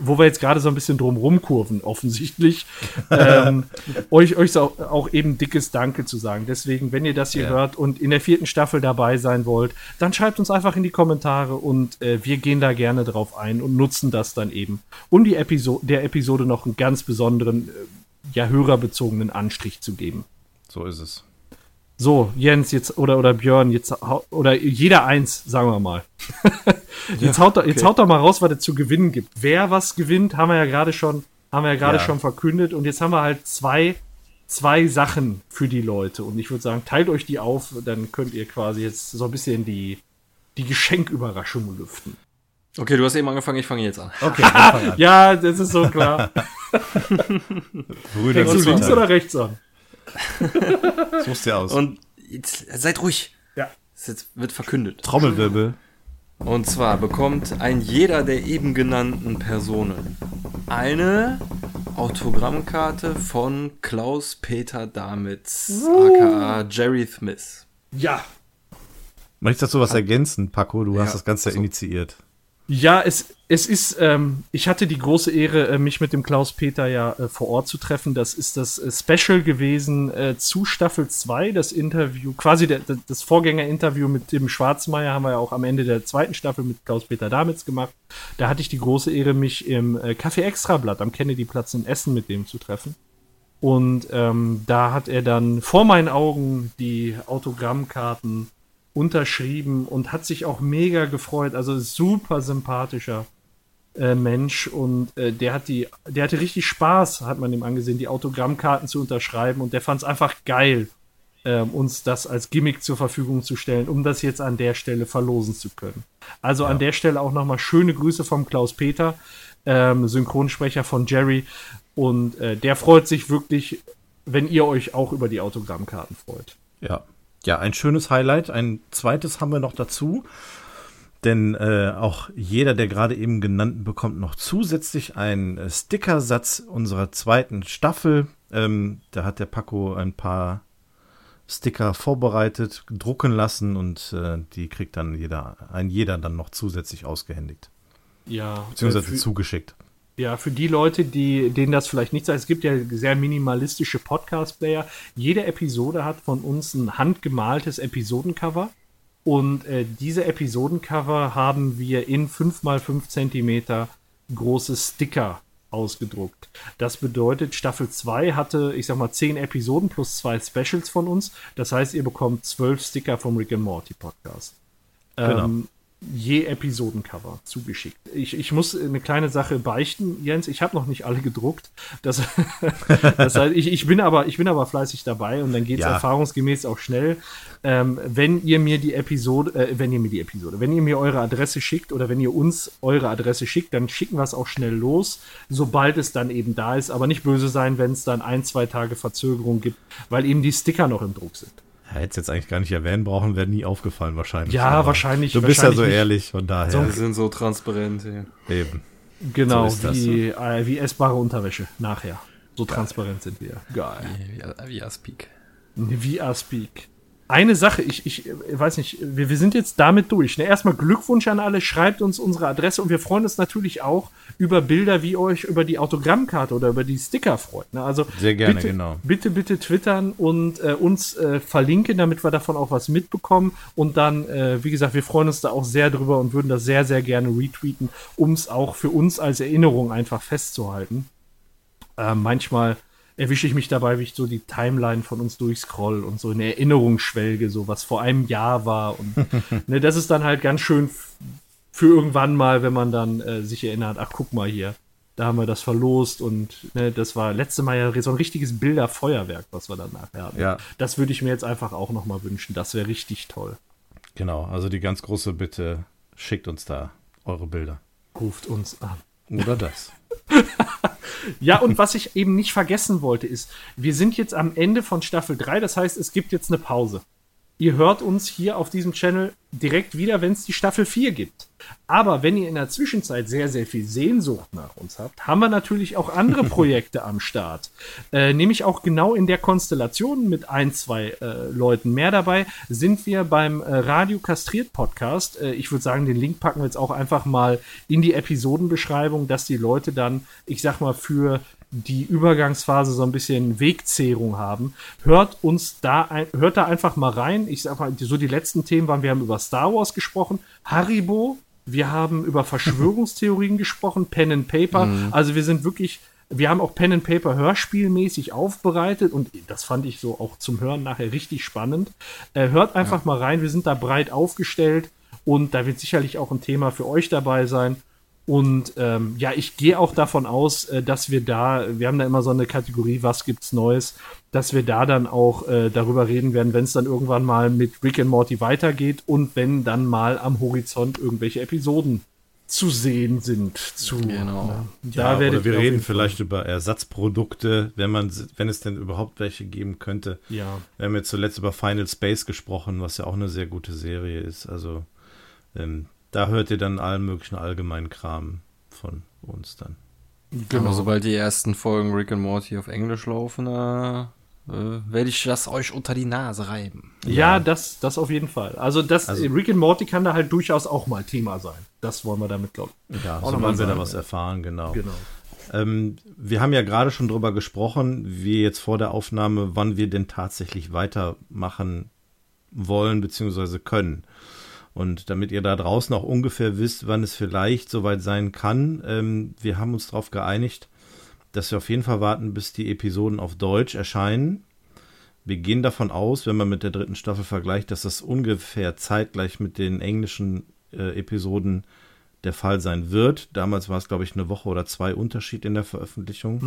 Speaker 2: wo wir jetzt gerade so ein bisschen drum rumkurven, offensichtlich, [laughs] ähm, euch, euch auch, auch, eben dickes Danke zu sagen. Deswegen, wenn ihr das hier ja. hört und in der vierten Staffel dabei sein wollt, dann schreibt uns einfach in die Kommentare und äh, wir gehen da gerne drauf ein und nutzen das dann eben, um die Episo der Episode noch einen ganz besonderen, äh, ja, hörerbezogenen Anstrich zu geben.
Speaker 3: So ist es.
Speaker 2: So, Jens jetzt oder oder Björn jetzt oder jeder eins, sagen wir mal. [laughs] jetzt, ja, haut, okay. jetzt haut doch mal raus, was es zu gewinnen gibt. Wer was gewinnt, haben wir ja gerade schon, haben wir ja gerade ja. schon verkündet und jetzt haben wir halt zwei zwei Sachen für die Leute und ich würde sagen, teilt euch die auf, dann könnt ihr quasi jetzt so ein bisschen die die Geschenküberraschung lüften.
Speaker 4: Okay, du hast eben angefangen, ich fange jetzt an.
Speaker 2: Okay, [laughs] an. ja, das ist so klar. [laughs] Brüder, Fängst du links oder rechts an? [laughs]
Speaker 3: Suchst dir aus.
Speaker 4: Und jetzt, seid ruhig.
Speaker 2: Ja.
Speaker 4: Es jetzt wird verkündet.
Speaker 3: Trommelwirbel.
Speaker 4: Und zwar bekommt ein jeder der eben genannten Personen eine Autogrammkarte von Klaus-Peter Damitz, aka Jerry Smith.
Speaker 2: Ja.
Speaker 3: Möchtest du dazu was ergänzen, Paco? Du hast
Speaker 4: Ja,
Speaker 3: das Ganze
Speaker 4: so.
Speaker 3: initiiert.
Speaker 2: Ja, es, es ist, ähm, ich hatte die große Ehre, äh, mich mit dem Klaus-Peter ja äh, vor Ort zu treffen. Das ist das äh, Special gewesen äh, zu Staffel 2, das Interview, quasi der, das Vorgängerinterview mit dem Schwarzmeier haben wir ja auch am Ende der zweiten Staffel mit Klaus-Peter Damitz gemacht. Da hatte ich die große Ehre, mich im äh, Café Extrablatt am Kennedyplatz in Essen mit dem zu treffen. Und ähm, da hat er dann vor meinen Augen die Autogrammkarten unterschrieben und hat sich auch mega gefreut. Also super sympathischer äh, Mensch und äh, der hat die, der hatte richtig Spaß, hat man ihm angesehen, die Autogrammkarten zu unterschreiben und der fand es einfach geil, ähm, uns das als Gimmick zur Verfügung zu stellen, um das jetzt an der Stelle verlosen zu können. Also an der Stelle auch nochmal schöne Grüße vom Klaus Peter, ähm, Synchronsprecher von Jerry und äh, der freut sich wirklich, wenn ihr euch auch über die Autogrammkarten freut.
Speaker 3: Ja. Ja, ein schönes Highlight. Ein zweites haben wir noch dazu. Denn äh, auch jeder der gerade eben genannten bekommt noch zusätzlich einen äh, Stickersatz unserer zweiten Staffel. Ähm, da hat der Paco ein paar Sticker vorbereitet, drucken lassen und äh, die kriegt dann jeder, ein jeder dann noch zusätzlich ausgehändigt.
Speaker 2: Ja,
Speaker 3: Beziehungsweise
Speaker 2: äh,
Speaker 3: zugeschickt.
Speaker 2: Ja, für die Leute, die, denen das vielleicht nicht sagt, es gibt ja sehr minimalistische Podcast-Player. Jede Episode hat von uns ein handgemaltes Episodencover. Und äh, diese Episodencover haben wir in 5x5 Zentimeter große Sticker ausgedruckt. Das bedeutet, Staffel 2 hatte, ich sag mal, 10 Episoden plus zwei Specials von uns. Das heißt, ihr bekommt 12 Sticker vom Rick and Morty Podcast.
Speaker 3: Genau.
Speaker 2: Ähm, je Episodencover zugeschickt. Ich, ich muss eine kleine Sache beichten, Jens. Ich habe noch nicht alle gedruckt. Das, [laughs] das heißt, ich, ich, bin aber, ich bin aber fleißig dabei und dann geht es
Speaker 3: Ja.
Speaker 2: erfahrungsgemäß auch schnell. Ähm, wenn ihr mir die Episode, äh, wenn ihr mir die Episode, wenn ihr mir eure Adresse schickt oder wenn ihr uns eure Adresse schickt, dann schicken wir es auch schnell los, sobald es dann eben da ist. Aber nicht böse sein, wenn es dann ein, zwei Tage Verzögerung gibt, weil eben die Sticker noch im Druck sind.
Speaker 3: Hätte es jetzt eigentlich gar nicht erwähnen brauchen, wäre nie aufgefallen wahrscheinlich.
Speaker 2: Ja,
Speaker 3: Aber
Speaker 2: wahrscheinlich-
Speaker 3: Du bist ja
Speaker 2: wahrscheinlich
Speaker 3: so
Speaker 2: nicht.
Speaker 3: ehrlich, von daher.
Speaker 4: Wir sind so transparent hier.
Speaker 3: Eben.
Speaker 2: Genau,
Speaker 3: So ist das,
Speaker 2: wie, äh, wie essbare Unterwäsche nachher. So transparent sind wir. Geil.
Speaker 4: Wie, wie Aspik.
Speaker 2: Wie Speak. Eine Sache, ich, ich äh, weiß nicht, wir, wir sind jetzt damit durch. Ne? Erstmal Glückwunsch an alle, schreibt uns unsere Adresse und wir freuen uns natürlich auch über Bilder, wie euch über die Autogrammkarte oder über die Sticker freut. Ne? Also
Speaker 3: Sehr gerne,
Speaker 2: bitte,
Speaker 3: genau.
Speaker 2: Bitte, bitte twittern und äh, uns äh, verlinken, damit wir davon auch was mitbekommen. Und dann, äh, wie gesagt, wir freuen uns da auch sehr drüber und würden das sehr, sehr gerne retweeten, um es auch für uns als Erinnerung einfach festzuhalten. Äh, manchmal erwische ich mich dabei, wie ich so die Timeline von uns durchscroll und so in Erinnerung schwelge, so was vor einem Jahr war. Und [laughs] ne, das ist dann halt ganz schön für irgendwann mal, wenn man dann äh, sich erinnert, ach guck mal hier, da haben wir das verlost und ne, das war letzte Mal ja so ein richtiges Bilderfeuerwerk, was wir dann nachher hatten.
Speaker 3: Ja.
Speaker 2: Das würde ich mir jetzt einfach auch noch mal wünschen. Das wäre richtig toll.
Speaker 3: Genau, also die ganz große Bitte, schickt uns da eure Bilder.
Speaker 2: Ruft uns an.
Speaker 3: Oder das. [laughs]
Speaker 2: Ja, und was ich eben nicht vergessen wollte, ist, wir sind jetzt am Ende von Staffel 3, das heißt, es gibt jetzt eine Pause. Ihr hört uns hier auf diesem Channel direkt wieder, wenn es die Staffel 4 gibt. Aber wenn ihr in der Zwischenzeit sehr, sehr viel Sehnsucht nach uns habt, haben wir natürlich auch andere [laughs] Projekte am Start. Äh, nämlich auch genau in der Konstellation mit ein, zwei äh, Leuten mehr dabei, sind wir beim äh, Radio Kastriert Podcast. Äh, ich würde sagen, den Link packen wir jetzt auch einfach mal in die Episodenbeschreibung, dass die Leute dann, ich sag mal, für die Übergangsphase so ein bisschen Wegzehrung haben. Hört uns da, ein, hört da einfach mal rein. Ich sag mal, so die letzten Themen waren, wir haben über Star Wars gesprochen, Haribo, wir haben über Verschwörungstheorien [laughs] gesprochen, Pen and Paper. Also wir sind wirklich, wir haben auch Pen and Paper hörspielmäßig aufbereitet und das fand ich so auch zum Hören nachher richtig spannend. Äh, hört einfach mal rein, wir sind da breit aufgestellt und da wird sicherlich auch ein Thema für euch dabei sein. Und ähm, ja, ich gehe auch davon aus, äh, dass wir da, wir haben da immer so eine Kategorie, was gibt's Neues, dass wir da dann auch äh, darüber reden werden, wenn es dann irgendwann mal mit Rick and Morty weitergeht und wenn dann mal am Horizont irgendwelche Episoden zu sehen sind. Zu,
Speaker 4: Genau.
Speaker 2: ne?
Speaker 3: Ja,
Speaker 2: Da werdet
Speaker 3: oder wir reden vielleicht über Ersatzprodukte, wenn man, wenn es denn überhaupt welche geben könnte.
Speaker 2: Ja,
Speaker 3: Wir haben jetzt zuletzt über Final Space gesprochen, was ja auch eine sehr gute Serie ist. Also ähm, da hört ihr dann allen möglichen allgemeinen Kram von uns dann.
Speaker 2: genau.
Speaker 4: Aber sobald die ersten Folgen Rick and Morty auf Englisch laufen, äh, äh, werde ich das euch unter die Nase reiben.
Speaker 2: Ja, das, das auf jeden Fall. Also, das,
Speaker 3: Also-
Speaker 2: Rick and Morty kann da halt durchaus auch mal Thema sein. Das wollen wir damit, glaube ich.
Speaker 3: Ja,
Speaker 2: Auch
Speaker 3: sobald
Speaker 2: nochmal
Speaker 3: wir da was
Speaker 2: ja.
Speaker 3: erfahren, genau.
Speaker 2: Genau.
Speaker 3: Ähm, wir haben ja gerade schon drüber gesprochen, wie jetzt vor der Aufnahme, wann wir denn tatsächlich weitermachen wollen bzw. können. Und damit ihr da draußen auch ungefähr wisst, wann es vielleicht soweit sein kann, ähm, wir haben uns darauf geeinigt, dass wir auf jeden Fall warten, bis die Episoden auf Deutsch erscheinen. Wir gehen davon aus, wenn man mit der dritten Staffel vergleicht, dass das ungefähr zeitgleich mit den englischen äh, Episoden der Fall sein wird. Damals war es, glaube ich, eine Woche oder zwei Unterschied in der Veröffentlichung.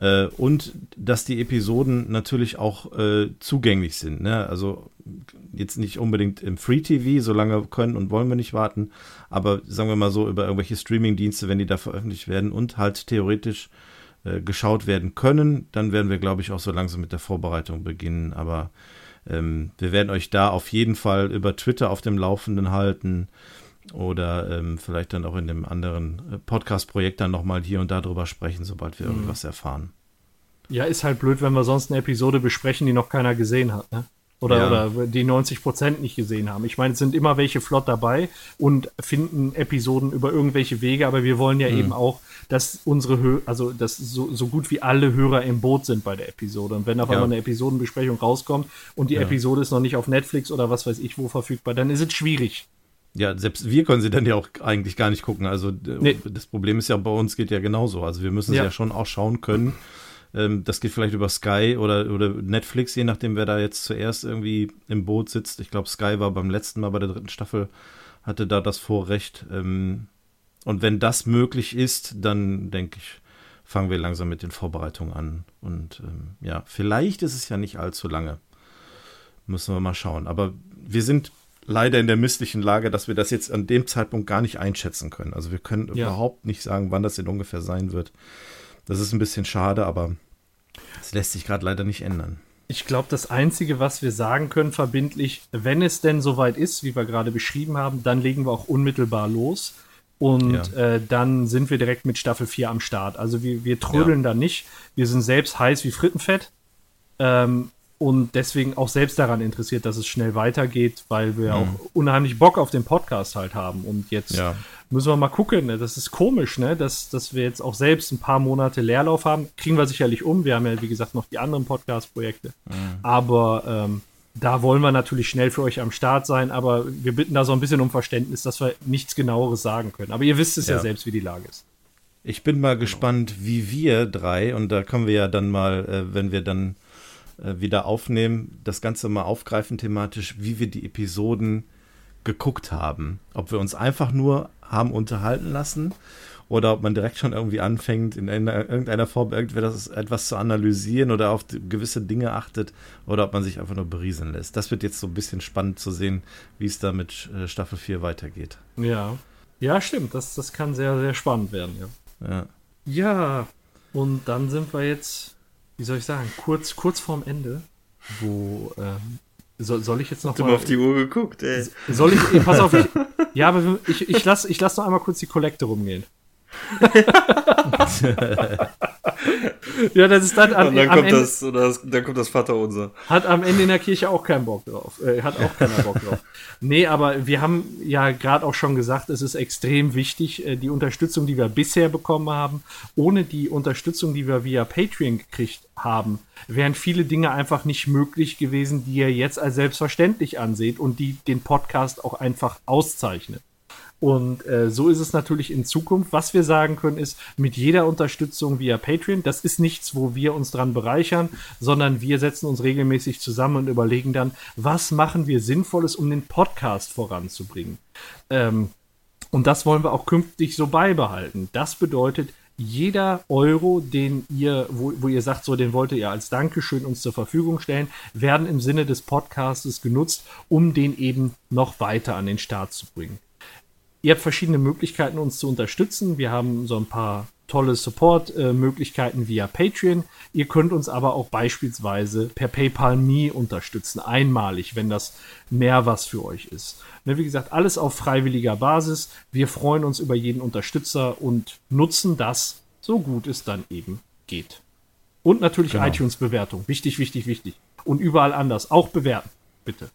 Speaker 3: Äh, und dass die Episoden natürlich auch äh, zugänglich sind. Ne? Also jetzt nicht unbedingt im Free TV, solange können und wollen wir nicht warten, aber sagen wir mal so über irgendwelche Streaming-Dienste, wenn die da veröffentlicht werden und halt theoretisch äh, geschaut werden können, dann werden wir, glaube ich, auch so langsam mit der Vorbereitung beginnen. Aber ähm, wir werden euch da auf jeden Fall über Twitter auf dem Laufenden halten oder ähm, vielleicht dann auch in dem anderen äh, Podcast-Projekt dann nochmal hier und da drüber sprechen, sobald wir irgendwas erfahren.
Speaker 2: Ja, ist halt blöd, wenn wir sonst eine Episode besprechen, die noch keiner gesehen hat, ne? Oder,
Speaker 3: Ja.
Speaker 2: oder die 90% nicht gesehen haben. Ich meine, es sind immer welche flott dabei und finden Episoden über irgendwelche Wege, aber wir wollen ja eben auch, dass unsere Hö also dass so, so gut wie alle Hörer im Boot sind bei der Episode. Und wenn auf
Speaker 3: Ja.
Speaker 2: einmal eine Episodenbesprechung rauskommt und die
Speaker 3: Ja.
Speaker 2: Episode ist noch nicht auf Netflix oder was weiß ich wo verfügbar, dann ist es schwierig.
Speaker 3: Ja, selbst wir können sie dann ja auch eigentlich gar nicht gucken. Also
Speaker 2: Nee.
Speaker 3: das Problem ist ja bei uns geht ja genauso. Also wir müssen sie
Speaker 2: Ja.
Speaker 3: ja schon auch schauen können. Ähm, das geht vielleicht über Sky oder, oder Netflix, je nachdem, wer da jetzt zuerst irgendwie im Boot sitzt. Ich glaube, Sky war beim letzten Mal bei der dritten Staffel, hatte da das Vorrecht. Ähm, und wenn das möglich ist, dann denke ich, fangen wir langsam mit den Vorbereitungen an. Und ähm, ja, vielleicht ist es ja nicht allzu lange. Müssen wir mal schauen. Aber wir sind leider in der misslichen Lage, dass wir das jetzt an dem Zeitpunkt gar nicht einschätzen können. Also wir können
Speaker 2: Ja.
Speaker 3: überhaupt nicht sagen, wann das denn ungefähr sein wird. Das ist ein bisschen schade, aber es lässt sich gerade leider nicht ändern.
Speaker 2: Ich glaube, das Einzige, was wir sagen können, verbindlich, wenn es denn soweit ist, wie wir gerade beschrieben haben, dann legen wir auch unmittelbar los. Und
Speaker 3: Ja.
Speaker 2: äh, dann sind wir direkt mit Staffel 4 am Start. Also wir, wir trödeln da nicht. Wir sind selbst heiß wie Frittenfett. Ähm, und deswegen auch selbst daran interessiert, dass es schnell weitergeht, weil wir auch unheimlich Bock auf den Podcast halt haben. Und jetzt
Speaker 3: Ja.
Speaker 2: müssen wir mal gucken. Ne? Das ist komisch, ne? dass, dass wir jetzt auch selbst ein paar Monate Leerlauf haben. Kriegen wir sicherlich um. Wir haben ja, wie gesagt, noch die anderen Podcast-Projekte. Aber ähm, da wollen wir natürlich schnell für euch am Start sein. Aber wir bitten da so ein bisschen um Verständnis, dass wir nichts genaueres sagen können. Aber ihr wisst es ja,
Speaker 3: Ja.
Speaker 2: selbst, wie die Lage ist.
Speaker 3: Ich bin mal gespannt, wie wir drei, und da können wir ja dann mal, äh, wenn wir dann wieder aufnehmen, das Ganze mal aufgreifen thematisch, wie wir die Episoden geguckt haben. Ob wir uns einfach nur haben unterhalten lassen oder ob man direkt schon irgendwie anfängt, in einer, irgendeiner Form etwas zu analysieren oder auf gewisse Dinge achtet oder ob man sich einfach nur berieseln lässt. Das wird jetzt so ein bisschen spannend zu sehen, wie es da mit äh, Staffel 4 weitergeht.
Speaker 2: Ja. Ja, stimmt. Das, das kann sehr, sehr spannend werden, ja.
Speaker 3: Ja.
Speaker 2: Ja, und dann sind wir jetzt, wie soll ich sagen, kurz, kurz vorm Ende, wo, ähm, soll, soll ich jetzt noch mal,
Speaker 4: Uhr geguckt, ey.
Speaker 2: soll ich, ey, pass auf, ich, ja, aber ich, ich lasse ich lass noch einmal kurz die Kollekte rumgehen. [laughs] ja, das ist dann, am,
Speaker 4: Und dann kommt
Speaker 2: Ende,
Speaker 4: das, das, dann kommt das Vaterunser.
Speaker 2: hat am Ende in der Kirche auch keinen Bock drauf. Äh, hat auch keiner Bock drauf. Nee, aber wir haben ja gerade auch schon gesagt, es ist extrem wichtig, äh, die Unterstützung, die wir bisher bekommen haben. Ohne die Unterstützung, die wir via Patreon gekriegt haben, wären viele Dinge einfach nicht möglich gewesen, die ihr jetzt als selbstverständlich anseht und die den Podcast auch einfach auszeichnen. Und äh, so ist es natürlich in Zukunft. Was wir sagen können, ist, mit jeder Unterstützung via Patreon, das ist nichts, wo wir uns dran bereichern, sondern wir setzen uns regelmäßig zusammen und überlegen dann, was machen wir Sinnvolles, um den Podcast voranzubringen. Ähm, und das wollen wir auch künftig so beibehalten. Das bedeutet, jeder Euro, den ihr, wo, wo ihr sagt, so den wollt ihr als Dankeschön uns zur Verfügung stellen, werden im Sinne des Podcastes genutzt, um den eben noch weiter an den Start zu bringen ihr habt verschiedene Möglichkeiten, uns zu unterstützen. Wir haben so ein paar tolle Support-Möglichkeiten via Patreon. Ihr könnt uns aber auch beispielsweise per PayPal Me unterstützen, einmalig, wenn das mehr was für euch ist. Ne, wie gesagt, alles auf freiwilliger Basis. Wir freuen uns über jeden Unterstützer und nutzen das, so gut es dann eben geht. Und natürlich genau. iTunes-Bewertung. Wichtig, wichtig, wichtig. Und überall anders. Auch bewerten, bitte.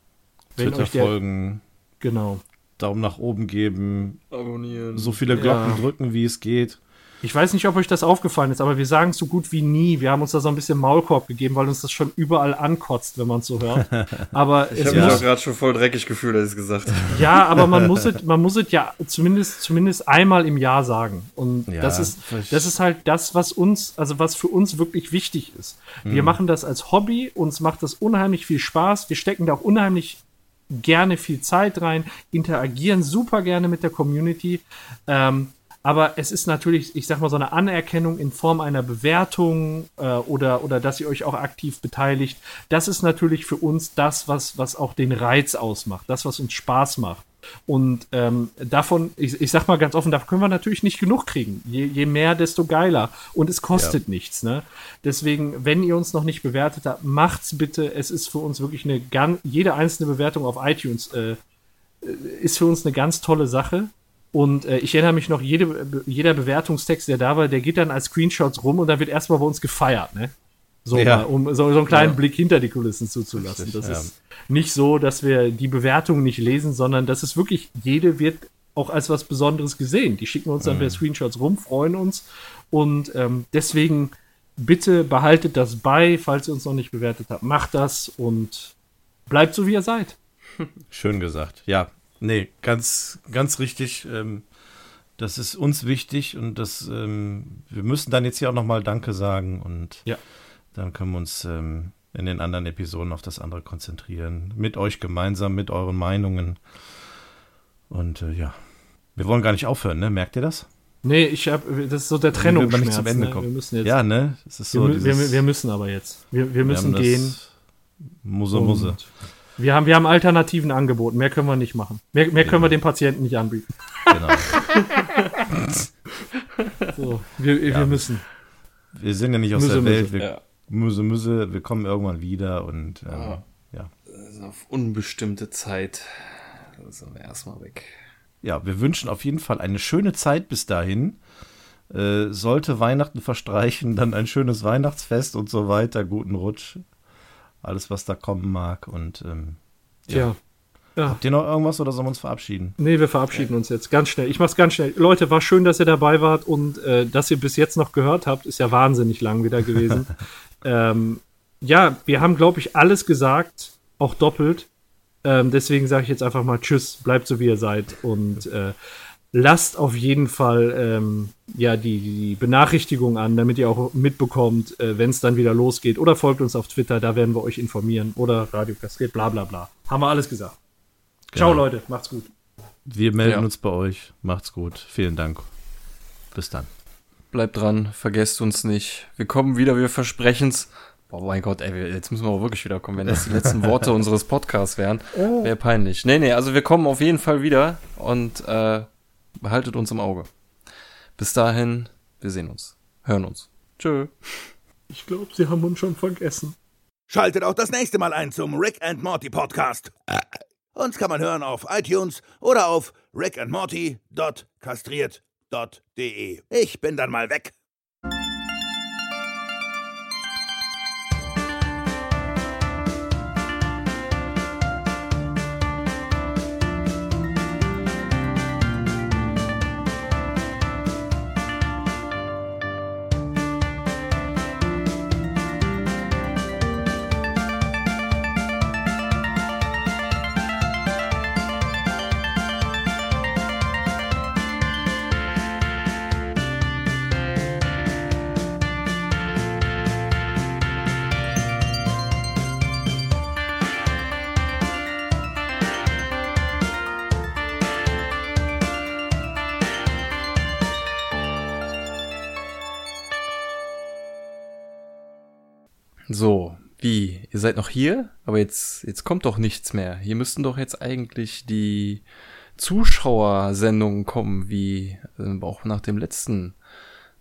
Speaker 3: Wenn Twitter euch der, folgen.
Speaker 2: Genau.
Speaker 3: Daumen nach oben geben. Abonnieren. So viele Glocken ja. drücken, wie es geht.
Speaker 2: Ich weiß nicht, ob euch das aufgefallen ist, aber wir sagen es so gut wie nie. Wir haben uns da so ein bisschen Maulkorb gegeben, weil uns das schon überall ankotzt, wenn man es so hört. [laughs] Aber
Speaker 4: ich habe mich auch gerade schon voll dreckig gefühlt, als ich es gesagt habe. [laughs]
Speaker 2: Ja, aber man muss es, man muss es ja zumindest, zumindest einmal im Jahr sagen. Und ja, das ist, das ist halt das, was uns, also was für uns wirklich wichtig ist. Wir mhm. machen das als Hobby, uns macht das unheimlich viel Spaß. Wir stecken da auch unheimlich gerne viel Zeit rein, interagieren super gerne mit der Community. Ähm, aber es ist natürlich, ich sag mal, so eine Anerkennung in Form einer Bewertung äh, oder, oder dass ihr euch auch aktiv beteiligt. Das ist natürlich für uns das, was, was auch den Reiz ausmacht, das, was uns Spaß macht. Und ähm, davon, ich, ich sag mal ganz offen, davon können wir natürlich nicht genug kriegen. Je, je mehr, desto geiler. Und es kostet ja. nichts. Ne? Deswegen, wenn ihr uns noch nicht bewertet habt, macht's bitte. Es ist für uns wirklich eine ganz, jede einzelne Bewertung auf iTunes äh, ist für uns eine ganz tolle Sache. Und äh, ich erinnere mich noch, jede, jeder Bewertungstext, der da war, der geht dann als Screenshots rum und dann wird erstmal bei uns gefeiert, ne? So, ja. mal, um so, so einen kleinen ja. Blick hinter die Kulissen zuzulassen. Richtig, das ist nicht so, dass wir die Bewertungen nicht lesen, sondern das ist wirklich, jede wird auch als was Besonderes gesehen. Die schicken uns dann mhm. per Screenshots rum, freuen uns. Und ähm, deswegen bitte behaltet das bei, falls ihr uns noch nicht bewertet habt. Macht das und bleibt so, wie ihr seid. [laughs]
Speaker 3: Schön gesagt. Ja, Nee, ganz, ganz richtig. Ähm, das ist uns wichtig und das, ähm, wir müssen dann jetzt hier auch nochmal Danke sagen und ja. Dann können wir uns ähm, in den anderen Episoden auf das andere konzentrieren. Mit euch gemeinsam, mit euren Meinungen. Und äh, ja, wir wollen gar nicht aufhören, ne? Merkt ihr das?
Speaker 2: Nee, ich hab, das ist so der Trennungsschmerz. Nicht
Speaker 3: zum Ende
Speaker 2: ne?
Speaker 3: kommen. Wir müssen jetzt, ja, ne?
Speaker 2: Das ist so wir, wir, wir, müssen aber jetzt. Wir, wir müssen wir gehen.
Speaker 3: Muse, Muse.
Speaker 2: Wir haben, wir haben Alternativen angeboten. Mehr können wir nicht machen. Mehr, mehr können wir dem Patienten nicht anbieten. Genau. [laughs] so, wir, ja, wir müssen.
Speaker 3: Wir sind ja nicht aus müsse, der Welt. Wir, ja. Müsse, müsse, wir kommen irgendwann wieder und ähm, ja. ja.
Speaker 4: Also auf unbestimmte Zeit sind wir erstmal weg.
Speaker 3: Ja, wir wünschen auf jeden Fall eine schöne Zeit bis dahin. Äh, sollte Weihnachten verstreichen, dann ein schönes Weihnachtsfest und so weiter. Guten Rutsch alles, was da kommen mag. Und ähm,
Speaker 2: ja.
Speaker 3: ja. Habt ihr noch irgendwas oder sollen wir uns verabschieden?
Speaker 2: Nee, wir verabschieden uns jetzt ganz schnell. Ich mach's ganz schnell. Leute, war schön, dass ihr dabei wart und äh, dass ihr bis jetzt noch gehört habt. Ist ja wahnsinnig lang wieder gewesen. [laughs] ähm, ja, wir haben, glaube ich, alles gesagt, auch doppelt. Ähm, deswegen sage ich jetzt einfach mal Tschüss, bleibt so wie ihr seid und äh, lasst auf jeden Fall ähm, ja die, die Benachrichtigung an, damit ihr auch mitbekommt, äh, wenn es dann wieder losgeht. Oder folgt uns auf Twitter, da werden wir euch informieren. Oder Radio Kastriert, bla bla bla. Haben wir alles gesagt. Genau. Ciao Leute, macht's gut.
Speaker 3: Wir melden ja. uns bei euch. Macht's gut. Vielen Dank. Bis dann.
Speaker 4: Bleibt dran, vergesst uns nicht. Wir kommen wieder, wir versprechen's. Boah, mein Gott, ey, jetzt müssen wir auch wirklich wiederkommen. Wenn das die letzten Worte [laughs] unseres Podcasts wären, oh. wäre peinlich. Nee, nee, also wir kommen auf jeden Fall wieder und äh, behaltet uns im Auge. Bis dahin, wir sehen uns, hören uns. Tschö.
Speaker 2: Ich glaube, Sie haben uns schon vergessen.
Speaker 5: Schaltet auch das nächste Mal ein zum Rick and Morty Podcast. Uns kann man hören auf iTunes oder auf rickandmorty.kastriert.de. Ich bin dann mal weg.
Speaker 4: Ihr seid noch hier? Aber jetzt, jetzt kommt doch nichts mehr. Hier müssten doch jetzt eigentlich die Zuschauersendungen kommen, wie äh, auch nach dem letzten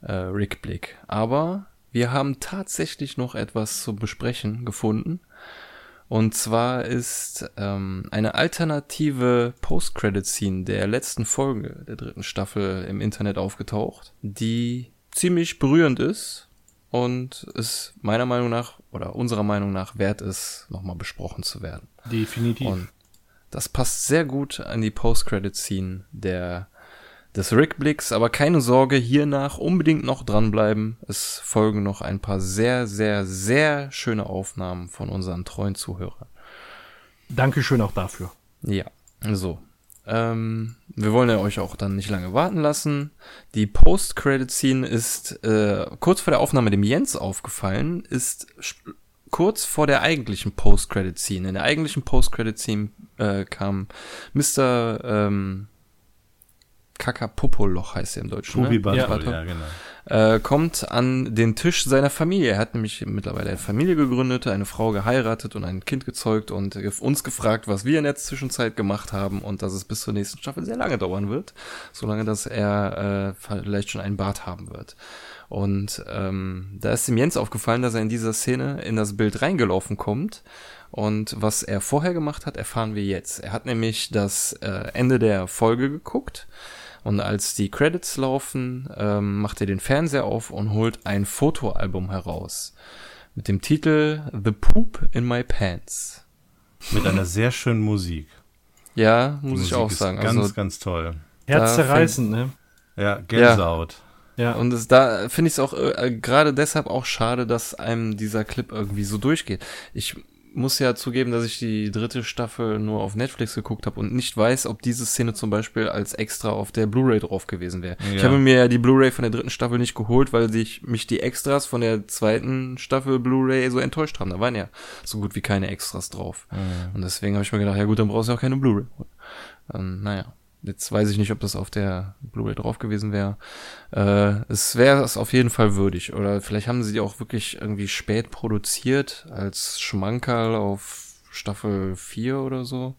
Speaker 4: äh, Rick-Blick. Aber wir haben tatsächlich noch etwas zu besprechen gefunden. Und zwar ist ähm, eine alternative Post-Credit-Scene der letzten Folge der dritten Staffel im Internet aufgetaucht, die ziemlich berührend ist und es meiner Meinung nach oder unserer Meinung nach wert ist, nochmal besprochen zu werden.
Speaker 2: Definitiv.
Speaker 4: Und das passt sehr gut an die Post-Credit-Scene der des Rickblicks, aber keine Sorge, hiernach unbedingt noch dranbleiben. Es folgen noch ein paar sehr, sehr, sehr schöne Aufnahmen von unseren treuen Zuhörern.
Speaker 2: Dankeschön auch dafür.
Speaker 4: Ja, so. Ähm, wir wollen ja euch auch dann nicht lange warten lassen. Die Post-Credit-Scene ist äh, kurz vor der Aufnahme dem Jens aufgefallen, ist kurz vor der eigentlichen Post-Credit-Scene. In der eigentlichen Post-Credit-Scene äh, kam Mr. Ähm, Kakapopoloch heißt er im Deutschen.
Speaker 3: Pubi
Speaker 4: ne?
Speaker 3: Bartol,
Speaker 4: Ja,
Speaker 3: ja, genau.
Speaker 4: Äh, kommt an den Tisch seiner Familie. Er hat nämlich mittlerweile eine Familie gegründet, eine Frau geheiratet und ein Kind gezeugt und uns gefragt, was wir in der Zwischenzeit gemacht haben und dass es bis zur nächsten Staffel sehr lange dauern wird, solange dass er äh, vielleicht schon einen Bart haben wird. Und ähm, da ist dem Jens aufgefallen, dass er in dieser Szene in das Bild reingelaufen kommt. Und was er vorher gemacht hat, erfahren wir jetzt. Er hat nämlich das äh, Ende der Folge geguckt. Und als die Credits laufen, ähm, macht er den Fernseher auf und holt ein Fotoalbum heraus. Mit dem Titel The Poop in My Pants.
Speaker 3: Mit einer sehr schönen Musik.
Speaker 4: Ja, muss ich
Speaker 3: Musik
Speaker 4: auch
Speaker 3: ist
Speaker 4: sagen.
Speaker 3: Ganz,
Speaker 4: also,
Speaker 3: ganz toll.
Speaker 2: Herzzerreißend, ne?
Speaker 3: Ja, Gänsehaut.
Speaker 2: Ja.
Speaker 4: Und es, da finde ich es auch äh, gerade deshalb auch schade, dass einem dieser Clip irgendwie so durchgeht. Ich muss ja zugeben, dass ich die dritte Staffel nur auf Netflix geguckt habe und nicht weiß, ob diese Szene zum Beispiel als extra auf der Blu-ray drauf gewesen wäre. Ich
Speaker 3: Ja.
Speaker 4: habe mir ja die Blu-ray von der dritten Staffel nicht geholt, weil sich mich die Extras von der zweiten Staffel Blu-ray so enttäuscht haben. Da waren ja so gut wie keine Extras drauf. Und deswegen habe ich mir gedacht, ja gut, dann brauchst du auch keine Blu-ray. Ähm, naja. Jetzt weiß ich nicht, ob das auf der Blu-ray drauf gewesen wäre. Äh, es wäre es auf jeden Fall würdig. Oder vielleicht haben sie die auch wirklich irgendwie spät produziert als Schmankerl auf Staffel 4 oder so.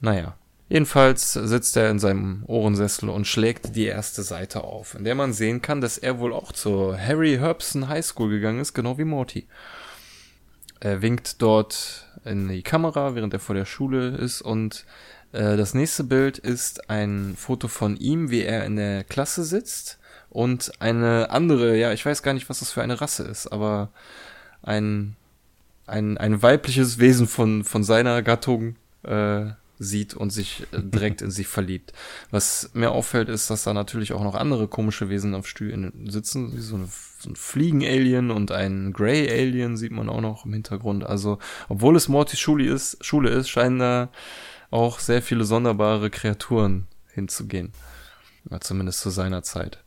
Speaker 4: Naja. Jedenfalls sitzt er in seinem Ohrensessel und schlägt die erste Seite auf, in der man sehen kann, dass er wohl auch zur Harry Herbson High School gegangen ist, genau wie Morty. Er winkt dort in die Kamera, während er vor der Schule ist und äh, das nächste Bild ist ein Foto von ihm, wie er in der Klasse sitzt und eine andere, ja, ich weiß gar nicht, was das für eine Rasse ist, aber ein, ein, ein weibliches Wesen von, von seiner Gattung äh, sieht und sich äh, direkt in sich verliebt. Was mir auffällt, ist, dass da natürlich auch noch andere komische Wesen auf Stühlen sitzen, wie so, eine, so ein Fliegen-Alien und ein Grey-Alien sieht man auch noch im Hintergrund. Also, obwohl es Mortys Schule ist, Schule ist, scheinen da auch sehr viele sonderbare Kreaturen hinzugehen. Ja, zumindest zu seiner Zeit.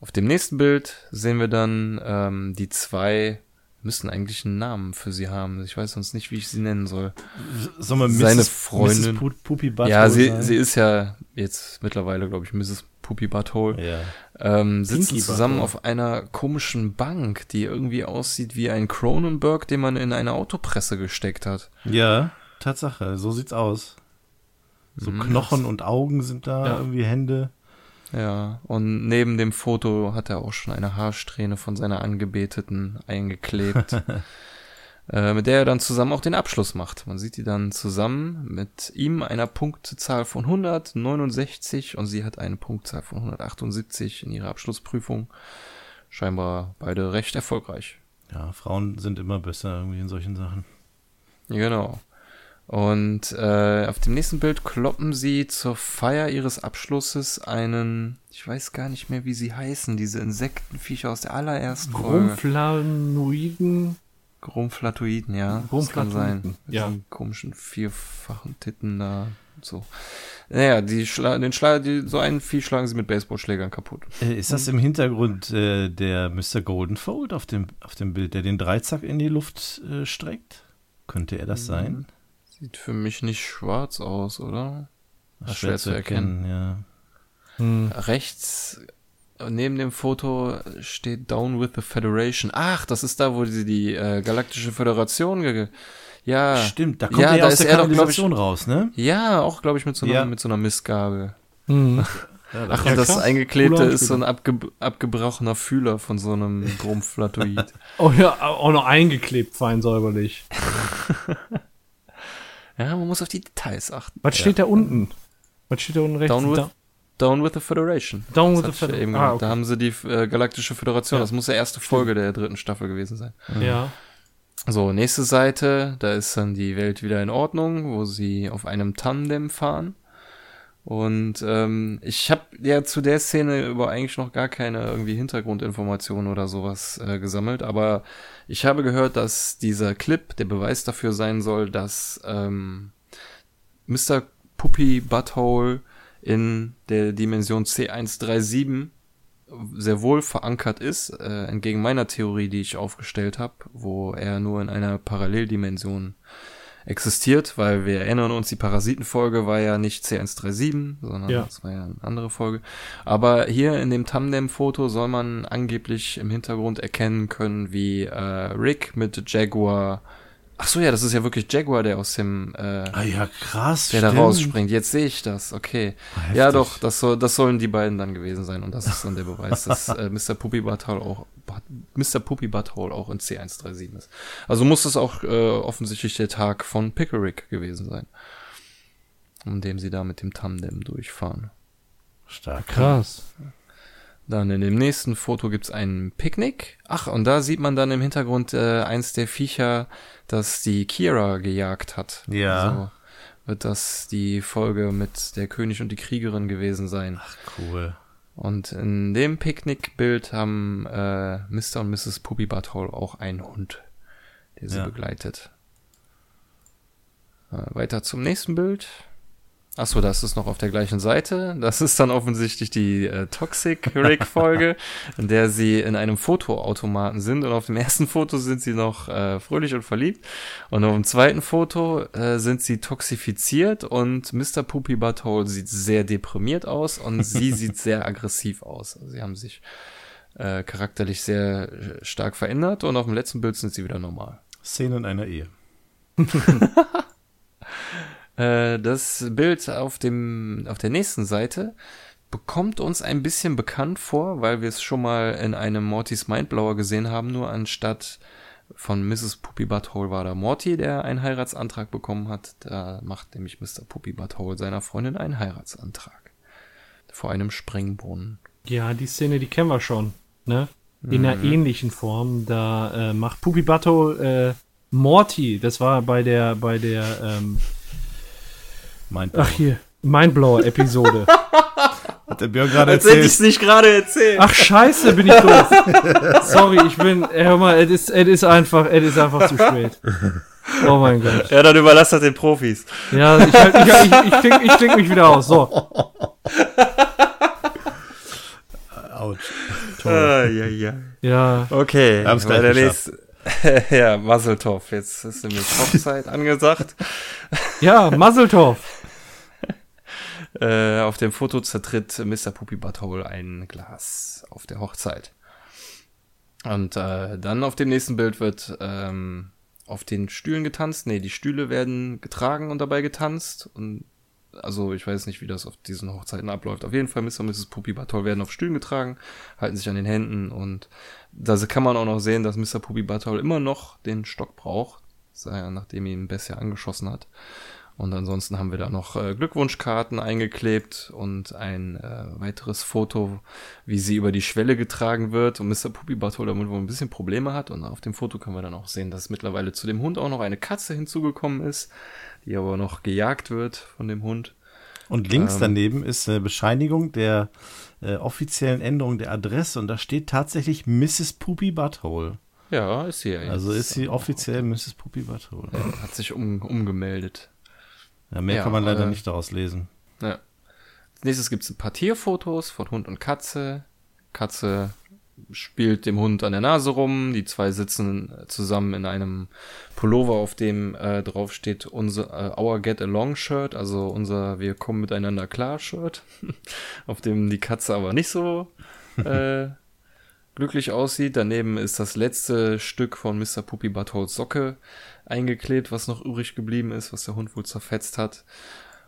Speaker 4: Auf dem nächsten Bild sehen wir dann ähm, die zwei müssen eigentlich einen Namen für sie haben. Ich weiß sonst nicht, wie ich sie nennen soll.
Speaker 3: Sollen wir
Speaker 4: Seine
Speaker 3: Mrs.
Speaker 4: Freundin.
Speaker 3: Mrs. Butthole
Speaker 4: ja, sie,
Speaker 3: sein?
Speaker 4: sie ist ja jetzt mittlerweile, glaube ich, Mrs. Puppy Butthole.
Speaker 3: Ja.
Speaker 4: Ähm, sitzen
Speaker 2: Pinky
Speaker 4: zusammen
Speaker 2: Butthole.
Speaker 4: auf einer komischen Bank, die irgendwie aussieht wie ein Cronenberg, den man in eine Autopresse gesteckt hat.
Speaker 3: ja, Tatsache, so sieht's aus. So
Speaker 4: Mhm.
Speaker 3: Knochen und Augen sind da,
Speaker 2: Ja.
Speaker 3: irgendwie Hände.
Speaker 4: Ja, und neben dem Foto hat er auch schon eine Haarsträhne von seiner Angebeteten eingeklebt, [laughs] äh, mit der er dann zusammen auch den Abschluss macht. Man sieht die dann zusammen mit ihm einer Punktzahl von 169 und sie hat eine Punktzahl von 178 in ihrer Abschlussprüfung. Scheinbar beide recht erfolgreich.
Speaker 3: Ja, Frauen sind immer besser irgendwie in solchen Sachen.
Speaker 4: Genau. Und äh, auf dem nächsten Bild kloppen sie zur Feier ihres Abschlusses einen, ich weiß gar nicht mehr, wie sie heißen, diese Insektenviecher aus der allerersten.
Speaker 2: Grumflanoiden.
Speaker 4: Grumpflatoiden, ja. Das kann sein. Mit
Speaker 2: ja.
Speaker 4: komischen vierfachen Titten da so. Naja, die schla den Schla die, so einen Vieh schlagen sie mit Baseballschlägern kaputt.
Speaker 3: Äh, ist das im Hintergrund äh, der Mr. Goldenfold auf dem, auf dem Bild, der den Dreizack in die Luft äh, streckt? Könnte er das sein?
Speaker 4: Sieht für mich nicht schwarz aus, oder?
Speaker 3: Ach,
Speaker 4: schwer zu erkennen.
Speaker 3: ja.
Speaker 2: Hm.
Speaker 4: Rechts neben dem Foto steht Down with the Federation. Ach, das ist da, wo sie die äh, Galaktische Föderation ge Ja.
Speaker 3: Stimmt, da kommt
Speaker 4: ja,
Speaker 3: er ja aus der
Speaker 4: er
Speaker 3: Kanalisation raus, ne?
Speaker 4: Ja, auch, glaube ich, mit so, einer,
Speaker 3: Ja.
Speaker 4: mit so einer Mistgabel.
Speaker 2: Mhm. [laughs]
Speaker 4: Ach, und das
Speaker 2: krass.
Speaker 4: Eingeklebte ist so ein abge abgebrochener Fühler von so einem [laughs] Bromflatoid.
Speaker 2: Oh ja, auch noch eingeklebt, fein säuberlich. [laughs]
Speaker 4: ja, man muss auf die Details achten.
Speaker 2: Was steht da unten? Was steht da unten rechts?
Speaker 4: Down with,
Speaker 2: Da-
Speaker 4: down with the Federation.
Speaker 2: Down
Speaker 4: Das
Speaker 2: with the
Speaker 4: ja
Speaker 2: Federation. Ah, okay.
Speaker 4: Da haben sie die äh, Galaktische Föderation.
Speaker 2: Ja.
Speaker 4: Das muss die erste Folge der dritten Staffel gewesen sein.
Speaker 2: Ja.
Speaker 4: So, nächste Seite, da ist dann die Welt wieder in Ordnung, wo sie auf einem Tandem fahren. Und ähm, ich habe ja zu der Szene über eigentlich noch gar keine irgendwie Hintergrundinformationen oder sowas äh, gesammelt, aber ich habe gehört, dass dieser Clip der Beweis dafür sein soll, dass ähm, Mr. Puppy Butthole in der Dimension C137 sehr wohl verankert ist, äh, entgegen meiner Theorie, die ich aufgestellt habe, wo er nur in einer Paralleldimension existiert, weil wir erinnern uns, die Parasitenfolge war ja nicht C137, sondern
Speaker 2: Ja.
Speaker 4: das war ja eine andere Folge. Aber hier in dem Tandem-Foto soll man angeblich im Hintergrund erkennen können, wie äh, Rick mit Jaguar Ach so, ja, das ist ja wirklich Jaguar, der aus dem äh,
Speaker 3: Ah ja, krass.
Speaker 4: der da
Speaker 3: stimmt.
Speaker 4: rausspringt. Jetzt sehe ich das, okay.
Speaker 3: Ah,
Speaker 4: ja,
Speaker 3: heftig.
Speaker 4: doch, das, soll, das sollen die beiden dann gewesen sein. Und das ist dann der Beweis, dass äh, Mr. Puppy Butthole auch Mr. Puppy Butthole auch in C137 ist. Also muss es auch äh, offensichtlich der Tag von Pickerick gewesen sein. Um dem sie da mit dem Tandem durchfahren.
Speaker 3: Stark.
Speaker 2: Krass.
Speaker 4: Dann in dem nächsten Foto gibt's ein Picknick. Ach, und da sieht man dann im Hintergrund äh, eins der Viecher, das die Kira gejagt hat.
Speaker 3: Ja.
Speaker 4: Also wird das die Folge mit der König und die Kriegerin gewesen sein.
Speaker 3: Cool.
Speaker 4: Und in dem Picknickbild haben äh, Mr. und Mrs. Puppy Butthole auch einen Hund, der sie
Speaker 3: Ja.
Speaker 4: begleitet. Äh, weiter zum nächsten Bild. Achso, das ist noch auf der gleichen Seite. Das ist dann offensichtlich die äh, Toxic Rick Folge, [laughs] in der sie in einem Fotoautomaten sind. Und auf dem ersten Foto sind sie noch äh, fröhlich und verliebt. Und auf dem zweiten Foto äh, sind sie toxifiziert und Mr. Poopy Butthole sieht sehr deprimiert aus und sie [laughs] sieht sehr aggressiv aus. Also sie haben sich äh, charakterlich sehr äh, stark verändert und auf dem letzten Bild sind sie wieder normal.
Speaker 3: Szenen einer Ehe. [laughs]
Speaker 4: Äh, das Bild auf dem, auf der nächsten Seite bekommt uns ein bisschen bekannt vor, weil wir es schon mal in einem Mortys Mindblower gesehen haben, nur anstatt von Mrs. Puppy Butthole war da Morty, der einen Heiratsantrag bekommen hat. Da macht nämlich Mr. Puppy Butthole seiner Freundin einen Heiratsantrag. Vor einem Springbrunnen.
Speaker 2: Ja, die Szene, die kennen wir schon. Ne? In einer ähnlichen Form. Da äh, macht Pupi Batto äh, Morty, das war bei der, bei der, ähm,
Speaker 3: Mein
Speaker 2: ach hier, Mindblower-Episode. [laughs]
Speaker 3: Hat der Björn gerade
Speaker 4: Als hätte ich
Speaker 3: erzählt.
Speaker 4: es nicht gerade erzählt.
Speaker 2: Ach scheiße, bin ich doof. [laughs] Sorry, ich bin, äh, hör mal, es ist, es ist einfach, es ist einfach zu spät. Oh mein Gott.
Speaker 4: Ja, dann überlasst das den Profis.
Speaker 2: Ja, ich, halt, ich, ich, ich, kling, ich kling mich wieder aus. So.
Speaker 3: Autsch.
Speaker 4: Ah, ja, ja.
Speaker 2: Ja.
Speaker 4: Okay,
Speaker 3: Wir haben's
Speaker 4: bei
Speaker 3: gleich
Speaker 4: der [laughs] ja, Maseltoff. Jetzt ist nämlich Hochzeit angesagt.
Speaker 2: Ja, Muzzletov.
Speaker 4: Äh, auf dem Foto zertritt Mr. Puppy Butthole ein Glas auf der Hochzeit. Und äh, dann auf dem nächsten Bild wird ähm, auf den Stühlen getanzt. Nee, die Stühle werden getragen und dabei getanzt. Und also ich weiß nicht, wie das auf diesen Hochzeiten abläuft. Auf jeden Fall Mr. und Mrs. Puppy Butthole werden auf Stühlen getragen, halten sich an den Händen und da kann man auch noch sehen, dass Mr. Puppy Butthole immer noch den Stock braucht, nachdem ihn Bess ja angeschossen hat. Und ansonsten haben wir da noch äh, Glückwunschkarten eingeklebt und ein äh, weiteres Foto, wie sie über die Schwelle getragen wird und Mr. Puppy Butthole damit wohl ein bisschen Probleme hat. Und auf dem Foto können wir dann auch sehen, dass mittlerweile zu dem Hund auch noch eine Katze hinzugekommen ist, die aber noch gejagt wird von dem Hund.
Speaker 3: Und links
Speaker 4: Ähm.
Speaker 3: daneben ist eine Bescheinigung der äh, offiziellen Änderung der Adresse und da steht tatsächlich Mrs. Poopy Butthole.
Speaker 4: Ja, ist sie ja jetzt.
Speaker 3: Also ist sie offiziell Mrs. Poopy Butthole.
Speaker 4: Ja, hat sich um, umgemeldet.
Speaker 3: Ja, mehr
Speaker 4: Ja,
Speaker 3: kann man leider
Speaker 4: äh,
Speaker 3: nicht daraus lesen.
Speaker 4: Ja. Als nächstes gibt's ein paar Tierfotos von Hund und Katze. Katze spielt dem Hund an der Nase rum. Die zwei sitzen zusammen in einem Pullover, auf dem äh, drauf steht unser äh, Our Get Along Shirt, also unser Wir kommen miteinander klar Shirt, [laughs] auf dem die Katze aber nicht so äh, glücklich aussieht. Daneben ist das letzte Stück von Mr. Puppy Buttholes Socke eingeklebt, was noch übrig geblieben ist, was der Hund wohl zerfetzt hat.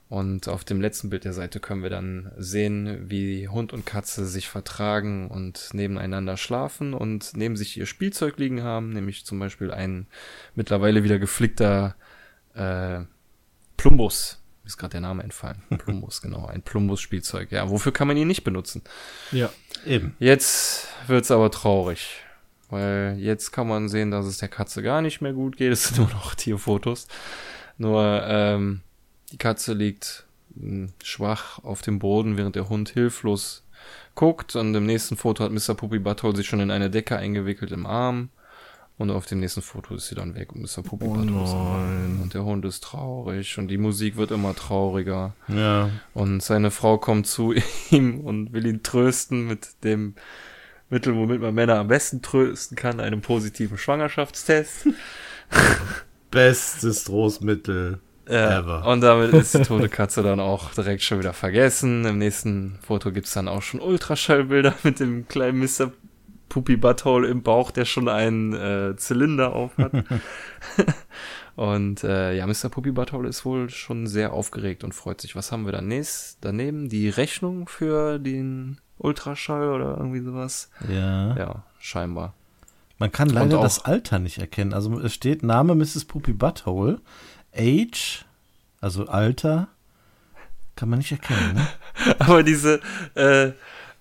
Speaker 4: Und auf dem letzten Bild der Seite können wir dann sehen, wie Hund und Katze sich vertragen und nebeneinander schlafen und neben sich ihr Spielzeug liegen haben, nämlich zum Beispiel ein mittlerweile wieder geflickter äh, Plumbus. Mir ist gerade der Name entfallen. Plumbus, [laughs] genau, ein Plumbus-Spielzeug. Ja, wofür kann man ihn nicht benutzen?
Speaker 2: Ja.
Speaker 3: Eben.
Speaker 4: Jetzt wird's aber traurig. Weil jetzt kann man sehen, dass es der Katze gar nicht mehr gut geht. [laughs] Es sind nur noch Tierfotos. Nur, ähm, die Katze liegt mh, schwach auf dem Boden, während der Hund hilflos guckt. Und im nächsten Foto hat Mr. Puppy Butthole sich schon in eine Decke eingewickelt im Arm. Und auf dem nächsten Foto ist sie dann weg und Mr. Puppy
Speaker 2: Oh
Speaker 4: Butthole ist am
Speaker 2: nein.
Speaker 4: Und der Hund ist traurig und die Musik wird immer trauriger.
Speaker 3: Ja.
Speaker 4: Und seine Frau kommt zu [laughs] ihm und will ihn trösten mit dem Mittel, womit man Männer am besten trösten kann, einem positiven Schwangerschaftstest. [laughs]
Speaker 3: Bestes Trostmittel
Speaker 4: Ja,
Speaker 3: ever.
Speaker 4: und damit ist die tote Katze dann auch direkt schon wieder vergessen. Im nächsten Foto gibt's dann auch schon Ultraschallbilder mit dem kleinen Mr. Puppy Butthole im Bauch, der schon einen äh, Zylinder auf hat. [laughs] [laughs] und äh, ja, Mr. Puppy Butthole ist wohl schon sehr aufgeregt und freut sich. Was haben wir dann nächst daneben? Die Rechnung für den Ultraschall oder irgendwie sowas?
Speaker 3: Ja.
Speaker 4: Ja, scheinbar.
Speaker 3: Man kann leider
Speaker 4: auch-
Speaker 3: das Alter nicht erkennen. Also es steht Name Mrs. Poopy Butthole, Age, also Alter, kann man nicht erkennen, ne? [laughs]
Speaker 4: Aber diese, äh,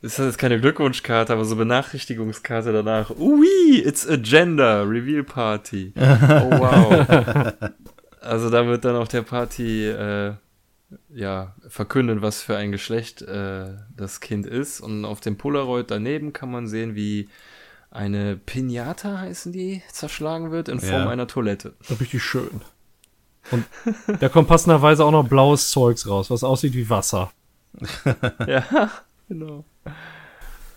Speaker 4: das ist jetzt keine Glückwunschkarte, aber so Benachrichtigungskarte danach. Ui, it's a gender reveal party. Oh wow. [laughs] also da wird dann auch der Party, äh, ja, verkünden, was für ein Geschlecht äh, das Kind ist. Und auf dem Polaroid daneben kann man sehen, wie eine Pinata heißen die, zerschlagen wird in Form
Speaker 3: Ja.
Speaker 4: einer Toilette.
Speaker 2: Richtig schön. Und da kommt passenderweise auch noch blaues Zeugs raus, was aussieht wie Wasser. [laughs]
Speaker 4: Ja, genau.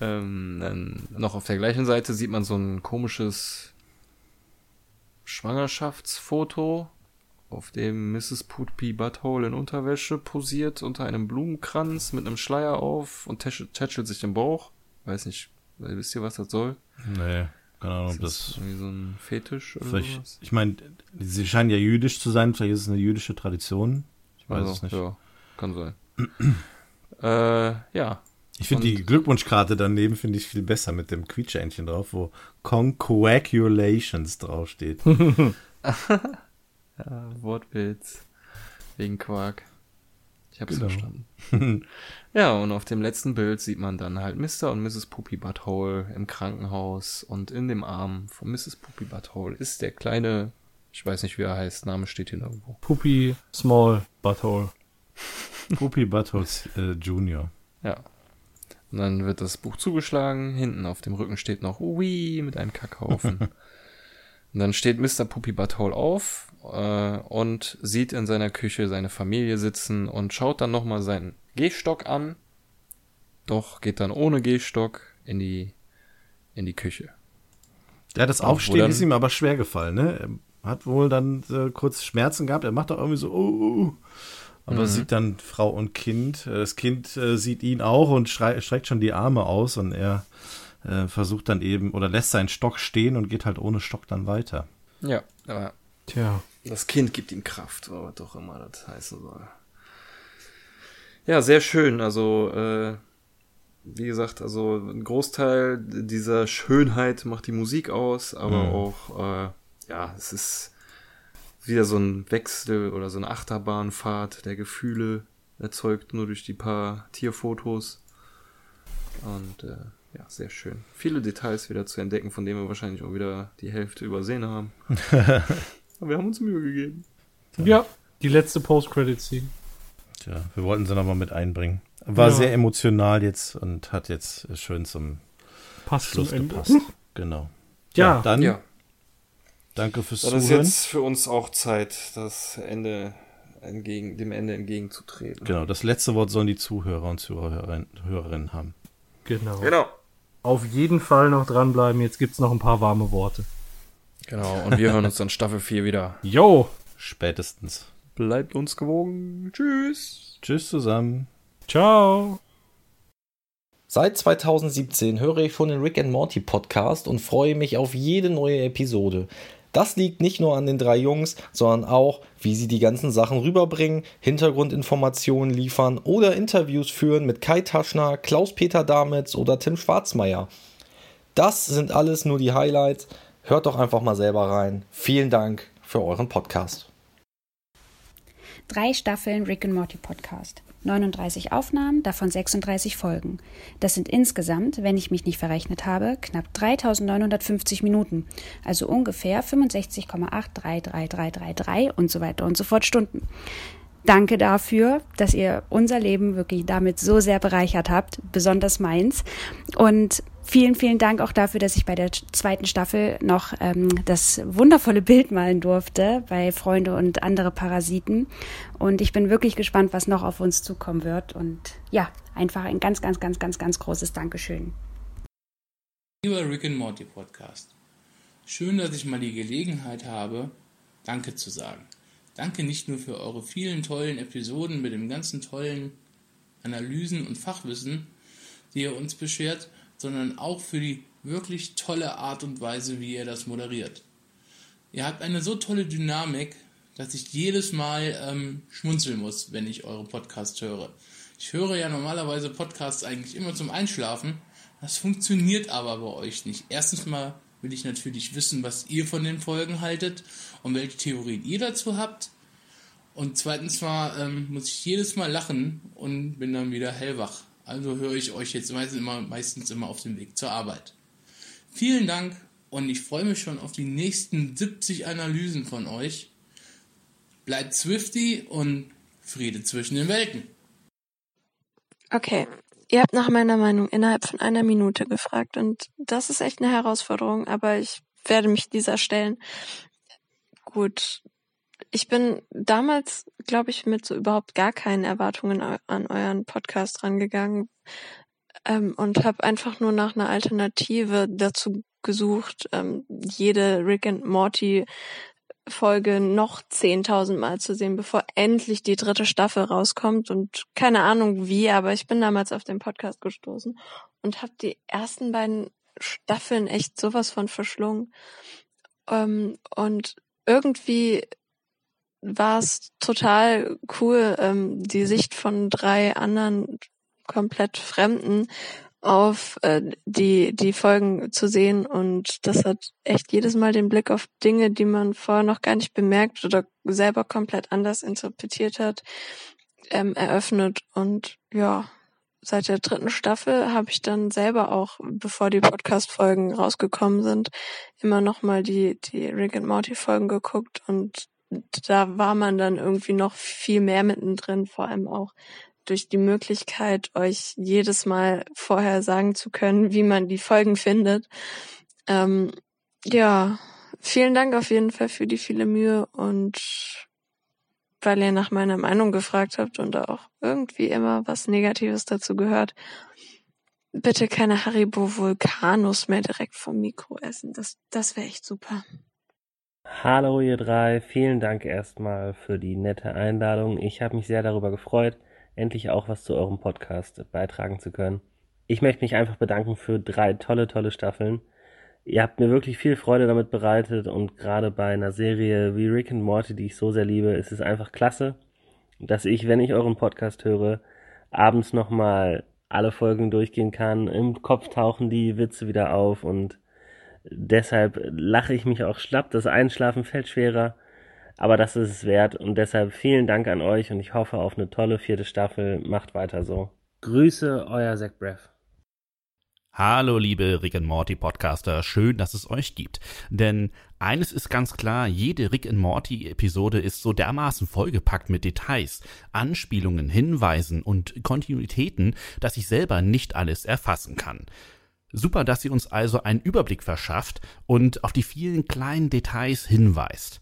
Speaker 4: Ähm, dann noch auf der gleichen Seite sieht man so ein komisches Schwangerschaftsfoto, auf dem Mrs. Poopy Butthole in Unterwäsche posiert unter einem Blumenkranz mit einem Schleier auf und tätschelt, tätschelt sich den Bauch. Weiß nicht, wisst ihr, was das soll?
Speaker 3: Nee, keine Ahnung, ob
Speaker 4: Ist das
Speaker 3: das.
Speaker 4: irgendwie so ein Fetisch oder
Speaker 3: Vielleicht,
Speaker 4: sowas?
Speaker 3: ich meine, sie scheinen ja jüdisch zu sein, vielleicht ist es eine jüdische Tradition. Ich weiß
Speaker 4: Also,
Speaker 3: es nicht.
Speaker 4: Ja, kann sein. [clears throat] äh, ja,
Speaker 3: Ich finde die Glückwunschkarte daneben finde ich viel besser mit dem Quietschentchen drauf, wo Concoagulations draufsteht. [laughs] [laughs]
Speaker 4: Ja, Wortwitz. Wegen Quark. Ich hab's
Speaker 3: Genau.
Speaker 4: verstanden. [laughs] ja, und auf dem letzten Bild sieht man dann halt Mr. und Mrs. Poopy Butthole im Krankenhaus und in dem Arm von Mrs. Poopy Butthole ist der kleine, ich weiß nicht wie er heißt, Name steht hier nirgendwo.
Speaker 2: Puppy Small Butthole.
Speaker 3: Poopy Buttholes äh, Junior.
Speaker 4: Ja. Und dann wird das Buch zugeschlagen, hinten auf dem Rücken steht noch Ui mit einem Kackhaufen. [laughs] und dann steht Mr. Puppy Butthole auf äh, und sieht in seiner Küche seine Familie sitzen und schaut dann nochmal seinen Gehstock an. Doch geht dann ohne Gehstock in die, in die Küche.
Speaker 3: Ja, das Aufstehen
Speaker 4: dann-
Speaker 3: ist ihm aber schwer gefallen, ne? Er hat wohl dann äh, kurz Schmerzen gehabt. Er macht auch irgendwie so, oh, oh, oh. Aber sieht dann Frau und Kind. Äh, Das Kind äh, sieht ihn auch und streckt schon die Arme aus und er äh, versucht dann eben oder lässt seinen Stock stehen und geht halt ohne Stock dann weiter.
Speaker 4: Ja, aber
Speaker 2: Tja.
Speaker 4: Das Kind gibt ihm Kraft, was auch immer das heißen soll. Ja, sehr schön. Also, äh, wie gesagt, also ein Großteil dieser Schönheit macht die Musik aus, aber
Speaker 3: Mhm.
Speaker 4: auch, äh, ja, es ist wieder so ein Wechsel oder so eine Achterbahnfahrt der Gefühle erzeugt nur durch die paar Tierfotos. Und äh, ja, sehr schön. Viele Details wieder zu entdecken, von denen wir wahrscheinlich auch wieder die Hälfte übersehen haben. [laughs] Aber wir haben uns Mühe gegeben.
Speaker 2: Ja, die letzte Post-Credit-Scene.
Speaker 3: Tja, wir wollten sie nochmal mit einbringen. War
Speaker 2: Ja.
Speaker 3: sehr emotional jetzt und hat jetzt schön zum
Speaker 2: Passt
Speaker 3: Schluss
Speaker 2: zum Ende.
Speaker 3: gepasst. Genau.
Speaker 2: Ja.
Speaker 3: dann
Speaker 4: Ja,
Speaker 3: danke fürs
Speaker 4: das ist
Speaker 3: Zuhören.
Speaker 4: jetzt für uns auch Zeit, das Ende entgegen, dem Ende entgegenzutreten.
Speaker 3: Genau, das letzte Wort sollen die Zuhörer und Zuhörerinnen, Hörerinnen haben.
Speaker 2: Genau.
Speaker 4: Genau.
Speaker 2: Auf jeden Fall noch dranbleiben. Jetzt gibt's noch ein paar warme Worte.
Speaker 4: Genau, und wir hören uns dann Staffel 4 wieder. [laughs]
Speaker 2: Yo!
Speaker 3: Spätestens.
Speaker 4: Bleibt uns gewogen. Tschüss.
Speaker 3: Tschüss zusammen.
Speaker 2: Ciao!
Speaker 6: Seit 2017 höre ich schon den Rick and Morty Podcast und freue mich auf jede neue Episode. Das liegt nicht nur an den drei Jungs, sondern auch, wie sie die ganzen Sachen rüberbringen, Hintergrundinformationen liefern oder Interviews führen mit Kai Taschner, Klaus-Peter Damitz oder Tim Schwarzmeier. Das sind alles nur die Highlights. Hört doch einfach mal selber rein. Vielen Dank für euren Podcast.
Speaker 7: Drei Staffeln Rick and Morty Podcast. 39 Aufnahmen, davon 36 Folgen. Das sind insgesamt, wenn ich mich nicht verrechnet habe, knapp 3950 Minuten, also ungefähr 65,833333 und so weiter und so fort Stunden. Danke dafür, dass ihr unser Leben wirklich damit so sehr bereichert habt, besonders meins. Und vielen, vielen Dank auch dafür, dass ich bei der zweiten Staffel noch ähm, das wundervolle Bild malen durfte bei Freunde und andere Parasiten. Und ich bin wirklich gespannt, was noch auf uns zukommen wird. Und ja, einfach ein ganz, ganz, ganz, ganz, ganz großes Dankeschön.
Speaker 8: Lieber Rick and Morty Podcast, schön, dass ich mal die Gelegenheit habe, Danke zu sagen. Danke nicht nur für eure vielen tollen Episoden mit dem ganzen tollen Analysen und Fachwissen, die ihr uns beschert, sondern auch für die wirklich tolle Art und Weise, wie ihr das moderiert. Ihr habt eine so tolle Dynamik, dass ich jedes Mal ähm, schmunzeln muss, wenn ich eure Podcasts höre. Ich höre ja normalerweise Podcasts eigentlich immer zum Einschlafen. Das funktioniert aber bei euch nicht. Erstens mal will ich natürlich wissen, was ihr von den Folgen haltet und welche Theorien ihr dazu habt. Und zweitens mal ähm, muss ich jedes Mal lachen und bin dann wieder hellwach. Also höre ich euch jetzt meistens immer, meistens immer auf dem Weg zur Arbeit. Vielen Dank und ich freue mich schon auf die nächsten 70 Analysen von euch. Bleibt Swifty und Friede zwischen den Welten.
Speaker 9: Okay, Ihr habt nach meiner Meinung innerhalb von einer Minute gefragt und das ist echt eine Herausforderung, aber ich werde mich dieser stellen. Gut. Ich bin damals, glaube ich, mit so überhaupt gar keinen Erwartungen an euren Podcast rangegangen ähm, und habe einfach nur nach einer Alternative dazu gesucht, ähm, jede Rick and Morty Folge noch 10.000 Mal zu sehen, bevor endlich die dritte Staffel rauskommt und keine Ahnung wie, aber ich bin damals auf den Podcast gestoßen und habe die ersten beiden Staffeln echt sowas von verschlungen. Ähm, und irgendwie war es total cool, ähm, die Sicht von drei anderen komplett Fremden auf äh, die die Folgen zu sehen. Und das hat echt jedes Mal den Blick auf Dinge, die man vorher noch gar nicht bemerkt oder selber komplett anders interpretiert hat, ähm, eröffnet. Und ja, seit der dritten Staffel habe ich dann selber auch, bevor die Podcast-Folgen rausgekommen sind, immer noch mal die die Rick and Morty Folgen geguckt und da war man dann irgendwie noch viel mehr mittendrin, vor allem auch durch die Möglichkeit, euch jedes Mal vorher sagen zu können, wie man die Folgen findet. Ähm, ja, vielen Dank auf jeden Fall für die viele Mühe und weil ihr nach meiner Meinung gefragt habt und auch irgendwie immer was Negatives dazu gehört. Bitte keine Haribo Vulkanus mehr direkt vom Mikro essen. Das, das wäre echt super.
Speaker 10: Hallo ihr drei, vielen Dank erstmal für die nette Einladung. Ich habe mich sehr darüber gefreut endlich auch was zu eurem Podcast beitragen zu können. Ich möchte mich einfach bedanken für drei tolle, tolle Staffeln. Ihr habt mir wirklich viel Freude damit bereitet und gerade bei einer Serie wie Rick and Morty, die ich so sehr liebe, ist es einfach klasse, dass ich, wenn ich euren Podcast höre, abends nochmal alle Folgen durchgehen kann. Im Kopf tauchen die Witze wieder auf und deshalb lache ich mich auch schlapp. Das Einschlafen fällt schwerer aber das ist es wert und deshalb vielen Dank an euch und ich hoffe auf eine tolle vierte Staffel. Macht weiter so. Grüße, euer Zach Breath.
Speaker 11: Hallo liebe Rick and Morty Podcaster, schön, dass es euch gibt. Denn eines ist ganz klar, jede Rick and Morty Episode ist so dermaßen vollgepackt mit Details, Anspielungen, Hinweisen und Kontinuitäten, dass ich selber nicht alles erfassen kann. Super, dass sie uns also einen Überblick verschafft und auf die vielen kleinen Details hinweist.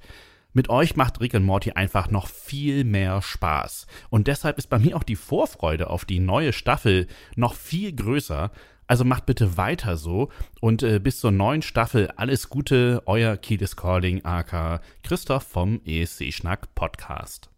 Speaker 11: Mit euch macht Rick und Morty einfach noch viel mehr Spaß. Und deshalb ist bei mir auch die Vorfreude auf die neue Staffel noch viel größer. Also macht bitte weiter so und äh, bis zur neuen Staffel alles Gute, euer Kiedis Calling AK Christoph vom ESC Schnack Podcast.